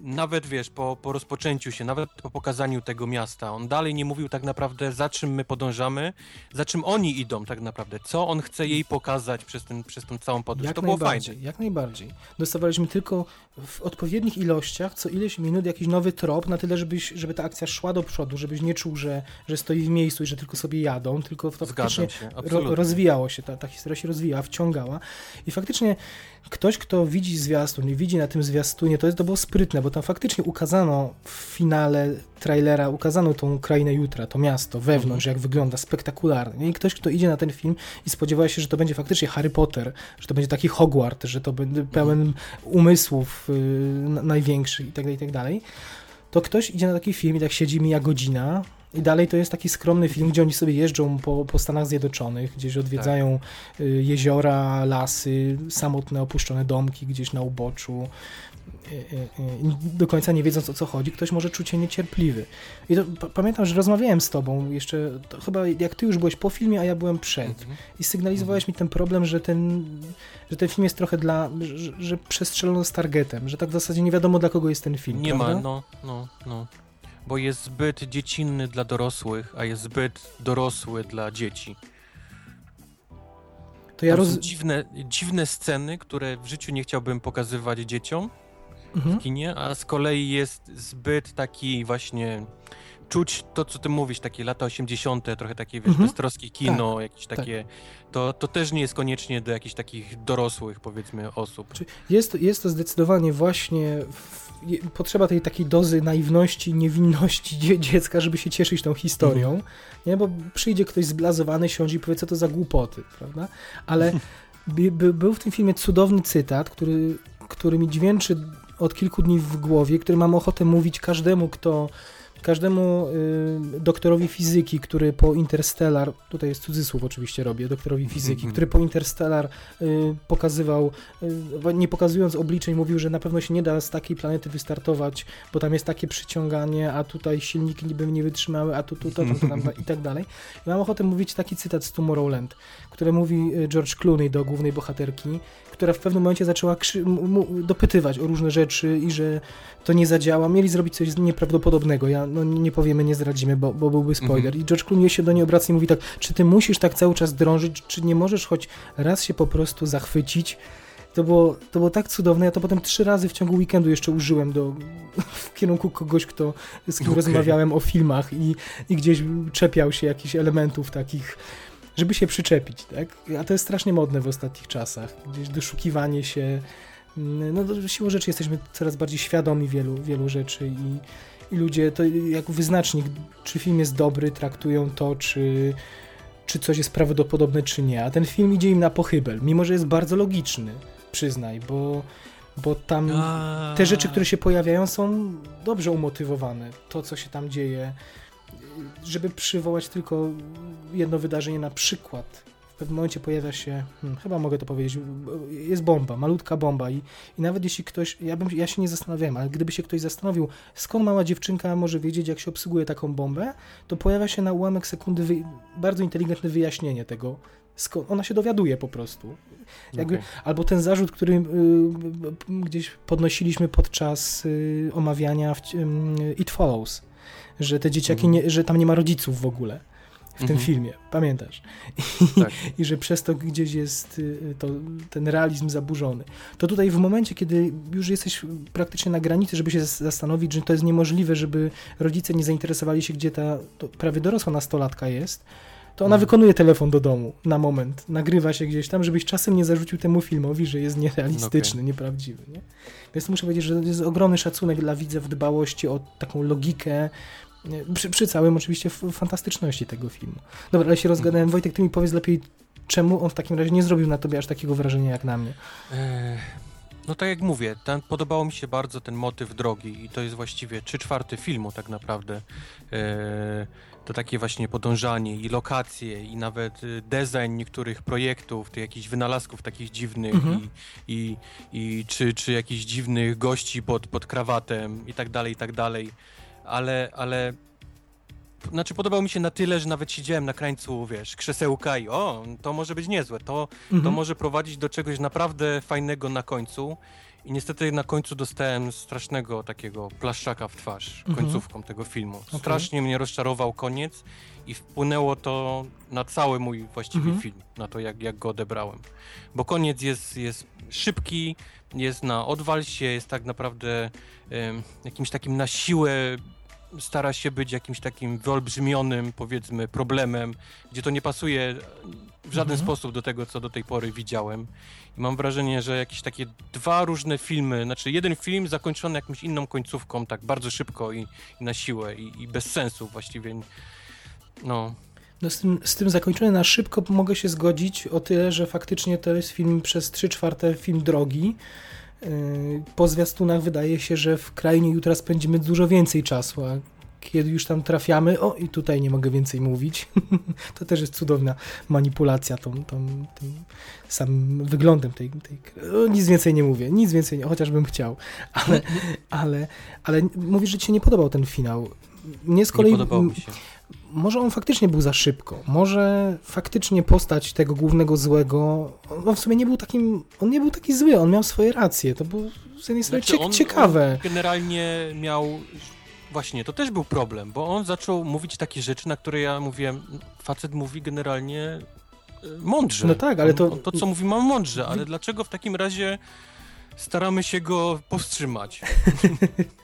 Nawet, wiesz, po, po rozpoczęciu się, nawet po pokazaniu tego miasta, on dalej nie mówił tak naprawdę za czym my podążamy, za czym oni idą tak naprawdę, co on chce jej pokazać przez, ten, przez tą całą podróż. Jak to było fajne. jak najbardziej. Dostawaliśmy tylko w odpowiednich ilościach, co ileś minut jakiś nowy trop, na tyle, żebyś, żeby ta akcja szła do przodu, żebyś nie czuł, że, że stoi w miejscu i że tylko sobie jadą, tylko w to faktycznie się, ro, rozwijało się, ta, ta historia się rozwijała, wciągała i faktycznie ktoś, kto widzi zwiastun i widzi na tym zwiastunie, to, jest, to było sprytne, bo tam faktycznie ukazano w finale trailera, ukazano tą krainę jutra, to miasto wewnątrz, jak wygląda, spektakularnie. I ktoś, kto idzie na ten film i spodziewa się, że to będzie faktycznie Harry Potter, że to będzie taki Hogwart, że to będzie pełen umysłów y, na- największych i tak dalej, i tak to ktoś idzie na taki film i tak siedzi, mija godzina i dalej to jest taki skromny film, gdzie oni sobie jeżdżą po, po Stanach Zjednoczonych, gdzieś odwiedzają y, jeziora, lasy, samotne, opuszczone domki gdzieś na uboczu. Y, y, do końca nie wiedząc o co chodzi, ktoś może czuć się niecierpliwy. I to, pa- pamiętam, że rozmawiałem z tobą jeszcze, to chyba jak ty już byłeś po filmie, a ja byłem przed. Mhm. I sygnalizowałeś mi ten problem, że ten, że ten film jest trochę dla, że, że przestrzelono z targetem, że tak w zasadzie nie wiadomo dla kogo jest ten film, Nie prawda? ma, no, no, no. Bo jest zbyt dziecinny dla dorosłych, a jest zbyt dorosły dla dzieci. To ja roz... są dziwne, dziwne sceny, które w życiu nie chciałbym pokazywać dzieciom Mhm. w kinie, a z kolei jest zbyt taki właśnie czuć to, co ty mówisz, takie lata 80., trochę takie, wiesz, Mhm. beztroskie kino, jakieś takie, to, to też nie jest koniecznie do jakichś takich dorosłych, powiedzmy, osób. Jest, to- jest to zdecydowanie właśnie w, potrzeba tej takiej dozy naiwności, niewinności dzie, dziecka, żeby się cieszyć tą historią, Mhm. nie? Bo przyjdzie ktoś zblazowany, siądzie i powie, co to za głupoty, prawda? Ale by, by, był w tym filmie cudowny cytat, który, który mi dźwięczy od kilku dni w głowie, który mam ochotę mówić każdemu, kto każdemu y, doktorowi fizyki, który po Interstellar, tutaj jest cudzysłów oczywiście robię, doktorowi fizyki, Mhm. który po Interstellar y, pokazywał, y, nie pokazując obliczeń, mówił, że na pewno się nie da z takiej planety wystartować, bo tam jest takie przyciąganie, a tutaj silniki niby nie wytrzymały, a tu, tu, to, to, to tam, i tak dalej. I mam ochotę mówić taki cytat z Tomorrowland, który mówi y, George Clooney do głównej bohaterki, która w pewnym momencie zaczęła dopytywać o różne rzeczy i że to nie zadziała. Mieli zrobić coś nieprawdopodobnego. Ja no, nie powiemy, nie zdradzimy, bo, bo byłby spoiler. I George Clooney się do niej obraca i mówi tak, czy ty musisz tak cały czas drążyć, czy nie możesz choć raz się po prostu zachwycić? To było, to było tak cudowne. Ja to potem trzy razy w ciągu weekendu jeszcze użyłem do, w kierunku kogoś, kto, z kim Okej. rozmawiałem o filmach i, i gdzieś czepiał się jakichś elementów takich, żeby się przyczepić, tak? A to jest strasznie modne w ostatnich czasach. Gdzieś doszukiwanie się. mm, No, siłą rzeczy jesteśmy coraz bardziej świadomi wielu, wielu rzeczy i, i ludzie to jak wyznacznik, czy film jest dobry, traktują to, czy, czy coś jest prawdopodobne, czy nie. A ten film idzie im na pochybel, mimo że jest bardzo logiczny, przyznaj, bo, bo tam te rzeczy, które się pojawiają, są dobrze umotywowane. To, co się tam dzieje, żeby przywołać tylko jedno wydarzenie na przykład. W pewnym momencie pojawia się, hmm, chyba mogę to powiedzieć, jest bomba, malutka bomba i, i nawet jeśli ktoś, ja, bym, ja się nie zastanawiałem, ale gdyby się ktoś zastanowił, skąd mała dziewczynka może wiedzieć, jak się obsługuje taką bombę, to pojawia się na ułamek sekundy wy, bardzo inteligentne wyjaśnienie tego, skąd ona się dowiaduje po prostu. Jakby, okej. Albo ten zarzut, który y, y, gdzieś podnosiliśmy podczas y, omawiania w, y, It Follows, że te dzieciaki, Mhm. nie, że tam nie ma rodziców w ogóle w tym Mhm. filmie, pamiętasz? I, Tak. I że przez to gdzieś jest y, to, ten realizm zaburzony. To tutaj w momencie, kiedy już jesteś praktycznie na granicy, żeby się zas- zastanowić, że to jest niemożliwe, żeby rodzice nie zainteresowali się, gdzie ta prawie dorosła nastolatka jest, to ona Mhm. wykonuje telefon do domu na moment, nagrywa się gdzieś tam, żebyś czasem nie zarzucił temu filmowi, że jest nierealistyczny, nieprawdziwy. Nie? Więc muszę powiedzieć, że to jest ogromny szacunek dla widza w dbałości o taką logikę, nie, przy, przy całym oczywiście fantastyczności tego filmu. Dobra, ale się rozgadałem. Wojtek, ty mi powiedz lepiej, czemu on w takim razie nie zrobił na tobie aż takiego wrażenia jak na mnie. Ech, No tak jak mówię, ten, podobało mi się bardzo ten motyw drogi i to jest właściwie trzy czwarte filmu tak naprawdę. E, to takie właśnie podążanie i lokacje i nawet y, design niektórych projektów, tych jakichś wynalazków takich dziwnych Mhm. i, i, i czy, czy jakichś dziwnych gości pod, pod krawatem i tak dalej, i tak dalej. Ale, ale znaczy podobał mi się na tyle, że nawet siedziałem na krańcu, wiesz, krzesełka i o, to może być niezłe, to, to Mhm. może prowadzić do czegoś naprawdę fajnego na końcu. I niestety na końcu dostałem strasznego takiego plaszczaka w twarz Mhm. końcówką tego filmu. Strasznie mnie rozczarował koniec i wpłynęło to na cały mój właściwie Mhm. film, na to jak, jak go odebrałem. Bo koniec jest, jest szybki, jest na odwal się, jest tak naprawdę em, jakimś takim na siłę stara się być jakimś takim wyolbrzymionym, powiedzmy, problemem, gdzie to nie pasuje w żaden Mhm. sposób do tego, co do tej pory widziałem. I mam wrażenie, że jakieś takie dwa różne filmy, znaczy jeden film zakończony jakąś inną końcówką, tak bardzo szybko i, i na siłę i, i bez sensu właściwie. No, No z, tym, z tym zakończony na szybko mogę się zgodzić o tyle, że faktycznie to jest film przez 3 czwarte film drogi. Yy, Po zwiastunach wydaje się, że w krainie jutra spędzimy dużo więcej czasu, a kiedy już tam trafiamy, o i tutaj nie mogę więcej mówić, to też jest cudowna manipulacja tą, tą, tym samym wyglądem tej, tej o, nic więcej nie mówię, nic więcej, nie, chociażbym chciał, ale, ale, ale mówisz, że ci się nie podobał ten finał. Mnie z nie kolei podobał mi się. Może on faktycznie był za szybko. Może faktycznie postać tego głównego złego, on w sumie nie był takim, on nie był taki zły, on miał swoje racje. To było z jednej strony Znaczy, on- ciekawe. On generalnie miał Właśnie, to też był problem, bo on zaczął mówić takie rzeczy, na które ja mówiłem, facet mówi generalnie e, mądrze. No tak, ale to- On, on to, co mówi, ma mądrze, ale dlaczego w takim razie staramy się go powstrzymać?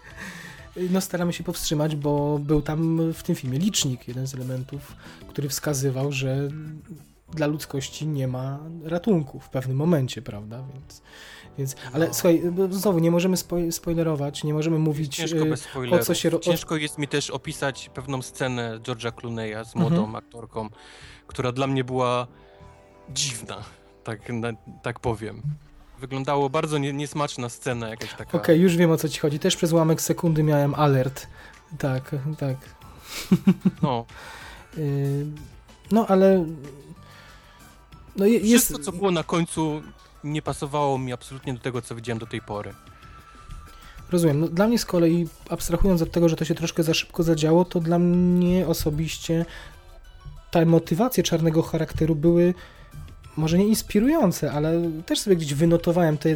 No staramy się powstrzymać, bo był tam w tym filmie licznik, jeden z elementów, który wskazywał, że dla ludzkości nie ma ratunku w pewnym momencie, prawda? Więc, więc ale No. słuchaj, znowu nie możemy spoj- spoilerować, nie możemy mówić Ciężko y, bez spoilerów. co się o- Ciężko jest mi też opisać pewną scenę George'a Clooney'a z młodą Mhm. aktorką, która dla mnie była dziwna, tak, tak powiem. Wyglądało bardzo nie, niesmaczna scena jakaś taka. Okej, już wiem o co ci chodzi. Też przez ułamek sekundy miałem alert. Tak, tak. No, Y, No ale. No je- jest. Wszystko, co było na końcu, nie pasowało mi absolutnie do tego, co widziałem do tej pory. Rozumiem. No, dla mnie z kolei, abstrahując od tego, że to się troszkę za szybko zadziało, to dla mnie osobiście te motywacje czarnego charakteru były może nie inspirujące, ale też sobie gdzieś wynotowałem te,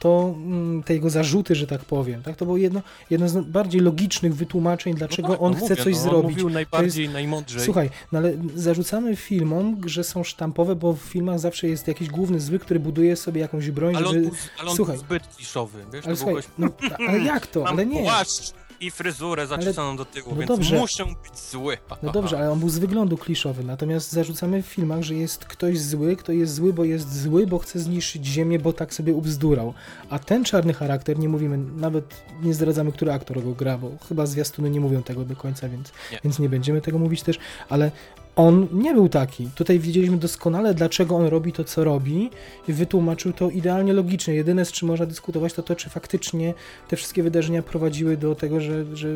to, mm, te jego zarzuty, że tak powiem. Tak? To było jedno, jedno z bardziej logicznych wytłumaczeń, dlaczego no tak, on no chce mówię, coś no, zrobić. On mówił najbardziej, najmądrzej. Słuchaj, no ale zarzucamy filmom, że są sztampowe, bo w filmach zawsze jest jakiś główny zły, który buduje sobie jakąś broń, ale on, żeby... był, ale on Słuchaj. zbyt kliszowy, wiesz, Ale słuchaj, gość, no, ale jak to? Ale nie. płaszcz i fryzurę zaczesaną do tyłu, no więc dobrze. muszę być zły. No dobrze, ale on był z wyglądu kliszowy, natomiast zarzucamy w filmach, że jest ktoś zły, kto jest zły, bo jest zły, bo chce zniszczyć ziemię, bo tak sobie ubzdurał. A ten czarny charakter, nie mówimy, nawet nie zdradzamy, który aktor go gra, bo chyba zwiastuny nie mówią tego do końca, więc Nie. więc nie będziemy tego mówić też, ale on nie był taki. Tutaj widzieliśmy doskonale, dlaczego on robi to, co robi i wytłumaczył to idealnie logicznie. Jedyne, z czym można dyskutować, to to, czy faktycznie te wszystkie wydarzenia prowadziły do tego, że, że,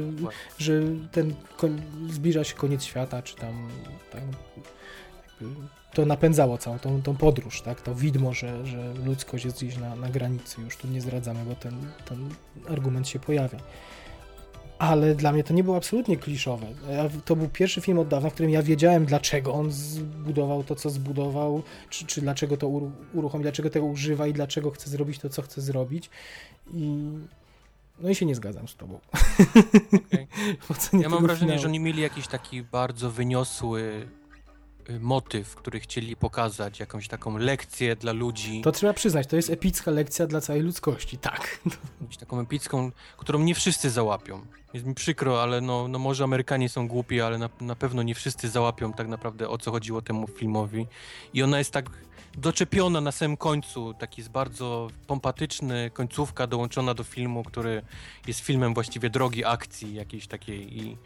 że ten zbliża się koniec świata, czy tam, tam to napędzało całą tą, tą podróż, tak? To widmo, że, że ludzkość jest gdzieś na, na granicy, już tu nie zdradzamy, bo ten, ten argument się pojawia. Ale dla mnie to nie było absolutnie kliszowe. To był pierwszy film od dawna, w którym ja wiedziałem, dlaczego on zbudował to, co zbudował, czy, czy dlaczego to uru- uruchomił, dlaczego tego używa i dlaczego chce zrobić to, co chce zrobić. I no i się nie zgadzam z tobą. Ocenie Ja mam wrażenie, finału. że oni mieli jakiś taki bardzo wyniosły motyw, który chcieli pokazać, jakąś taką lekcję dla ludzi, To trzeba przyznać, to jest epicka lekcja dla całej ludzkości, tak. jakąś taką epicką, którą nie wszyscy załapią. Jest mi przykro, ale no, no może Amerykanie są głupi, ale na, na pewno nie wszyscy załapią tak naprawdę o co chodziło temu filmowi. I ona jest tak doczepiona na samym końcu, taki jest bardzo pompatyczny, końcówka dołączona do filmu, który jest filmem właściwie drogi akcji jakiejś takiej i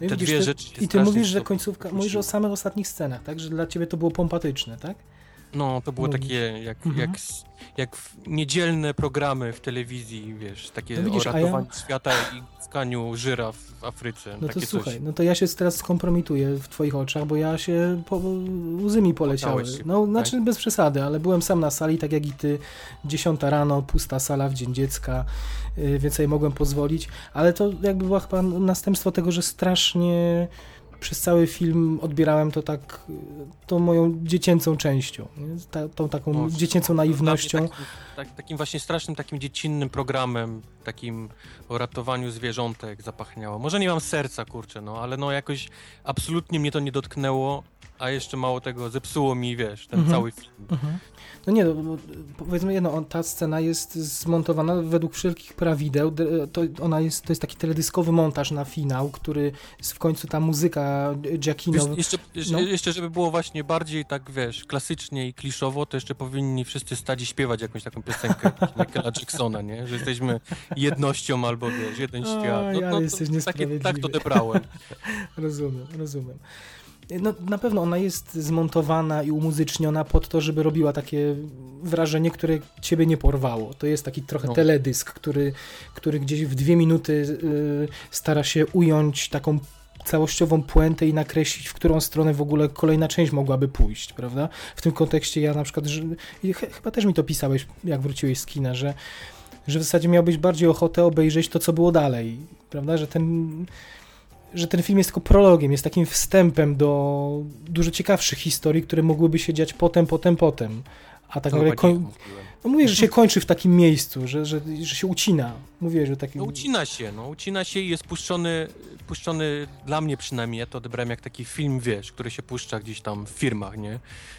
No i te widzisz, dwie ty- rzeczy I ty mówisz, że końcówka, mówisz o samych ostatnich scenach, tak? Że dla ciebie to było pompatyczne, tak? No, to było takie jak, Mhm. jak, jak niedzielne programy w telewizji, wiesz, takie No widzisz, o a ja- ratowaniu świata i skaniu żyraf w Afryce. No takie to coś. słuchaj, no to ja się teraz skompromituję w twoich oczach, bo ja się po, łzy mi poleciały. No, tak? znaczy bez przesady, ale byłem sam na sali, tak jak i ty, dziesiąta rano, pusta sala w Dzień Dziecka, yy, więc sobie mogłem pozwolić, ale to jakby było chyba następstwo tego, że strasznie przez cały film odbierałem to tak, tą moją dziecięcą częścią? Ta, tą taką No, dziecięcą naiwnością. Takim, tak, takim właśnie strasznym, takim dziecinnym programem, takim o ratowaniu zwierzątek zapachniało. Może nie mam serca, kurczę, no, ale no jakoś absolutnie mnie to nie dotknęło, a jeszcze mało tego zepsuło mi, wiesz, ten Mhm. cały film. Mhm. No nie, no, powiedzmy jedno, ta scena jest zmontowana według wszelkich prawideł. D- To, ona jest, to jest taki teledyskowy montaż na finał, który jest w końcu ta muzyka Giacchino. Wiesz, jeszcze, jeszcze, no. jeszcze, żeby było właśnie bardziej tak, wiesz, klasycznie i kliszowo, to jeszcze powinni wszyscy stać i śpiewać jakąś taką piosenkę Michaela Jacksona, nie? Że jesteśmy jednością albo, wiesz, jeden świat. No, no, jesteś to, takie, tak to odebrałem. Rozumiem, rozumiem. No, na pewno ona jest zmontowana i umuzyczniona pod to, żeby robiła takie wrażenie, które ciebie nie porwało. To jest taki trochę No. teledysk, który, który gdzieś w dwie minuty y, stara się ująć taką całościową puentę i nakreślić, w którą stronę w ogóle kolejna część mogłaby pójść, prawda? W tym kontekście ja na przykład, że, ch chyba też mi to pisałeś, jak wróciłeś z kina, że, że w zasadzie miałbyś bardziej ochotę obejrzeć to, co było dalej, prawda? Że ten, że ten film jest tylko prologiem, jest takim wstępem do dużo ciekawszych historii, które mogłyby się dziać potem, potem, potem. A tak naprawdę koń, mówiłem. No mówię, że się kończy w takim miejscu, że, że, że się ucina. Mówię, że taki... No ucina się, no ucina się i jest puszczony, puszczony dla mnie przynajmniej, ja to odebrałem jak taki film, wiesz, który się puszcza gdzieś tam w firmach, nie?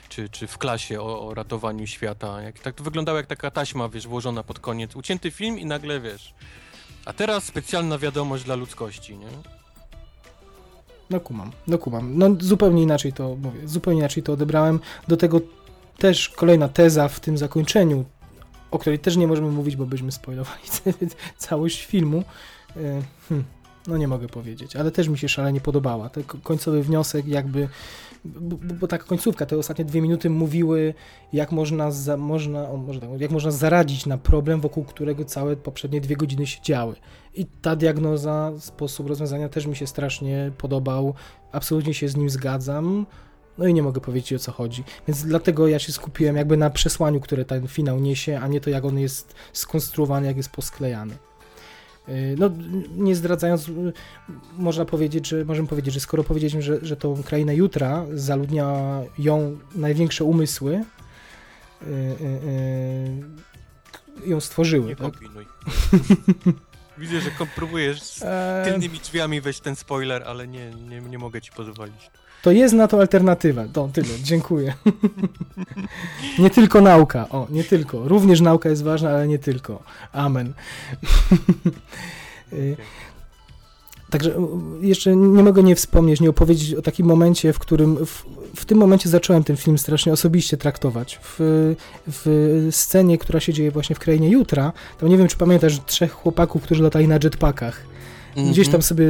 Czy, czy w klasie o, o ratowaniu świata. Jak, tak to wyglądało jak taka taśma, wiesz, włożona pod koniec. Ucięty film i nagle, wiesz... A teraz specjalna wiadomość dla ludzkości, nie? No kumam, no kumam. No zupełnie inaczej to mówię, zupełnie inaczej to odebrałem. Do tego też kolejna teza w tym zakończeniu, o której też nie możemy mówić, bo byśmy spoilowali całość filmu. E, hm, no nie mogę powiedzieć, ale też mi się szalenie podobała. Ten końcowy wniosek jakby, bo, bo taka końcówka, te ostatnie dwie minuty mówiły, jak można, za, można, o, może tak, jak można zaradzić na problem, wokół którego całe poprzednie dwie godziny się działy. I ta diagnoza, sposób rozwiązania też mi się strasznie podobał. Absolutnie się z nim zgadzam. No i nie mogę powiedzieć o co chodzi. Więc dlatego ja się skupiłem jakby na przesłaniu, które ten finał niesie, a nie to jak on jest skonstruowany, jak jest posklejany. Yy, no, nie zdradzając, yy, można powiedzieć, że możemy powiedzieć, że skoro powiedzieliśmy, że, że tą krainę jutra zaludnia ją największe umysły, yy, ją stworzyły. Nie tak? kombinuj. Widzę, że próbujesz z Eee, tylnymi drzwiami wejść ten spoiler, ale nie, nie, nie mogę ci pozwolić. To jest na to alternatywa. To tyle, dziękuję. nie tylko nauka, o, nie tylko. Również nauka jest ważna, ale nie tylko. Amen. Y, Także y, jeszcze nie mogę nie wspomnieć, nie opowiedzieć o takim momencie, w którym w, w tym momencie zacząłem ten film strasznie osobiście traktować. W, w scenie, która się dzieje właśnie w Krainie Jutra, to nie wiem, czy pamiętasz trzech chłopaków, którzy latali na jetpackach. Gdzieś tam sobie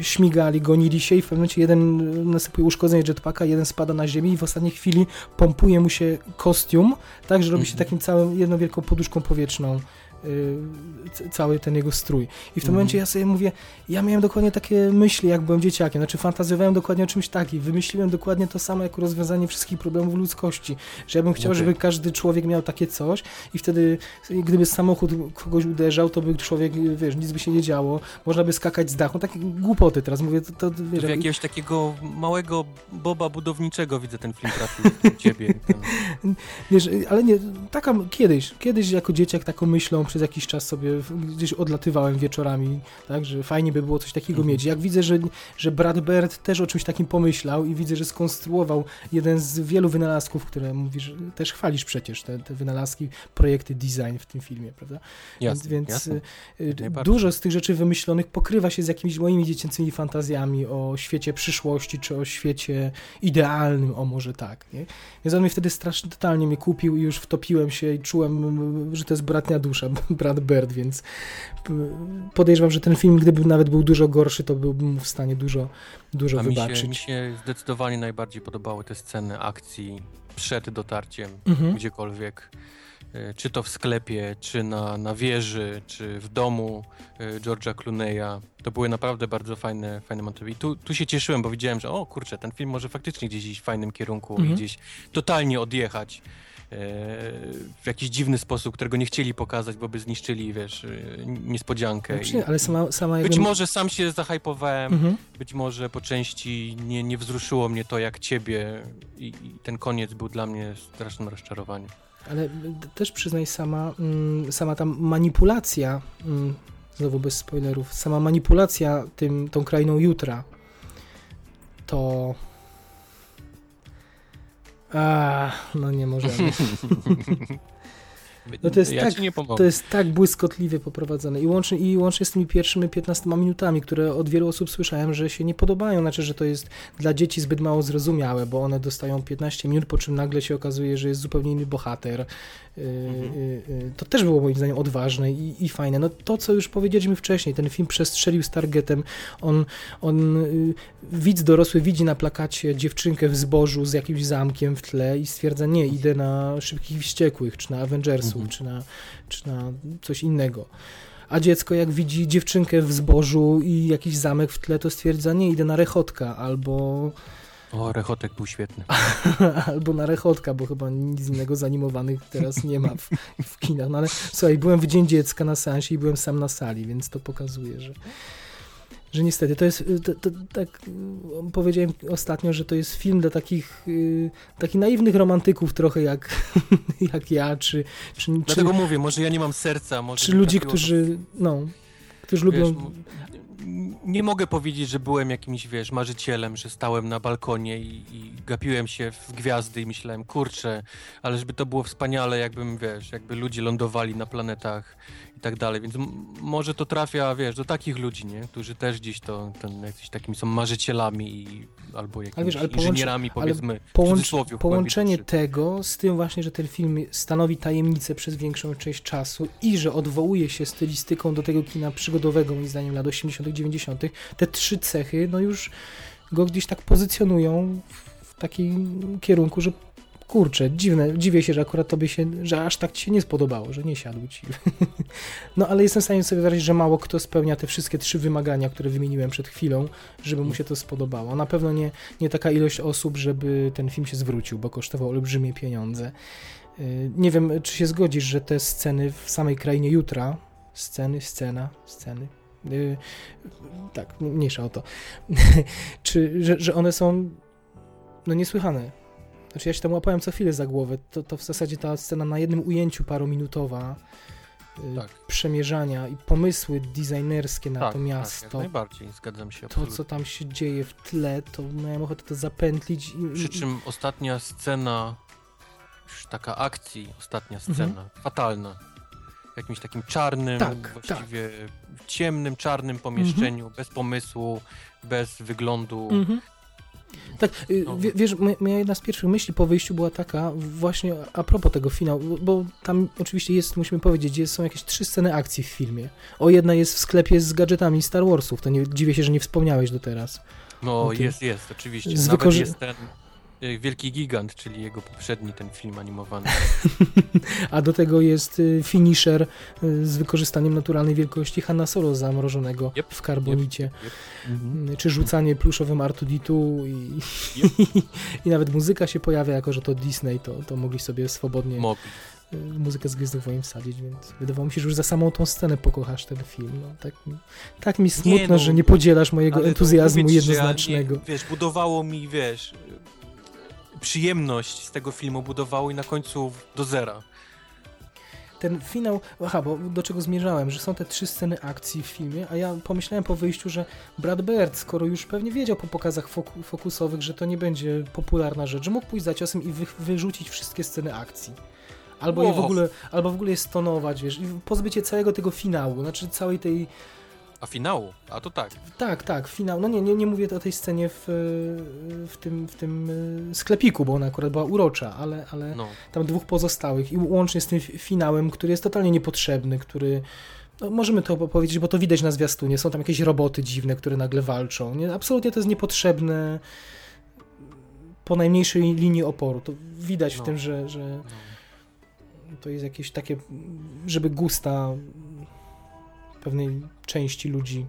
śmigali, gonili się i w pewnym momencie jeden nasypuje uszkodzenie jetpacka, jeden spada na ziemię i w ostatniej chwili pompuje mu się kostium, tak, że robi się Mhm. takim całym, jedną wielką poduszką powietrzną y, cały ten jego strój. I w tym Mhm. momencie ja sobie mówię, ja miałem dokładnie takie myśli, jak byłem dzieciakiem, znaczy fantazjowałem dokładnie o czymś takim, wymyśliłem dokładnie to samo jako rozwiązanie wszystkich problemów ludzkości, że ja bym chciał, Okej. żeby każdy człowiek miał takie coś i wtedy gdyby samochód kogoś uderzał, to by człowiek, wiesz, nic by się nie działo, można by skakać z dachu, takie głupoty teraz mówię, to, to wiesz, jak- jakiegoś takiego małego boba budowniczego widzę ten film trafił w ciebie. Ten... Wiesz, ale nie, taka kiedyś, kiedyś jako dzieciak taką myślą przez jakiś czas sobie gdzieś odlatywałem wieczorami, tak, że fajnie by było coś takiego Mhm. mieć. Jak widzę, że, że Brad Bird też o czymś takim pomyślał i widzę, że skonstruował jeden z wielu wynalazków, które mówisz, też chwalisz przecież te, te wynalazki, projekty design w tym filmie, prawda? Jasne, więc jasne. y, y, dużo z tych rzeczy wymyślonych pokrywa się z jakimiś moimi dziecięcymi fantazjami o świecie przyszłości, czy o świecie idealnym, o może tak, nie? Więc on mnie wtedy strasznie, totalnie mnie kupił i już wtopiłem się i czułem, że to jest bratnia dusza, brat Bird, więc podejrzewam, że ten film, gdyby nawet był dużo gorszy, to byłbym w stanie dużo, dużo A mi się, wybaczyć. mi się zdecydowanie najbardziej podobały te sceny akcji przed dotarciem Mhm. gdziekolwiek. Y, Czy to w sklepie, czy na, na wieży, czy w domu y, George'a Clooney'a. To były naprawdę bardzo fajne, fajne motywy. I tu, tu się cieszyłem, bo widziałem, że o kurczę, ten film może faktycznie gdzieś iść w fajnym kierunku Mhm. i gdzieś totalnie odjechać e, w jakiś dziwny sposób, którego nie chcieli pokazać, bo by zniszczyli, wiesz, y, niespodziankę. Znaczy, ale sama, sama być jakby... może sam się zahypowałem, Mhm. być może po części nie, nie wzruszyło mnie to jak ciebie i, i ten koniec był dla mnie strasznym rozczarowaniem. Ale też przyznaj sama, mm, sama ta manipulacja, mm, znowu bez spoilerów, sama manipulacja tym, tą krainą jutra, to... A, no nie możemy. No to jest ja tak-. To jest tak błyskotliwie poprowadzone i łącznie, i łącznie z tymi pierwszymi 15 minutami, które od wielu osób słyszałem, że się nie podobają, znaczy, że to jest dla dzieci zbyt mało zrozumiałe, bo one dostają 15 minut, po czym nagle się okazuje, że jest zupełnie inny bohater. Yy, Mhm. yy, yy, To też było moim zdaniem odważne i, i fajne. No to, co już powiedzieliśmy wcześniej, ten film przestrzelił z targetem. On, on widz dorosły widzi na plakacie dziewczynkę w zbożu z jakimś zamkiem w tle i stwierdza, nie, idę na Szybkich Wściekłych, czy na Avengersów, Mhm. czy, na, czy na coś innego. A dziecko jak widzi dziewczynkę w zbożu i jakiś zamek w tle, to stwierdza, nie, idę na Rechotka, albo, O, Rechotek był świetny. albo na Rechotka, bo chyba nic innego zanimowanych teraz nie ma w, w kinach. No ale słuchaj, byłem w Dzień Dziecka na seansie i byłem sam na sali, więc to pokazuje, że, że niestety to jest, to, to, tak y, powiedziałem ostatnio, że to jest film dla takich, y, takich naiwnych romantyków trochę jak, jak ja, czy, czy, Dlatego czy, mówię, może ja nie mam serca, może czy ludzi, którzy, no, którzy Wiesz, lubią... nie mogę powiedzieć, że byłem jakimś, wiesz, marzycielem, że stałem na balkonie i, i gapiłem się w gwiazdy i myślałem, kurczę, ale żeby to było wspaniale, jakbym, wiesz, jakby ludzie lądowali na planetach tak dalej, więc może to trafia, wiesz, do takich ludzi, nie? Którzy też gdzieś to, ten, jakiś takimi są marzycielami i, albo jakimiś wiesz, ale inżynierami, ale powiedzmy, Połącz, połączenie tego z tym właśnie, że ten film stanowi tajemnicę przez większą część czasu i że odwołuje się stylistyką do tego kina przygodowego, moim zdaniem, lat 80., 90., te trzy cechy, no już go gdzieś tak pozycjonują w takim kierunku, że kurczę, dziwne, dziwię się, że akurat tobie się, że aż tak ci się nie spodobało, że nie siadł ci. No ale jestem w stanie sobie wyobrazić, że mało kto spełnia te wszystkie trzy wymagania, które wymieniłem przed chwilą, żeby mu się to spodobało. Na pewno nie, nie taka ilość osób, żeby ten film się zwrócił, bo kosztował olbrzymie pieniądze. Yy, Nie wiem, czy się zgodzisz, że te sceny w samej krainie jutra, sceny, scena, sceny, yy, tak, mniejsza o to, czy, że, że one są no niesłychane. Znaczy ja się tam łapałem co chwilę za głowę, to, to w zasadzie ta scena na jednym ujęciu parominutowa, yy, Tak. przemierzania i pomysły designerskie na Tak, to tak, miasto, jak najbardziej, zgadzam się to, absolutnie. co tam się dzieje w tle, to miałem ochotę to zapętlić. I, Przy czym ostatnia scena, już taka akcji, ostatnia Mhm. scena, fatalna. W jakimś takim czarnym, Tak, właściwie ciemnym, czarnym pomieszczeniu, bez pomysłu, bez wyglądu. Mhm. Tak, y, No. wie- wiesz, moja- jedna z pierwszych myśli po wyjściu była taka, właśnie a propos tego finału, bo- tam oczywiście jest, musimy powiedzieć, jest, są jakieś trzy sceny akcji w filmie. O, jedna jest w sklepie z gadżetami Star Warsów, to nie, dziwię się, że nie wspomniałeś do teraz. No jest, jest, oczywiście. Z Nawet jest ten Wielki Gigant, czyli jego poprzedni ten film animowany. A do tego jest y, finisher y, z wykorzystaniem naturalnej wielkości Hanna Solo zamrożonego Yep, w karbonicie. Mhm. Y, Czy rzucanie pluszowym Artuditu i, i nawet muzyka się pojawia, jako że to Disney, to, to mogli sobie swobodnie Mogli. muzykę z Gwiezdnych Wojen wsadzić, więc wydawało mi się, że już za samą tą scenę pokochasz ten film. No, tak, mi- tak mi smutno, no, że nie podzielasz mojego entuzjazmu że jednoznacznego. Ja nie, wiesz, budowało mi, wiesz, przyjemność z tego filmu budowało i na końcu do zera. Ten finał, aha, bo do czego zmierzałem, że są te trzy sceny akcji w filmie, a ja pomyślałem po wyjściu, że Brad Bird, skoro już pewnie wiedział po pokazach foku, fokusowych, że to nie będzie popularna rzecz, że mógł pójść za ciosem i wy, wyrzucić wszystkie sceny akcji. Albo je w Wow. ogóle, albo w ogóle je stonować, wiesz, i pozbyć się całego tego finału, znaczy całej tej, A finału? A to tak. tak, tak, finał, no nie, nie, nie mówię o tej scenie w, w tym, w tym y, sklepiku, bo ona akurat była urocza, ale, ale No. tam dwóch pozostałych i łącznie z tym fi- finałem, który jest totalnie niepotrzebny, który no, możemy to po- powiedzieć, bo to widać na zwiastunie, są tam jakieś roboty dziwne, które nagle walczą. Nie, absolutnie to jest niepotrzebne po najmniejszej linii oporu. To widać w No. tym, że, że no. to jest jakieś takie, żeby gusta pewnej części ludzi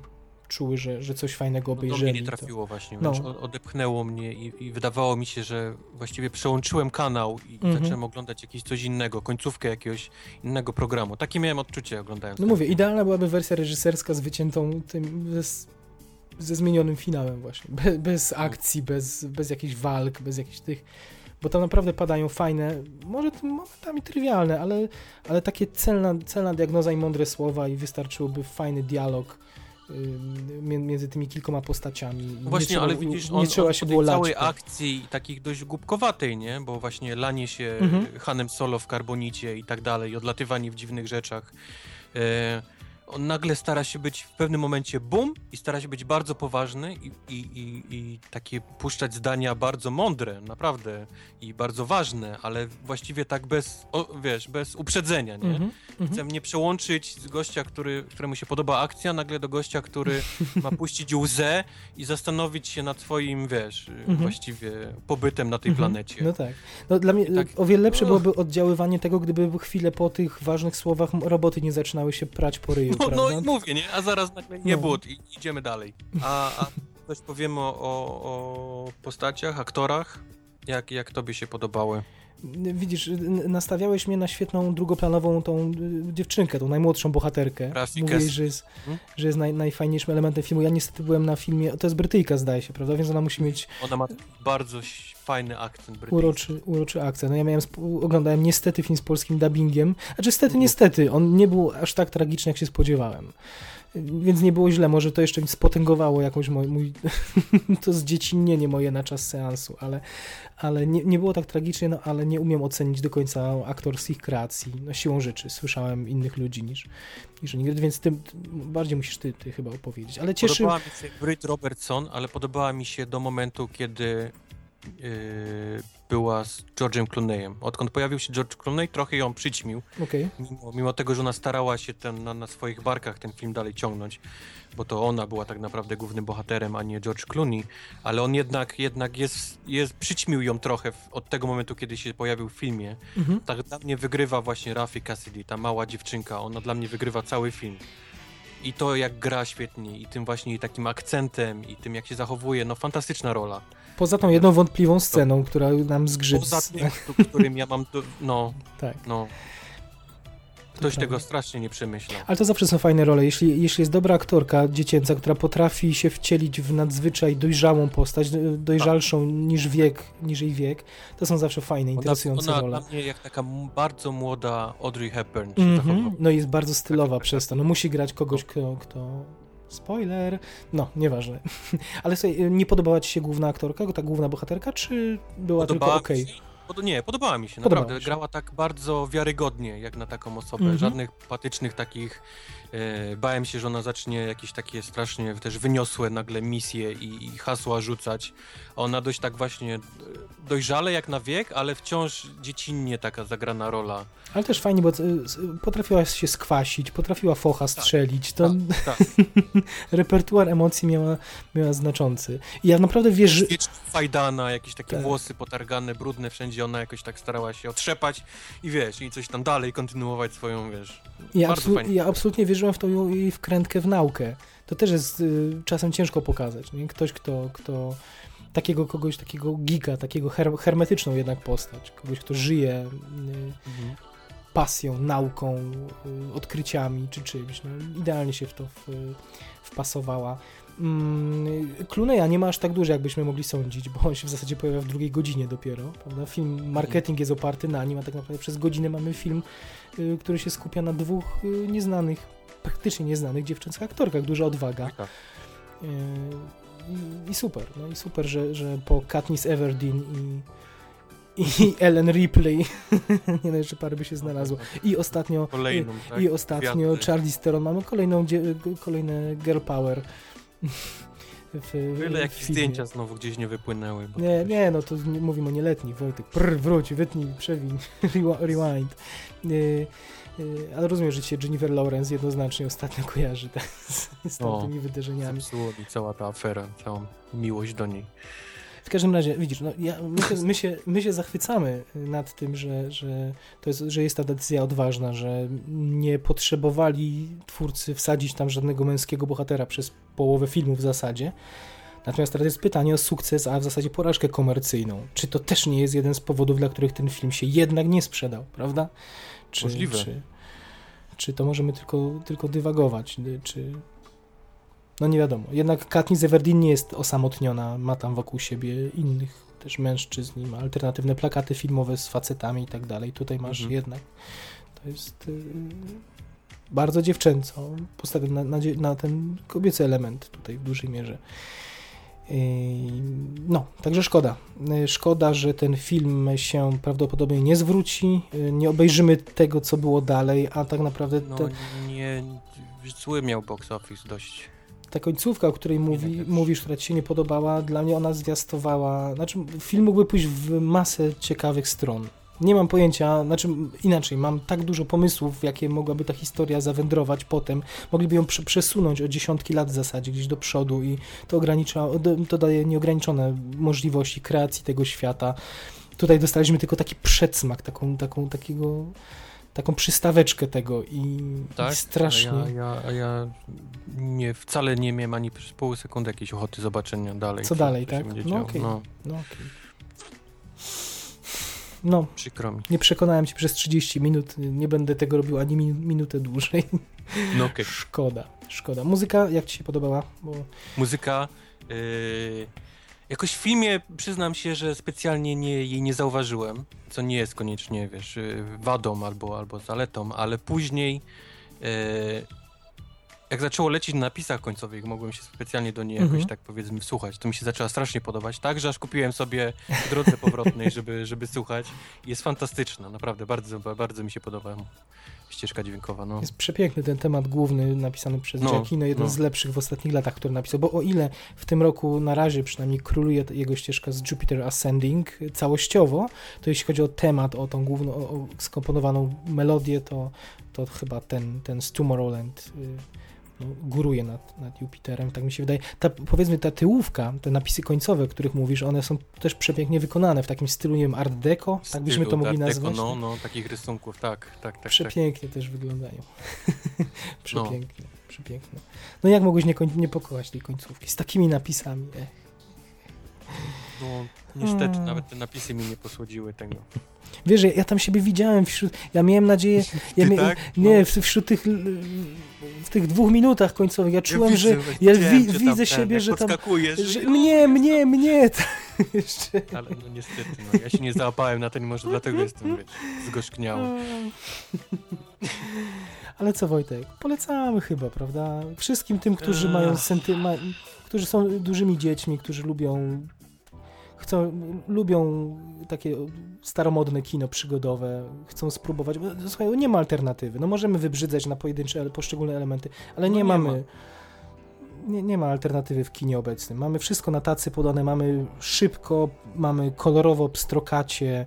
czuły, że, że coś fajnego No, do obejrzeli. mnie nie to- trafiło właśnie, No. odepchnęło mnie i, i wydawało mi się, że właściwie przełączyłem kanał i Mhm. zacząłem oglądać jakieś coś innego, końcówkę jakiegoś innego programu. Takie miałem odczucie oglądając No mówię, film. idealna byłaby wersja reżyserska z wyciętą tym, bez, ze zmienionym finałem właśnie. Be, bez akcji, bez, bez jakichś walk, bez jakichś tych... Bo tam naprawdę padają fajne, może momentami trywialne, ale, ale takie celna, celna diagnoza i mądre słowa i wystarczyłoby fajny dialog między tymi kilkoma postaciami. No Właśnie, nie trzeba, ale widzisz, nie on, trzeba on się było lać. całej po- akcji takich dość głupkowatej, nie? Bo właśnie lanie się Mhm. Hanem Solo w karbonicie i tak dalej, odlatywanie w dziwnych rzeczach. E, on nagle stara się być w pewnym momencie bum i stara się być bardzo poważny i, i, i, i takie puszczać zdania bardzo mądre, naprawdę, i bardzo ważne, ale właściwie tak bez, o, wiesz, bez uprzedzenia, nie? Mhm, mhm. Chcę mnie przełączyć z gościa, który, któremu się podoba akcja, nagle do gościa, który ma puścić łzę i zastanowić się nad swoim, wiesz, Mhm. właściwie pobytem na tej Mhm. planecie. No tak. No, dla mnie tak- o wiele lepsze byłoby oddziaływanie tego, gdyby chwilę po tych ważnych słowach roboty nie zaczynały się prać po ryju, No, no prawda? i mówię, nie? A zaraz nagle nie No. but i idziemy dalej. A, a coś powiemy o, o, o postaciach, aktorach? Jak, jak tobie się podobały? Widzisz, nastawiałeś mnie na świetną drugoplanową tą y, dziewczynkę, tą najmłodszą bohaterkę. Mówiłeś, że jest, Hmm? że jest naj, najfajniejszym elementem filmu. Ja niestety byłem na filmie, to jest Brytyjka zdaje się, prawda? Więc ona musi mieć Ona ma bardzo fajny akcent brytyjski. uroczy, uroczy akcent. No ja miałem, oglądałem niestety film z polskim dubbingiem. Znaczy niestety, niestety, on nie był aż tak tragiczny, jak się spodziewałem. Więc nie było źle, może to jeszcze mi spotęgowało jakąś mój, mój to zdziecinnienie moje na czas seansu, ale, ale nie, nie było tak tragicznie, no ale nie umiem ocenić do końca aktorskich kreacji, no siłą rzeczy, słyszałem innych ludzi niż, niż oni, więc tym bardziej musisz ty, ty chyba opowiedzieć, ale cieszy... Podobała mi się Brit Robertson, ale podobała mi się do momentu, kiedy yy, była z George'em Clooneyem. Odkąd pojawił się George Clooney, trochę ją przyćmił, Okej, mimo, mimo tego, że ona starała się ten, na, na swoich barkach ten film dalej ciągnąć, bo to ona była tak naprawdę głównym bohaterem, a nie George Clooney, ale on jednak, jednak jest, jest, przyćmił ją trochę w, od tego momentu, kiedy się pojawił w filmie. mhm. Tak dla mnie wygrywa właśnie Rafi Cassidy, ta mała dziewczynka, ona dla mnie wygrywa cały film. I to jak gra świetnie, i tym właśnie i takim akcentem, i tym jak się zachowuje, no fantastyczna rola. Poza tą jedną wątpliwą sceną, która nam zgrzyt... Poza tym, którym ja mam, do, no, Tak. no. Ktoś tego strasznie nie przemyślał. Ale to zawsze są fajne role. Jeśli, jeśli jest dobra aktorka dziecięca, która potrafi się wcielić w nadzwyczaj dojrzałą postać, do- dojrzalszą niż wiek, niż jej wiek, to są zawsze fajne, Ona, interesujące ona role. dla mnie jak taka bardzo młoda Audrey Hepburn się Mhm. zachowała. No i jest bardzo stylowa przez to. No musi grać kogoś, kto... kto... Spoiler. No, nieważne. Ale słuchaj, nie podobała ci się główna aktorka, ta główna bohaterka, czy była tylko Podobała okej? mi się, pod, nie, podobała mi się, Podobała naprawdę. się. Grała tak bardzo wiarygodnie, jak na taką osobę. Mhm. Żadnych patycznych takich... E, bałem się, że ona zacznie jakieś takie strasznie też wyniosłe nagle misje i, i hasła rzucać. Ona dość tak właśnie e, dojrzale jak na wiek, ale wciąż dziecinnie taka zagrana rola. Ale też fajnie, bo s- potrafiła się skwasić, potrafiła focha strzelić. To Tak, repertuar emocji miała, miała znaczący. I ja naprawdę wierzę... Wiecznie fajdana, jakieś takie Tak. włosy potargane, brudne wszędzie, ona jakoś tak starała się otrzepać i wiesz, i coś tam dalej kontynuować swoją, wiesz, Ja, absolu- ja absolutnie w tą jej wkrętkę w naukę. To też jest y, czasem ciężko pokazać. Nie? Ktoś, kto, kto takiego kogoś, takiego gika, takiego her- hermetyczną jednak postać, kogoś, kto żyje y, pasją, nauką, y, odkryciami czy czymś. No, idealnie się w to w, wpasowała. Mm, Cluneya nie ma aż tak dużo, jakbyśmy mogli sądzić, bo on się w zasadzie pojawia w drugiej godzinie dopiero. Prawda? Film, marketing jest oparty na nim, a tak naprawdę przez godzinę mamy film, y, który się skupia na dwóch y, nieznanych, praktycznie nieznanych dziewczęcych aktorkach. Duża odwaga. Tak. Y, I, I super, no i super, że, że po Katniss Everdeen i, i Ellen Ripley, nie no, jeszcze parę by się znalazło. I ostatnio, Kolejną, tak? i ostatnio Gwiazdy. Charlize Theron, mamy kolejną, kolejne girl power. W, Wiele jakieś filmie. zdjęcia znowu gdzieś nie wypłynęły. Nie, nie, no to nie, mówimy o nieletnich, Wojtek. Prr, wróć, wytnij, przewiń, rewi- rewind. Y, y, ale rozumiem, że się Jennifer Lawrence jednoznacznie ostatnio kojarzy z, z O, tamtymi wydarzeniami. Zepsuło mi cała ta afera, całą miłość do niej. W każdym razie, widzisz, no, ja, my, się, my, się, my się zachwycamy nad tym, że, że, to jest, że jest ta decyzja odważna, że nie potrzebowali twórcy wsadzić tam żadnego męskiego bohatera przez połowę filmu w zasadzie. Natomiast teraz jest pytanie o sukces, a w zasadzie porażkę komercyjną. Czy to też nie jest jeden z powodów, dla których ten film się jednak nie sprzedał, prawda? Czy, Możliwe. Czy, czy to możemy tylko, tylko dywagować? Czy, no nie wiadomo. Jednak Katniss Everdeen nie jest osamotniona, ma tam wokół siebie innych też mężczyzn, ma alternatywne plakaty filmowe z facetami i tak dalej. Tutaj masz Mhm. jednak, to jest y, bardzo dziewczęco postawione na, na, na ten kobiecy element tutaj w dużej mierze. Yy, No, także szkoda. Yy, Szkoda, że ten film się prawdopodobnie nie zwróci, yy, nie obejrzymy tego, co było dalej, a tak naprawdę No te, nie, zły miał box office dość. ta końcówka, o której mówi, mówisz, która ci się nie podobała, dla mnie ona zwiastowała. Znaczy, film mógłby pójść w masę ciekawych stron. Nie mam pojęcia, znaczy inaczej, mam tak dużo pomysłów, w jakie mogłaby ta historia zawędrować potem. Mogliby ją prze- przesunąć o dziesiątki lat w zasadzie, gdzieś do przodu i to ogranicza, to daje nieograniczone możliwości kreacji tego świata. Tutaj dostaliśmy tylko taki przedsmak, taką, taką, takiego, taką przystaweczkę tego i, Tak? i strasznie. A ja, ja, ja nie, wcale nie miałem ani przez pół sekundy jakiejś ochoty zobaczenia dalej. Co dalej, się tak? będzie No działo. okej. No. No okej. No, Przykro mi. nie przekonałem cię przez 30 minut, nie będę tego robił ani min- minutę dłużej. No okej. Szkoda, szkoda. Muzyka, jak ci się podobała? Bo Muzyka. Yy, jakoś w filmie przyznam się, że specjalnie nie, jej nie zauważyłem, co nie jest koniecznie, wiesz, yy, wadą albo, albo zaletą, ale później. Yy, jak zaczęło lecieć na napisach końcowych, mogłem się specjalnie do niej jakoś Mhm. tak powiedzmy wsłuchać. To mi się zaczęła strasznie podobać, tak, że aż kupiłem sobie w drodze powrotnej, żeby, żeby słuchać. Jest fantastyczna, naprawdę, bardzo, bardzo mi się podoba ścieżka dźwiękowa, no. jest przepiękny ten temat główny napisany przez No, Giacchino, jeden no. z lepszych w ostatnich latach, który napisał, bo o ile w tym roku na razie przynajmniej króluje jego ścieżka z Jupiter Ascending całościowo, to jeśli chodzi o temat, o tą główną, o, o skomponowaną melodię, to, to chyba ten, ten z Tomorrowland y, no, góruje nad, nad Jupiterem, tak mi się wydaje. Ta, powiedzmy ta tyłówka, te napisy końcowe, o których mówisz, one są też przepięknie wykonane w takim stylu, nie wiem, art deco, tak byśmy to mogli Art Deco, nazwać. No, no, takich rysunków, tak, tak, tak. tak. Przepięknie też wyglądają. przepięknie, przepięknie. No jak mogłeś nie, nie pokochać tej końcówki z takimi napisami? E. No, niestety, Mm. nawet te napisy mi nie posłodziły tego. Wiesz, ja, ja tam siebie widziałem wśród, ja miałem nadzieję, ja mia- tak? nie, No. w, wśród tych, w tych dwóch minutach końcowych, ja czułem, ja że ja wi- widzę ten, siebie, że tam, że i- mnie, mnie, mnie, tak, jeszcze. Ale no niestety, no, ja się nie załapałem na ten i może dlatego jestem, wiesz, zgorzkniały. Ale co Wojtek, polecamy chyba, prawda? Wszystkim tym, którzy mają senty, ma, którzy są dużymi dziećmi, którzy lubią chcą, lubią takie staromodne kino przygodowe, chcą spróbować. bo, Słuchaj, nie ma alternatywy. No możemy wybrzydzać na pojedyncze, poszczególne elementy, ale No nie, nie mamy. ma. Nie, nie ma alternatywy w kinie obecnym. Mamy wszystko na tacy podane, mamy szybko, mamy kolorowo, pstrokacie.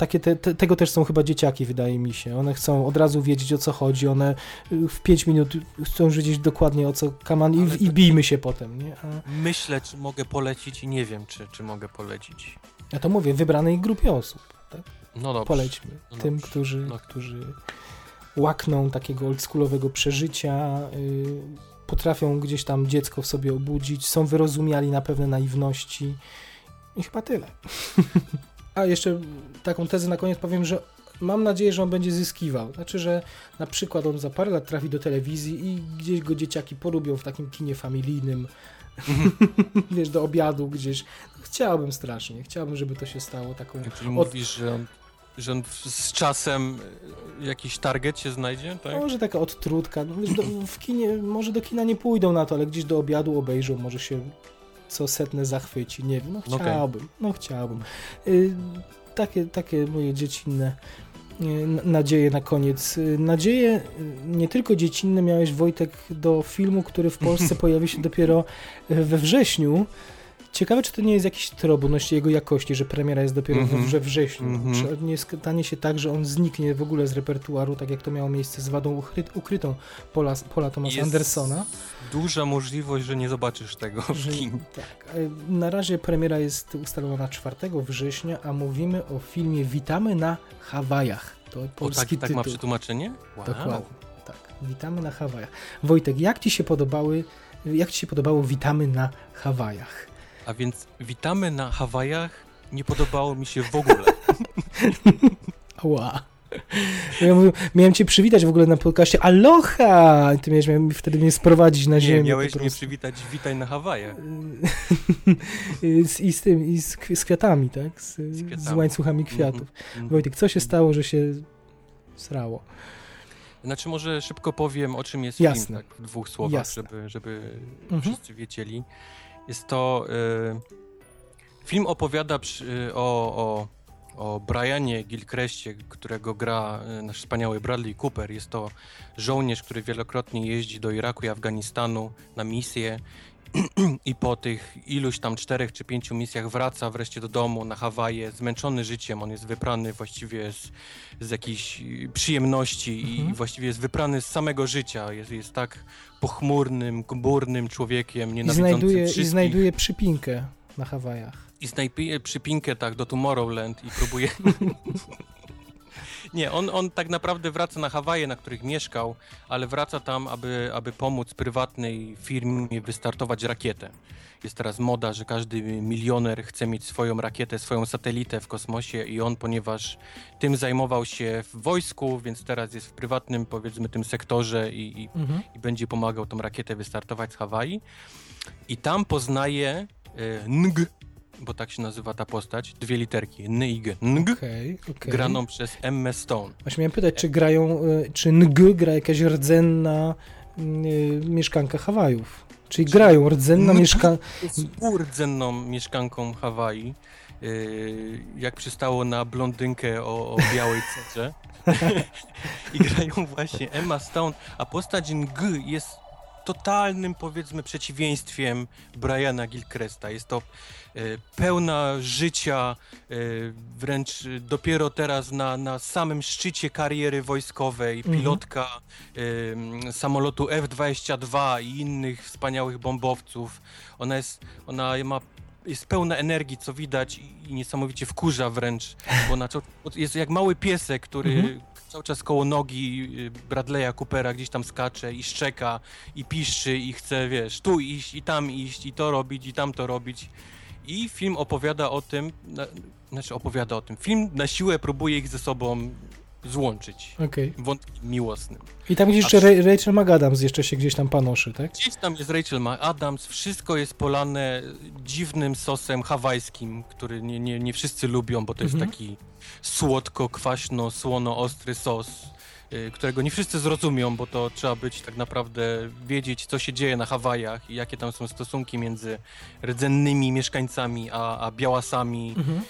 Takie te, te, tego też są chyba dzieciaki, wydaje mi się. One chcą od razu wiedzieć o co chodzi. One y, w 5 minut chcą wiedzieć dokładnie o co kaman i, i bijmy się potem. Nie? A, Myślę, czy mogę polecić i nie wiem, czy, czy mogę polecić. ja to mówię, wybranej grupie osób. Tak? No dobrze. Polećmy No tym, dobrze. którzy, No. którzy łakną takiego oldschoolowego przeżycia, y, potrafią gdzieś tam dziecko w sobie obudzić, są wyrozumiali na pewne naiwności i chyba tyle. A jeszcze taką tezę na koniec powiem, że mam nadzieję, że on będzie zyskiwał. Znaczy, że na przykład on za parę lat trafi do telewizji i gdzieś go dzieciaki polubią w takim kinie familijnym, wiesz, do obiadu gdzieś. Chciałbym strasznie, chciałbym, żeby to się stało taką Czyli mówisz, że on, że on z czasem y, jakiś target się znajdzie, tak? Może taka odtrutka. No, wiesz, do, w kinie, może do kina nie pójdą na to, ale gdzieś do obiadu obejrzą, może się co setne zachwyci. Nie wiem, no Okej. chciałbym, no chciałbym. Y, takie, takie moje dziecinne y, nadzieje na koniec. Y, Nadzieje y, nie tylko dziecinne miałeś, Wojtek, do filmu, który w Polsce pojawi się dopiero we wrześniu. Ciekawe, czy to nie jest jakiś trop odnośnie jego jakości, że premiera jest dopiero Mhm. we wrześniu. Mhm. Czy nie stanie się tak, że on zniknie w ogóle z repertuaru, tak jak to miało miejsce z wadą ukry ukrytą Pola, Pola Thomasa Jest Andersona. Duża możliwość, że nie zobaczysz tego w Że, kinie. tak. E, Na razie premiera jest ustalona na 4 września, a mówimy o filmie Witamy na Hawajach. To O, tak, polski tak ma tytuł. przetłumaczenie? Wow. Dokładnie. Tak. Witamy na Hawajach. Wojtek, jak ci się podobały, jak ci się podobało Witamy na Hawajach? A więc witamy na Hawajach. Nie podobało mi się w ogóle. Ała. Ja mówię, miałem cię przywitać w ogóle na podcaście. Aloha! Ty miałeś mnie, wtedy mnie sprowadzić na ziemię. Nie, miałeś mnie przywitać, witaj na Hawajach. I z, z tym, i z, z kwiatami, tak? Z, z, kwiatami. łańcuchami kwiatów. Mhm. Wojtek, co się stało, że się srało? Znaczy może szybko powiem, o czym jest Jasne. film, tak w dwóch słowach, Jasne. żeby, żeby Mhm. wszyscy wiedzieli. Jest to... Y, film opowiada przy, o, o, o Brianie Gilcrestie, którego gra y, nasz wspaniały Bradley Cooper. Jest to żołnierz, który wielokrotnie jeździ do Iraku i Afganistanu na misje i po tych iluś tam czterech czy pięciu misjach wraca wreszcie do domu na Hawaje, zmęczony życiem. On jest wyprany właściwie z, z jakichś y, przyjemności i Mhm. właściwie jest wyprany z samego życia. Jest, jest tak pochmurnym, gburnym człowiekiem, I nienawidzącym znajduje, I wszystkich. znajduje przypinkę na Hawajach. I znajduje przypinkę tak do Tomorrowland i próbuje Nie, on, on tak naprawdę wraca na Hawaje, na których mieszkał, ale wraca tam, aby, aby pomóc prywatnej firmie wystartować rakietę. Jest teraz moda, że każdy milioner chce mieć swoją rakietę, swoją satelitę w kosmosie i on, ponieważ tym zajmował się w wojsku, więc teraz jest w prywatnym, powiedzmy, tym sektorze i, i, Mhm. i będzie pomagał tą rakietę wystartować z Hawaii. I tam poznaje e, Ng, bo tak się nazywa ta postać, dwie literki, Nig, Ng, Okej, okej. graną przez Emma Stone. Właśnie miałem pytać, czy grają, y, czy NG gra jakaś rdzenna y, mieszkanka Hawajów? Czyli grają rdzenna NG? mieszka... jest urdzenną mieszkanką Hawaii, yy, jak przystało na blondynkę o, o białej cerze. I grają właśnie Emma Stone, a postać Ng jest totalnym, powiedzmy, przeciwieństwem Briana Gilchresta. Jest to e, pełna życia, e, wręcz e, dopiero teraz na, na samym szczycie kariery wojskowej, Mhm. pilotka e, m, samolotu F-22 i innych wspaniałych bombowców. Ona jest, ona ma jest pełna energii, co widać i, niesamowicie wkurza wręcz, bo ona jest jak mały piesek, który Mhm. cały czas koło nogi y, Bradley'a Coopera gdzieś tam skacze i szczeka i piszczy i chce, wiesz, tu iść i tam iść i to robić i tam to robić. I film opowiada o tym, na, znaczy opowiada o tym, film na siłę próbuje ich ze sobą złączyć Okej. wątkiem miłosnym. I tam gdzieś jeszcze Aż- Rachel McAdams jeszcze się gdzieś tam panoszy, tak? Gdzieś tam jest Rachel McAdams, wszystko jest polane dziwnym sosem hawajskim, który nie, nie, nie wszyscy lubią, bo to jest Mhm. taki słodko-kwaśno-słono-ostry sos, którego nie wszyscy zrozumią, bo to trzeba być tak naprawdę, wiedzieć co się dzieje na Hawajach i jakie tam są stosunki między rdzennymi mieszkańcami a, a białasami, Mhm.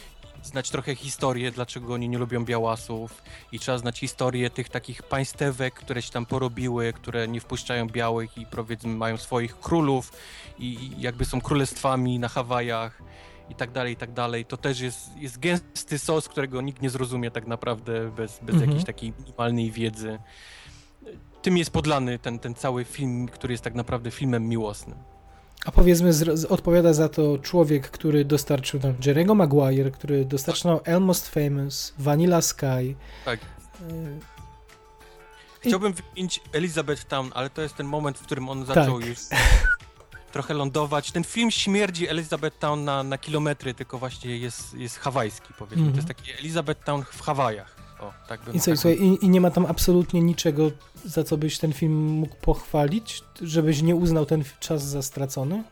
znać trochę historię, dlaczego oni nie lubią białasów i trzeba znać historię tych takich państewek, które się tam porobiły, które nie wpuszczają białych i powiedzmy mają swoich królów i i jakby są królestwami na Hawajach i tak dalej, i tak dalej. To też jest, jest gęsty sos, którego nikt nie zrozumie tak naprawdę bez, bez Mhm. jakiejś takiej minimalnej wiedzy. Tym jest podlany ten, ten cały film, który jest tak naprawdę filmem miłosnym. A powiedzmy, z, odpowiada za to człowiek, który dostarczył nam Jerry'ego Maguire, który dostarczył nam Almost Famous, Vanilla Sky. Tak. Y, Chciałbym wymienić Elizabeth Town, ale to jest ten moment, w którym on zaczął Tak. już trochę lądować. Ten film śmierdzi Elizabeth Town na, na kilometry, tylko właśnie jest, jest hawajski, powiedzmy. Mhm. To jest taki Elizabeth Town w Hawajach. O, tak bym I, co, tak słuchaj, i, I nie ma tam absolutnie niczego, za co byś ten film mógł pochwalić? Żebyś nie uznał ten czas za stracony?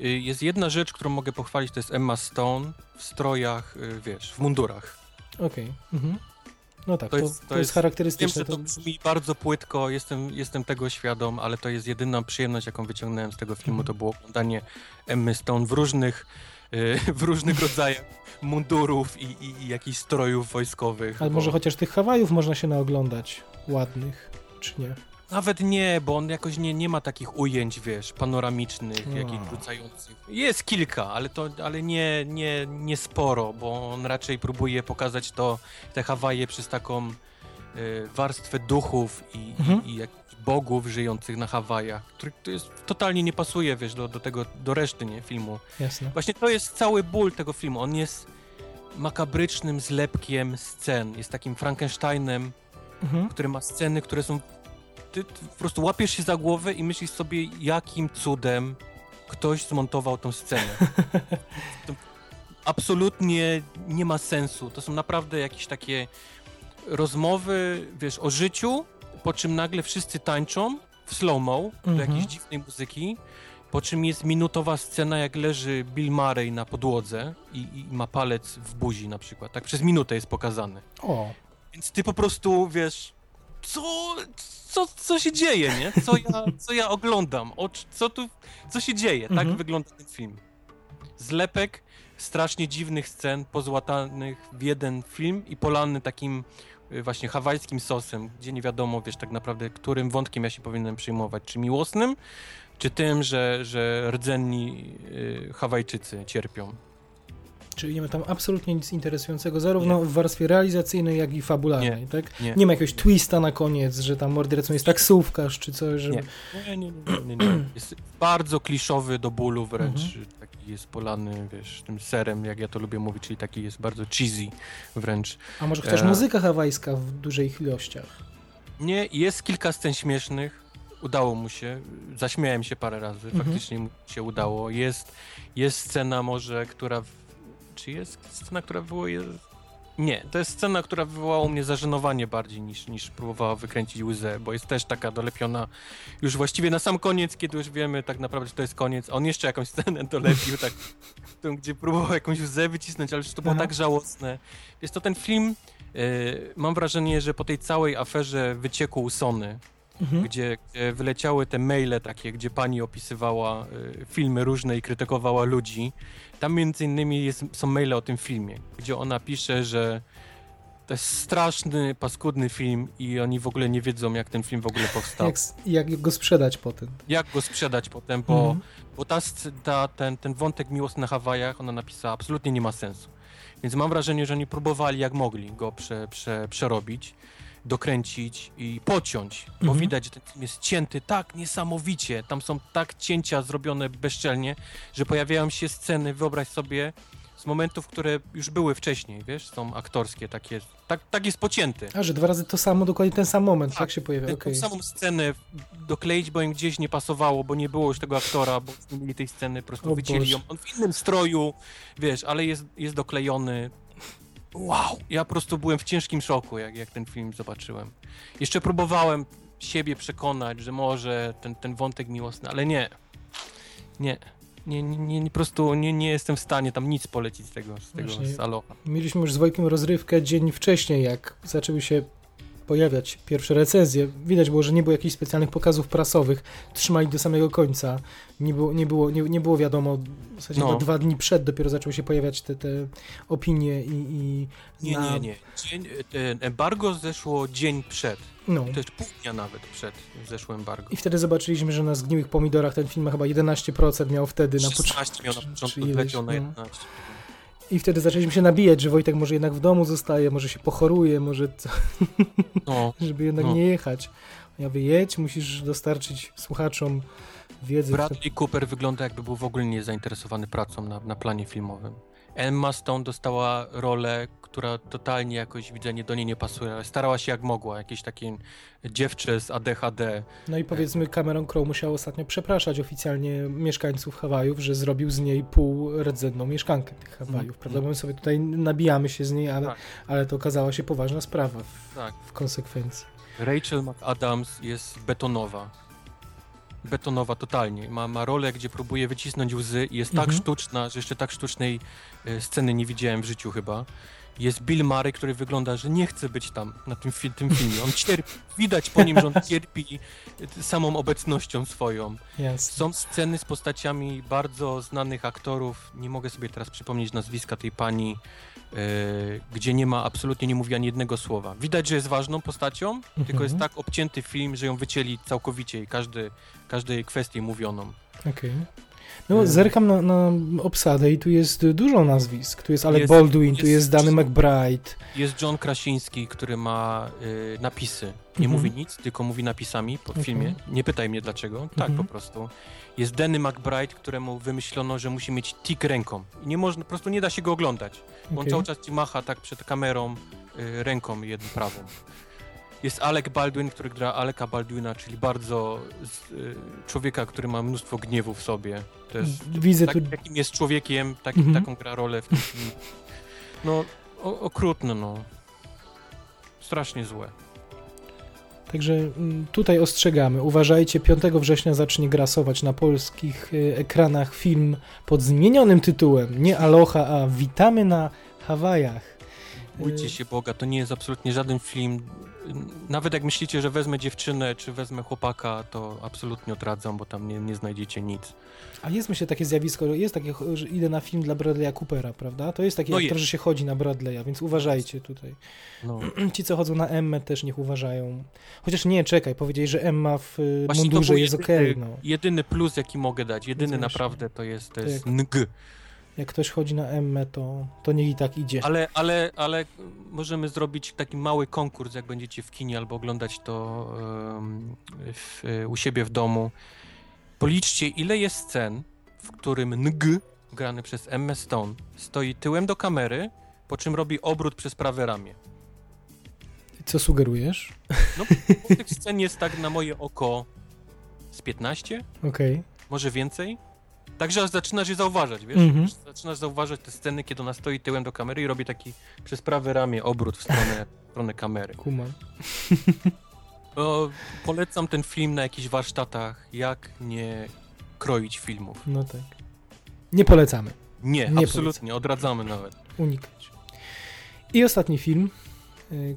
Y, Jest jedna rzecz, którą mogę pochwalić, to jest Emma Stone w strojach, y, wiesz, w mundurach. Okej. Mhm. No tak, To to, jest- to, to jest, jest- Wiem, charakterystyczne. że to brzmi bardzo płytko, jestem, jestem tego świadom, ale to jest jedyna przyjemność, jaką wyciągnąłem z tego filmu, Mhm. to było oglądanie Emmy Stone w różnych, y, w różnych rodzajach mundurów i, i, i jakichś strojów wojskowych. Ale bo- może chociaż tych Hawajów można się naoglądać ładnych, czy nie? Nawet nie, bo on jakoś nie, nie ma takich ujęć, wiesz, panoramicznych, No. jakichś rzucających. Jest kilka, ale to, ale nie, nie, nie sporo, bo on raczej próbuje pokazać to, te Hawaje przez taką y, warstwę duchów i, Mhm. i, i jakichś bogów żyjących na Hawajach, który to jest, totalnie nie pasuje, wiesz, do, do tego, do reszty, nie, filmu. Jasne. Właśnie to jest cały ból tego filmu, on jest makabrycznym zlepkiem scen, jest takim Frankensteinem, Mhm. który ma sceny, które są. Ty, po prostu łapiesz się za głowę i myślisz sobie, jakim cudem ktoś zmontował tą scenę. Absolutnie nie ma sensu. To są naprawdę jakieś takie rozmowy, wiesz, o życiu, po czym nagle wszyscy tańczą w slow-mo do Mhm. jakiejś dziwnej muzyki. Po czym jest minutowa scena, jak leży Bill Murray na podłodze i, i ma palec w buzi na przykład. Tak przez minutę jest pokazany. O, Więc ty po prostu wiesz, co, co, co się dzieje, nie? Co ja, co ja oglądam? O, co tu, co się dzieje? Tak Mhm. wygląda ten film. Zlepek strasznie dziwnych scen, pozłatanych w jeden film i polany takim y, właśnie hawajskim sosem, gdzie nie wiadomo, wiesz, tak naprawdę, którym wątkiem ja się powinienem przyjmować. Czy miłosnym, czy tym, że, że rdzenni y, Hawajczycy cierpią. Czyli nie ma tam absolutnie nic interesującego, zarówno w warstwie realizacyjnej, jak i fabularnej, tak? Nie. Nie ma jakiegoś twista na koniec, że tam mordercą jest taksówkarz czy coś, żeby... Nie. Nie, nie, nie, nie, nie. Jest bardzo kliszowy do bólu wręcz. Mhm. Taki jest polany, wiesz, tym serem, jak ja to lubię mówić, czyli taki jest bardzo cheesy wręcz. A może chociaż E. muzyka hawajska w dużych ilościach? Nie, jest kilka scen śmiesznych. Udało mu się. Zaśmiałem się parę razy. Mhm. Faktycznie mu się udało. Jest, jest scena może, która... Czy jest scena, która wywołuje... Nie, to jest scena, która wywołała u mnie zażenowanie bardziej niż, niż próbowała wykręcić łzę, bo jest też taka dolepiona już właściwie na sam koniec, kiedy już wiemy tak naprawdę, że to jest koniec. On jeszcze jakąś scenę dolepił, tak, tą, gdzie próbował jakąś łzę wycisnąć, ale już to było Aha. tak żałosne. Jest to ten film, e, mam wrażenie, że po tej całej aferze wyciekł Sony, Mhm. gdzie, gdzie wyleciały te maile takie, gdzie pani opisywała y, filmy różne i krytykowała ludzi. Tam między innymi jest, są maile o tym filmie, gdzie ona pisze, że to jest straszny, paskudny film i oni w ogóle nie wiedzą, jak ten film w ogóle powstał. Jak, jak go sprzedać potem? Jak go sprzedać potem, bo, Mhm. bo ta, ta, ten, ten wątek miłosny na Hawajach, ona napisała, absolutnie nie ma sensu. Więc mam wrażenie, że oni próbowali jak mogli go prze, prze, przerobić, dokręcić i pociąć, bo Mhm. widać, że ten film jest cięty tak niesamowicie. Tam są tak cięcia zrobione bezczelnie, że pojawiają się sceny, wyobraź sobie, z momentów, które już były wcześniej, wiesz, są aktorskie, takie, tak, tak jest pocięty. A, że dwa razy to samo, dokładnie ten sam moment, tak, Tak, się pojawia, okej. samą scenę dokleić, bo im gdzieś nie pasowało, bo nie było już tego aktora, bo nie mieli tej sceny, po prostu O wycięli Boże. ją. On w innym stroju, wiesz, ale jest, jest doklejony. Wow! Ja po prostu byłem w ciężkim szoku, jak, jak ten film zobaczyłem. Jeszcze próbowałem siebie przekonać, że może ten, ten wątek miłosny, ale nie. Nie. Nie, nie, nie, nie po prostu nie, nie jestem w stanie tam nic polecić z tego, z tego Właśnie. Aloha. Mieliśmy już z Wojtkiem rozrywkę dzień wcześniej, jak zaczęły się pojawiać pierwsze recenzje. Widać było, że nie było jakichś specjalnych pokazów prasowych. Trzymali do samego końca. Nie było, nie było, nie, nie było wiadomo, w zasadzie No. dwa dni przed dopiero zaczęły się pojawiać te, te opinie i, i Nie, na, nie, nie. Dzień, embargo zeszło dzień przed. No. Też pół dnia nawet przed zeszło embargo. I wtedy zobaczyliśmy, że na zgniłych pomidorach ten film ma chyba 11% miał wtedy na początku. 16 miał na początku, leciał na no. 11. I wtedy zaczęliśmy się nabijać, że Wojtek może jednak w domu zostaje, może się pochoruje, może co, No, żeby jednak No. nie jechać. Ja mówię, jedź, musisz dostarczyć słuchaczom wiedzy. Bradley Cooper wygląda jakby był w ogóle nie zainteresowany pracą na, na planie filmowym. Emma Stone dostała rolę, która totalnie jakoś widzenie do niej nie pasuje, ale starała się jak mogła. Jakieś takie dziewczę z ADHD. No i powiedzmy, Cameron Crowe musiał ostatnio przepraszać oficjalnie mieszkańców Hawajów, że zrobił z niej półrdzenną mieszkankę tych Hawajów. Mhm. Prawda? Bo my sobie tutaj nabijamy się z niej, ale, Tak. ale to okazała się poważna sprawa w, Tak. w konsekwencji. Rachel McAdams jest betonowa. Betonowa totalnie. Ma, ma rolę, gdzie próbuje wycisnąć łzy i jest tak Mhm. sztuczna, że jeszcze tak sztucznej e, sceny nie widziałem w życiu chyba. Jest Bill Murray, który wygląda, że nie chce być tam, na tym, fi- tym filmie. On cierpi. Widać po nim, że on cierpi samą obecnością swoją. Są sceny z postaciami bardzo znanych aktorów. Nie mogę sobie teraz przypomnieć nazwiska tej pani, e, gdzie nie ma absolutnie nie mówi ani jednego słowa. Widać, że jest ważną postacią, tylko Mhm. jest tak obcięty film, że ją wycięli całkowicie i każdy, każdej kwestię mówioną. Okej. No, zerkam na, na obsadę i tu jest dużo nazwisk. Tu jest Alec Jest- Baldwin, tu jest- jest Danny McBride. Jest John Krasiński, który ma y, napisy. Nie Mhm. mówi nic, tylko mówi napisami pod Okej. filmie. Nie pytaj mnie dlaczego. Tak Mhm. po prostu. Jest Danny McBride, któremu wymyślono, że musi mieć tik ręką. I nie można, po prostu nie da się go oglądać. Bo On cały czas ci macha tak przed kamerą y, ręką jedną prawą. Jest Alec Baldwin, który gra Aleka Baldwina, czyli bardzo z, y, człowieka, który ma mnóstwo gniewu w sobie. To jest Widzę tak, tu jakim jest człowiekiem, Mhm. taką gra rolę w tym filmie. No, o, okrutne, no. Strasznie złe. Także mm, tutaj ostrzegamy. Uważajcie, 5 września zacznie grasować na polskich y, ekranach film pod zmienionym tytułem. Nie Aloha, a Witamy na Hawajach. Bójcie się Boga, to nie jest absolutnie żaden film. Nawet jak myślicie, że wezmę dziewczynę, czy wezmę chłopaka, to absolutnie odradzam, bo tam nie, nie znajdziecie nic. A jest myślę takie zjawisko, jest takie, że idę na film dla Bradley'a Coopera, prawda? To jest taki No jest. że się chodzi na Bradley'a, więc uważajcie tutaj. No. Ci, co chodzą na Emmę też niech uważają. Chociaż nie, czekaj, powiedzieli, że Emma w y, Właśnie mundurze jest okej, no. jedyny plus, jaki mogę dać, jedyny naprawdę, to jest, to Tak jest jak- NG. Jak ktoś chodzi na Emmę, to, to niech i tak idzie. Ale, ale, ale możemy zrobić taki mały konkurs, jak będziecie w kinie albo oglądać to em, w, u siebie w domu. Policzcie, ile jest scen, w którym NG, grany przez Emma Stone, stoi tyłem do kamery, po czym robi obrót przez prawe ramię. Co sugerujesz? No, tych scen jest tak na moje oko z 15, Okej. może więcej. Także zaczynasz je zauważać, wiesz? Mhm. Zaczynasz zauważać te sceny, kiedy ona stoi tyłem do kamery i robi taki przez prawe ramię obrót w stronę, w stronę kamery. Kumam. O, polecam ten film na jakichś warsztatach, jak nie kroić filmów. No tak. Nie polecamy. Nie, Nie absolutnie, odradzamy nawet. Unikać. I ostatni film,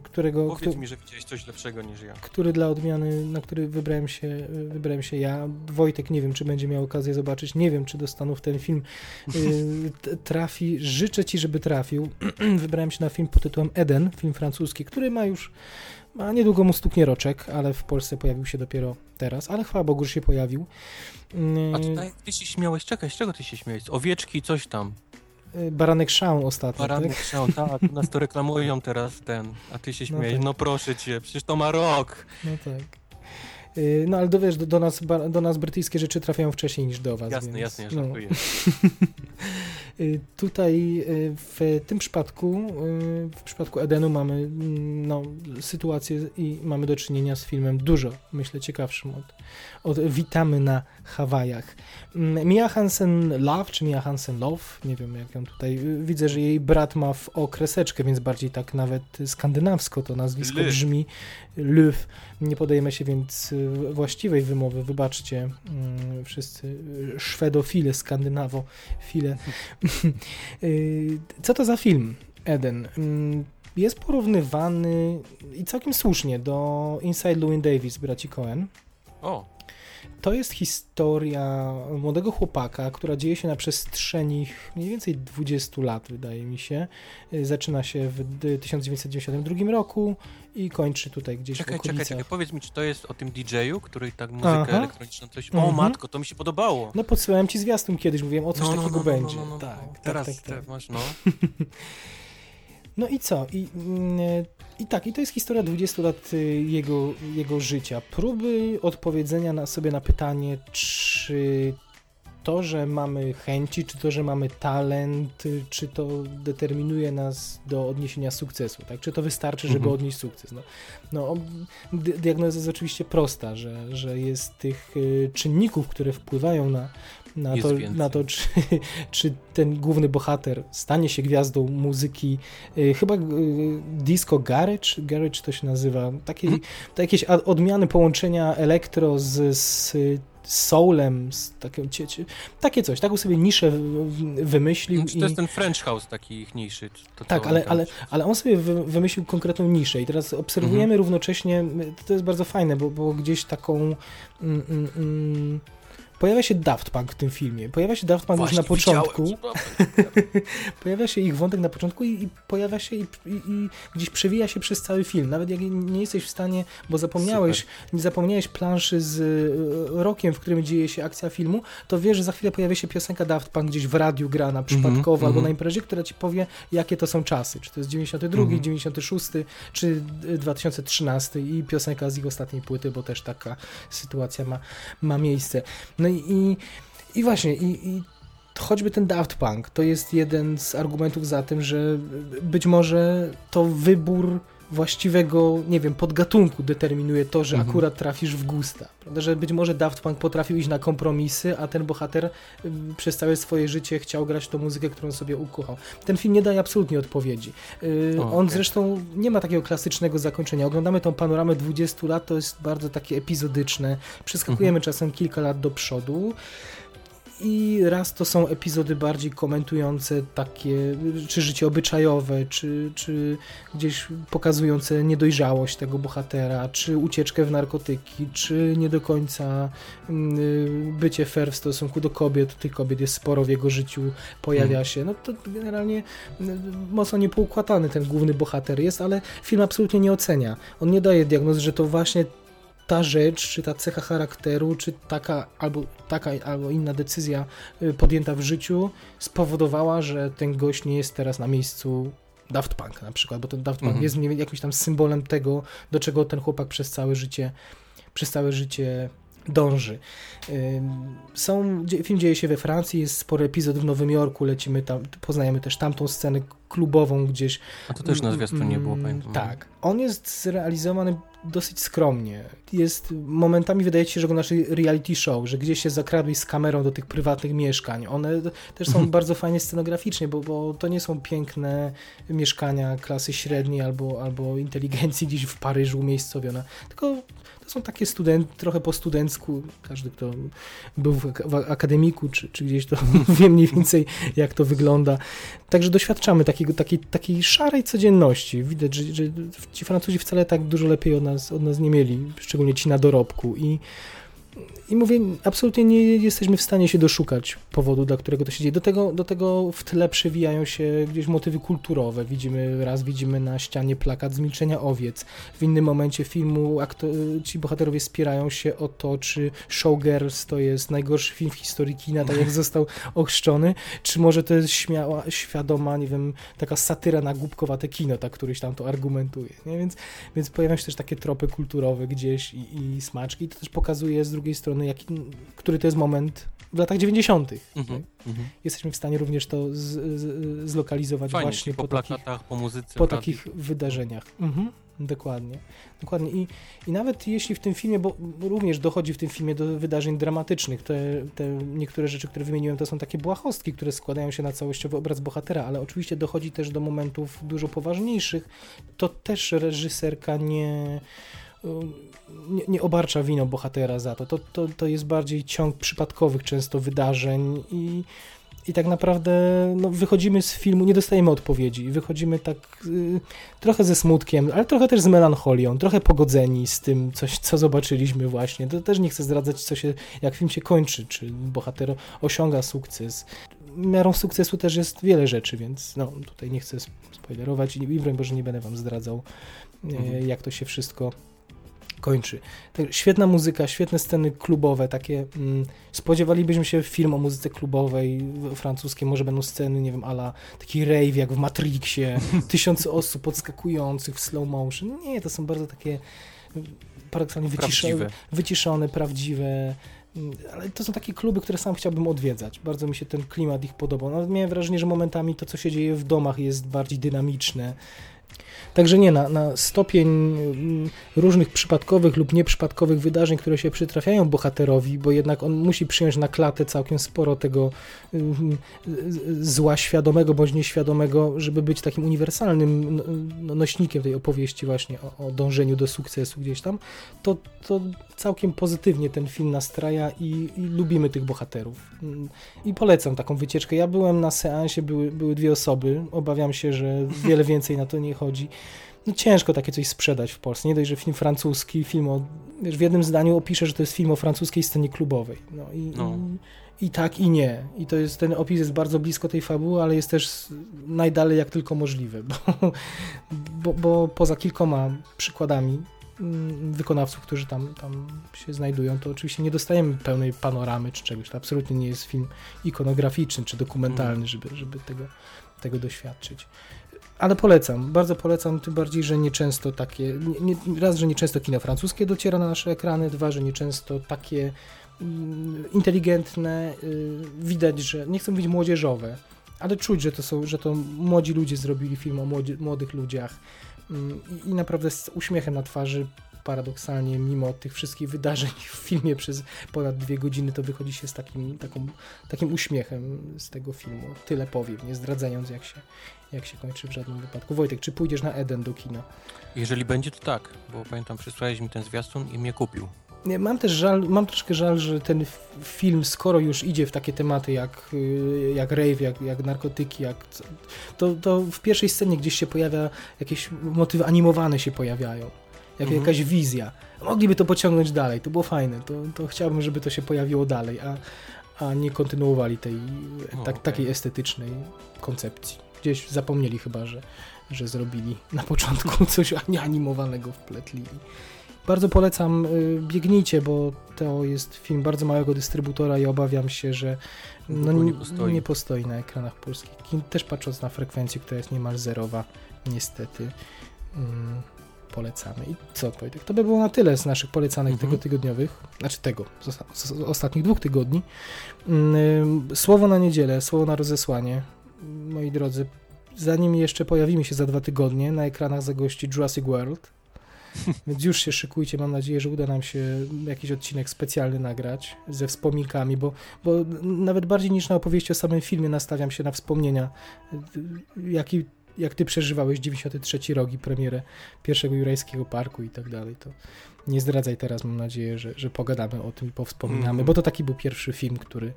którego, Powiedz któ- mi, że widziałeś coś lepszego niż ja. który dla odmiany, na który wybrałem się, wybrałem się ja. Wojtek nie wiem, czy będzie miał okazję zobaczyć. Nie wiem, czy do Stanów ten film y, trafi. Życzę ci, żeby trafił. wybrałem się na film pod tytułem Eden, film francuski, który ma już, ma niedługo mu stuknie roczek, ale w Polsce pojawił się dopiero teraz, ale chwała Bogu, że się pojawił. A Y, tutaj ty się śmiałeś, czekaj, z czego ty się śmiałeś? Owieczki, coś tam. Y, Baranek Shaun ostatnio, Baranek tak? tak, u nas to reklamują teraz ten, a ty się No śmiejesz, tak. no proszę cię, przecież to ma rok. No tak. Y, No ale do, wiesz, do, do, nas, do nas brytyjskie rzeczy trafiają wcześniej niż do was. Jasne, więc, jasne, ja no. Y, Tutaj y, w tym przypadku, y, w przypadku Edenu mamy mm, no, sytuację i mamy do czynienia z filmem dużo, myślę, ciekawszym od, od Witamy na Hawajach. Mm, Mia Hansen Love, czy Mia Hansen Love, nie wiem jak ją tutaj, widzę, że jej brat ma w o kreseczkę, więc bardziej tak nawet skandynawsko to nazwisko Löw. brzmi. Löw. Nie podejmę się więc właściwej wymowy, wybaczcie mm, wszyscy szwedofile, skandynawofile. Y, Co to za film, Eden? Mm, Jest porównywany i całkiem słusznie do Inside Llewyn Davis braci Cohen. O, To jest historia młodego chłopaka, która dzieje się na przestrzeni mniej więcej 20 lat, wydaje mi się. Y, Zaczyna się w d- 1992 roku i kończy tutaj gdzieś czekaj, w czekaj, okolicach. czekaj, powiedz mi, czy to jest o tym DJ-u, który tak muzykę Aha. elektroniczną coś... O Mhm. matko, to mi się podobało. No podsyłałem ci zwiastun kiedyś, mówiłem o coś No, no, takiego no, no, będzie. no, no, no. Tak, tak, Teraz tak, tak. masz, no. No i co? I, mm, I tak, i to jest historia 20 lat y, jego, jego życia. Próby odpowiedzenia na sobie na pytanie, czy to, że mamy chęci, czy to, że mamy talent, y, czy to determinuje nas do odniesienia sukcesu, tak? Czy to wystarczy, żeby Mhm. odnieść sukces? No, no di- diagnoza jest oczywiście prosta, że, że jest tych y, czynników, które wpływają na, na, to, na to, czy, czy ten główny bohater stanie się gwiazdą muzyki, y, chyba y, disco garage, garage to się nazywa, takie, Mhm. to jakieś odmiany połączenia elektro z, z soulem, z taką, cie, cie, takie coś, taką sobie niszę wymyślił Czy i... to jest ten French House taki ich mniejszy? To, Tak, ale, ale, ale on sobie wy, wymyślił konkretną niszę i teraz obserwujemy Mhm. równocześnie, to jest bardzo fajne, bo, bo gdzieś taką mm, mm, mm, pojawia się Daft Punk w tym filmie, pojawia się Daft Punk już na Właśnie początku, pojawia się ich wątek na początku i, i pojawia się i, i, i gdzieś przewija się przez cały film, nawet jak nie jesteś w stanie, bo zapomniałeś, nie zapomniałeś planszy z e, rokiem, w którym dzieje się akcja filmu, to wiesz, że za chwilę pojawia się piosenka Daft Punk gdzieś w radiu grana przypadkowo albo mhm. na imprezie, która ci powie, jakie to są czasy, czy to jest 92, Mhm. 96, czy e, 2013 i piosenka z ich ostatniej płyty, bo też taka sytuacja ma, ma miejsce. No i, i, właśnie, i, i choćby ten Daft Punk to jest jeden z argumentów za tym, że być może to wybór właściwego, nie wiem, podgatunku determinuje to, że Mhm. akurat trafisz w gusta. Prawda? Że być może Daft Punk potrafił iść na kompromisy, a ten bohater przez całe swoje życie chciał grać tą muzykę, którą sobie ukochał. Ten film nie daje absolutnie odpowiedzi. Y, O, On zresztą nie ma takiego klasycznego zakończenia. Oglądamy tą panoramę 20 lat, to jest bardzo takie epizodyczne. Przeskakujemy Mhm. czasem kilka lat do przodu. I raz to są epizody bardziej komentujące takie, czy życie obyczajowe, czy, czy gdzieś pokazujące niedojrzałość tego bohatera, czy ucieczkę w narkotyki, czy nie do końca mm, y, bycie fair w stosunku do kobiet. Tych kobiet jest sporo w jego życiu, pojawia Mhm. się. No to generalnie y, mocno niepoukładany ten główny bohater jest, ale film absolutnie nie ocenia. On nie daje diagnozy, że to właśnie ta rzecz, czy ta cecha charakteru, czy taka albo, taka albo inna decyzja y, podjęta w życiu spowodowała, że ten gość nie jest teraz na miejscu Daft Punk na przykład, bo ten Daft Punk Mhm. jest jakimś tam symbolem tego, do czego ten chłopak przez całe życie, przez całe życie dąży. Są, film dzieje się we Francji, jest spory epizod w Nowym Jorku, lecimy tam, poznajemy też tamtą scenę klubową gdzieś. A to też na zwiastunie było, Mm, pamiętam. Tak. On jest zrealizowany dosyć skromnie. Jest, momentami wydaje się, że go nasz reality show, że gdzieś się zakradłeś z kamerą do tych prywatnych mieszkań. One też są bardzo fajnie scenograficznie, bo, bo to nie są piękne mieszkania klasy średniej albo, albo inteligencji gdzieś w Paryżu umiejscowione, tylko są takie student, trochę po studencku, każdy kto był w, w akademiku, czy, czy gdzieś to wie mniej więcej jak to wygląda. Także doświadczamy takiego, takiej, takiej szarej codzienności. Widać, że, że ci Francuzi wcale tak dużo lepiej od nas, od nas nie mieli, szczególnie ci na dorobku. I, i mówię, absolutnie nie jesteśmy w stanie się doszukać powodu, dla którego to się dzieje. Do tego, do tego w tle przewijają się gdzieś motywy kulturowe. Widzimy, raz widzimy na ścianie plakat z Milczenia Owiec. W innym momencie filmu ci bohaterowie spierają się o to, czy Showgirls to jest najgorszy film w historii kina, tak jak został ochrzczony, czy może to jest śmiała, świadoma, nie wiem, taka satyra na głupkowate kino, tak któryś tam to argumentuje. Nie? Więc, więc pojawiają się też takie tropy kulturowe gdzieś i, i smaczki. I to też pokazuje z drugiej strony, jaki, który to jest moment w latach 90. Mhm, mhm. Jesteśmy w stanie również to z, z, zlokalizować Fajnie, właśnie po, po, takich, po muzyce. po takich wydarzeniach. Mhm. Dokładnie. Dokładnie. I, I nawet jeśli w tym filmie, bo również dochodzi w tym filmie do wydarzeń dramatycznych, te, te niektóre rzeczy, które wymieniłem, to są takie błahostki, które składają się na całościowy obraz bohatera, ale oczywiście dochodzi też do momentów dużo poważniejszych, to też reżyserka nie, nie, nie obarcza winą bohatera za to. To, to. to jest bardziej ciąg przypadkowych często wydarzeń i i tak naprawdę no, wychodzimy z filmu, nie dostajemy odpowiedzi. Wychodzimy tak y, trochę ze smutkiem, ale trochę też z melancholią, trochę pogodzeni z tym, coś, co zobaczyliśmy właśnie. To też nie chcę zdradzać, co się, jak film się kończy, czy bohater osiąga sukces. Miarą sukcesu też jest wiele rzeczy, więc no, tutaj nie chcę spoilerować i, i broń Boże nie będę wam zdradzał, y, Mhm. jak to się wszystko kończy. Tak, świetna muzyka, świetne sceny klubowe, takie mm, spodziewalibyśmy się film o muzyce klubowej francuskiej, może będą sceny, nie wiem, ala taki rave jak w Matrixie, tysiące osób podskakujących w slow motion. Nie, to są bardzo takie paradoksalnie wyciszone, Prawdziwe. wyciszone, prawdziwe. mm, Ale to są takie kluby, które sam chciałbym odwiedzać. Bardzo mi się ten klimat ich podobał. Nawet miałem wrażenie, że momentami to, co się dzieje w domach, jest bardziej dynamiczne. Także nie, na, na stopień mm, różnych przypadkowych lub nieprzypadkowych wydarzeń, które się przytrafiają bohaterowi, bo jednak on musi przyjąć na klatę całkiem sporo tego zła świadomego bądź nieświadomego, żeby być takim uniwersalnym no, no, nośnikiem tej opowieści właśnie o, o dążeniu do sukcesu gdzieś tam, to, to całkiem pozytywnie ten film nastraja i, i lubimy tych bohaterów. Mm, I polecam taką wycieczkę. Ja byłem na seansie, były, były dwie osoby. Obawiam się, że wiele więcej na to nie chodzi. No ciężko takie coś sprzedać w Polsce. Nie dość, że film francuski, film o... Wiesz, w jednym zdaniu opiszę, że to jest film o francuskiej scenie klubowej. No i, No. i, i tak, i nie. I to jest, ten opis jest bardzo blisko tej fabuły, ale jest też najdalej jak tylko możliwe, bo, bo, bo poza kilkoma przykładami mm, wykonawców, którzy tam, tam się znajdują, to oczywiście nie dostajemy pełnej panoramy czy czegoś. To absolutnie nie jest film ikonograficzny czy dokumentalny, żeby, żeby tego, tego doświadczyć. Ale polecam, bardzo polecam, tym bardziej, że nieczęsto takie, nie, raz, że nieczęsto kino francuskie dociera na nasze ekrany, dwa, że nieczęsto takie inteligentne, y, widać, że nie chcę mówić młodzieżowe, ale czuć, że to są, że to młodzi ludzie zrobili film o młodych ludziach Mm, i, i naprawdę z uśmiechem na twarzy paradoksalnie, mimo tych wszystkich wydarzeń w filmie przez ponad dwie godziny, to wychodzi się z takim, taką, takim uśmiechem z tego filmu. Tyle powiem, nie zdradzając jak się, jak się kończy w żadnym wypadku. Wojtek, czy pójdziesz na Eden do kina? Jeżeli będzie, to tak, bo pamiętam, przysłałeś mi ten zwiastun i mnie kupił. Mam też żal, mam troszkę żal, że ten film, skoro już idzie w takie tematy jak, y, jak rave, jak, jak narkotyki, jak, to, to w pierwszej scenie gdzieś się pojawia, jakieś motywy animowane się pojawiają, jak, Mhm. jakaś wizja. Mogliby to pociągnąć dalej, to było fajne, to, to chciałbym, żeby to się pojawiło dalej, a, a nie kontynuowali tej O, tak, okej. takiej estetycznej koncepcji. Gdzieś zapomnieli chyba, że, że zrobili na początku coś ani- animowanego wpletli Bardzo polecam, y, biegnijcie, bo to jest film bardzo małego dystrybutora i obawiam się, że no, nie postoi. nie postoi na ekranach polskich. Też patrząc na frekwencję, która jest niemal zerowa, niestety. Mm, polecamy. I co, Wojtek? To by było na tyle z naszych polecanych Mhm. tego tygodniowych, znaczy tego, z, z ostatnich dwóch tygodni. Mm, Słowo na niedzielę, słowo na rozesłanie. Moi drodzy, zanim jeszcze pojawimy się za dwa tygodnie, na ekranach zagości Jurassic World. Więc już się szykujcie, mam nadzieję, że uda nam się jakiś odcinek specjalny nagrać ze wspominkami, bo, bo nawet bardziej niż na opowieści o samym filmie nastawiam się na wspomnienia, jaki, jak ty przeżywałeś 93 rok i premierę pierwszego Jurajskiego Parku i tak dalej, to nie zdradzaj teraz, mam nadzieję, że, że pogadamy o tym i powspominamy, Mhm. bo to taki był pierwszy film, który,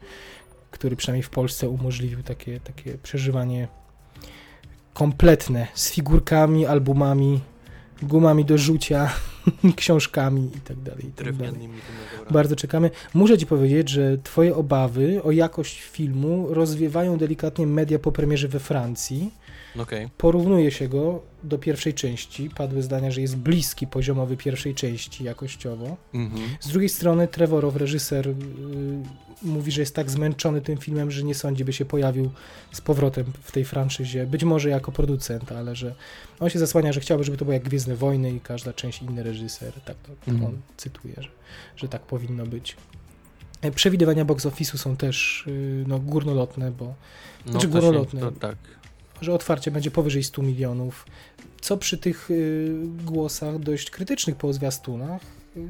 który przynajmniej w Polsce umożliwił takie, takie przeżywanie kompletne, z figurkami, albumami, gumami do rzucia, książkami i tak dalej. I tak dalej. Bardzo czekamy. Muszę ci powiedzieć, że twoje obawy o jakość filmu rozwiewają delikatnie media po premierze we Francji. Okej. Porównuje się go do pierwszej części. Padły zdania, że jest bliski poziomowy pierwszej części jakościowo. Mhm. Z drugiej strony Trevorow, reżyser, yy, mówi, że jest tak zmęczony tym filmem, że nie sądzi, by się pojawił z powrotem w tej franczyzie. Być może jako producent, ale że on się zasłania, że chciałby, żeby to było jak Gwiezdne Wojny i każda część inny reżyser. Tak to tak Mhm. on cytuje, że, że tak powinno być. E, Przewidywania box office'u są też yy, no, górnolotne, bo No Znaczy się- górnolotne. To tak. Że otwarcie będzie powyżej 100 milionów, co przy tych y, głosach dość krytycznych po zwiastunach y,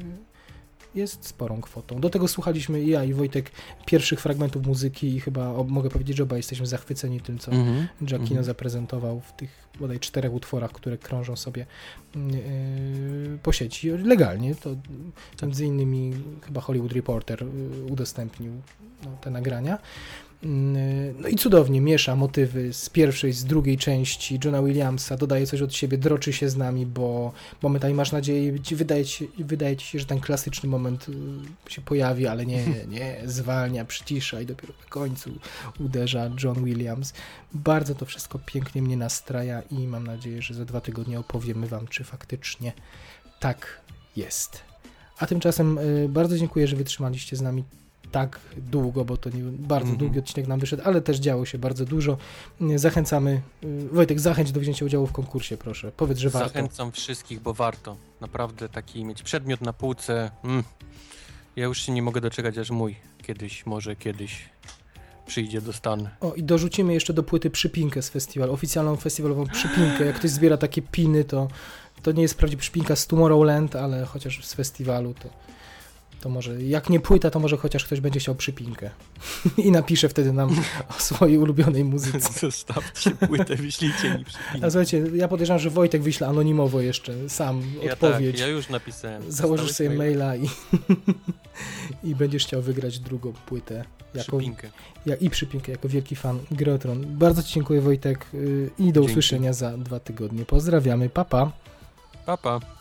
jest sporą kwotą. Do tego słuchaliśmy ja i Wojtek pierwszych fragmentów muzyki i chyba o, mogę powiedzieć, że obaj jesteśmy zachwyceni tym, co Mhm. Giacchino Mhm. zaprezentował w tych bodaj czterech utworach, które krążą sobie yy, po sieci legalnie. To między innymi chyba Hollywood Reporter udostępnił no, te nagrania. Yy, No i cudownie miesza motywy z pierwszej, z drugiej części Johna Williamsa, dodaje coś od siebie, droczy się z nami, bo momentami masz nadzieję, wydaje ci, wydaje ci się, że ten klasyczny moment yy, się pojawi, ale nie, nie, zwalnia, przycisza i dopiero na końcu uderza John Williams. Bardzo to wszystko pięknie mnie nastraja i mam nadzieję, że za dwa tygodnie opowiemy Wam, czy faktycznie tak jest. A tymczasem y, bardzo dziękuję, że wytrzymaliście z nami tak długo, bo to nie, bardzo Mhm. długi odcinek nam wyszedł, ale też działo się bardzo dużo. Zachęcamy. y, Wojtek, zachęć do wzięcia udziału w konkursie, proszę. Powiedz, że warto. Zachęcam wszystkich, bo warto. Naprawdę taki mieć przedmiot na półce. Mm. Ja już się nie mogę doczekać, aż mój kiedyś, może kiedyś przyjdzie do Stan. O, i dorzucimy jeszcze do płyty przypinkę z festiwalu, oficjalną festiwalową przypinkę. Jak ktoś zbiera takie piny, to, to nie jest prawdziwa przypinka z Tomorrowland, ale chociaż z festiwalu, to, to może, jak nie płyta, to może chociaż ktoś będzie chciał przypinkę. I napisze wtedy nam o swojej ulubionej muzyce. Zostawcie płytę, wyślijcie mi przypinkę. A słuchajcie, ja podejrzewam, że Wojtek wyśle anonimowo jeszcze sam Ja odpowiedź. tak, ja już napisałem. Założysz sobie maila? i, i będziesz chciał wygrać drugą płytę. Jako, Przypinkę. ja, I przypinkę jako wielki fan Grotron. Bardzo Ci dziękuję Wojtek y, i do Dzięki. usłyszenia za dwa tygodnie. Pozdrawiamy, papa. Pa. Pa, pa.